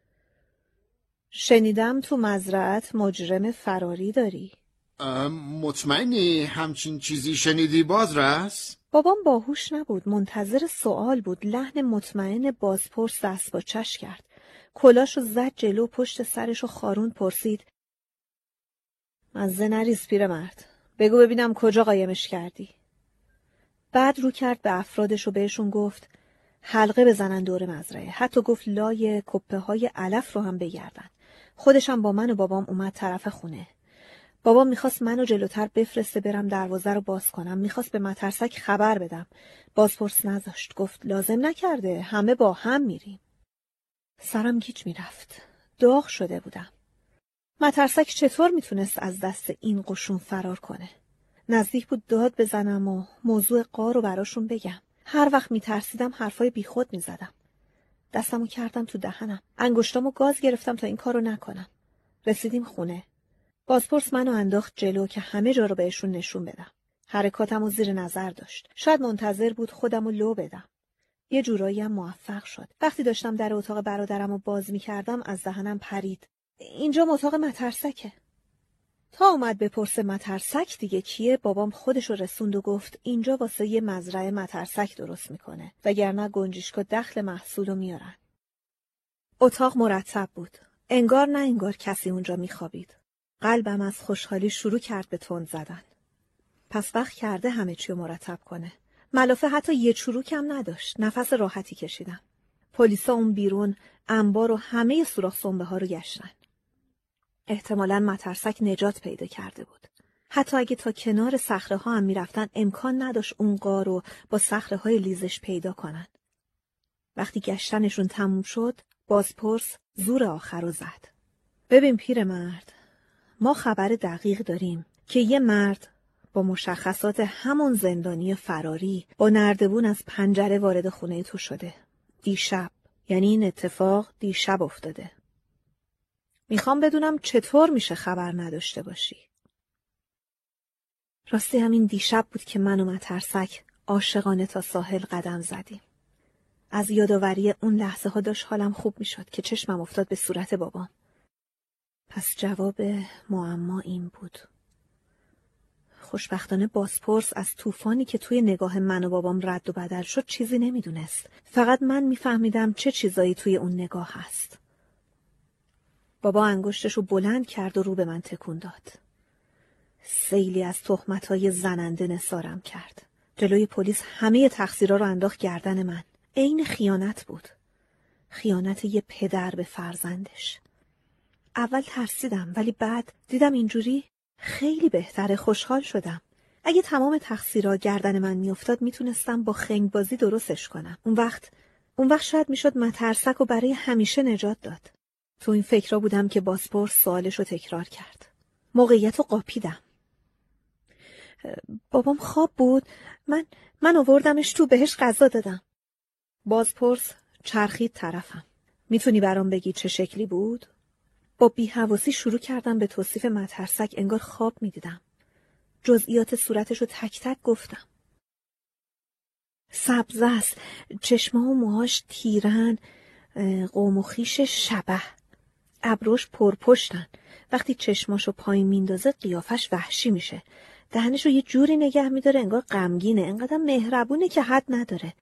شنیدم تو مزرعت مجرم فراری داری. مطمئنی همچین چیزی شنیدی بازرس؟ بابام باهوش نبود. منتظر سوال بود. لحن مطمئن بازپرس دست با چش کرد. کلاشو زد جلو پشت سرشو خارون پرسید. مزه نریز مرد بگو ببینم کجا قایمش کردی. بعد رو کرد به افرادش و بهشون گفت حلقه بزنن دور مزرعه. حتی گفت لای کپه های علف رو هم بگردن. خودشم با من و بابام اومد طرف خونه. بابام می‌خواست منو جلوتر بفرسته برم دروازه رو باز کنم. می‌خواست به مترسک خبر بدم. بازپرس نذاشت. گفت لازم نکرده. همه با هم میریم. سرم گیج می‌رفت. داغ شده بودم. مترسک چطور می‌تونست از دست این قشون فرار کنه؟ نزدیک بود داد بزنم و موضوع قار رو براشون بگم. هر وقت میترسیدم حرفای بیخود می‌زدم. دستمو کردم تو دهنم. انگشتامو گاز گرفتم تا این کارو نکنم. رسیدیم خونه. بازپرس منو انداخت جلو که همه جا رو بهشون نشون بدم. حرکاتم و زیر نظر داشت. شاید منتظر بود خودم رو لو بدم. یه جورایی هم موفق شد. وقتی داشتم در اتاق برادرم رو باز می کردم از دهنم پرید. اینجا اتاق مترسکه تا اومد به پرس مترسک دیگه کیه بابام خودش رسوند و گفت اینجا واسه یه مزرعه مترسک درست می‌کنه. وگرنه گنجیشکا دخل محصول رو میارن. اتاق مرتب بود. انگار نه انگار کسی اونجا میخوابید. قلبم از خوشحالی شروع کرد به تند زدن. پس وقت کرده همه چی رو مرتب کنه. ملافه حتی یه چروکم نداشت. نفس راحتی کشیدم. پلیسا اون بیرون انبار و همه سوراخ سنبه ها رو گشتن. احتمالا مترسک نجات پیدا کرده بود. حتی اگه تا کنار سخره ها هم می‌رفتن امکان نداشت اون قار رو با سخره های لیزش پیدا کنن. وقتی گشتنشون تموم شد، بازپرس زور آخر رو زد. ببین مرد، ما خبر دقیق داریم که یه مرد با مشخصات همون زندانی فراری با نردبون از پنجره وارد خونه تو شده. دیشب. یعنی این اتفاق دیشب افتاده. می‌خوام بدونم چطور میشه خبر نداشته باشی. راستی همین دیشب بود که من و مترسک عاشقانه تا ساحل قدم زدیم. از یادآوری اون لحظه ها داشت حالم خوب می‌شد که چشمم افتاد به صورت بابام. پس جواب معما این بود. خوشبختانه بازپرس از طوفانی که توی نگاه من و بابام رد و بدل شد چیزی نمی‌دونست. فقط من میفهمیدم چه چیزایی توی اون نگاه هست. بابا انگشتش رو بلند کرد و رو به من تکون داد. سیلی از های زننده نسارم کرد. جلوی پلیس همه تقصیرها رو انداخت گردن من. عین خیانت بود. خیانت یه پدر به فرزندش. اول ترسیدم ولی بعد دیدم اینجوری خیلی بهتره خوشحال شدم. اگه تمام تقصیرها گردن من میافتاد می‌تونستم با خنگ بازی درستش کنم. اون وقت اون وقت شاید می‌شد مترسک و برای همیشه نجات داد. تو این فکر بودم که باسپورس سوالش رو تکرار کرد. موقعیت رو قاپیدم. بابام خواب بود. من من آوردمش تو بهش غذا دادم. بازپرس چرخید طرفم. می‌تونی برام بگی چه شکلی بود؟ با بیهواسی شروع کردم به توصیف مترسک انگار خواب می‌دیدم. جزئیات صورتش رو تک تک گفتم. سبز است، چشمه و موهاش تیرن، قوم و خیش شبه. ابروش پرپشتن. وقتی چشماشو پایین میندازه قیافش وحشی میشه. دهنشو یه جوری نگه میداره انگار غمگینه. انقدر مهربونه که حد نداره.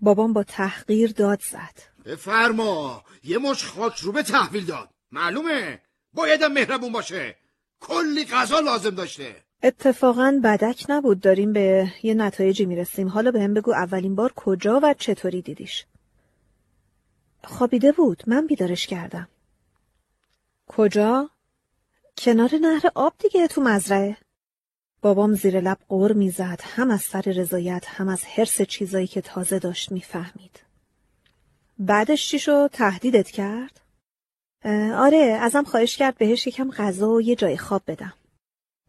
بابام با تحقیر داد زد. بفرما یه مش خاک رو به تحویل داد. معلومه؟ بایدم مهربون باشه. کلی غذا لازم داشته. اتفاقا بدک نبود. داریم به یه نتایجی می‌رسیم. حالا به هم بگو اولین بار کجا و چطوری دیدیش. خوابیده بود. من بیدارش کردم. کجا؟ کنار نهر آب دیگه تو مزرعه. بابام زیر لب قور می‌زد هم از سر رضایت هم از حرس چیزایی که تازه داشت می‌فهمید. بعدش چی شد؟ تهدیدت کرد؟ آره ازم خواهش کرد بهش یکم غذا و یه جای خواب بدم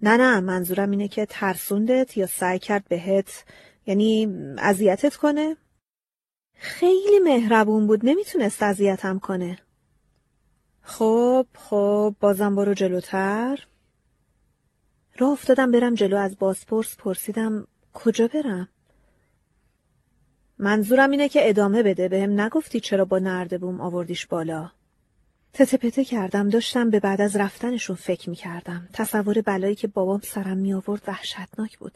نه نه منظورم اینه که ترسوندت یا سعی کرد بهت یعنی اذیتت کنه خیلی مهربون بود نمی‌تونست اذیتم کنه خب خب بازم برو جلوتر. راه افتادم برم جلو از بازپرس پرسیدم کجا برم؟ منظورم اینه که ادامه بده بهم نگفتی چرا با نردبوم آوردیش بالا. تته پته کردم داشتم به بعد از رفتنشون فکر می‌کردم. تصور بلایی که بابام سرم می آورد وحشتناک بود.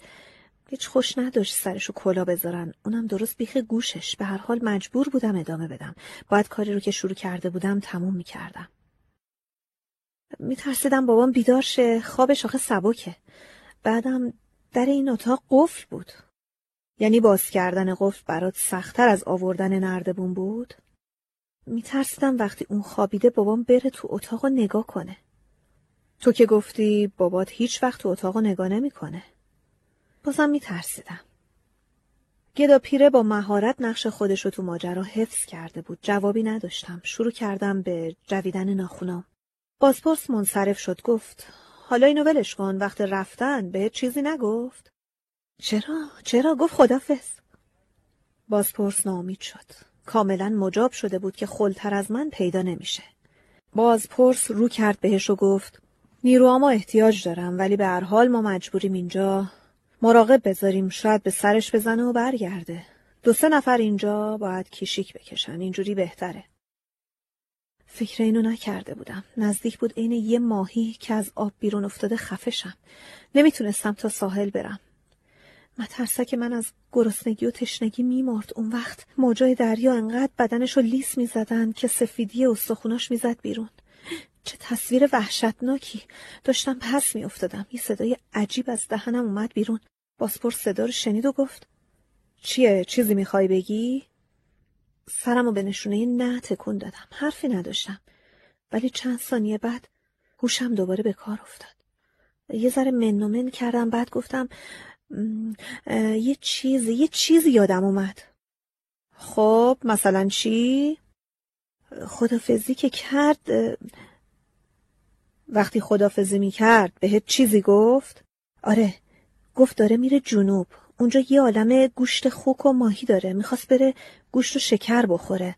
هیچ خوش نداشت سرشو کلا بذارن. اونم درست بیخ گوشش. به هر حال مجبور بودم ادامه بدم. باید کاری رو که شروع کرده بودم تموم می‌کردم. میترسیدم بابام بیدار شه. خوابش آخه سبکه. بعدم در این اتاق قفل بود. یعنی باز کردن قفل برات سختتر از آوردن نردبون بود؟ میترسیدم وقتی اون خوابیده بابام بره تو اتاق نگاه کنه. تو که گفتی بابات هیچ وقت تو اتاق نگاه نمی‌کنه. بازم میترسیدم. گدا پیره با مهارت نقش خودش رو تو ماجرا حفظ کرده بود. جوابی نداشتم. شروع کردم به جویدن ناخونام. بازپرس منصرف شد گفت حالا اینو ولش کن وقت رفتن به چیزی نگفت. چرا؟ چرا؟ گفت خدافز بازپرس نامید شد. کاملا مجاب شده بود که خلتر از من پیدا نمیشه. بازپرس رو کرد بهش و گفت نیروهاما احتیاج دارم ولی به هر حال ما مجبوریم اینجا مراقب بذاریم شاید به سرش بزنه و برگرده. دو سه نفر اینجا باید کیشیک بکشن اینجوری بهتره. فکر اینو نکرده بودم. نزدیک بود عین یه ماهی که از آب بیرون افتاده خفشم. نمی‌تونستم تا ساحل برم. مترسک من از گرسنگی و تشنگی میمرد. اون وقت موجای دریا انقدر بدنش رو لیس می‌زدن که سفیدی استخوناش می‌زد بیرون. چه تصویر وحشتناکی. داشتم پس میافتادم. یه صدای عجیب از دهنم اومد بیرون. باسپور صدا رو شنید و گفت چیه؟ چیزی می‌خوای بگی؟ سرم رو به نشونه نه تکون دادم. حرفی نداشتم. ولی چند ثانیه بعد هوشم دوباره به کار افتاد. یه ذره من کردم بعد گفتم یه چیزی یه چیزی یادم اومد. خب مثلا چی؟ خدافزی که کرد وقتی خدافزی می کرد بهت چیزی گفت؟ آره گفت داره میره جنوب. اونجا یه عالم گوشت خوک و ماهی داره. می‌خواست بره گوشت و شکر بخوره.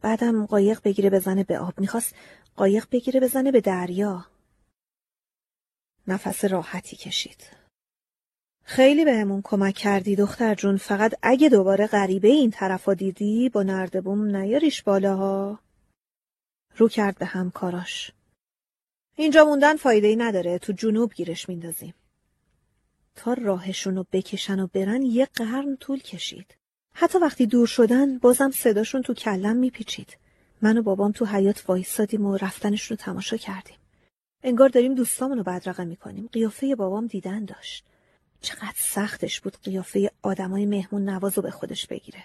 بعدم قایق بگیره بزنه به آب. می‌خواست قایق بگیره بزنه به دریا. نفس راحتی کشید. خیلی بهمون کمک کردی دختر جون. فقط اگه دوباره غریبه این طرفا دیدی با نردبوم نیاریش بالاها. رو کرد به همکاراش. اینجا موندن فایده ای نداره. تو جنوب گیرش میندازیم. تا رو بکشن و برن یه قرن طول کشید. حتی وقتی دور شدن بازم صداشون تو کلم میپیچید. من و بابام تو حیات وایستادیم و رفتنشون رو تماشا کردیم. انگار داریم دوستامون رو بدرقه می‌کنیم. قیافه بابام دیدن داشت. چقدر سختش بود قیافه آدمای مهمون نواز رو به خودش بگیره.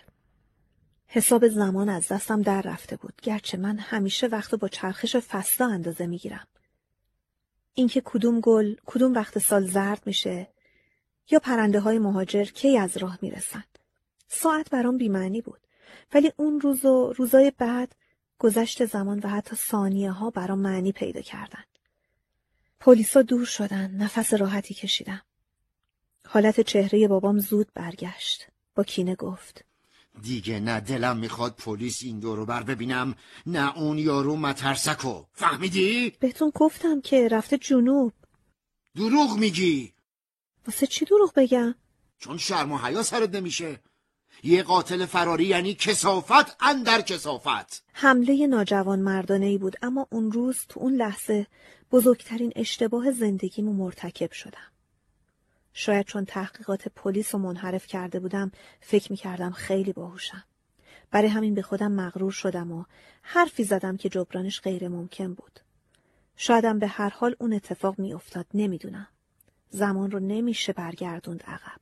حساب زمان از دستم در رفته بود. گرچه من همیشه وقت با چرخش فصلا اندازه می‌گیرم. اینکه کدوم گل کدوم وقت سال زرد میشه یا پرنده های مهاجر کی از راه می‌رسند؟ ساعت برام بیمعنی بود. ولی اون روز و روزای بعد گذشت زمان و حتی ثانیه ها برام معنی پیدا کردند. پلیسا دور شدن نفس راحتی کشیدم. حالت چهره بابام زود برگشت. با کینه گفت دیگه نه دلم می‌خواد پلیس این دورو بر ببینم نه اون یارو مترسکو فهمیدی؟ بهتون گفتم که رفته جنوب. دروغ میگی. واسه چی دروغ بگم؟ چون شرم و حیا سرت نمیشه یه قاتل فراری یعنی کسافت اندر کسافت حمله ناجوان مردانه ای بود اما اون روز تو اون لحظه بزرگترین اشتباه زندگیمو مرتکب شدم شاید چون تحقیقات پلیس رو منحرف کرده بودم فکر می کردم خیلی باهوشم. برای همین به خودم مغرور شدم و حرفی زدم که جبرانش غیر ممکن بود. شایدم به هر حال اون اتفاق می افتاد نمی‌دونم. زمان رو نمیشه برگردوند عقب.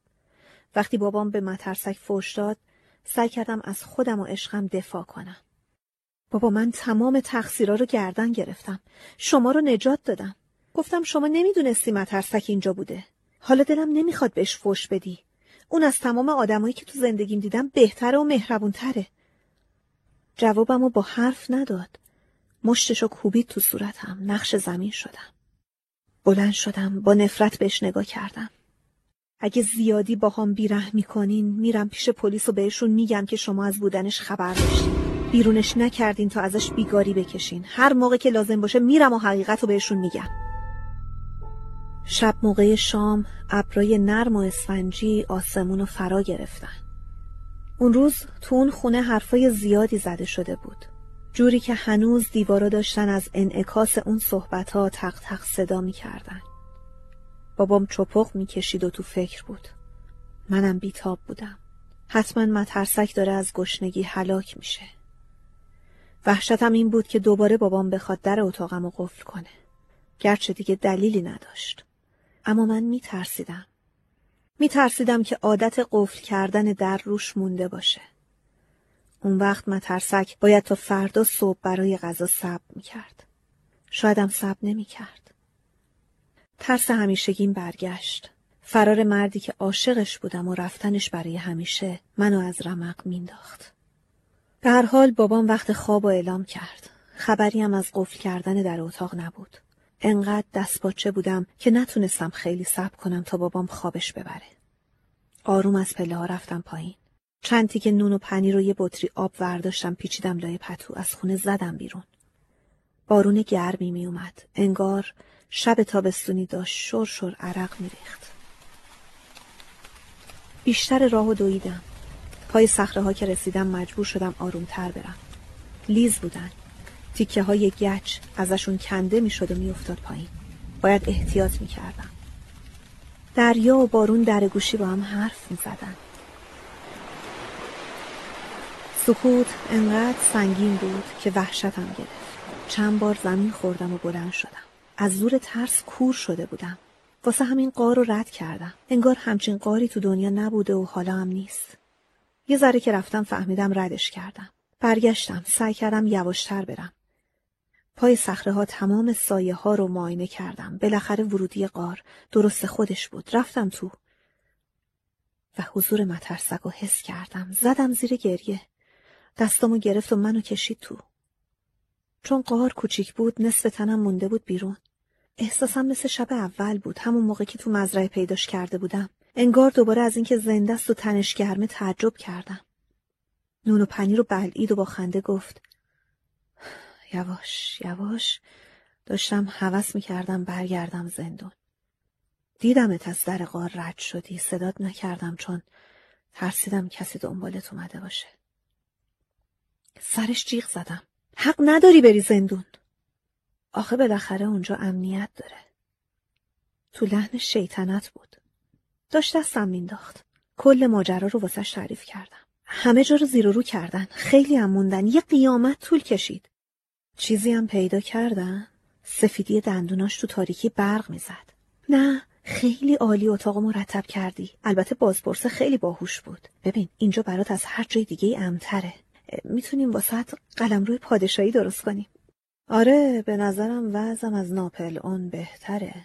وقتی بابام به مترسک فوش داد سعی کردم از خودم و عشقم دفاع کنم. بابا من تمام تقصیرها رو گردن گرفتم. شما رو نجات دادم. گفتم شما نمی‌دونستی مترسک اینجا بوده. حالا دلم نمی‌خواد بهش فوش بدی. اون از تمام آدمایی که تو زندگیم دیدم بهتره و مهربونتره. جوابمو با حرف نداد. مشتشو کوبید تو صورتم نقش زمین شدم بلند شدم با نفرت بهش نگاه کردم. اگه زیادی با هم بیره می‌کنین میرم پیش پلیس و بهشون میگم که شما از بودنش خبر داشتین. بیرونش نکردین تا ازش بیگاری بکشین. هر موقع که لازم باشه میرم و حقیقت رو بهشون میگم. شب موقع شام ابرای نرم و اسفنجی آسمون رو فرا گرفتن. اون روز تو اون خونه حرفای زیادی زده شده بود. جوری که هنوز دیوارا داشتن از انعکاس اون صحبتها تق تق صدا می‌کردن. بابام چپق می‌کشید و تو فکر بود. منم بیتاب بودم. حتما مترسک داره از گشنگی هلاک میشه. وحشتم این بود که دوباره بابام بخواد در اتاقم رو قفل کنه. گرچه دیگه دلیلی نداشت. اما من میترسیدم. میترسیدم که عادت قفل کردن در روش مونده باشه. اون وقت مترسک باید تا فردا صبح برای غذا صبر می‌کرد. شایدم صبر نمی‌کرد. ترس همیشگیم برگشت. فرار مردی که عاشقش بودم و رفتنش برای همیشه منو از رمق مینداخت به هر حال بابام وقت خواب و اعلام کرد. خبری هم از قفل کردن در اتاق نبود. انقدر دستپاچه بودم که نتونستم خیلی صبر کنم تا بابام خوابش ببره. آروم از پله ها رفتم پایین. چند تیکه نون و پنیر رو یه بطری آب ورداشتم پیچیدم لای پتو از خونه زدم بیرون. بارون گرمی می اومد. انگار شب تابستونی داشت شور شور عرق می ریخت. بیشتر راه و دویدم. پای صخره ها که رسیدم مجبور شدم آرومتر برم. لیز بودن. تیکه های گچ ازشون کنده می شد و می افتاد پایین. باید احتیاط می کردم دریا و بارون در گوشی با هم حرف می زدن. سکوت انقدر سنگین بود که وحشتم گرفت. چند بار زمین خوردم و بلند شدم. از زور ترس کور شده بودم. واسه همین قار رو رد کردم. انگار همچین قاری تو دنیا نبوده و حالا هم نیست. یه ذره که رفتم فهمیدم ردش کردم. برگشتم. سعی کردم یواشتر برم. پای صخره ها تمام سایه ها رو معاینه کردم. بالاخره ورودی قار درست خودش بود. رفتم تو. و حضور مترسک رو حس کردم. زدم زیر گریه. دستامو گرفت و منو کشید تو. چون قار کوچیک بود نصف تنم مونده بود بیرون. احساسم مثل شب اول بود همون موقع که تو مزرعه پیداش کرده بودم. انگار دوباره از اینکه زنده است و تنش گرمه تعجب کردم. نون و پنیر رو بلعید و با خنده گفت یواش یواش داشتم حوس می‌کردم برگردم زندون. دیدمت از در غار رد شدی صدات نکردم چون ترسیدم کسی دنبالت اومده باشه. سرش جیغ زدم. حق نداری بری زندون. آخه بالاخره اونجا امنیت داره. تو لحن شیطنت بود. داشت دستم مینداخت کل ماجرا رو واسش تعریف کردم. همه جا رو زیر و رو کردن. خیلی هم موندن. یه قیامت طول کشید. چیزی هم پیدا کردن. سفیدی دندوناش تو تاریکی برق می‌زد. نه خیلی عالی اتاق مرتب کردی. البته بازپرسه خیلی باهوش بود. ببین اینجا برات از هر جای دیگه امتره. می‌تونیم واسط قلم روی پادشاهی درست کنیم. آره به نظرم وضعم از ناپل اون بهتره.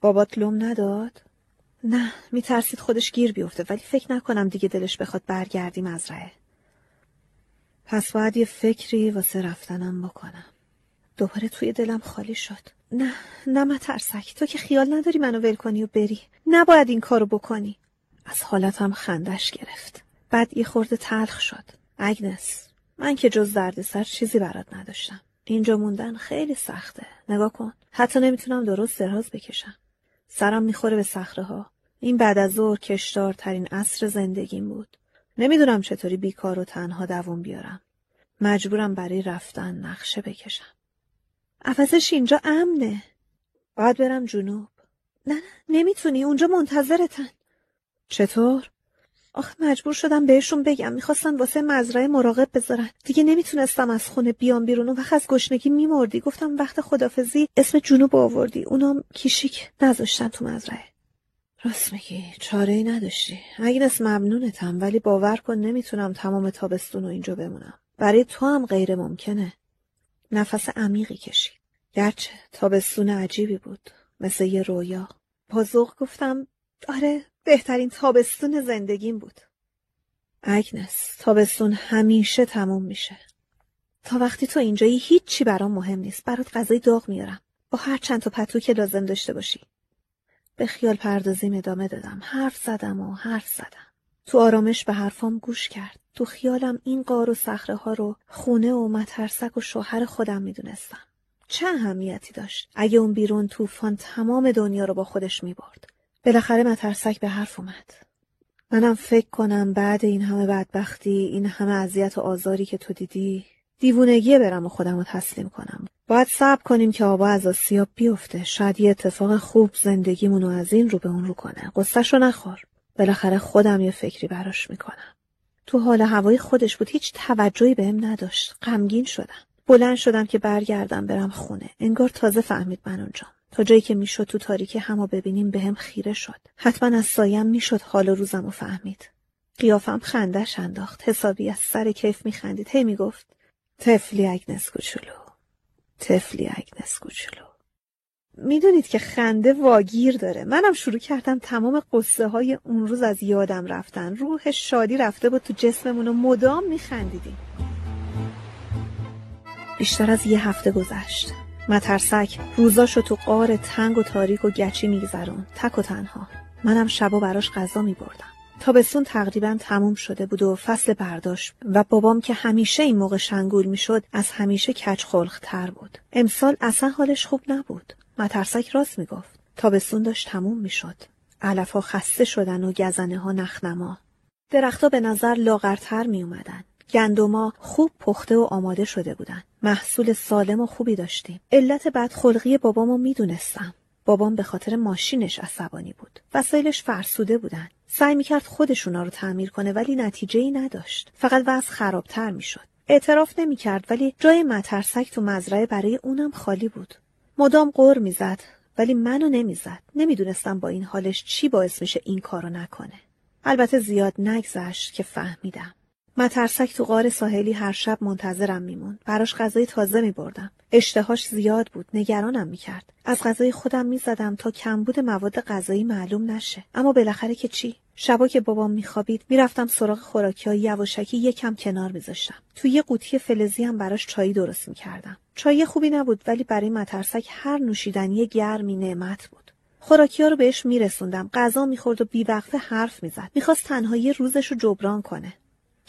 بابات لوم نداد؟ نه میترسید خودش گیر بیفته ولی فکر نکنم دیگه دلش بخواد برگردی مزرعه پس باید یه فکری واسه رفتنم بکنم. دوباره توی دلم خالی شد. نه نه مترسک تو که خیال نداری منو ول کنی و بری. نباید این کارو بکنی. از حالتم خندش گرفت. بعد یه خورده تلخ شد. اگنس من که جز دردسر چیزی برات نداشتم. اینجا موندن خیلی سخته. نگاه کن. حتی نمی‌تونم درست دراز بکشم. سرم می‌خوره به صخره ها این بعد از ظهر کشدار ترین عصر زندگیم بود. نمی‌دونم چطوری بیکار و تنها دووم بیارم. مجبورم برای رفتن نقشه بکشم. عوضش اینجا امنه. باید برم جنوب. نه نه نمی‌تونی. اونجا منتظرتن. چطور؟ آخه مجبور شدم بهشون بگم. می‌خواستن واسه مزرعه مراقب بذارن. دیگه نمی‌تونستم از خونه بیام بیرون. و وقت از گشنگی میمردی. گفتم وقت خدافزی اسم جنوب آوردی. اونام کیشیک نذاشتن تو مزرعه. راست میگی. چاره ای نداشتی. اگنس ممنونتم ولی باور کن نمی‌تونم تمام تابستون رو اینجا بمونم. برای تو هم غیر ممکنه. نفس عمیقی کشید. گرچه تابستون عجیبی بود. مثل یه رویا. با گفتم آره بهترین تابستون زندگیم بود. اگنس تابستون همیشه تموم میشه. تا وقتی تو اینجایی هیچی برام مهم نیست. برات غذای داغ میارم. با هر چند تا پتو که لازم داشته باشی. به خیال پردازیم ادامه دادم. حرف زدم و حرف زدم. تو آرامش به حرفام گوش کرد. تو خیالم این قار و صخره ها رو خونه و مترسک و شوهر خودم می‌دونستم. چه اهمیتی داشت؟ اگه اون بیرون طوفان تمام دنیا رو با خودش می‌برد. بالاخره مترسک به حرف اومد. منم فکر کنم بعد این همه بدبختی این همه اذیت و آزاری که تو دیدی دیوونگیه برم و خودم رو تسلیم کنم. باید صبر کنیم که آبا از آسیاب بیفته. شاید یه اتفاق خوب زندگیمونو از این رو به اون رو کنه. قصهش رو نخور. بالاخره خودم یه فکری براش می‌کنم. تو حال هوای خودش بود هیچ توجهی بهم نداشت. غمگین شدم. بلند شدم که برگردم برم خونه. انگار تازه فهمید من اونجام. تا جایی که می‌شد تو تاریکی همو ببینیم بهم خیره شد. حتما از سایم می‌شد حال و روزم و فهمید. قیافم خندش انداخت. حسابی از سر کیف میخندید. هی می‌گفت تفلی اگنس کوچولو. تفلی اگنس کوچولو. می‌دونید که خنده واگیر داره. منم شروع کردم تمام قصه های اون روز از یادم رفتن. روح شادی رفته بود تو جسممون و مدام میخندیدیم. بیشتر از یه هفته گذشت. مترسک روزاشو تو قار تنگ و تاریک و گچی میگذرون. تک و تنها. منم شبا براش غذا میبردم. تابستون تقریبا تموم شده بود و فصل برداشت و بابام که همیشه این موقع شنگول می‌شد از همیشه خلق تر بود. امسال اصلا حالش خوب نبود. مترسک راست می‌گفت. تابستون داشت تموم می‌شد. علفها خسته شدن و گزنه ها نخنما. درختها به نظر لاغرتر می اومدن. گندما خوب پخته و آماده شده بودن. محصول سالم و خوبی داشتیم. علت بدخلقی بابامو می‌دونستم. بابام به خاطر ماشینش عصبانی بود. وسایلش فرسوده بودن. سعی می‌کرد خودشونا رو تعمیر کنه ولی نتیجه ای نداشت. فقط وضع خرابتر می‌شد. اعتراف نمی‌کرد ولی جای مترسک تو مزرعه برای اونم خالی بود. مدام قر می‌زد ولی منو نمی‌زد. نمی‌دونستم با این حالش چی باعث میشه این کارو نکنه. البته زیاد نگذشت که فهمیدم. مترسک تو غار ساحلی هر شب منتظرم میموند. براش غذای تازه میبردم. اشتهاش زیاد بود. نگرانم می‌کرد. از غذای خودم می‌زدم تا کمبود مواد غذایی معلوم نشه. اما بالاخره که چی؟ شبا که بابام میخوابید می‌رفتم سراغ خوراکی های یواشکی یکم کنار میذاشتم. تو یه قوطی فلزی هم براش چایی درست می‌کردم. چای خوبی نبود ولی برای مترسک هر نوشیدنی گرمی نعمت بود. خوراکی ها رو بهش میرسوندم. غذا می‌خورد و بیوقفه حرف می‌زد. می‌خواست تنهایی روزش رو جبران کنه.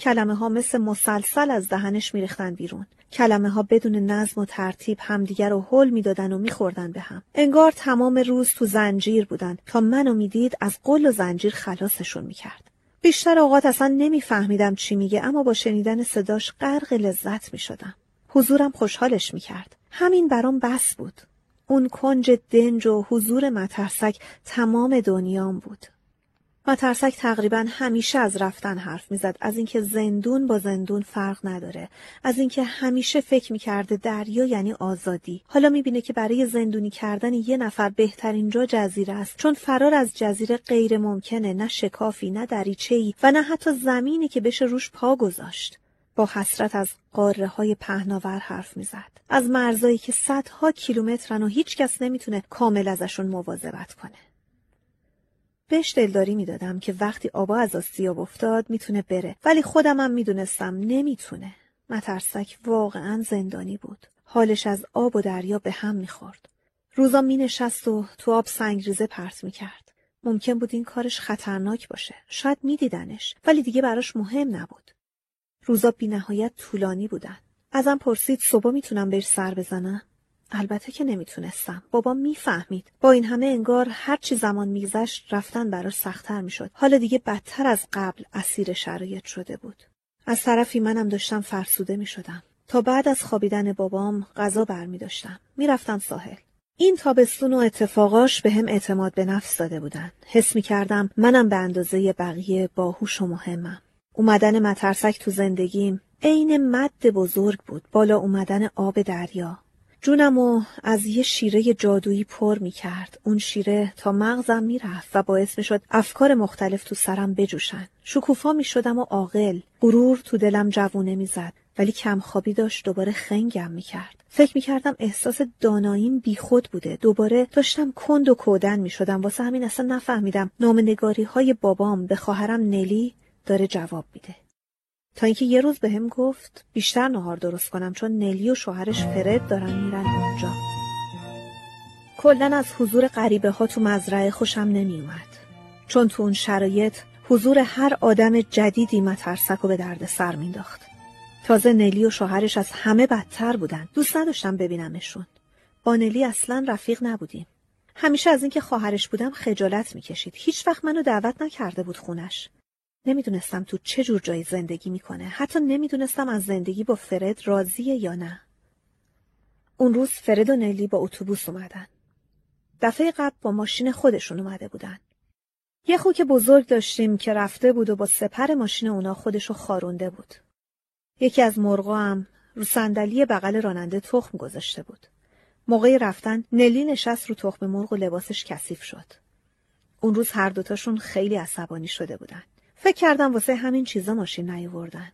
کلمه ها مثل مسلسل از دهنش میریختن بیرون. کلمه ها بدون نظم و ترتیب همدیگر رو حل می‌دادن و میخوردن به هم. انگار تمام روز تو زنجیر بودن تا منو می‌دید از قل و زنجیر خلاصشون می‌کرد. بیشتر اوقات اصلا نمیفهمیدم چی میگه اما با شنیدن صداش غرق لذت می‌شدم. حضورم خوشحالش می‌کرد. همین برام بس بود. اون کنج دنج و حضور مترسک تمام دنیام بود. مترسک تقریبا همیشه از رفتن حرف می‌زد. از اینکه زندون با زندون فرق نداره. از اینکه همیشه فکر می‌کرده دریا یعنی آزادی. حالا می‌بینه که برای زندونی کردن یه نفر بهترین جا جزیره است. چون فرار از جزیره غیر ممکنه نه شکافی نه دریچه‌ای و نه حتی زمینی که بشه روش پا گذاشت. با حسرت از قاره های پهناور حرف می‌زد. از مرزایی که صدها کیلومترن و هیچ کس نمی‌تونه کامل ازشون مواظبت کنه. بهش دلداری می‌دادم که وقتی آبا از آسیاب افتاد می‌تونه بره. ولی خودمم می‌دونستم نمی‌تونه. مترسک واقعا زندانی بود. حالش از آب و دریا به هم می‌خورد. روزا مینشست و تو آب سنگریزه پرت می‌کرد. ممکن بود این کارش خطرناک باشه. شاید میدیدنش ولی دیگه براش مهم نبود. روزا بینهایت طولانی بودن. ازم پرسید صبح می‌تونم بهش سر بزنم؟ البته که نمی‌تونستم. بابا می‌فهمید. با این همه انگار هر چی زمان میگذشت رفتن براش سختتر می‌شد. حالا دیگه بدتر از قبل اسیر شرایط شده بود. از طرفی منم داشتم فرسوده می‌شدم. تا بعد از خوابیدن بابام غذا برمی داشتم. می‌رفتم ساحل. این تابستون و اتفاقاش به هم اعتماد به نفس داده بودن. حس می کردم منم به اندازه بقیه باهوش و مهمم. اومدن مترسک تو زندگیم عین مد بزرگ بود بالا اومدن آب دریا جونمو از یه شیره جادویی پر می کرد. اون شیره تا مغزم می رفت و باعث می شد افکار مختلف تو سرم بجوشن. شکوفا می شدم و عاقل. غرور تو دلم جوونه می زد. ولی کمخوابی داشت دوباره خنگم می کرد. فکر می کردم احساس داناییم بیخود بوده. دوباره داشتم کند و کودن می شدم. واسه همین اصلا نفهمیدم نامنگاری های بابام به خواهرم نلی داره جواب میده. تا اینکه یه روز بهم به گفت بیشتر نهار درست کنم چون نلی و شوهرش فرد دارن میرن اونجا. کلا از حضور غریبه ها تو مزرعه خوشم نمیومد. چون تو اون شرایط حضور هر آدم جدیدی مترسک و به درد سر مینداخت تازه نلی و شوهرش از همه بدتر بودن. دوست نداشتم ببینمشون. با نلی اصلا رفیق نبودیم. همیشه از اینکه خواهرش بودم خجالت می‌کشید. هیچ وقت منو دعوت نکرده بود خونش. نمی‌دونستم تو چه جور جایی زندگی می‌کنه. حتی نمی‌دونستم از زندگی با فرد راضیه یا نه. اون روز فرد و نلی با اتوبوس اومدن. دفعه قبل با ماشین خودشون اومده بودن. یه خوک بزرگ داشتیم که رفته بود و با سپر ماشین اونا خودشو خارونده بود. یکی از مرغا هم رو صندلی بغل راننده تخم گذاشته بود. موقع رفتن نلی نشست رو تخم مرغ و لباسش کثیف شد. اون روز هر دوتاشون خیلی عصبانی شده بودن. فکر کردم واسه همین چیزا ماشین نیاوردن.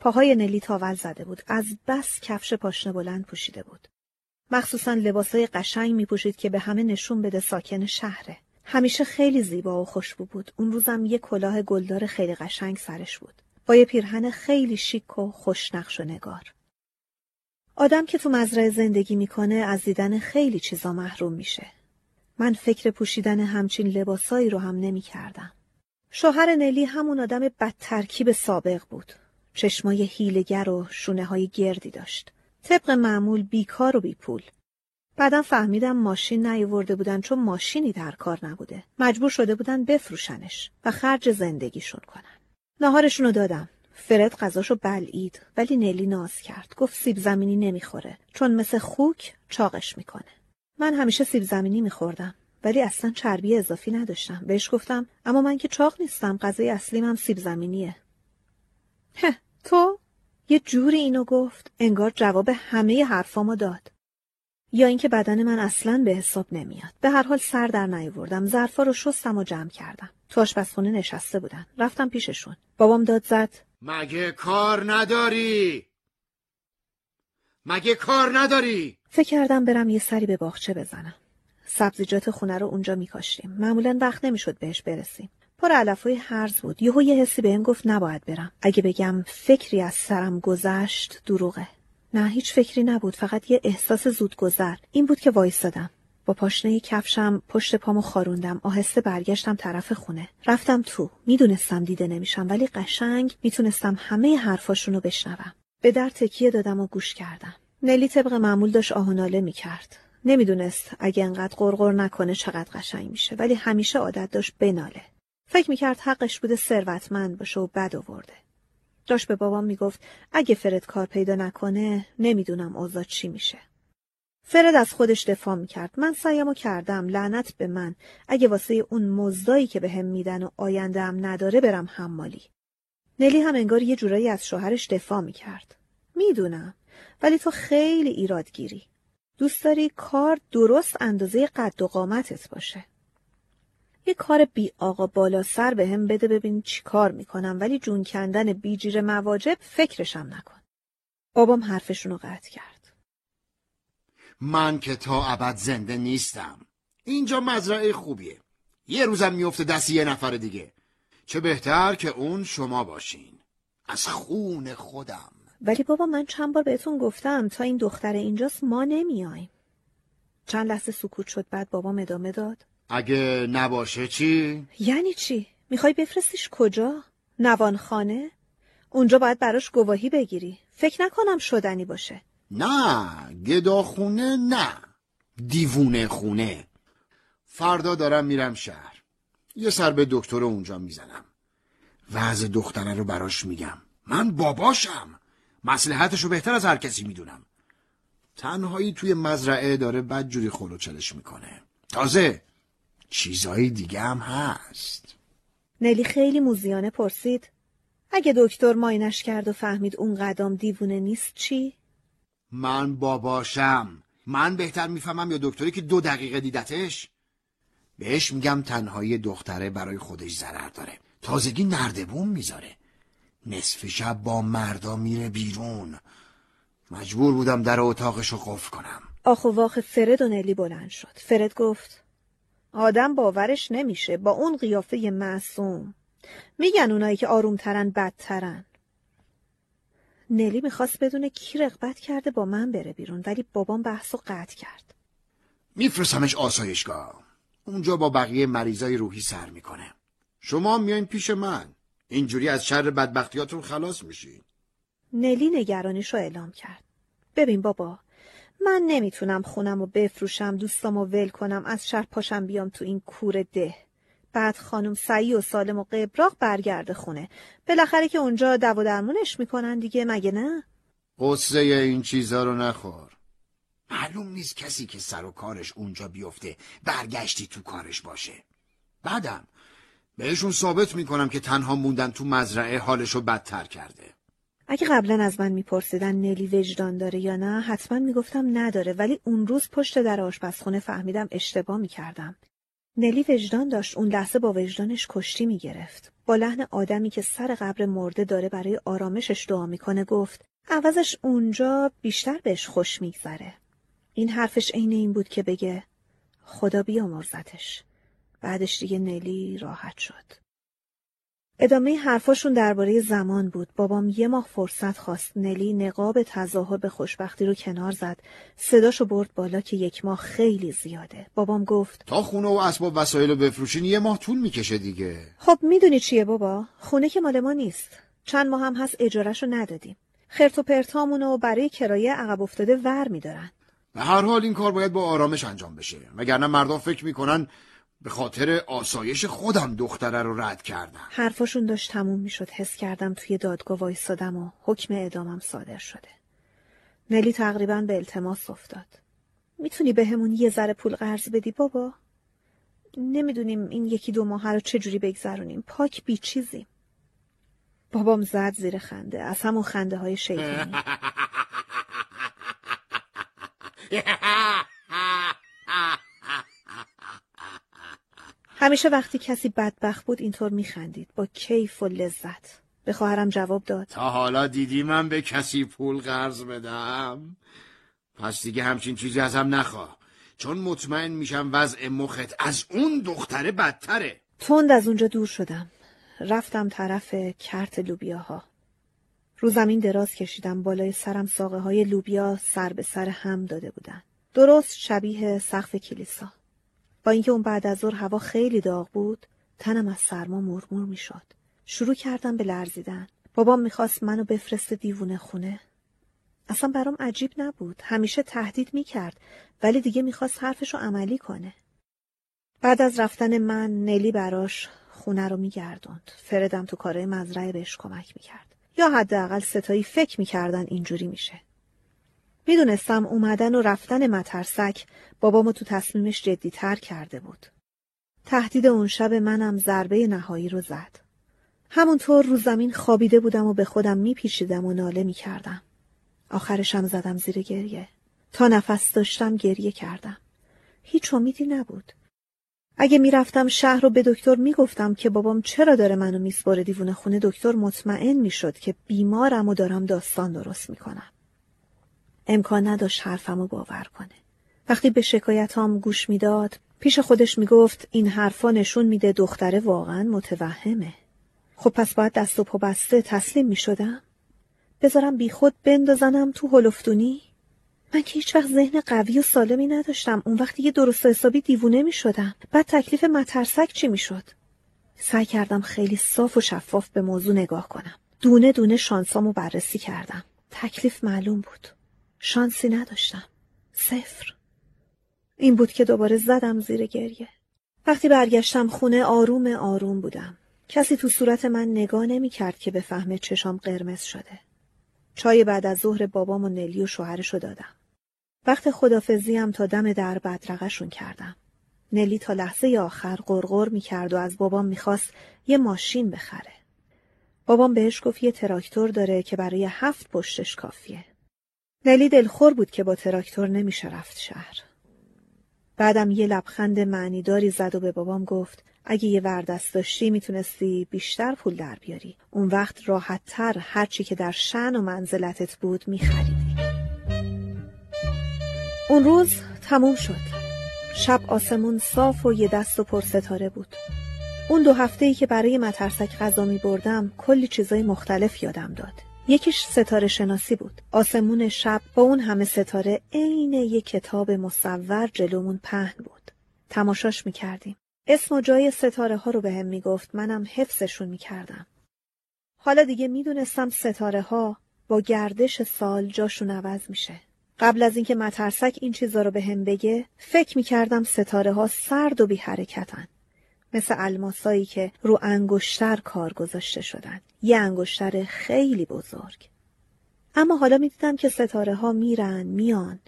پاهای نلی تاول زده بود. از بس کفش پاشنه بلند پوشیده بود. مخصوصا لباسای قشنگ می پوشید که به همه نشون بده ساکن شهره. همیشه خیلی زیبا و خوشبو بود. اون روزم یه کلاه گلدار خیلی قشنگ سرش بود. با یه پیرهن خیلی شیک و خوشنقش و نگار. آدم که تو مزرعه زندگی می‌کنه از دیدن خیلی چیزا محروم میشه. من فکر پوشیدن همچین لباسایی رو هم نمی کردم. شوهر نلی همون آدم بدترکیب سابق بود. چشمای هیلگر و شونه های گردی داشت. طبق معمول بیکار و بیپول. بعدم فهمیدم ماشین نیورده بودن چون ماشینی در کار نبوده. مجبور شده بودن بفروشنش و خرج زندگیشون کنن. ناهارشونو دادم. فرد غذاشو بلعید ولی نلی ناز کرد. گفت سیب زمینی نمی‌خوره چون مثل خوک چاقش می‌کنه. من همیشه سیب زمینی میخوردم. ولی اصلا چربی اضافی نداشتم. بهش گفتم اما من که چاق نیستم غذای اصلیم هم سیب زمینیه. هه تو؟ یه جوری اینو گفت انگار جواب همه حرفامو داد. یا اینکه بدن من اصلا به حساب نمیاد. به هر حال سر در نیاوردم. ظرفا رو شستم و جمع کردم. تو آشپزخونه نشسته بودن. رفتم پیششون. بابام داد زد. مگه کار نداری؟ مگه کار نداری؟ فکر کردم برم یه سری به باغچه بزنم. سبزیجات خونه رو اونجا میکاشتیم. معمولا وقت نمی‌شد بهش برسیم. پر علفای هرز بود. یهو یه حسی بهم گفت نباید برم. اگه بگم فکری از سرم گذشت دروغه. نه هیچ فکری نبود. فقط یه احساس زود گذر این بود که وایستادم. با پاشنه کفشم پشت پامو خاروندم. آهسته برگشتم طرف خونه. رفتم تو. می‌دونستم دیده نمیشم ولی قشنگ می‌تونستم همه حرفاشونو بشنوم. به در تکیه دادم و گوش کردم. نلی طبق معمول داشت آهناله می‌کرد. نمی‌دونست اگه انقدر قرقر نکنه چقدر قشنگ میشه ولی همیشه عادت داشت بناله. فکر می‌کرد حقش بوده ثروتمند باشه و بد آورده. داشت به بابام می‌گفت اگه فرد کار پیدا نکنه نمی‌دونم اوضاع چی میشه. فرد از خودش دفاع می‌کرد. من سعیمو کردم لعنت به من اگه واسه اون مزدایی که بهم به میدن و آینده هم نداره برم حمالی. نلی هم انگار یه جورایی از شوهرش دفاع می‌کرد. می‌دونم ولی تو خیلی ایرادگیری. دوست داری کار درست اندازه قد و قامتت باشه. یه کار بی آقا بالا سر به هم بده ببین چی کار می‌کنم ولی جون کندن بیجیر مواجب فکرشم نکن. بابام حرفشونو قطع کرد. من که تا ابد زنده نیستم. اینجا مزرعه خوبیه. یه روزم میفته دست یه نفر دیگه. چه بهتر که اون شما باشین. از خون خودم. ولی بابا من چند بار بهتون گفتم تا این دختر اینجاست ما نمیایم. چند لحظه سکوت شد بعد بابام ادامه داد. اگه نباشه چی؟ یعنی چی؟ می‌خوای بفرستیش کجا؟ نوانخانه؟ اونجا باید براش گواهی بگیری. فکر نکنم شدنی باشه. نه گداخونه نه دیوونه خونه فردا دارم میرم شهر یه سر به دکتر اونجا می‌زنم وضع دختره رو براش میگم من باباشم مسلحتش رو بهتر از هر کسی می‌دونم. تنهایی توی مزرعه داره بدجوری خلوچلش می‌کنه. تازه چیزایی دیگه هم هست. نلی خیلی موزیانه پرسید. اگه دکتر ماینش کرد و فهمید اون قدم دیوونه نیست چی؟ من باباشم. من بهتر می‌فهمم یا دکتری که دو دقیقه دیدتش؟ بهش میگم تنهایی دختره برای خودش ضرر داره. تازگی نردبون می‌ذاره. نصف شب با مردا میره بیرون. مجبور بودم در اتاقشو قفل کنم. آخ و واخ فرد و نلی بلند شد. فرد گفت آدم باورش نمیشه با اون قیافه معصوم. میگن اونایی که آرومترن بدترن. نلی می‌خواست بدون کی رغبت کرده با من بره بیرون ولی بابام بحث و قطع کرد. میفرستمش آسایشگاه. اونجا با بقیه مریضای روحی سر می‌کنه. شما میاین پیش من. اینجوری از شر بدبختیاتون خلاص میشین نلی نگرانیش رو اعلام کرد. ببین بابا من نمی‌تونم خونم رو بفروشم دوستام رو ول کنم از شهر پاشم بیام تو این کور ده. بعد خانم سعی و سالم و قبراق برگرده خونه. بالاخره که اونجا دو درمونش می‌کنن دیگه مگه نه؟ قصه این چیزا رو نخور. معلوم نیست کسی که سر و کارش اونجا بیفته برگشتی تو کارش باشه. بعدم بهشون ثابت می‌کنم که تنها موندن تو مزرعه حالشو بدتر کرده. اگه قبلا از من میپرسیدن نلی وجدان داره یا نه حتما می‌گفتم نداره ولی اون روز پشت در آشپزخونه فهمیدم اشتباه می‌کردم. نلی وجدان داشت اون لحظه با وجدانش کشتی می‌گرفت. با لحن آدمی که سر قبر مرده داره برای آرامشش دعا می‌کنه گفت عوضش اونجا بیشتر بهش خوش میگذره. این حرفش عین این بود که بگه خدا بیامرزتش بعدش دیگه نلی راحت شد ادامه حرفاشون درباره زمان بود. بابام یه ماه فرصت خواست. نلی نقاب تظاهر به خوشبختی رو کنار زد. صداشو برد بالا که یک ماه خیلی زیاده. بابام گفت تا خونه و اسباب وسایل رو بفروشین یه ماه طول می‌کشه دیگه خب می‌دونی چیه بابا؟ خونه که مال ما نیست. چند ماه هم هست اجارش رو ندادیم. خرت و پرتامونو برای کرایه عقب افتاده ور میدارن. به هر حال این کار باید با آرامش انجام بشه وگرنه مردم فکر می‌کنن به خاطر آسایش خودم دختره رو رد کردم. حرفاشون داشت تموم می‌شد حس کردم توی دادگاه وایستادم و حکم اعدامم صادر شده. نلی تقریبا به التماس افتاد. می‌تونی به همون یه ذره پول قرض بدی بابا؟ نمی‌دونیم این یکی دو ماه رو چجوری بگذرونیم. پاک بیچیزیم بابام زد زیر خنده. از همون خنده های شیطانی. همیشه وقتی کسی بدبخت بود اینطور میخندید. با کیف و لذت. به خواهرم جواب داد. تا حالا دیدی من به کسی پول قرض بدم؟ پس دیگه همچین چیزی ازم نخواه چون مطمئن میشم وضع مخت از اون دختره بدتره. تند از اونجا دور شدم. رفتم طرف کرت لوبیاها. رو زمین دراز کشیدم. بالای سرم ساقه های لوبیا سر به سر هم داده بودن. درست شبیه سقف کلیسا. با اینکه اون بعد از ظهر هوا خیلی داغ بود تنم از سرما مرمور می‌شد. شروع کردم به لرزیدن. بابام می‌خواست منو بفرسته دیوونه خونه. اصلا برام عجیب نبود. همیشه تهدید می‌کرد ولی دیگه می‌خواست حرفشو عملی کنه. بعد از رفتن من نلی براش خونه رو میگردوند. فردم تو کارهای مزرعه بهش کمک می‌کرد. یا حداقل ستایی فکر می‌کردن اینجوری میشه. می‌دونستم اومدن و رفتن مترسک بابامو تو تصمیمش جدی تر کرده بود. تهدید اون شب منم ضربه نهایی رو زد. همونطور رو زمین خوابیده بودم و به خودم میپیچیدم و ناله می‌کردم. آخرشم زدم زیر گریه. تا نفس داشتم گریه کردم. هیچ امیدی نبود. اگه می‌رفتم شهر رو به دکتر می‌گفتم که بابام چرا داره منو میسپاره دیوونه خونه دکتر مطمئن می‌شد که بیمارم و دارم داستان درست می‌کنم. امکان نداشت حرفمو باور کنه. وقتی به شکایتام گوش می‌داد پیش خودش می‌گفت این حرفا نشون میده دختره واقعا متوهمه. خب پس باید دست و پا بسته تسلیم می‌شدم؟ بذارم بیخود بندازنم تو هلفتونی؟ من که هیچ وقت ذهن قوی و سالمی نداشتم اون وقتی یه درست و حسابی دیوونه می شدم بعد تکلیف مترسک چی می شد؟ سعی کردم خیلی صاف و شفاف به موضوع نگاه کنم دونه دونه شانسامو بررسی کردم تکلیف معلوم بود شانسی نداشتم. صفر. این بود که دوباره زدم زیر گریه. وقتی برگشتم خونه آروم آروم بودم. کسی تو صورت من نگاه نمی کرد که بفهمه چشام قرمز شده. چای بعد از ظهر بابام و نلی و شوهرشو دادم. وقت خدافزیم تا دم در بدرقشون کردم. نلی تا لحظه آخر قرقر می کرد و از بابام می‌خواست یه ماشین بخره. بابام بهش گفت یه تراکتور داره که برای هفت پشتش کافیه. نلی دلخور بود که با تراکتور نمیشه رفت شهر. بعدم یه لبخند معنیداری زد و به بابام گفت اگه یه وردست داشتی می‌تونستی بیشتر پول در بیاری. اون وقت راحت تر هرچی که در شن و منزلتت بود میخریدی. اون روز تموم شد. شب آسمون صاف و یه دست و پر ستاره بود. اون دو هفته ای که برای مترسک غذا می بردم کلی چیزای مختلف یادم داد. یکیش ستاره شناسی بود. آسمون شب با اون همه ستاره عین یک کتاب مصور جلومون پهن بود. تماشاش می کردیم. اسم و جای ستاره ها رو به هم می گفت منم حفظشون می کردم. حالا دیگه می دونستم ستاره ها با گردش سال جاشون عوض میشه. قبل از اینکه مترسک این چیزا رو به هم بگه فکر می کردم ستاره ها سرد و بی حرکتن. مثل الماسایی که رو انگشتر کار گذاشته شدن. یه انگشتر خیلی بزرگ. اما حالا می دیدم که ستاره ها میرن میان.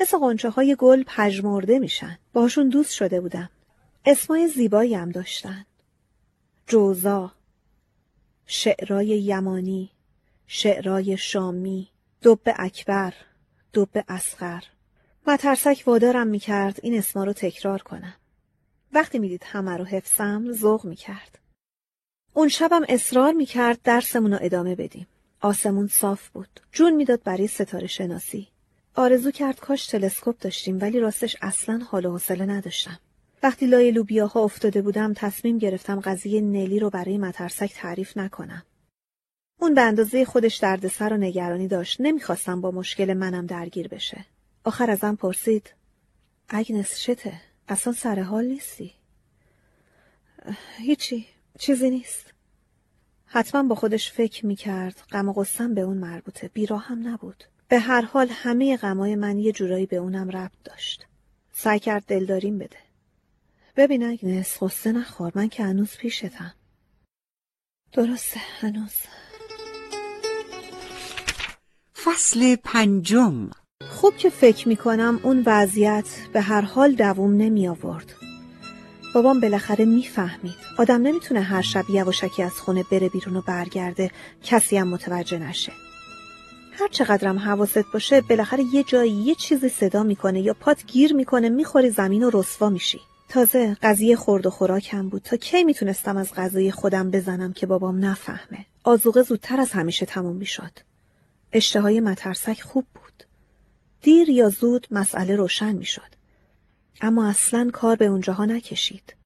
مثل قنچه های گل پژمرده میشن. باشون دوست شده بودم. اسمای زیبایی هم داشتن. جوزا، شعرای یمانی، شعرای شامی، دب اکبر، دب اسخر. مترسک وادارم می‌کرد این اسما رو تکرار کنم. وقتی می‌دید همه رو حفظم ذوق می‌کرد. اون شبم اصرار می‌کرد درسمون رو ادامه بدیم. آسمون صاف بود. جون می‌داد برای ستاره شناسی. آرزو کرد کاش تلسکوپ داشتیم ولی راستش اصلا حال و حوصله نداشتم. وقتی لای لوبیاها افتاده بودم تصمیم گرفتم قضیه نلی رو برای مترسک تعریف نکنم. اون به اندازه خودش دردسر و نگرانی داشت. نمی‌خواستم با مشکل منم درگیر بشه. آخر ازم پرسید اگنس چته؟ اصلا سر حال نیستی؟ هیچی. چیزی نیست. حتما با خودش فکر می‌کرد غم و غصم به اون مربوطه. بیراه هم نبود. به هر حال همه غمای من یه جورایی به اونم ربط داشت. سعی کرد دلداریم بده. ببین اگنس غصه نخور من که هنوز پیشتم. درسته هنوز. فصل پنجم خوب که فکر می‌کنم اون وضعیت به هر حال دووم نمی آورد. بابام بالاخره می‌فهمید. آدم نمی‌تونه هر شب یواشکی از خونه بره بیرون و برگرده کسی هم متوجه نشه. هر چقدرم حواست باشه بالاخره یه جایی یه چیزی صدا می‌کنه یا پات گیر می‌کنه می‌خوری زمین و رسوا میشی. تازه قضیه خورد و خوراکم بود تا کی می‌تونستم از غذای خودم بزنم که بابام نفهمه. آزوقه زودتر از همیشه تموم می‌شد. اشتهای مترسک خوب بود. دیر یا زود مسئله روشن می‌شد. اما اصلا کار به اونجاها نکشید.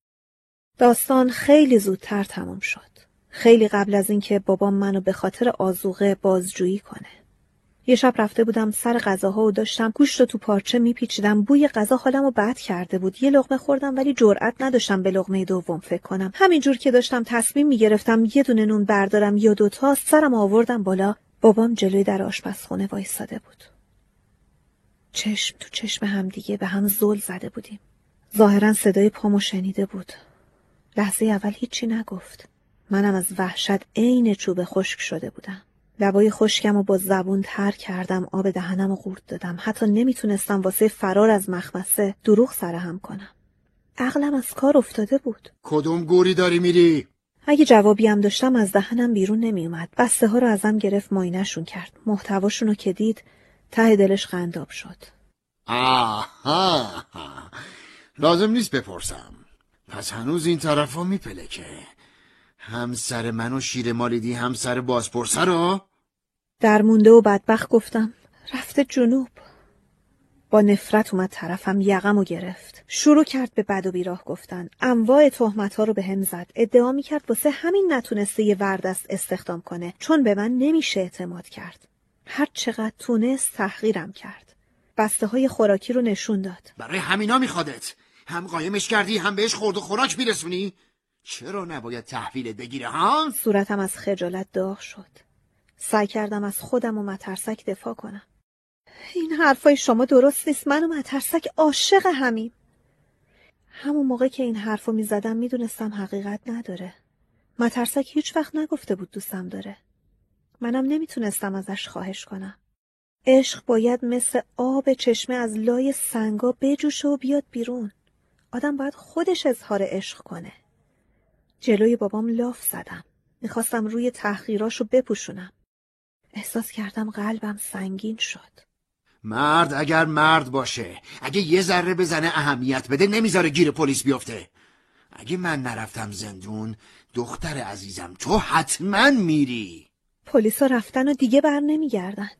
داستان خیلی زودتر تمام شد. خیلی قبل از اینکه بابام منو به خاطر آزوقه بازجویی کنه. یه شب رفته بودم سر غذاها و داشتم گوشت رو تو پارچه میپیچیدم بوی غذا حالم رو بد کرده بود یه لقمه خوردم ولی جرأت نداشتم به لقمه دوم فکر کنم همینجور که داشتم تصمیم می‌گرفتم یه دونه نون بردارم یا دوتا سرم آوردم بالا بابام جلوی در آشپزخونه وایستاده بود چشم تو چشم هم دیگه به هم زل زده بودیم. ظاهرا صدای پامو شنیده بود. لحظه اول هیچی نگفت. منم از وحشت عین چوب خشک شده بودم. لبای خشکم و با زبون تر کردم آب دهنم و قورت دادم. حتی نمی‌تونستم واسه فرار از مخمسه دروغ سرهم کنم. عقلم از کار افتاده بود. کدوم گوری داری میری؟ اگه جوابی هم داشتم از دهنم بیرون نمیومد بسته ها رو ازم گرفت ماینشون کرد. محتواشون رو که دید ته دلش قنداب شد. آها. لازم نیست بپرسم. پس هنوز این طرف ها میپلکه همسر من و شیر مالیدی همسر بازپرسه رو؟ در مونده و بدبخت گفتم رفته جنوب. با نفرت اومد طرفم یقم و گرفت. شروع کرد به بد و بیراه گفتن. انواع تهمت ها رو به هم زد. ادعا می کرد واسه همین نتونسته یه وردست استخدام کنه. چون به من نمیشه اعتماد کرد. هر چقدر تونست تحقیرم کرد. بسته های خوراکی رو نشون داد. برای همینا میخوادت. هم قایمش کردی هم بهش خورد و خوراک میرسونی. چرا نباید تحویلت بگیره ها؟ صورتم از خجالت داغ شد. سعی کردم از خودم و مترسک دفاع کنم. این حرفای شما درست نیست. من و مترسک عاشق همیم. همون موقع که این حرفو می زدم می دونستم حقیقت نداره. مترسک هیچ وقت نگفته بود دوستم داره. منم نمی‌تونستم ازش خواهش کنم. عشق باید مثل آب چشمه از لای سنگا بجوشه و بیاد بیرون. آدم باید خودش اظهار عشق کنه. جلوی بابام لاف زدم. می‌خواستم روی تحقیراشو بپوشونم. احساس کردم قلبم سنگین شد. مرد اگر مرد باشه اگه یه ذره بزنه اهمیت بده نمی‌ذاره گیر پلیس بیفته. اگه من نرفتم زندون دختر عزیزم تو حتما میری. پلیسا رفتن و دیگه بر نمیگردن.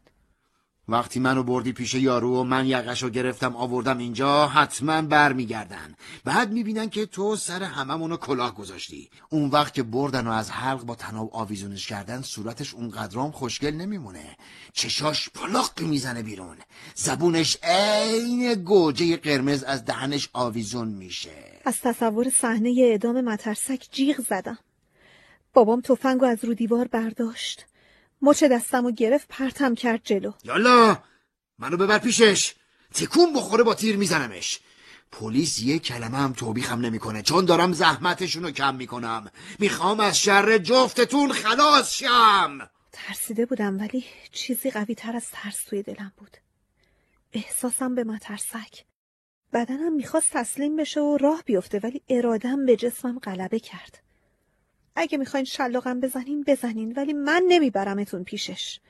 وقتی منو بردی پیش یارو و من یقشو گرفتم آوردم اینجا حتما برمیگردن. بعد می‌بینن که تو سر هممونو کلاه گذاشتی. اون وقت که بردن و از حلق با تناب آویزونش کردن صورتش اونقدرام خوشگل نمیمونه. چشاش پلاق می‌زنه بیرون. زبونش عین گوجه قرمز از دهنش آویزون میشه. از تصور صحنه اعدام مترسک جیغ زدم. بابام تفنگو از رو دیوار برداشت. مچ دستم و گرفت پرتم کرد جلو. یالا منو ببر پیشش. تکون بخوره با تیر میزنمش. پلیس یه کلمه هم توبیخم نمی‌کنه. چون دارم زحمتشونو کم می‌کنم. می‌خوام از شر جفتتون خلاص شم. ترسیده بودم ولی چیزی قوی تر از ترس توی دلم بود. احساسم به مترسک. بدنم می‌خواست تسلیم بشه و راه بیفته ولی ارادم به جسمم غلبه کرد. اگه می‌خواین شلاقم بزنین بزنین ولی من نمیبرمتون پیشش.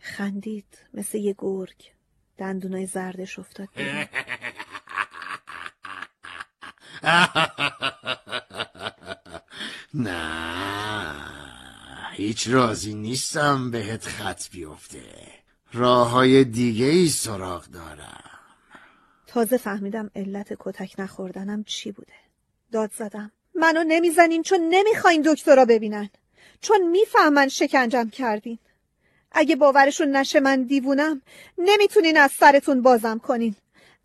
خندید مثل یه گرگ. دندونای زردش افتاد. نه هیچ راضی نیستم بهت خط بیفته. راه های دیگه ای سراغ دارم. تازه فهمیدم علت کتک نخوردنم چی بوده. داد زدم. منو نمی‌زنین چون نمی‌خواین دکترا ببینن. چون می‌فهمن شکنجم کردین. اگه باورشون نشه من دیوونم نمی‌تونین از سرتون بازم کنین.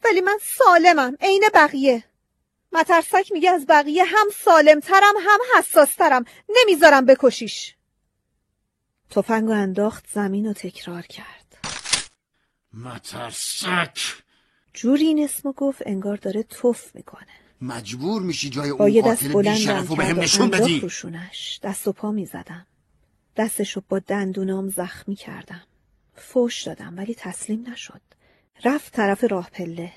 ولی من سالمم عین بقیه. مترسک میگه از بقیه هم سالمترم هم حساسترم. نمی‌ذارم بکشیش. تفنگو انداخت زمین و تکرار کرد. مترسک! جوری این اسمو گفت انگار داره توف می‌کنه. مجبور میشی جای اون قاتل بیشرف و به هم نشون بدی. روشونش دست و پا می‌زدم. دستشو با دندونام زخمی کردم. فوش دادم ولی تسلیم نشد. رفت طرف راه پله.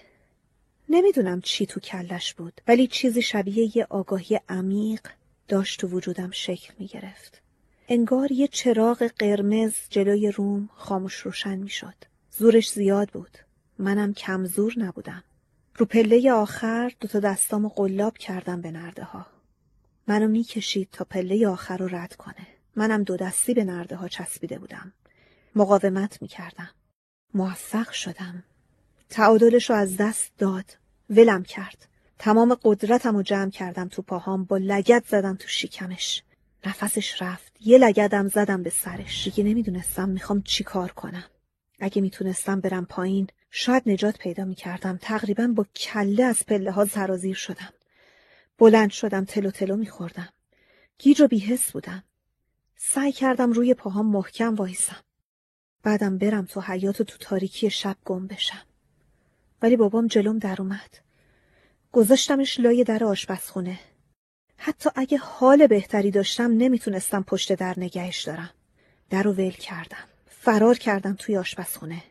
نمی‌دونم چی تو کلش بود ولی چیزی شبیه یه آگاهی عمیق داشت تو وجودم شکل می‌گرفت. انگار یه چراغ قرمز جلوی روم خاموش روشن می‌شد. زورش زیاد بود. منم کم زور نبودم. رو پله آخر دوتا دستامو قلاب کردم به نرده ها. منو می‌کشید تا پله آخر رو رد کنه. منم دو دستی به نرده ها چسبیده بودم. مقاومت می‌کردم. موفق شدم. تعادلش رو از دست داد. ولم کرد. تمام قدرتم رو جمع کردم تو پاهام با لگت زدم تو شکمش. نفسش رفت. یه لگدم زدم به سرش. دیگه نمی‌دونستم می‌خوام چی کار کنم. اگه می‌تونستم برم پایین شاید نجات پیدا می‌کردم. تقریبا با کله از پله ها زرازیر شدم. بلند شدم تلو تلو میخوردم. گیج و بیهس بودم. سعی کردم روی پاهام محکم وایسم. بعدم برم تو حیات و تو تاریکی شب گم بشم. ولی بابام جلوم در اومد. گذاشتمش لای در آشپزخونه. حتی اگه حال بهتری داشتم نمی‌تونستم پشت در نگهش دارم. در رو ول کردم. فرار کردم توی آشپزخونه.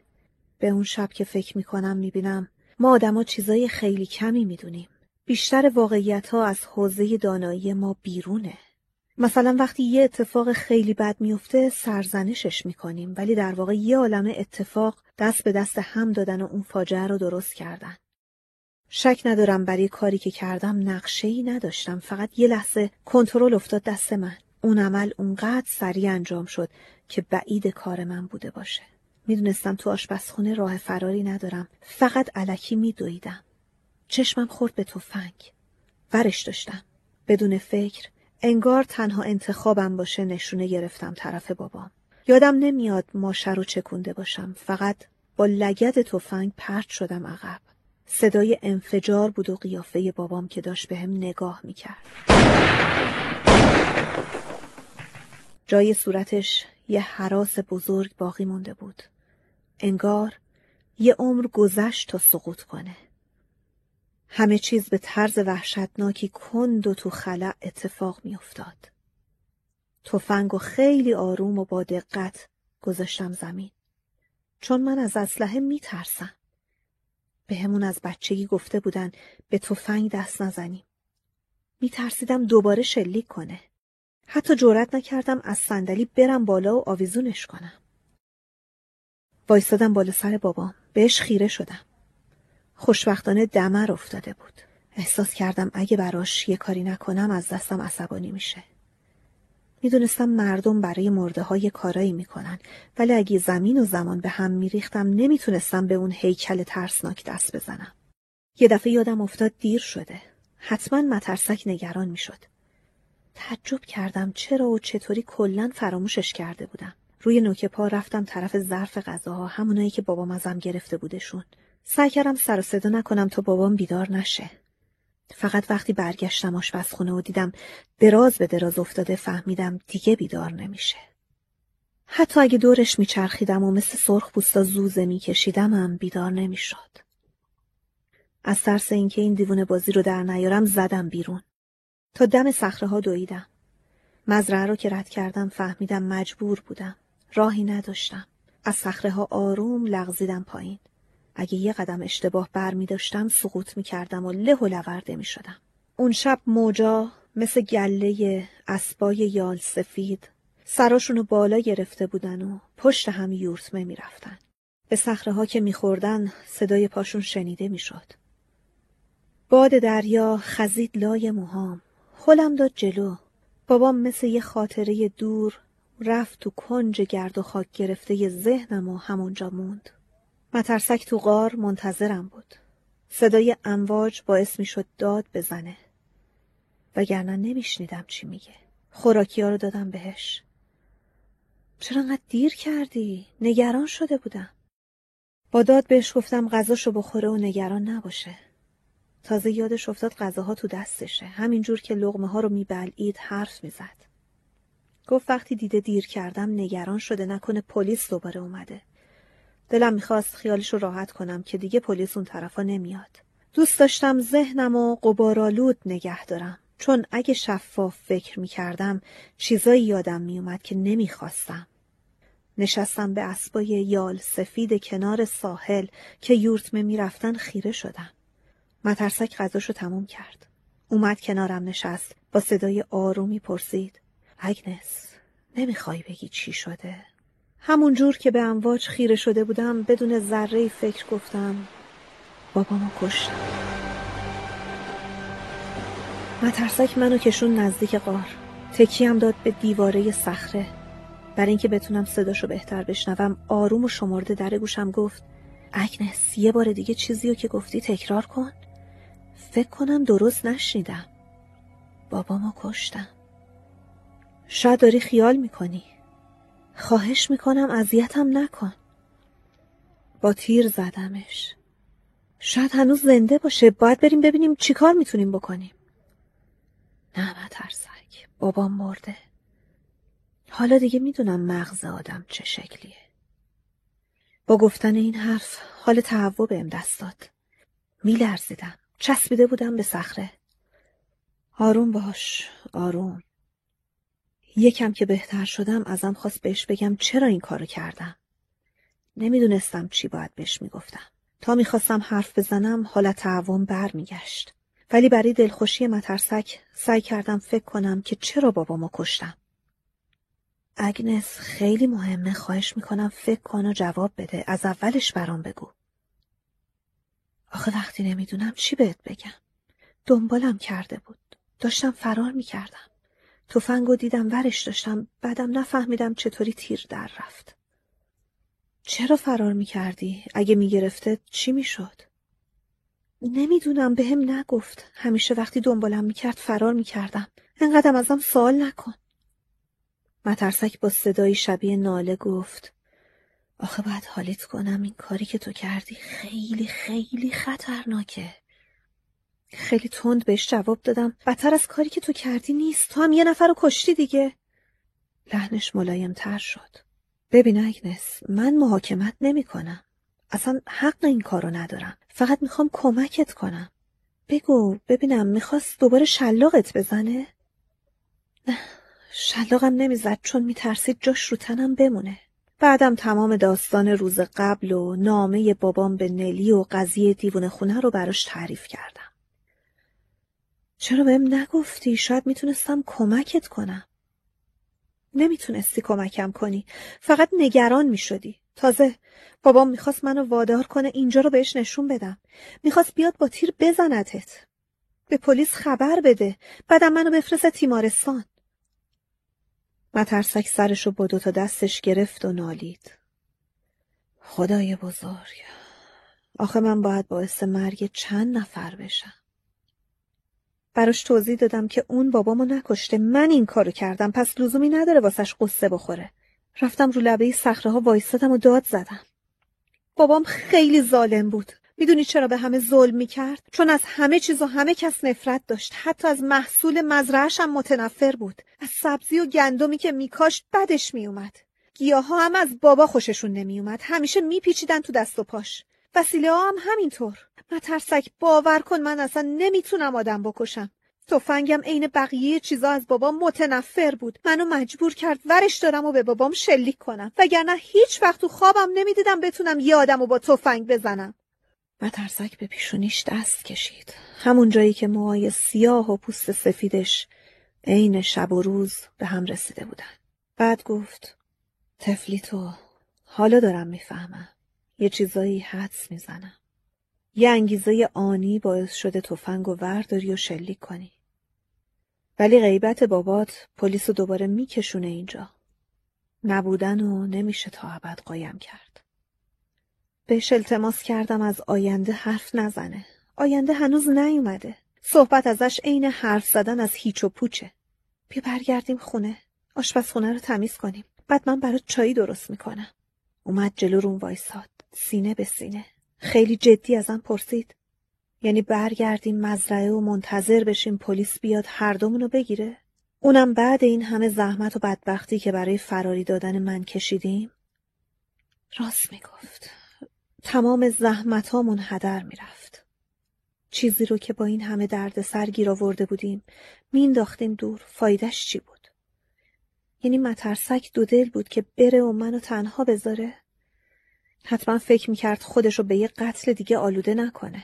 به اون شب که فکر می‌کنم می‌بینم ما آدما چیزای خیلی کمی می‌دونیم. بیشتر واقعیت ها از حوزه دانایی ما بیرونه. مثلا وقتی یه اتفاق خیلی بد میفته سرزنشش می‌کنیم ولی در واقع یه عالم اتفاق دست به دست هم دادن و اون فاجعه رو درست کردن. شک ندارم برای کاری که کردم نقشه ای نداشتم فقط یه لحظه کنترل افتاد دست من. اون عمل اونقدر سریع انجام شد که بعید کار من بوده باشه. می‌دونستم تو آشپزخونه راه فراری ندارم. فقط علکی میدویدم. چشمم خورد به تفنگ. ورش داشتم. بدون فکر انگار تنها انتخابم باشه نشونه گرفتم طرف بابام. یادم نمیاد ماشه رو چکونده باشم. فقط با لگد تفنگ پرت شدم عقب. صدای انفجار بود و قیافه بابام که داشت به هم نگاه می‌کرد. جای صورتش یه حراس بزرگ باقی مونده بود. انگار یه عمر گذشت تا سقوط کنه. همه چیز به طرز وحشتناکی کند و تو خلع اتفاق میافتاد. تفنگ و خیلی آروم و با دقت گذاشتم زمین. چون من از اسلحه میترسم. به همون از بچگی گفته بودن به تفنگ دست نزنیم. میترسیدم دوباره شلیک کنه. حتی جرأت نکردم از صندلی برم بالا و آویزونش کنم. وایستادم بالا سر بابام بهش خیره شدم خوشبختانه دمر افتاده بود احساس کردم اگه براش یه کاری نکنم از دستم عصبانی میشه می‌دونستم مردم برای مرده های کارایی می‌کنن ولی اگه زمین و زمان به هم میریختم نمی‌تونستم به اون هیکل ترسناک دست بزنم. یه دفعه یادم افتاد دیر شده. حتما مترسک نگران می‌شد. تعجب کردم چرا و چطوری کلا فراموشش کرده بودم. روی نوک پا رفتم طرف ظرف غذاها همونایی که بابام ازم گرفته بودشون. سعی کردم سر و صدا نکنم تا بابام بیدار نشه. فقط وقتی برگشتم آشپزخونه و دیدم دراز به دراز افتاده فهمیدم دیگه بیدار نمیشه. حتی اگه دورش میچرخیدم و مثل سرخ پوستا زوزه میکشیدم هم بیدار نمی‌شد. از ترس اینکه این دیوونه بازی رو در نیارم زدم بیرون. تا دم صخره ها دویدم. مزرعه رو که رد کردم فهمیدم مجبور بودم. راهی نداشتم. از صخره ها آروم لغزیدم پایین. اگه یه قدم اشتباه بر می داشتم سقوط می کردم و له و لورده می شدم. اون شب موجا مثل گله اسبای یال سفید سراشونو بالا گرفته بودن و پشت هم یورتمه می رفتن. به صخره ها که میخوردن صدای پاشون شنیده می‌شد. باد دریا خزید لای موهام. خلم داد جلو. بابام مثل یه خاطره دور رفت تو کنج گرد و خاک گرفته ذهنم و همونجا موند. مترسک تو غار منتظرم بود. صدای امواج باعث می شد داد بزنه. وگرنه نمیشنیدم چی میگه. خوراکی ها رو دادم بهش. چرا انقدر دیر کردی؟ نگران شده بودم. با داد بهش گفتم غذاشو بخوره و نگران نباشه. تازه یادش افتاد غذاها تو دستشه. همینجور که لغمه ها رو میبلعید حرف می‌زد. گفت وقتی دیده دیر کردم نگران شده نکنه پلیس دوباره اومده. دلم می‌خواست خیالش رو راحت کنم که دیگه پلیس اون طرفا نمیاد. دوست داشتم ذهنم و قبارالود نگه دارم. چون اگه شفاف فکر می‌کردم چیزایی یادم میومد که نمی‌خواستم. نشستم به اسبای یال سفید کنار ساحل که یورتمه می‌رفتن خیره شدم. مترسک غذاشو تموم کرد. اومد کنارم نشست با صدای آرومی پرسید. اگنس نمی‌خوای بگی چی شده؟ همون جور که به امواج خیره شده بودم بدون ذره فکر گفتم بابامو کشتم. مترسک منو کشون نزدیک قار. تکیم داد به دیواره صخره. برای اینکه بتونم صداشو بهتر بشنوم آروم و شمرده در گوشم گفت اگنس یه بار دیگه چیزی رو که گفتی تکرار کن. فکر کنم درست نشنیدم. بابامو کشتم. شاید داری خیال می‌کنی. خواهش می‌کنم اذیتم نکن. با تیر زدمش. شاید هنوز زنده باشه. باید بریم ببینیم چیکار می‌تونیم بکنیم. نه مترسک بابام مرده. حالا دیگه می‌دونم مغز آدم چه شکلیه. با گفتن این حرف حال تهوع بهم دست داد. میلرزیدم. چسبیده بودم به صخره. آروم باش. آروم. یکم که بهتر شدم ازم خواست بهش بگم چرا این کارو کردم. نمی‌دونستم چی باید بهش می‌گفتم. تا می‌خواستم حرف بزنم حالت تعوام بر میگشت. ولی برای دلخوشی مترسک سعی کردم فکر کنم که چرا بابامو کشتم. اگنس خیلی مهمه خواهش می‌کنم فکر کن و جواب بده از اولش برام بگو. آخه وقتی نمی‌دونم چی بهت بگم. دنبالم کرده بود. داشتم فرار می‌کردم. تفنگو دیدم ورش داشتم بعدم نفهمیدم چطوری تیر در رفت. چرا فرار می کردی؟ اگه می چی می شد؟ نمی‌دونم به هم نگفت. همیشه وقتی دنبالم می کرد فرار می کردم. انقدرم ازم سوال نکن. مترسک با صدایی شبیه ناله گفت آخه باید حالیت کنم این کاری که تو کردی خیلی خیلی خطرناکه. خیلی تند بهش جواب دادم. بدتر از کاری که تو کردی نیست. تو هم یه نفر رو کشتی دیگه. لحنش ملایم تر شد. ببین اگنس من محاکمت نمی کنم اصلا حق این کارو ندارم. فقط می‌خوام کمکت کنم. بگو ببینم می‌خواست دوباره شلاقت بزنه؟ نه شلاقم نمی‌زد چون میترسید جاش رو تنم بمونه. بعدم تمام داستان روز قبل و نامه بابام به نلی و قضیه دیوونه خونه رو براش تعریف کردم. چرا بهم نگفتی؟ شاید می‌تونستم کمکت کنم. نمی‌تونستی کمکم کنی. فقط نگران می‌شدی. تازه بابام می‌خواست منو وادار کنه اینجا رو بهش نشون بدم. می‌خواست بیاد با تیر بزندت. به پلیس خبر بده. بعدم منو بفرست تیمارستان. مترسک سرشو با دوتا دستش گرفت و نالید. خدای بزرگ. آخه من باید باعث مرگ چند نفر بشم. براش توضیح دادم که اون بابامو نکشته من این کارو کردم پس لزومی نداره واسش قصه بخوره. رفتم رو لبه صخره ها وایستادم و داد زدم. بابام خیلی ظالم بود. می‌دونی چرا به همه ظلم می‌کرد؟ چون از همه چیز و همه کس نفرت داشت. حتی از محصول مزرعش هم متنفر بود. از سبزی و گندمی که میکاشت بدش میومد. گیاه ها هم از بابا خوششون نمیومد. همیشه میپیچیدن تو دست و پاش. وسیله ها هم همینطور. مترسک باور کن من اصلا نمی‌تونم آدم بکشم. تفنگم عین بقیه چیزا از بابام متنفر بود. منو مجبور کرد ورش دارم و به بابام شلیک کنم. وگرنه هیچ وقت تو خوابم نمی‌دیدم بتونم یه آدم با تفنگ بزنم. مترسک به پیشونیش دست کشید. همون جایی که موهای سیاه و پوست سفیدش عین شب و روز به هم رسیده بودن. بعد گفت تفلی تو حالا دارم می‌فهمم. یه چیزایی حدس می‌زنم. یه انگیزه آنی باعث شده تفنگ و ورداری و شلیک کنی ولی غیبت بابات پلیس رو دوباره میکشونه اینجا. نبودن و نمیشه تا ابد قایم کرد. بهش التماس کردم از آینده حرف نزنه. آینده هنوز نیومده. صحبت ازش عین حرف زدن از هیچ و پوچه. بیا برگردیم خونه. آشپزخونه رو تمیز کنیم. بعد من برات چایی درست می‌کنم. اومد جلو روم وایساد. سینه به سینه. خیلی جدی ازم پرسید. یعنی برگردیم مزرعه و منتظر بشیم پلیس بیاد هر دومونو بگیره؟ اونم بعد این همه زحمت و بدبختی که برای فراری دادن من کشیدیم؟ راست می‌گفت. تمام زحمت هامون هدر می‌رفت. چیزی رو که با این همه درد سرگیر آورده بودیم مینداختیم دور فایدش چی بود؟ یعنی مترسک دو دل بود که بره و منو تنها بذاره؟ حتما فکر می‌کرد خودشو به یه قتل دیگه آلوده نکنه.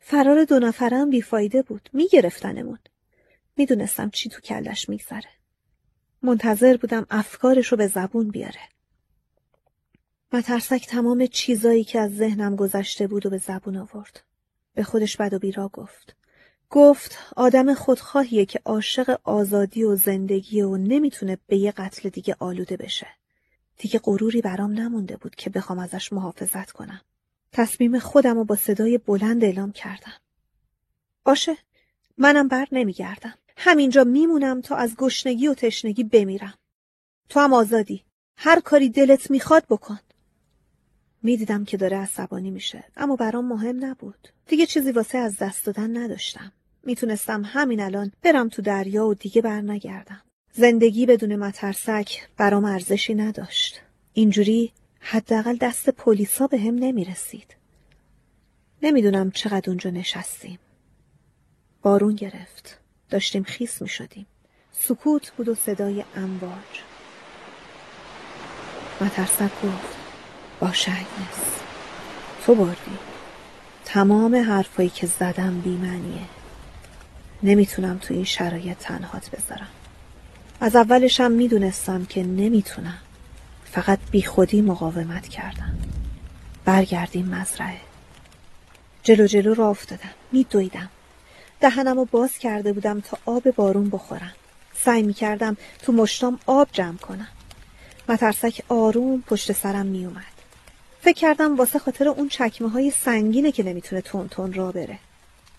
فرار دو نفرم بیفایده بود. میگرفتنمون. می‌دونستم چی تو کلش میگذره. منتظر بودم افکارش رو به زبون بیاره. مترسک تمام چیزایی که از ذهنم گذشته بود و به زبون آورد. به خودش بد و بیرا گفت. گفت آدم خودخواهیه که عاشق آزادی و زندگی و نمی‌تونه به یه قتل دیگه آلوده بشه. دیگه غروری برام نمونده بود که بخوام ازش محافظت کنم. تصمیم خودم رو با صدای بلند اعلام کردم. باشه منم بر نمیگردم. همینجا میمونم تا از گشنگی و تشنگی بمیرم. تو هم آزادی. هر کاری دلت می‌خواد بکن. می‌دیدم که داره عصبانی میشه اما برام مهم نبود. دیگه چیزی واسه از دست دادن نداشتم. می‌تونستم همین الان برم تو دریا و دیگه بر نگردم. زندگی بدون مترسک برام ارزشی نداشت. اینجوری حداقل دست پلیسا به هم نمی رسید. نمی‌دونم چقدر اونجا نشستیم. بارون گرفت. داشتیم خیس می شدیم. سکوت بود و صدای امواج. مترسک گفت باشه اگنس تو بردی تمام حرفایی که زدم بیمنیه نمی‌تونم تو این شرایط تنهات بذارم از اولشم می‌دونستم که نمی‌تونم. فقط بی خودی مقاومت کردم. برگردیم مزرعه. جلو جلو را افتادم. میدویدم. دهنم رو باز کرده بودم تا آب بارون بخورم. سعی می‌کردم تو مشتام آب جمع کنم. مترسک آروم پشت سرم میومد فکر کردم واسه خاطر اون چکمه های سنگینه که نمی‌تونه تون تون را بره.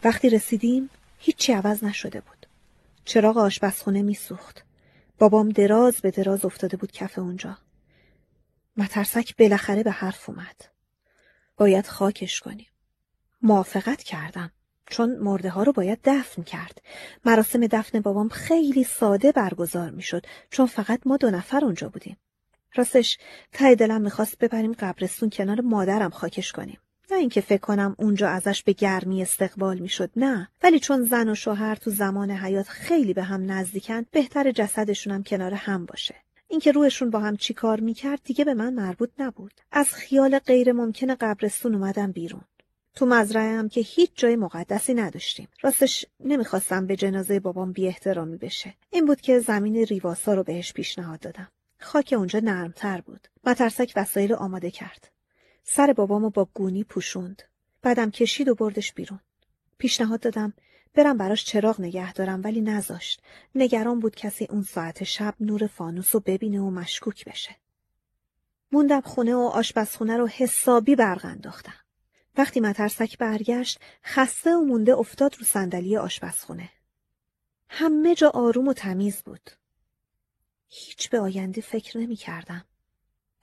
وقتی رسیدیم هیچی عوض نشده بود. چراغ آشپزخونه میسوخت. بابام دراز به دراز افتاده بود کف اونجا مترسک بالاخره به حرف اومد. باید خاکش کنیم. موافقت کردم. چون مرده ها رو باید دفن کرد. مراسم دفن بابام خیلی ساده برگزار می‌شد چون فقط ما دو نفر اونجا بودیم. راستش ته دلم می‌خواست ببریم قبرستون کنار مادرم خاکش کنیم. نه اینکه فکر کنم اونجا ازش به گرمی استقبال می‌شد نه ولی چون زن و شوهر تو زمان حیات خیلی به هم نزدیکن بهتر جسدشونم کنار هم باشه اینکه روحشون با هم چی کار می‌کرد دیگه به من مربوط نبود. از خیال غیر ممکن قبرستون اومدم بیرون. تو مزرعه هم که هیچ جای مقدسی نداشتیم. راستش نمی‌خواستم به جنازه بابام بی احترامی بشه. این بود که زمین ریواسا رو بهش پیشنهاد دادم. خاک اونجا نرمتر بود. مترسک وسایل آماده کرد. سر بابامو با گونی پوشوند. بعدم کشید و بردش بیرون. پیشنهاد دادم برم براش چراغ نگه دارم ولی نذاشت. نگران بود کسی اون ساعت شب نور فانوس رو ببینه و مشکوک بشه. موندم خونه و آشپزخونه رو حسابی برق انداختم. وقتی مترسک برگشت خسته و مونده افتاد رو صندلی آشپزخونه. همه جا آروم و تمیز بود. هیچ به آینده فکر نمی کردم.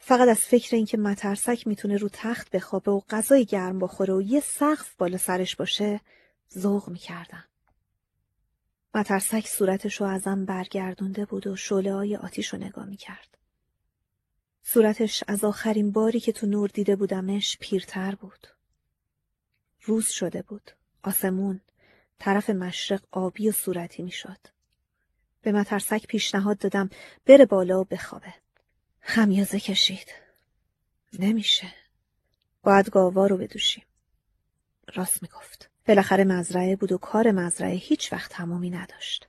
فقط از فکر اینکه مترسک می‌تونه رو تخت بخوابه و غذای گرم بخوره و یه سقف بالا سرش باشه ذوق می‌کردم. مترسک صورتش رو ازم برگردونده بود و شعله های آتیش رو نگاه می‌کرد. صورتش از آخرین باری که تو نور دیده بودمش پیرتر بود. روز شده بود. آسمون طرف مشرق آبی و صورتی می‌شد. به مترسک پیشنهاد دادم بره بالا و بخوابه. خمیازه کشید. نمیشه. باید گاوا رو بدوشیم. راست می‌گفت. بالاخره مزرعه بود و کار مزرعه هیچ وقت تمامی نداشت.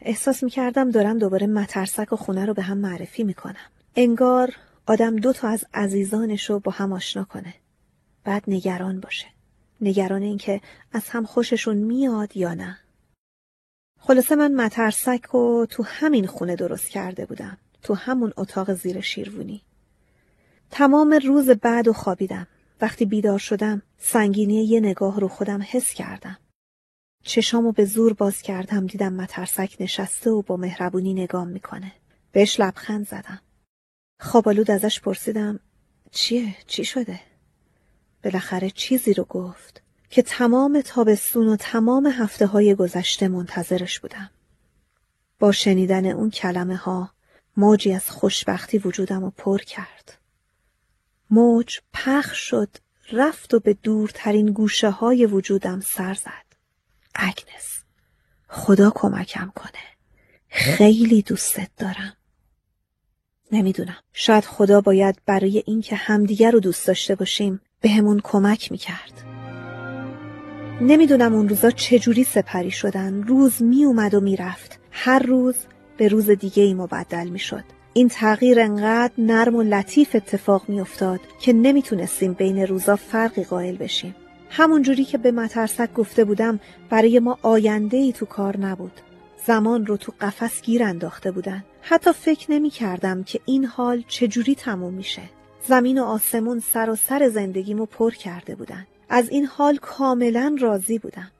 احساس می‌کردم دارم دوباره مترسک و خونه رو به هم معرفی می‌کنم. انگار آدم دو تا از عزیزانش رو با هم آشنا کنه. بعد نگران باشه. نگران اینکه از هم خوششون میاد یا نه. خلاصه من مترسک و تو همین خونه درست کرده بودم. تو همون اتاق زیر شیروونی. تمام روز بعد و خوابیدم. وقتی بیدار شدم سنگینی یه نگاه رو خودم حس کردم. چشامو به زور باز کردم دیدم مترسک نشسته و با مهربونی نگام می‌کنه. بهش لبخند زدم. خوابالود ازش پرسیدم چیه؟ چی شده؟ بالاخره چیزی رو گفت که تمام تابستون و تمام هفته های گذشته منتظرش بودم. با شنیدن اون کلمه ها موجی از خوشبختی وجودم رو پر کرد. موج پخ شد رفت و به دورترین گوشه های وجودم سر زد. اگنس خدا کمکم کنه. خیلی دوستت دارم. نمی‌دونم. شاید خدا باید برای اینکه همدیگر رو دوست داشته باشیم بهمون کمک می‌کرد. نمی‌دونم اون روزا چجوری سپری شدن. روز می اومد و می‌رفت. هر روز به روز دیگه ای مبدل می‌شد. این تغییر انقدر نرم و لطیف اتفاق میافتاد که نمی‌تونستیم بین روزا فرقی قائل بشیم. همون جوری که به مترسک گفته بودم برای ما آینده ای تو کار نبود. زمان رو تو قفس گیر انداخته بودن. حتی فکر نمی کردم که این حال چجوری تموم میشه. زمین و آسمون سر و سر زندگیمو پر کرده بودن. از این حال کاملا راضی بودم.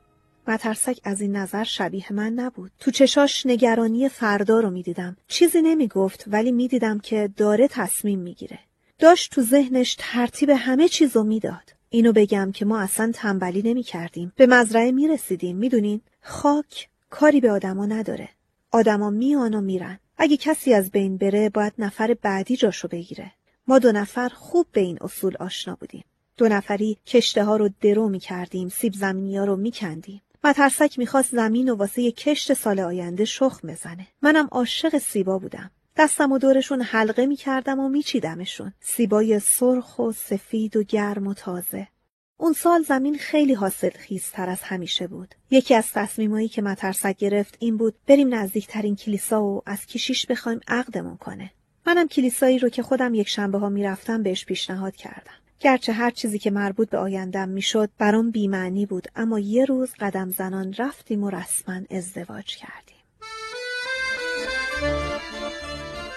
مترسک از این نظر شبیه من نبود. تو چشاش نگرانی فردا رو می‌دیدم. چیزی نمی‌گفت ولی می‌دیدم که داره تصمیم می‌گیره. داشت تو ذهنش ترتیب همه چیزو می‌داد. اینو بگم که ما اصلا تنبلی نمی کردیم. به مزرعه می رسیدیم. می‌دونین خاک کاری به آدما نداره. آدما میان و میرن. اگه کسی از بین بره باید نفر بعدی جاشو بگیره. ما دو نفر خوب به این اصول آشنا بودیم. دو نفری کشته ها رو درو می کردیم. سیب زمینی ها رو می کندیم. مترسک می‌خواست زمین و واسه کشت سال آینده شخم بزنه. منم عاشق سیبا بودم. دستم و دورشون حلقه می‌کردم و میچیدمشون. سیبای سرخ و سفید و گرم و تازه. اون سال زمین خیلی حاصل خیزتر از همیشه بود. یکی از تصمیمایی که مترسک گرفت این بود بریم نزدیکترین کلیسا و از کشیش بخوایم عقدمون کنه. منم کلیسایی رو که خودم یک شنبه ها می‌رفتم بهش پیشنهاد کردم. گرچه هر چیزی که مربوط به آیندم می‌شد برام بیمعنی بود اما یه روز قدم زنان رفتیم و رسما ازدواج کردیم.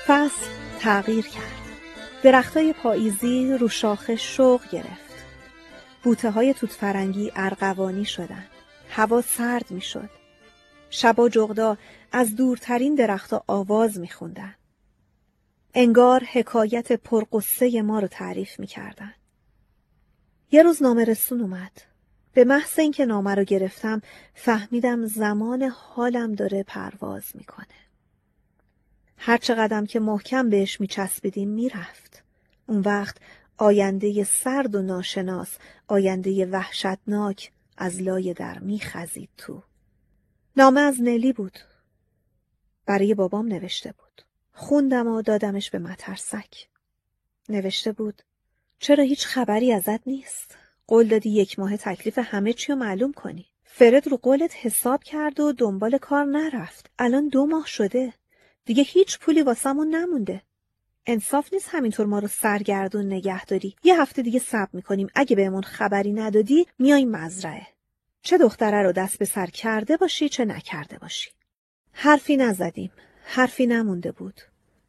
فصل تغییر کرد. درختای پاییزی رو شاخه شوق گرفت. بوته های توت فرنگی ارغوانی شدن. هوا سرد می شد. شبا جغدا از دورترین درختها آواز می خوندن. انگار حکایت پرقصه ما رو تعریف می کردن. یه روز نامه رسون اومد. به محض اینکه نامه رو گرفتم فهمیدم زمان حالم داره پرواز می‌کنه. هر چقدرم که محکم بهش میچسبیدیم می‌رفت. اون وقت آینده سرد و ناشناس، آینده وحشتناک از لای در میخزید تو. نامه از نلی بود. برای بابام نوشته بود. خوندم و دادمش به مترسک. نوشته بود چرا هیچ خبری ازت نیست؟ قول دادی یک ماه تکلیف همه چی رو معلوم کنی. فرد رو قولت حساب کرد و دنبال کار نرفت. الان دو ماه شده. دیگه هیچ پولی واسمون نمونده. انصاف نیست همینطور ما رو سرگردون نگه داری. یه هفته دیگه صبر می‌کنیم. اگه بهمون خبری ندادی میایم مزرعه. چه دختره رو دست به سر کرده باشی چه نکرده باشی. حرفی نزدیم. حرفی نمونده بود.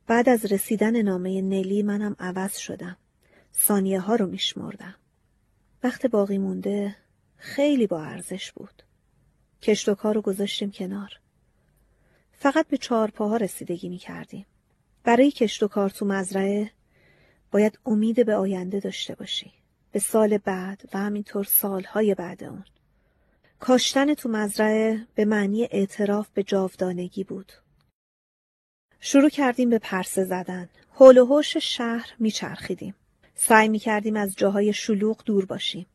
بعد از رسیدن نامه نلی منم عوض شدم. ثانیه ها رو میشمردم. وقت باقی مونده خیلی با ارزش بود. کشت و کار رو گذاشتیم کنار. فقط به چهار پاها رسیدگی می کردیم. برای کشت و کار تو مزرعه باید امید به آینده داشته باشی. به سال بعد و همینطور سالهای بعد اون. کاشتن تو مزرعه به معنی اعتراف به جاودانگی بود. شروع کردیم به پرسه زدن. حول و حوش شهر میچرخیدیم. سعی می‌کردیم از جاهای شلوغ دور باشیم.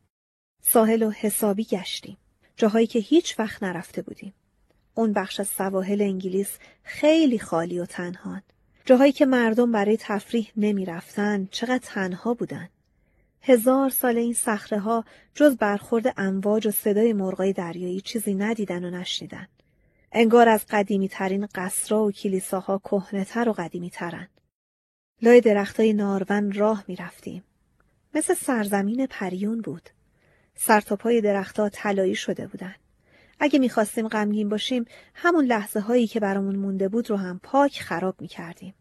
ساحل و حسابی گشتیم. جاهایی که هیچ وقت نرفته بودیم. اون بخش از سواحل انگلیس خیلی خالی و تنهان. جاهایی که مردم برای تفریح نمی رفتن چقدر تنها بودن. هزار سال این صخره ها جز برخورد امواج و صدای مرغای دریایی چیزی ندیدن و نشنیدن. انگار از قدیمی ترین قصرها و کلیساها کهنه‌تر و قدیمی ترن. لای درختای نارون راه می رفتیم. مثل سرزمین پریون بود. سرتاپای درختها طلایی شده بودن. اگه می‌خواستیم غمگین باشیم همون لحظه هایی که برامون مونده بود رو هم پاک خراب می‌کردیم.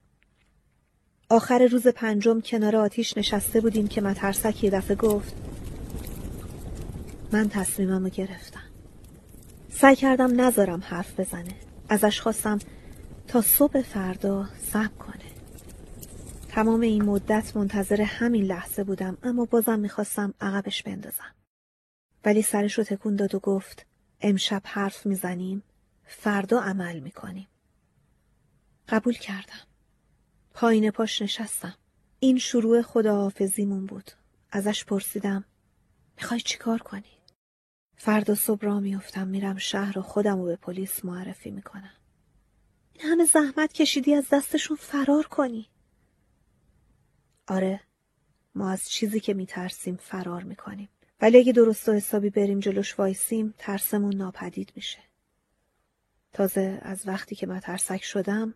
آخر روز پنجم کنار آتیش نشسته بودیم که مترسک یه دفعه گفت من تصمیمم رو گرفتم. سعی کردم نذارم حرف بزنه. ازش خواستم تا صبح فردا صبر کنه. تمام این مدت منتظر همین لحظه بودم اما بازم می‌خواستم عقبش بندازم. ولی سرش رو تکون داد و گفت امشب حرف می‌زنیم فردا عمل می‌کنیم. قبول کردم. پایین پاش نشستم. این شروع خداحافظیمون بود. ازش پرسیدم می‌خوای چیکار کنی؟ فردا صبح را میفتم میرم شهر و خودم رو به پلیس معرفی می‌کنم. این همه زحمت کشیدی از دستشون فرار کنی. آره ما از چیزی که میترسیم فرار می‌کنیم. ولی اگه درست و حسابی بریم جلوش وایسیم ترسمون ناپدید میشه. تازه از وقتی که مترسک شدم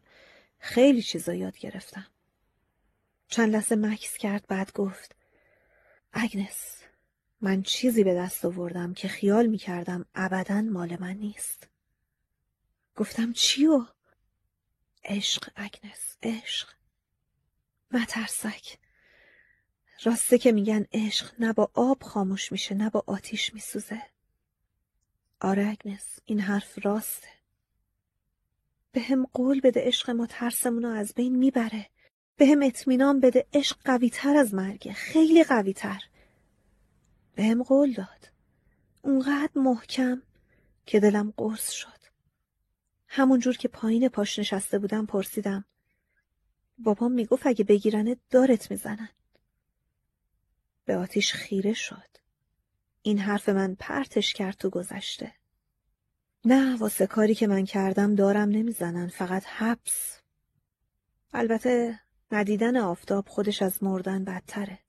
خیلی چیزا یاد گرفتم. چند لحظه مکس کرد بعد گفت اگنس من چیزی به دست آوردم که خیال می‌کردم ابدا مال من نیست. گفتم چیو؟ عشق اگنس عشق مترسک راسته که میگن عشق نه با آب خاموش میشه نه با آتیش میسوزه. آره اگنس این حرف راسته. به هم قول بده عشق ما ترسمونو از بین می‌بره. به هم اطمینان بده عشق قوی تر از مرگه خیلی قوی تر به هم قول داد. اونقدر محکم که دلم قرص شد. همون جور که پایین پاش نشسته بودم پرسیدم. بابام می‌گفت اگه بگیرنه دارت می‌زنن. به آتیش خیره شد. این حرف من پرتش کرد تو گذشته. نه واسه کاری که من کردم دارم نمی‌زنن فقط حبس. البته ندیدن آفتاب خودش از مردن بدتره.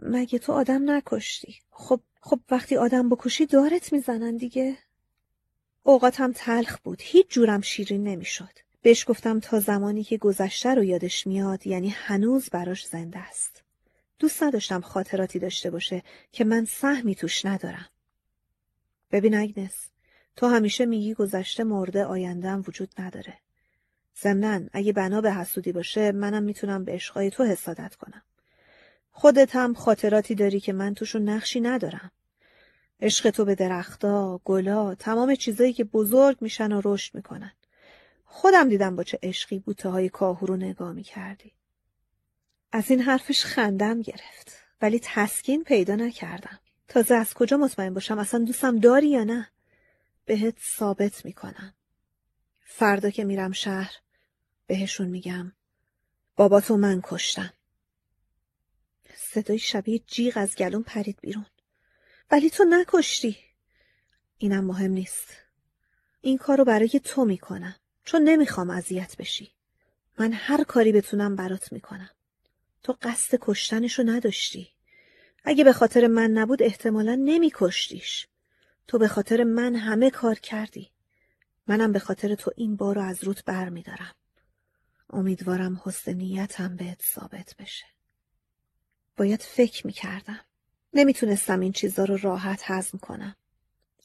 مگه تو آدم نکشتی؟ خب خب وقتی آدم بکشی دارت می‌زنن دیگه؟ اوقاتم تلخ بود. هیچ جورم شیرین نمی‌شد. بهش گفتم تا زمانی که گذشته رو یادش میاد یعنی هنوز براش زنده است. دوست نداشتم خاطراتی داشته باشه که من سهمی توش ندارم. ببین اگنس تو همیشه میگی گذشته مرده آیندهم وجود نداره. ضمنا اگه بنا به حسودی باشه منم می‌تونم به عشقای تو حسادت کنم. خودت هم خاطراتی داری که من توشون نقشی ندارم. عشق تو به درختا، گلا، تمام چیزایی که بزرگ میشن و رشد می‌کنن. خودم دیدم با چه عشقی بوته های کاهو رو نگاه می‌کردی. از این حرفش خندم گرفت. ولی تسکین پیدا نکردم. تازه از کجا مطمئن باشم؟ اصلا دوستم داری یا نه؟ بهت ثابت می‌کنم. فردا که میرم شهر بهشون میگم. بابا تو من کشتم. صدای شبیه جیغ از گلون پرید بیرون. ولی تو نکشتی. اینم مهم نیست. این کارو برای تو می‌کنم. چون نمی‌خوام اذیت بشی. من هر کاری بتونم برات می‌کنم. تو قصد کشتنشو نداشتی. اگه به خاطر من نبود احتمالا نمی کشتیش. تو به خاطر من همه کار کردی. منم به خاطر تو این بار رو از روت بر می دارم. امیدوارم حسن نیتم بهت ثابت بشه. باید فکر می کردم. نمی‌تونستم این چیزا رو راحت هضم کنم.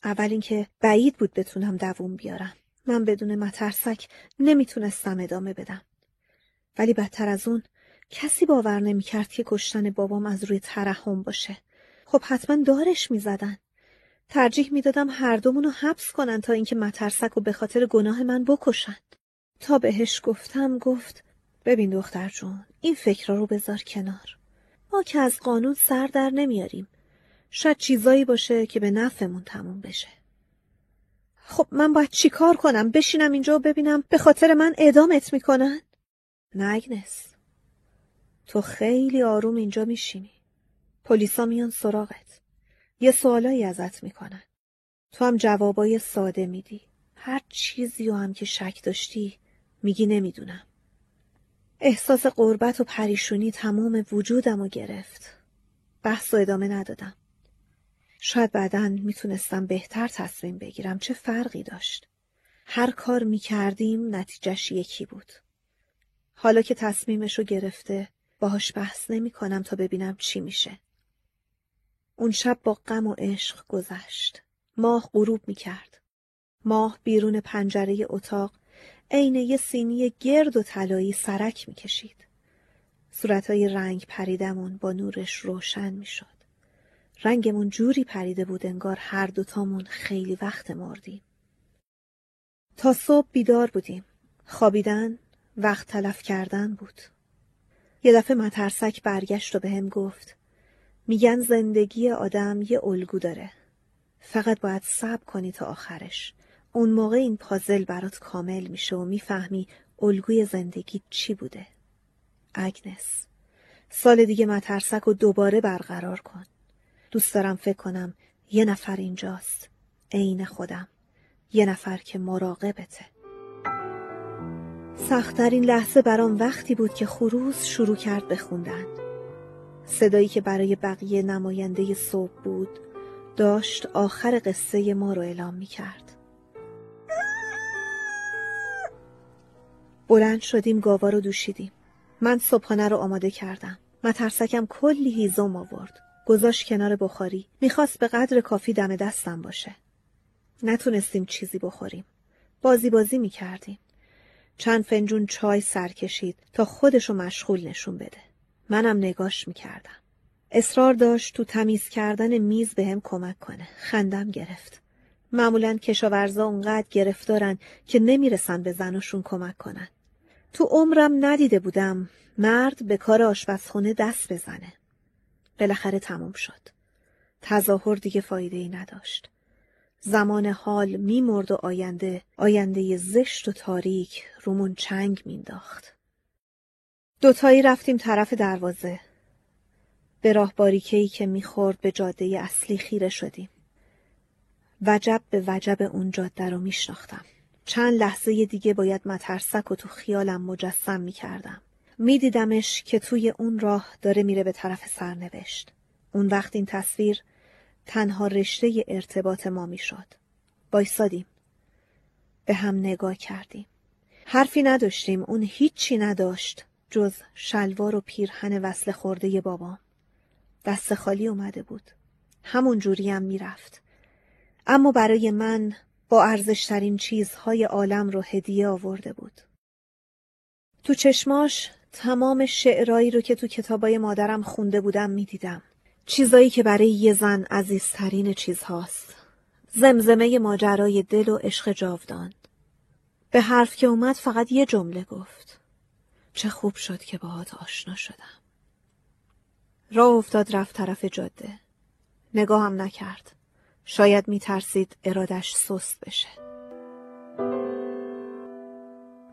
اول اینکه بعید بود بتونم دووم بیارم. من بدون مترسک نمی‌تونستم ادامه بدم. ولی بدتر از اون کسی باور نمی‌کرد که کشتن بابام از روی ترحم باشه. خب حتما دارش می‌زدن. ترجیح می‌دادم هر دومون رو حبس کنن تا اینکه مترسک و به خاطر گناه من بکشن. تا بهش گفتم گفت ببین دختر جون این فکر رو بذار کنار. ما که از قانون سر در نمیاریم. شاید چیزایی باشه که به نفعمون تموم بشه. خب من باید چیکار کنم؟ بشینم اینجا و ببینم به خاطر من اعدامت می‌کنن؟ نه اگنس. تو خیلی آروم اینجا میشینی. پلیسا میان سراغت. یه سوالایی ازت می‌کنن. تو هم جوابای ساده میدی. هر چیزی و هم که شک داشتی میگی نمی‌دونم. احساس قربت و پریشونی تمام وجودم رو گرفت. بحث و ادامه ندادم. شاید بعدا می‌تونستم بهتر تصمیم بگیرم چه فرقی داشت. هر کار می‌کردیم نتیجهش یکی بود. حالا که تصمیمشو گرفته باهاش بحث نمی کنم تا ببینم چی میشه. اون شب با غم و عشق گذشت. ماه غروب می کرد. ماه بیرون پنجره اتاق عین یه سینی گرد و طلایی سرک می کشید. صورتهای رنگ پریدمون با نورش روشن می شد. رنگمون جوری پریده بود انگار هر دوتامون خیلی وقت مردیم. تا صبح بیدار بودیم. خوابیدن وقت تلف کردن بود. یه دفعه مترسک برگشت و به هم گفت میگن زندگی آدم یه الگو داره. فقط باید صبر کنی تا آخرش. اون موقع این پازل برات کامل میشه و می‌فهمی الگوی زندگی چی بوده. اگنس سال دیگه مترسک و دوباره برقرار کن. دوست دارم فکر کنم یه نفر اینجاست. عین خودم. یه نفر که مراقبته. سختترین لحظه برام وقتی بود که خروز شروع کرد بخوندن. صدایی که برای بقیه نماینده صبح بود داشت آخر قصه ما رو اعلام می کرد. بلند شدیم گاوا رو دوشیدیم. من صبحانه رو آماده کردم. مترسکم کلی هیزم آورد. گذاشت کنار بخاری. می‌خواست به قدر کافی دم دستم باشه. نتونستیم چیزی بخوریم. بازی بازی می‌کردیم. چند فنجون چای سر کشید تا خودشو مشغول نشون بده. منم نگاش می‌کردم. اصرار داشت تو تمیز کردن میز به هم کمک کنه. خندم گرفت. معمولا کشاورزا اونقدر گرفتارن که نمی‌رسن به زناشون کمک کنن. تو عمرم ندیده بودم مرد به کار آشپزخونه دست بزنه. بالاخره تموم شد. تظاهر دیگه فایده ای نداشت. زمان حال میمرد و آینده آینده زشت و تاریک رومون چنگ مینداخت. دوتایی رفتیم طرف دروازه. به راه باریکهی که می‌خورد به جاده اصلی خیره شدیم. وجب به وجب اون جاده رو میشناختم. چند لحظه دیگه باید مترسک و تو خیالم مجسم می‌کردم. میدیدمش که توی اون راه داره میره به طرف سرنوشت. اون وقت این تصویر تنها رشته ارتباط ما می‌شد. بایستادیم. به هم نگاه کردیم. حرفی نداشتیم. اون هیچی نداشت جز شلوار و پیرهن وصل خورده بابام. دست خالی اومده بود. همون جوری هم می‌رفت. اما برای من با ارزشترین چیزهای عالم رو هدیه آورده بود. تو چشماش تمام شعرایی رو که تو کتابای مادرم خونده بودم می‌دیدم. چیزایی که برای یه زن عزیزترین چیزهاست. زمزمه ماجرای دل و عشق جاودان. به حرف که اومد فقط یه جمله گفت. چه خوب شد که باهات آشنا شدم. راه افتاد رفت طرف جاده. نگاهم نکرد. شاید میترسید ارادش سست بشه.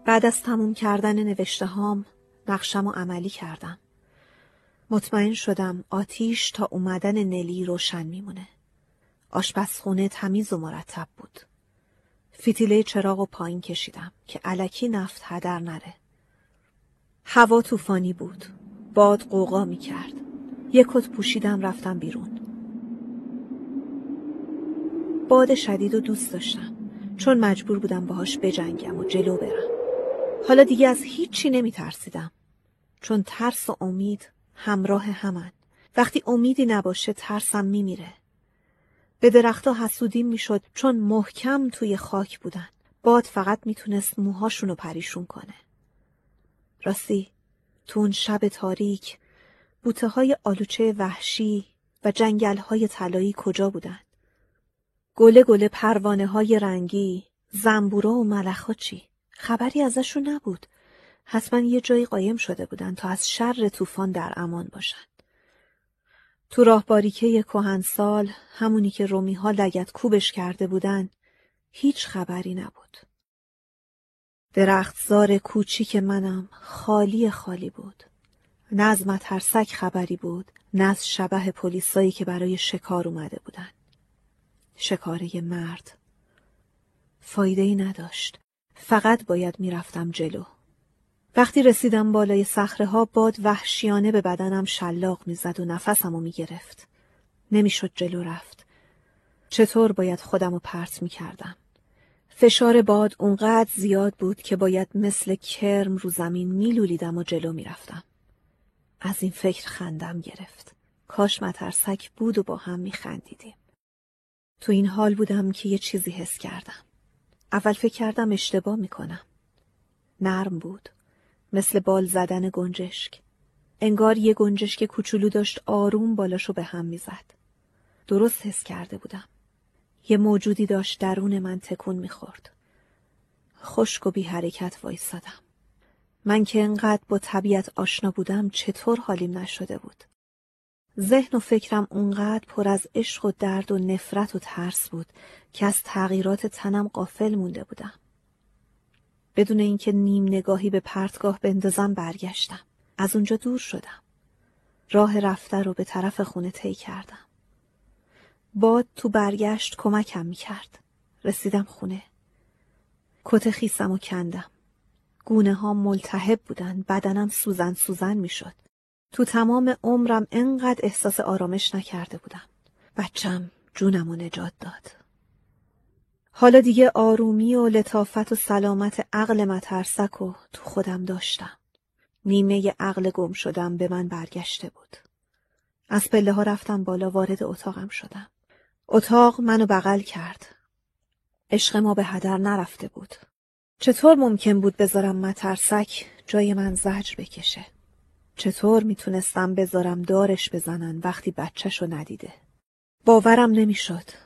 بعد از تموم کردن نوشته هام نقشم و عملی کردم. مطمئن شدم آتیش تا اومدن نلی روشن میمونه. آشپزخونه تمیز و مرتب بود. فیتیله چراغ و پایین کشیدم که علکی نفت هدر نره. هوا طوفانی بود. باد قوقا می کرد. یک کت پوشیدم رفتم بیرون. باد شدید و دوست داشتم چون مجبور بودم باهاش بجنگم و جلو برم. حالا دیگه از هیچی نمی ترسیدم. چون ترس و امید همراه همن. وقتی امیدی نباشه ترسم میمیره. به درختها حسودیم می‌شد چون محکم توی خاک بودن. باد فقط می‌تونست موهاشونو پریشون کنه. راستی تو اون شب تاریک بوته های آلوچه وحشی و جنگل های طلایی کجا بودن؟ گله گله پروانه های رنگی، زنبورا و ملخا چی؟ خبری ازشون نبود. حتما یه جایی قایم شده بودن تا از شر طوفان در امان باشن. تو راه باریکه کهنسال همونی که رومی ها لگت کوبش کرده بودن هیچ خبری نبود. درختزار کوچیک منم خالی خالی بود. نه از مترسک خبری بود نه از شبه پلیسایی که برای شکار اومده بودن. شکاره مرد. فایده ای نداشت. فقط باید می‌رفتم جلو. وقتی رسیدم بالای صخره ها باد وحشیانه به بدنم شلاق می‌زد و نفسمو می‌گرفت. نمی‌شد جلو رفت. چطور باید خودمو پرت می‌کردم؟ فشار باد اونقدر زیاد بود که باید مثل کرم رو زمین میلولیدم و جلو می‌رفتم. از این فکر خندم گرفت. کاش مترسک بود و با هم میخندیدیم. تو این حال بودم که یه چیزی حس کردم. اول فکر کردم اشتباه می‌کنم. نرم بود. مثل بال زدن گنجشک. انگار یه گنجشک کوچولو داشت آروم بالاشو به هم می‌زد. درست حس کرده بودم. یه موجودی داشت درون من تکون می‌خورد. خشک و بی حرکت وایستادم. من که انقدر با طبیعت آشنا بودم چطور حالیم نشده بود. ذهن و فکرم اونقدر پر از عشق و درد و نفرت و ترس بود که از تغییرات تنم قافل مونده بودم. بدون اینکه نیم نگاهی به پرتگاه بندازم برگشتم. از اونجا دور شدم. راه رفته رو به طرف خونه طی کردم. باد تو برگشت کمکم می‌کرد. رسیدم خونه. کت خیسم و کندم. گونه ها ملتهب بودن. بدنم سوزن سوزن می‌شد. تو تمام عمرم انقدر احساس آرامش نکرده بودم. بچم جونم و نجات داد. حالا دیگه آرومی و لطافت و سلامت عقل مترسک و تو خودم داشتم. نیمه عقل گم شدم به من برگشته بود. از پله ها رفتم بالا وارد اتاقم شدم. اتاق منو بغل کرد. عشق ما به هدر نرفته بود. چطور ممکن بود بذارم مترسک جای من زجر بکشه؟ چطور می‌تونستم بذارم دارش بزنن وقتی بچهشو ندیده؟ باورم نمی‌شد.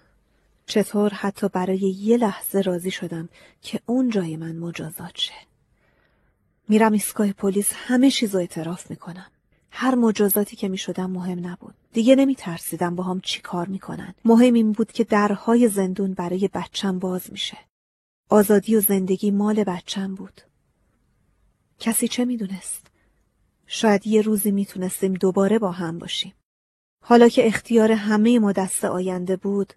چطور حتی برای یه لحظه راضی شدم که اون جای من مجازات شه. میرم ایستگاه پلیس همه چیزو اعتراف می‌کنم. هر مجازاتی که می‌شدم مهم نبود. دیگه نمی ترسیدم با هم چی کار می‌کنن. مهم این بود که درهای زندون برای بچم باز میشه. آزادی و زندگی مال بچم بود. کسی چه می‌دونست؟ شاید یه روزی می‌تونستیم دوباره با هم باشیم. حالا که اختیار همه ما دست آینده بود،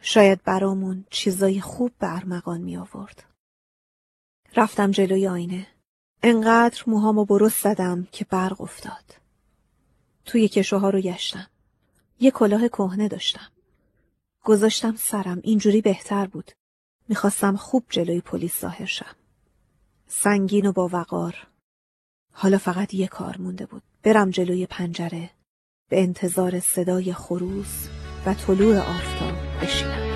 شاید برامون چیزای خوب به ارمغان می آورد. رفتم جلوی آینه. انقدر موهامو برست زدم که برق افتاد. توی کشوها رو گشتم. یه کلاه کهنه داشتم. گذاشتم سرم اینجوری بهتر بود. می‌خواستم خوب جلوی پلیس ظاهر شم. سنگین و با وقار. حالا فقط یه کار مونده بود. برم جلوی پنجره به انتظار صدای خروس و طلوع آفتاب بشینم.